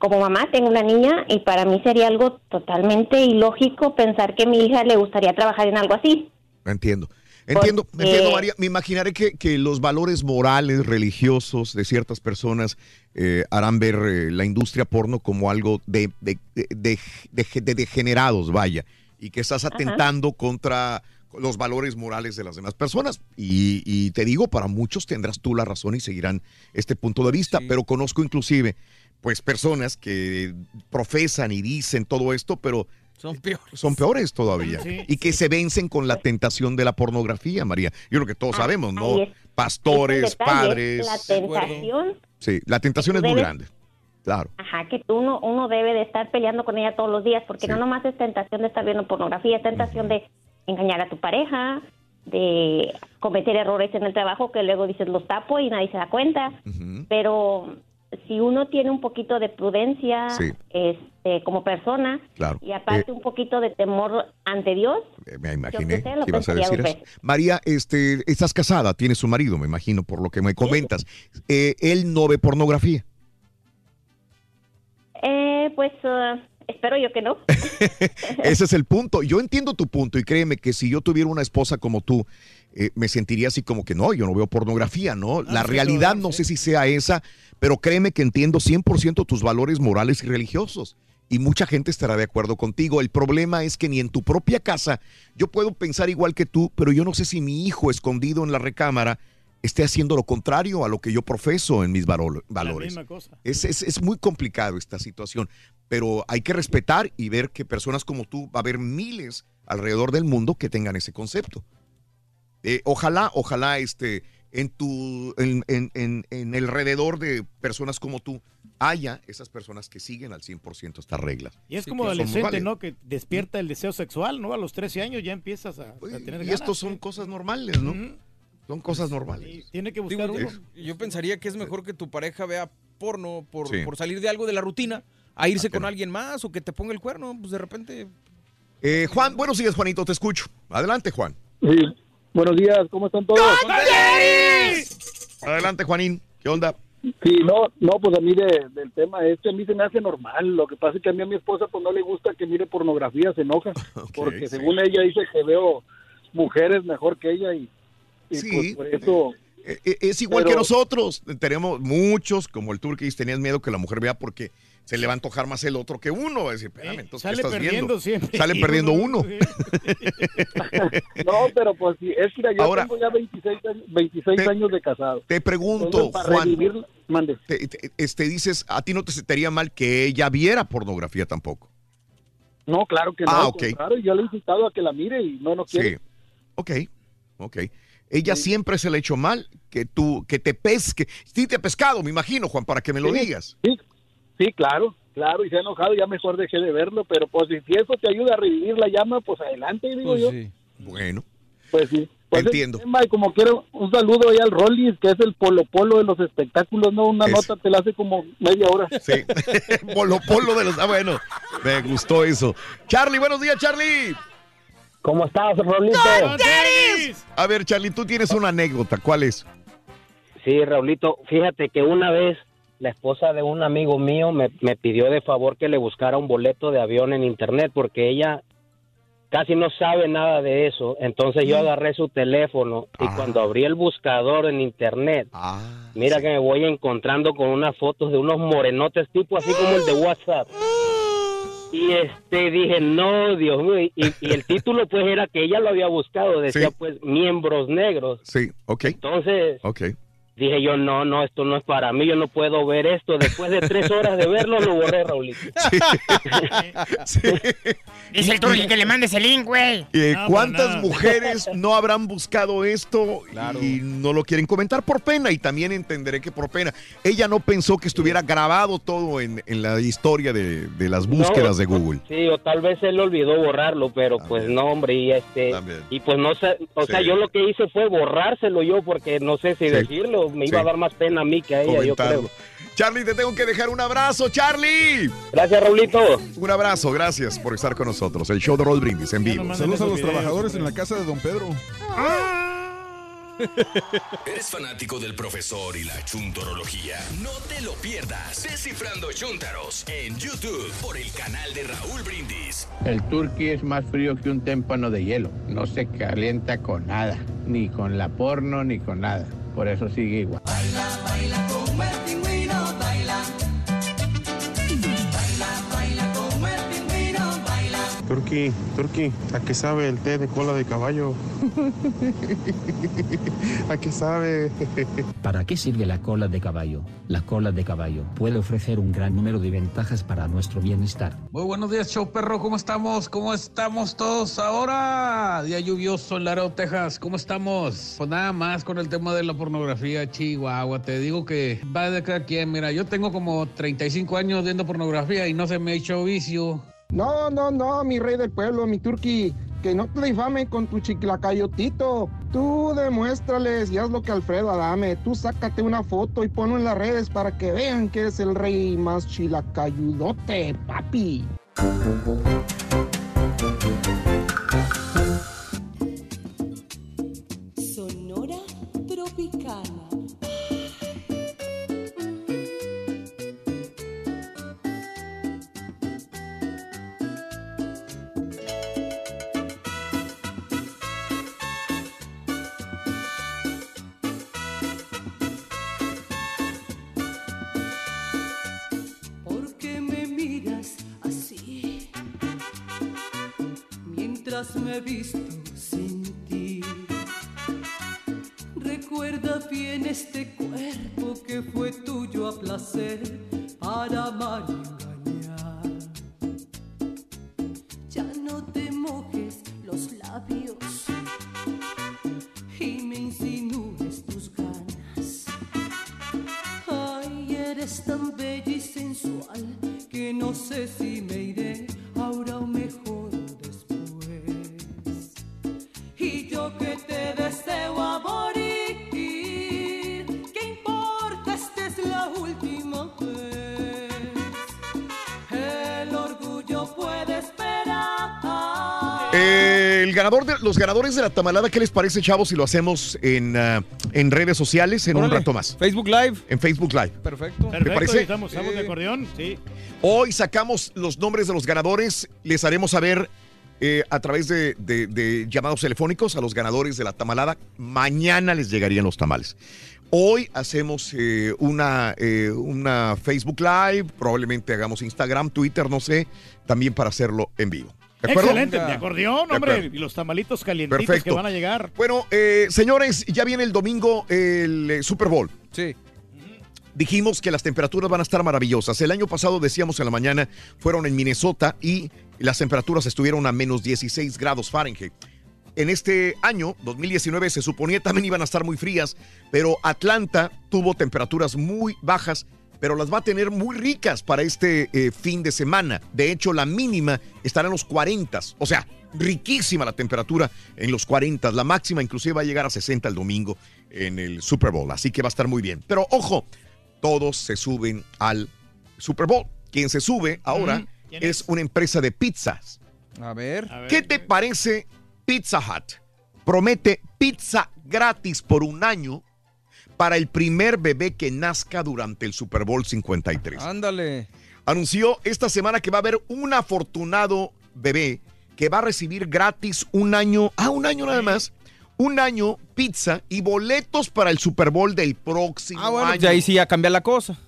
como mamá tengo una niña y para mí sería algo totalmente ilógico pensar que a mi hija le gustaría trabajar en algo así. Entiendo. Entiendo, Porque- entiendo, María. Me imaginaré que, que los valores morales, religiosos de ciertas personas eh, harán ver eh, la industria porno como algo de, de, de- de- de- de degenerados, vaya, y que estás Ajá. atentando contra los valores morales de las demás personas. Y, y te digo, para muchos tendrás tú la razón y seguirán este punto de vista, pero conozco inclusive pues personas que profesan y dicen todo esto, pero Son peores. son peores todavía. Sí, y que se vencen con la tentación de la pornografía, María. Yo creo que todos sabemos, ¿no? Ah, ahí es- Pastores, Es el detalle, padres. La tentación, Sí, la tentación es muy debes- grande. Claro. ajá, que uno, uno debe de estar peleando con ella todos los días, porque no nomás es tentación de estar viendo pornografía, es tentación de engañar a tu pareja, de cometer errores en el trabajo que luego dices los tapo y nadie se da cuenta. Pero si uno tiene un poquito de prudencia Sí. este, como persona Claro. y aparte un poquito de temor ante Dios, Eh, me imaginé que sé, lo que ibas a decir eso. María, este, estás casada, tienes un marido, me imagino, por lo que me comentas. Eh, él no ve pornografía. Eh, pues eh, espero yo que no. Ese es el punto. Yo entiendo tu punto y créeme que si yo tuviera una esposa como tú, eh, me sentiría así como que no, yo no veo pornografía, ¿no? La sí, realidad no sé si sea esa, pero créeme que entiendo 100% tus valores morales y religiosos. Y mucha gente estará de acuerdo contigo. El problema es que ni en tu propia casa, yo puedo pensar igual que tú, pero yo no sé si mi hijo escondido en la recámara esté haciendo lo contrario a lo que yo profeso en mis valo- valores. Es, es, es muy complicado esta situación, pero hay que respetar y ver que personas como tú, va a haber miles alrededor del mundo que tengan ese concepto. Eh, ojalá, ojalá este, en, tu, en, en, en, en alrededor de personas como tú haya esas personas que siguen al 100% estas reglas. Y es Sí, como adolescente. ¿no? Que despierta el deseo sexual, ¿no? A los 13 años ya empiezas a, a tener Y ganas. estos son cosas normales, ¿no? Son cosas normales. Tiene que Digo, buscar yo, uno. yo pensaría que es mejor que tu pareja vea porno por, Sí. por salir de algo de la rutina a irse ¿A que con no? alguien más o que te ponga el cuerno, pues de repente... Eh, Juan, buenos días, Juanito, te escucho. Adelante, Juan. Sí, buenos días, ¿cómo están todos? Adelante, Juanín. ¿Qué onda? Sí, no, no, pues a mí de- del tema este a mí se me hace normal. Lo que pasa es que a mí a mi esposa pues no le gusta que mire pornografía, se enoja. porque según ella dice que veo mujeres mejor que ella y, y, Sí. pues por eso Eh, eh, Es igual que nosotros. Tenemos muchos, como el Turquís, tenían miedo que la mujer vea porque se le va a antojar más el otro que uno. Va a decir, espérame, entonces, ¿qué sale estás perdiendo viendo? siempre. Sale perdiendo uno. No, pero pues sí, es que yo Ahora- tengo ya 26, años- 26 años de casado. Te pregunto, Entonces, para Juan, revivir- mande. te, te- este, dices, a ti no te sentiría mal que ella viera pornografía tampoco. No, claro que no. Ah, ok. contrario, yo le he incitado a que la mire y no, no quiere. Sí. Ok, ok. Ella siempre se le ha hecho mal que tú, que te pesque. Sí te ha pescado, me imagino, Juan, para que me lo Sí, digas. Sí, sí, claro, claro, y se ha enojado, ya mejor dejé de verlo, pero pues si eso te ayuda a revivir la llama, pues adelante, digo yo. Bueno. Pues sí. Pues Entiendo. Emma, y como quiero, un saludo ahí al Rollis, que es el polo polo de los espectáculos, ¿no? Una Es- nota te la hace como media hora. Sí. Polo Polo de los. Ah, bueno. Me gustó eso. Charlie, buenos días, Charlie. ¿Cómo estás, Rolito? A ver, Charlie, tú tienes una anécdota. ¿Cuál es? Sí, Raulito, fíjate que una vez la esposa de un amigo mío me, me pidió de favor que le buscara un boleto de avión en internet porque ella casi no sabe nada de eso. Entonces yo agarré su teléfono y cuando abrí el buscador en internet, mira que me voy encontrando con unas fotos de unos morenotes tipo así como el de WhatsApp. Y este dije, no, Dios mío, y, y el título pues era que ella lo había buscado, decía Sí. pues miembros negros. Sí, ok. Entonces Ok. Dije yo, no, no, esto no es para mí, yo no puedo ver esto. Después de tres horas de verlo, lo borré, Raulito. Dice el Turki que le mandes el link, güey. Eh, No, ¿Cuántas no. mujeres no habrán buscado esto y no lo quieren comentar por pena? Y también entenderé que por pena. Ella no pensó que estuviera grabado todo en, en la historia de, de las búsquedas de Google. Sí, o tal vez él olvidó borrarlo, pero pues no, hombre, y este, y pues no sé, o sea, Sí. yo lo que hice fue borrárselo yo porque no sé si Sí. decirlo, me iba Sí. a dar más pena a mí que a ella, yo Comentarlo. creo. Charlie, te tengo que dejar un abrazo, Charlie. Gracias, Raulito. Un abrazo, gracias por estar con nosotros. El show de Roll Brindis en vivo. Saludos a los trabajadores en la casa de Don Pedro. ¿Eres fanático del profesor y la chuntorología? No te lo pierdas. Descifrando Chuntaros en YouTube por el canal de Raúl Brindis. El turqui es más frío que un témpano de hielo. No se calienta con nada, ni con la porno, ni con nada. Por eso sigue igual. Baila como el Turqui, Turqui, ¿a qué sabe el té de cola de caballo? ¿A qué sabe? ¿Para qué sirve la cola de caballo? La cola de caballo puede ofrecer un gran número de ventajas para nuestro bienestar. Muy buenos días, show perro. ¿Cómo estamos? ¿Cómo estamos todos ahora? Día lluvioso en Laredo, Texas. ¿Cómo estamos? Pues nada más con el tema de la pornografía, Chihuahua. Te digo que va de cada quien. Mira, yo tengo como 35 años viendo pornografía y no se me ha hecho vicio. No, no, no, mi rey del pueblo, mi turqui. Que no te difamen con tu chiclacayotito. Tú demuéstrales y haz lo que Alfredo Adame. Tú sácate una foto y ponlo en las redes para que vean que eres el rey más chilacayudote, papi. Mientras me visto sin ti. Recuerda bien este cuerpo que fue tuyo a placer ganador de, los ganadores de la tamalada, ¿qué les parece, chavos, si lo hacemos en, ah, en redes sociales en un rato más? Facebook Live. En Facebook Live. Perfecto. ¿Te Perfecto, parece? estamos, estamos de acordeón, sí. Hoy sacamos los nombres de los ganadores, les haremos saber eh, a través de, de- de llamados telefónicos a los ganadores de la tamalada. Mañana les llegarían los tamales. Hoy hacemos eh, una, eh, una Facebook Live, probablemente hagamos Instagram, Twitter, no sé, también para hacerlo en vivo. ¿De acuerdo? Excelente, de acordeón, De hombre. Y los tamalitos calientitos Perfecto. que van a llegar. Bueno, eh, señores, ya viene el domingo el eh, Super Bowl. Sí. Dijimos que las temperaturas van a estar maravillosas. El año pasado decíamos en la mañana fueron en Minnesota y las temperaturas estuvieron a menos 16 grados Fahrenheit. En este año, 2019, se suponía también iban a estar muy frías, pero Atlanta tuvo temperaturas muy bajas, pero las va a tener muy ricas para este eh, fin de semana. De hecho, la mínima estará en los 40, o sea, riquísima la temperatura en los 40. La máxima inclusive va a llegar a 60 el domingo en el Super Bowl, así que va a estar muy bien. Pero ojo, todos se suben al Super Bowl. Quien se sube ahora Ujú. ¿Quién es una empresa de pizzas. A ver. ¿Qué te parece Pizza Hut? Promete pizza gratis por un año para el primer bebé que nazca durante el Super Bowl 53. Ándale. Anunció esta semana que va a haber un afortunado bebé que va a recibir gratis un año, ah, un año nada más, un año pizza y boletos para el Super Bowl del próximo Ah, bueno, año. ya ahí sí ya cambia la cosa.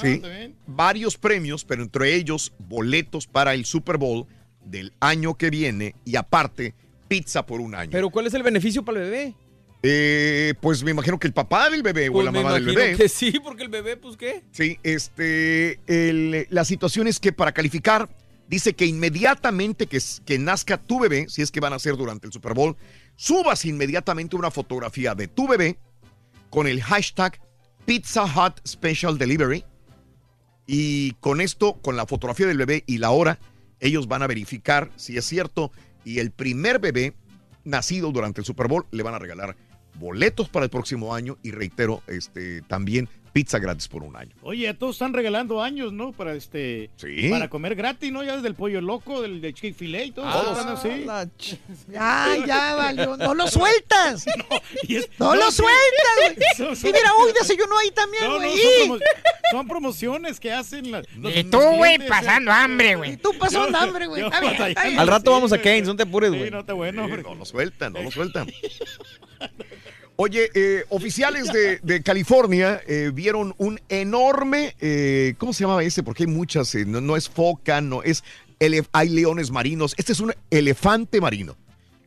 Sí, varios premios, pero entre ellos boletos para el Super Bowl del año que viene y aparte pizza por un año. Pero ¿cuál es el beneficio para el bebé? Eh, pues me imagino que el papá del bebé o Pues la mamá del bebé. que sí, porque el bebé, pues qué. Sí, este, el- la situación es que para calificar, dice que inmediatamente que, que nazca tu bebé, si es que van a ser durante el Super Bowl, subas inmediatamente una fotografía de tu bebé con el hashtag Pizza Hut Special Delivery. Y con esto, con la fotografía del bebé y la hora, ellos van a verificar si es cierto. Y el primer bebé nacido durante el Super Bowl le van a regalar boletos para el próximo año y reitero, este, también pizza gratis por un año. Oye, a todos están regalando años, ¿no? Para este. Sí. Para comer gratis, ¿no? Ya desde el pollo loco, del de Chick-fil-A y todo. Ah, están así. Ya, ya, valió. No lo sueltas. y es- no, no, lo sí. sueltas, Son- güey. son- Y mira, hoy desayuno ahí también, No, no, güey. son, promo- son promociones que hacen las. los- Y tú, güey, pasando eh. hambre, güey. Y tú pasando Yo- hambre, güey. Al rato Sí, vamos a. Keynes, no te apures, Sí, güey. no está bueno. No lo sueltan, no lo sueltan. Oye, eh, oficiales de, de California eh, vieron un enorme, eh, ¿cómo se llamaba ese? Porque hay muchas, eh, no, no es foca, no es, hay leones marinos. Este es un elefante marino.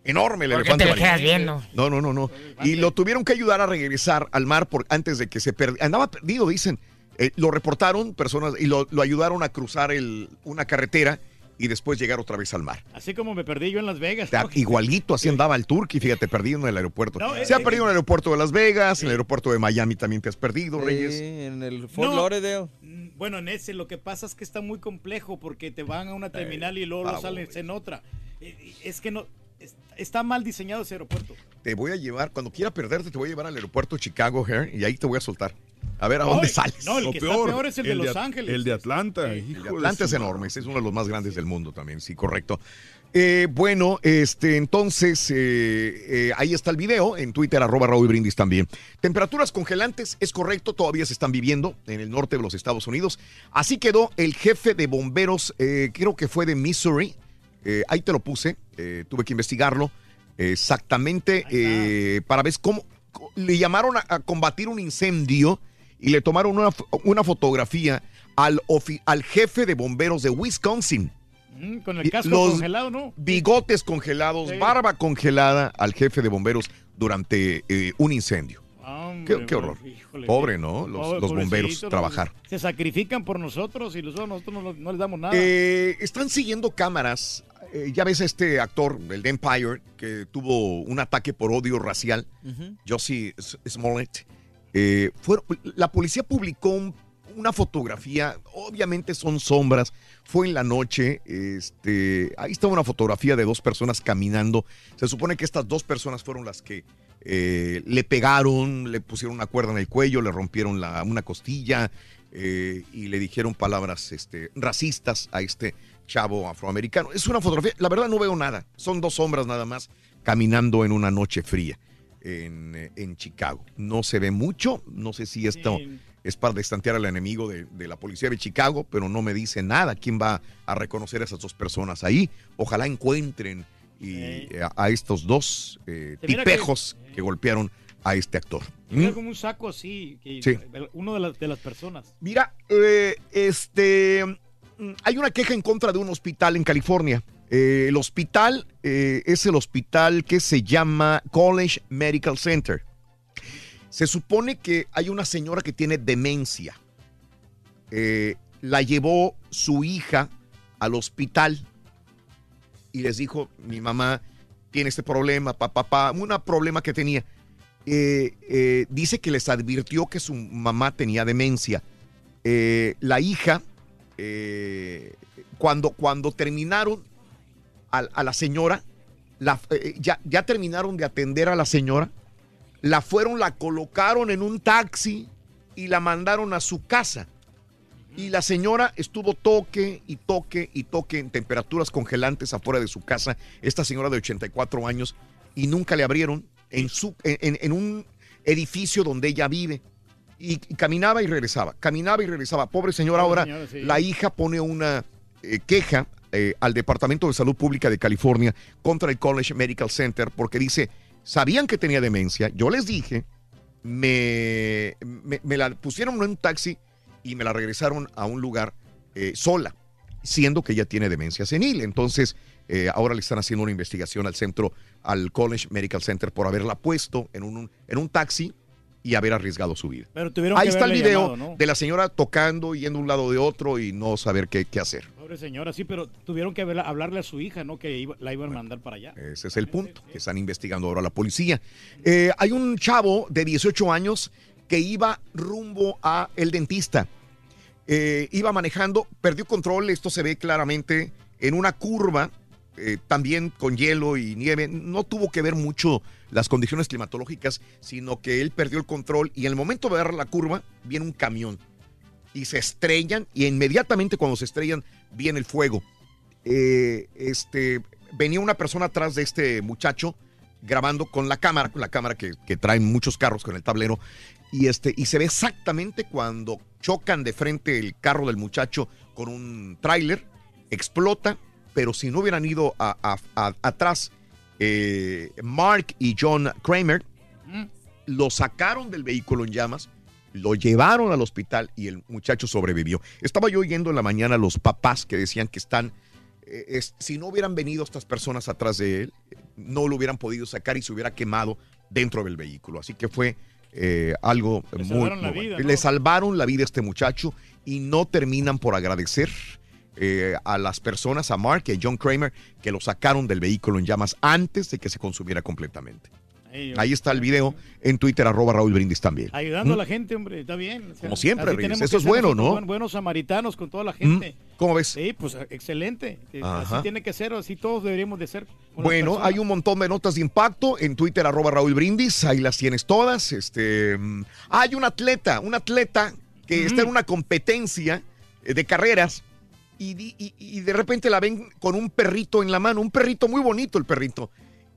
Enorme el ¿Por qué elefante te marino. viendo? No, no, no, no. Y lo tuvieron que ayudar a regresar al mar por, antes de que se perdiera. Andaba perdido, dicen. Eh, lo reportaron personas y lo, lo ayudaron a cruzar el, una carretera y después llegar otra vez al mar. Así como me perdí yo en Las Vegas. Igualito, así andaba el Turkey, fíjate, perdido en el aeropuerto. No, Se eh, ha eh, perdido en el aeropuerto de Las Vegas, en el aeropuerto de Miami también te has perdido, Reyes. Sí, en el Fort No. Lauderdale. Mm, Bueno, en ese lo que pasa es que está muy complejo porque te van a una terminal y luego lo sales en otra. Eh, Es que no es- está mal diseñado ese aeropuerto. Te voy a llevar, cuando quiera perderte, te voy a llevar al aeropuerto de Chicago, Hair, y ahí te voy a soltar. A ver a dónde Ay, sales. no, el Lo que está peor es el de Los Ángeles. El de Atlanta. El de Atlanta es enorme, es uno de los más grandes del mundo también, sí, correcto. Eh, bueno, este, entonces, eh, eh, ahí está el video, en Twitter, arroba Raúl Brindis también. Temperaturas congelantes, es correcto, todavía se están viviendo en el norte de los Estados Unidos. Así quedó el jefe de bomberos, eh, creo que fue de Missouri, eh, ahí te lo puse, eh, tuve que investigarlo exactamente eh, para ver cómo le llamaron a, a combatir un incendio y le tomaron una, una fotografía al, al jefe de bomberos de Wisconsin. Mm, con el casco los congelado, ¿no? Bigotes congelados, Sí. barba congelada al jefe de bomberos durante eh, un incendio. Hombre, Qué, qué horror. híjole, Pobre. ¿no? Los, Pobre- los bomberos trabajar. Se sacrifican por nosotros y nosotros, nosotros no, no les damos nada. Eh, están siguiendo cámaras. Eh, ya ves a este actor, el de Empire, que tuvo un ataque por odio racial. Josie Smollett. Eh, la policía publicó un- una fotografía, obviamente son sombras, fue en la noche, este, ahí está una fotografía de dos personas caminando. Se supone que estas dos personas fueron las que eh, le pegaron, le pusieron una cuerda en el cuello, le rompieron la- una costilla eh, y le dijeron palabras este, racistas a este chavo afroamericano. Es una fotografía, la verdad no veo nada, son dos sombras nada más caminando en una noche fría. En, eh, en Chicago. No se ve mucho, no sé si esto es para destantear al enemigo de, de la policía de Chicago, pero no me dice nada. ¿Quién va a reconocer a esas dos personas ahí? Ojalá encuentren y, eh, a, a estos dos eh, que- tipejos que, golpearon a este actor. Era ¿Mm? como un saco así, que Sí. uno de las, de las personas. Mira, eh, este, mm, hay una queja en contra de un hospital en California. Eh, el hospital eh, es el hospital que se llama College Medical Center. Se supone que hay una señora que tiene demencia. Eh, la llevó su hija al hospital y les dijo, mi mamá tiene este problema, papá, un problema que tenía. Dice que les advirtió que su mamá tenía demencia. La hija, cuando, cuando terminaron a, a la señora, la- eh, ya, ya terminaron de atender a la señora, la fueron, la colocaron en un taxi y la mandaron a su casa. Y la señora estuvo toque y toque y toque en temperaturas congelantes afuera de su casa, esta señora de 84 años, y nunca le abrieron en, su, en, en- un edificio donde ella vive. Y, y caminaba y regresaba, caminaba y regresaba. Pobre señora, Pobre ahora señora, sí. la hija pone una eh, queja eh, al Departamento de Salud Pública de California contra el College Medical Center porque dice, sabían que tenía demencia, yo les dije, me, me, la pusieron en un taxi y me la regresaron a un lugar eh, sola, siendo que ella tiene demencia senil. Entonces, eh, ahora le están haciendo una investigación al centro, al College Medical Center, por haberla puesto en un, en un taxi y haber arriesgado su vida. Pero tuvieron Ahí está el video llamado, ¿no? de la señora tocando, yendo un lado de otro y no saber qué, qué hacer. Pobre señora, sí, pero tuvieron que haberla- hablarle a su hija, ¿no? Que iba- la iban a mandar para allá. Ese es el punto que están investigando ahora la policía. Eh, hay un chavo de 18 años que iba rumbo a el dentista. Eh, iba manejando, perdió control, esto se ve claramente en una curva, eh, también con hielo y nieve. No tuvo que ver mucho las condiciones climatológicas, sino que él perdió el control y en el momento de dar la curva viene un camión y se estrellan y inmediatamente cuando se estrellan viene el fuego. Eh, este, venía una persona atrás de este muchacho grabando con la cámara, con la cámara que, que traen muchos carros con el tablero, y, este, y se ve exactamente cuando chocan de frente el carro del muchacho con un tráiler, explota, pero si no hubieran ido a- a- a- atrás eh, Mark y John Kramer, lo sacaron del vehículo en llamas, lo llevaron al hospital y el muchacho sobrevivió. Estaba yo oyendo en la mañana a los papás que decían que están, eh, es- si no hubieran venido estas personas atrás de él, no lo hubieran podido sacar y se hubiera quemado dentro del vehículo. Así que fue eh, algo Le muy, salvaron muy vida, ¿no? Le salvaron la vida a este muchacho y no terminan por agradecer eh, a las personas, a Mark y a John Kramer, que lo sacaron del vehículo en llamas antes de que se consumiera completamente. Ahí, Ahí está el video en Twitter, arroba Raúl Brindis también. Ayudando a ¿Mm? la gente, hombre, está bien. O sea, Como siempre, tenemos eso es bueno, ¿no? buen- Buenos samaritanos con toda la gente. ¿Cómo ves? Sí, pues excelente. Eh, Ajá. Así tiene que ser, así todos deberíamos de ser. Bueno, personas. hay un montón de notas de impacto en Twitter, arroba Raúl Brindis, ahí las tienes todas. Este, mm, hay un atleta, un atleta que está en una competencia eh, de carreras y, di- y- y de repente la ven con un perrito en la mano, un perrito muy bonito el perrito,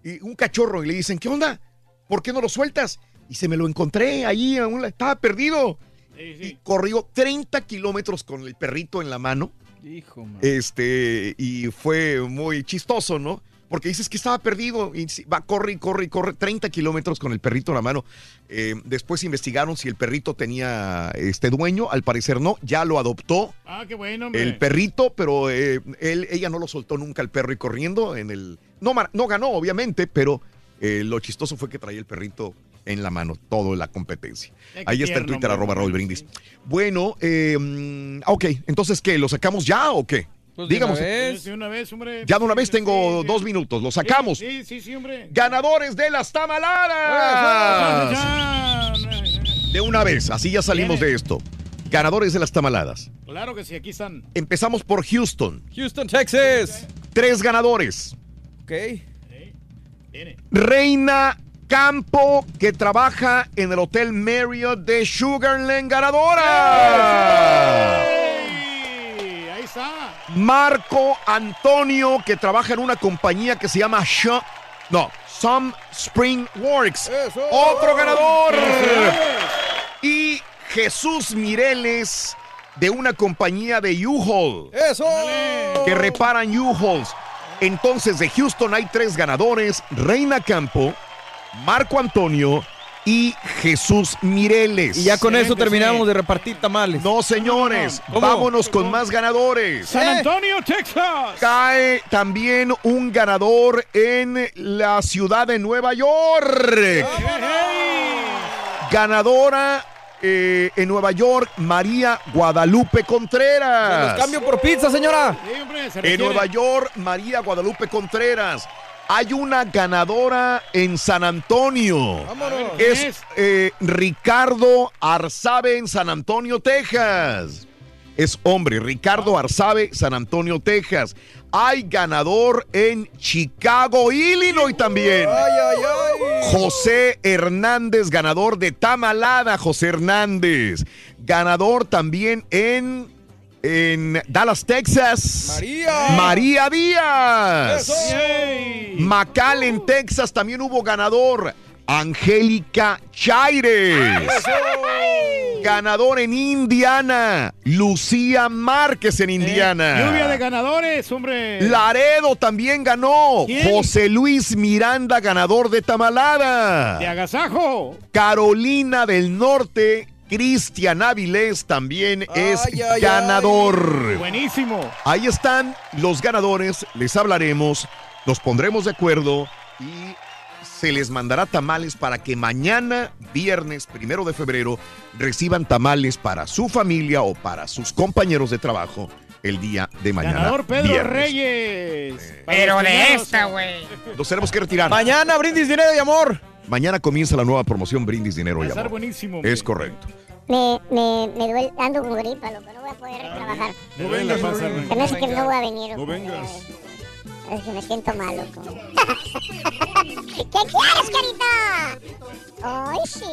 y un cachorro, y le dicen, ¿qué onda? ¿Por qué no lo sueltas? Y se me lo encontré ahí, a un- estaba perdido. Y corrió 30 kilómetros con el perrito en la mano. Hijo, man. Este, y fue muy chistoso, ¿no? Porque dices que estaba perdido y va, corre y corre y corre 30 kilómetros con el perrito en la mano. Eh, después investigaron si el perrito tenía este dueño, al parecer no, ya lo adoptó Ah, qué bueno, hombre. el perrito, pero eh, él, ella no lo soltó nunca el perro y corriendo en el... No, ganó, obviamente, pero eh, lo chistoso fue que traía el perrito en la mano, todo la competencia. Ahí está en Twitter, arroba Raúl Brindis. Bueno, eh, mm, ok, entonces, ¿qué? ¿Lo sacamos ya o qué? Pues vez. De una vez, hombre. Ya de una vez tengo sí, dos minutos, lo sacamos. Sí, sí, sí, hombre. Ganadores de las tamaladas. De una vez, así ya salimos de esto. Ganadores de las tamaladas. Claro que sí, aquí están. Empezamos por Houston. Houston, Texas. Tres ganadores. Ok. Viene. Reina Campo, que trabaja en el Hotel Marriott de Sugarland, ganadora. Marco Antonio, que trabaja en una compañía que se llama No, Some Spring Works. Otro ganador. Y Jesús Mireles de una compañía de U-Haul. ¡Eso! Que reparan U-Hauls. Entonces de Houston hay tres ganadores. Reina Campo, Marco Antonio y Jesús Mireles. Y ya con eso terminamos de repartir tamales. No, señores. ¿Cómo? Vámonos con más ganadores. San Antonio, Texas. Cae también un ganador en la ciudad de Nueva York. Ganadora eh, en Nueva York, María Guadalupe Contreras. Los cambio por pizza, señora. En Nueva York, María Guadalupe Contreras. Hay una ganadora en San Antonio. Es eh, Ricardo Arzabe en San Antonio, Texas. Es hombre, Ricardo Arzabe, San Antonio, Texas. Hay ganador en Chicago, Illinois también. José Hernández, ganador de Tamalada, José Hernández. Ganador también en, en Dallas, Texas. María. María Díaz. McAllen, Texas, también hubo ganador. Angélica Chaires. Ganador en Indiana. Lucía Márquez en Indiana. Eh, Lluvia de ganadores, hombre. Laredo también ganó. ¿Quién? José Luis Miranda, ganador de Tamalada. De agasajo. Carolina del Norte, Cristian Avilés también es Ay, ay, ganador. Buenísimo. Ahí están los ganadores, les hablaremos, nos pondremos de acuerdo y se les mandará tamales para que mañana, viernes primero de febrero, reciban tamales para su familia o para sus compañeros de trabajo el día de mañana. Ganador Pedro viernes. Reyes. Pero de esta, güey. Nos tenemos que retirar. Mañana brindis dinero y amor. Mañana comienza la nueva promoción Brindis Dinero y Va a estar Amor. buenísimo. hombre. Es correcto. Me, me, me duele, ando con gripa, loco, no voy a poder trabajar. No vengas, me hace que no voy a venir. No vengas. Es que me siento mal, loco. ¿Qué quieres, carita? Ay, sí.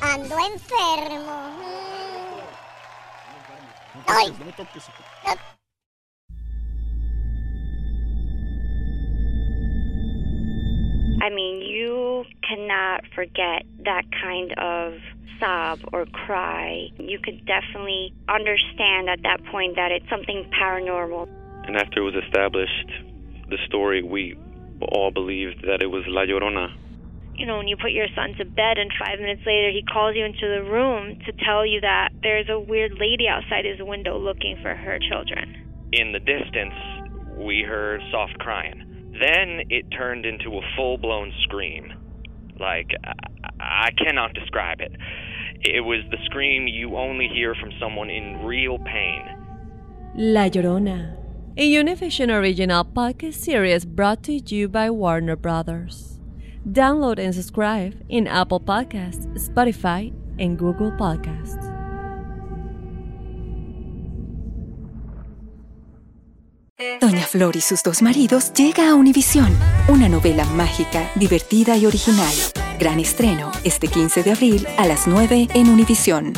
Ando enfermo. Ay. No me toques. I mean, you cannot forget that kind of sob or cry. You could definitely understand at that point that it's something paranormal. And after it was established, the story, we all believed that it was La Llorona. You know, when you put your son to bed and five minutes later he calls you into the room to tell you that there's a weird lady outside his window looking for her children. In the distance, we heard soft crying. Then it turned into a full blown scream. Like, I-, cannot describe it. It was the scream you only hear from someone in real pain. La Llorona, a Univision original podcast series brought to you by Warner Brothers. Download and subscribe in Apple Podcasts, Spotify, and Google Podcasts. Doña Flor y sus dos maridos llega a Univisión, una novela mágica, divertida y original. Gran estreno este 15 de abril a las 9 en Univisión.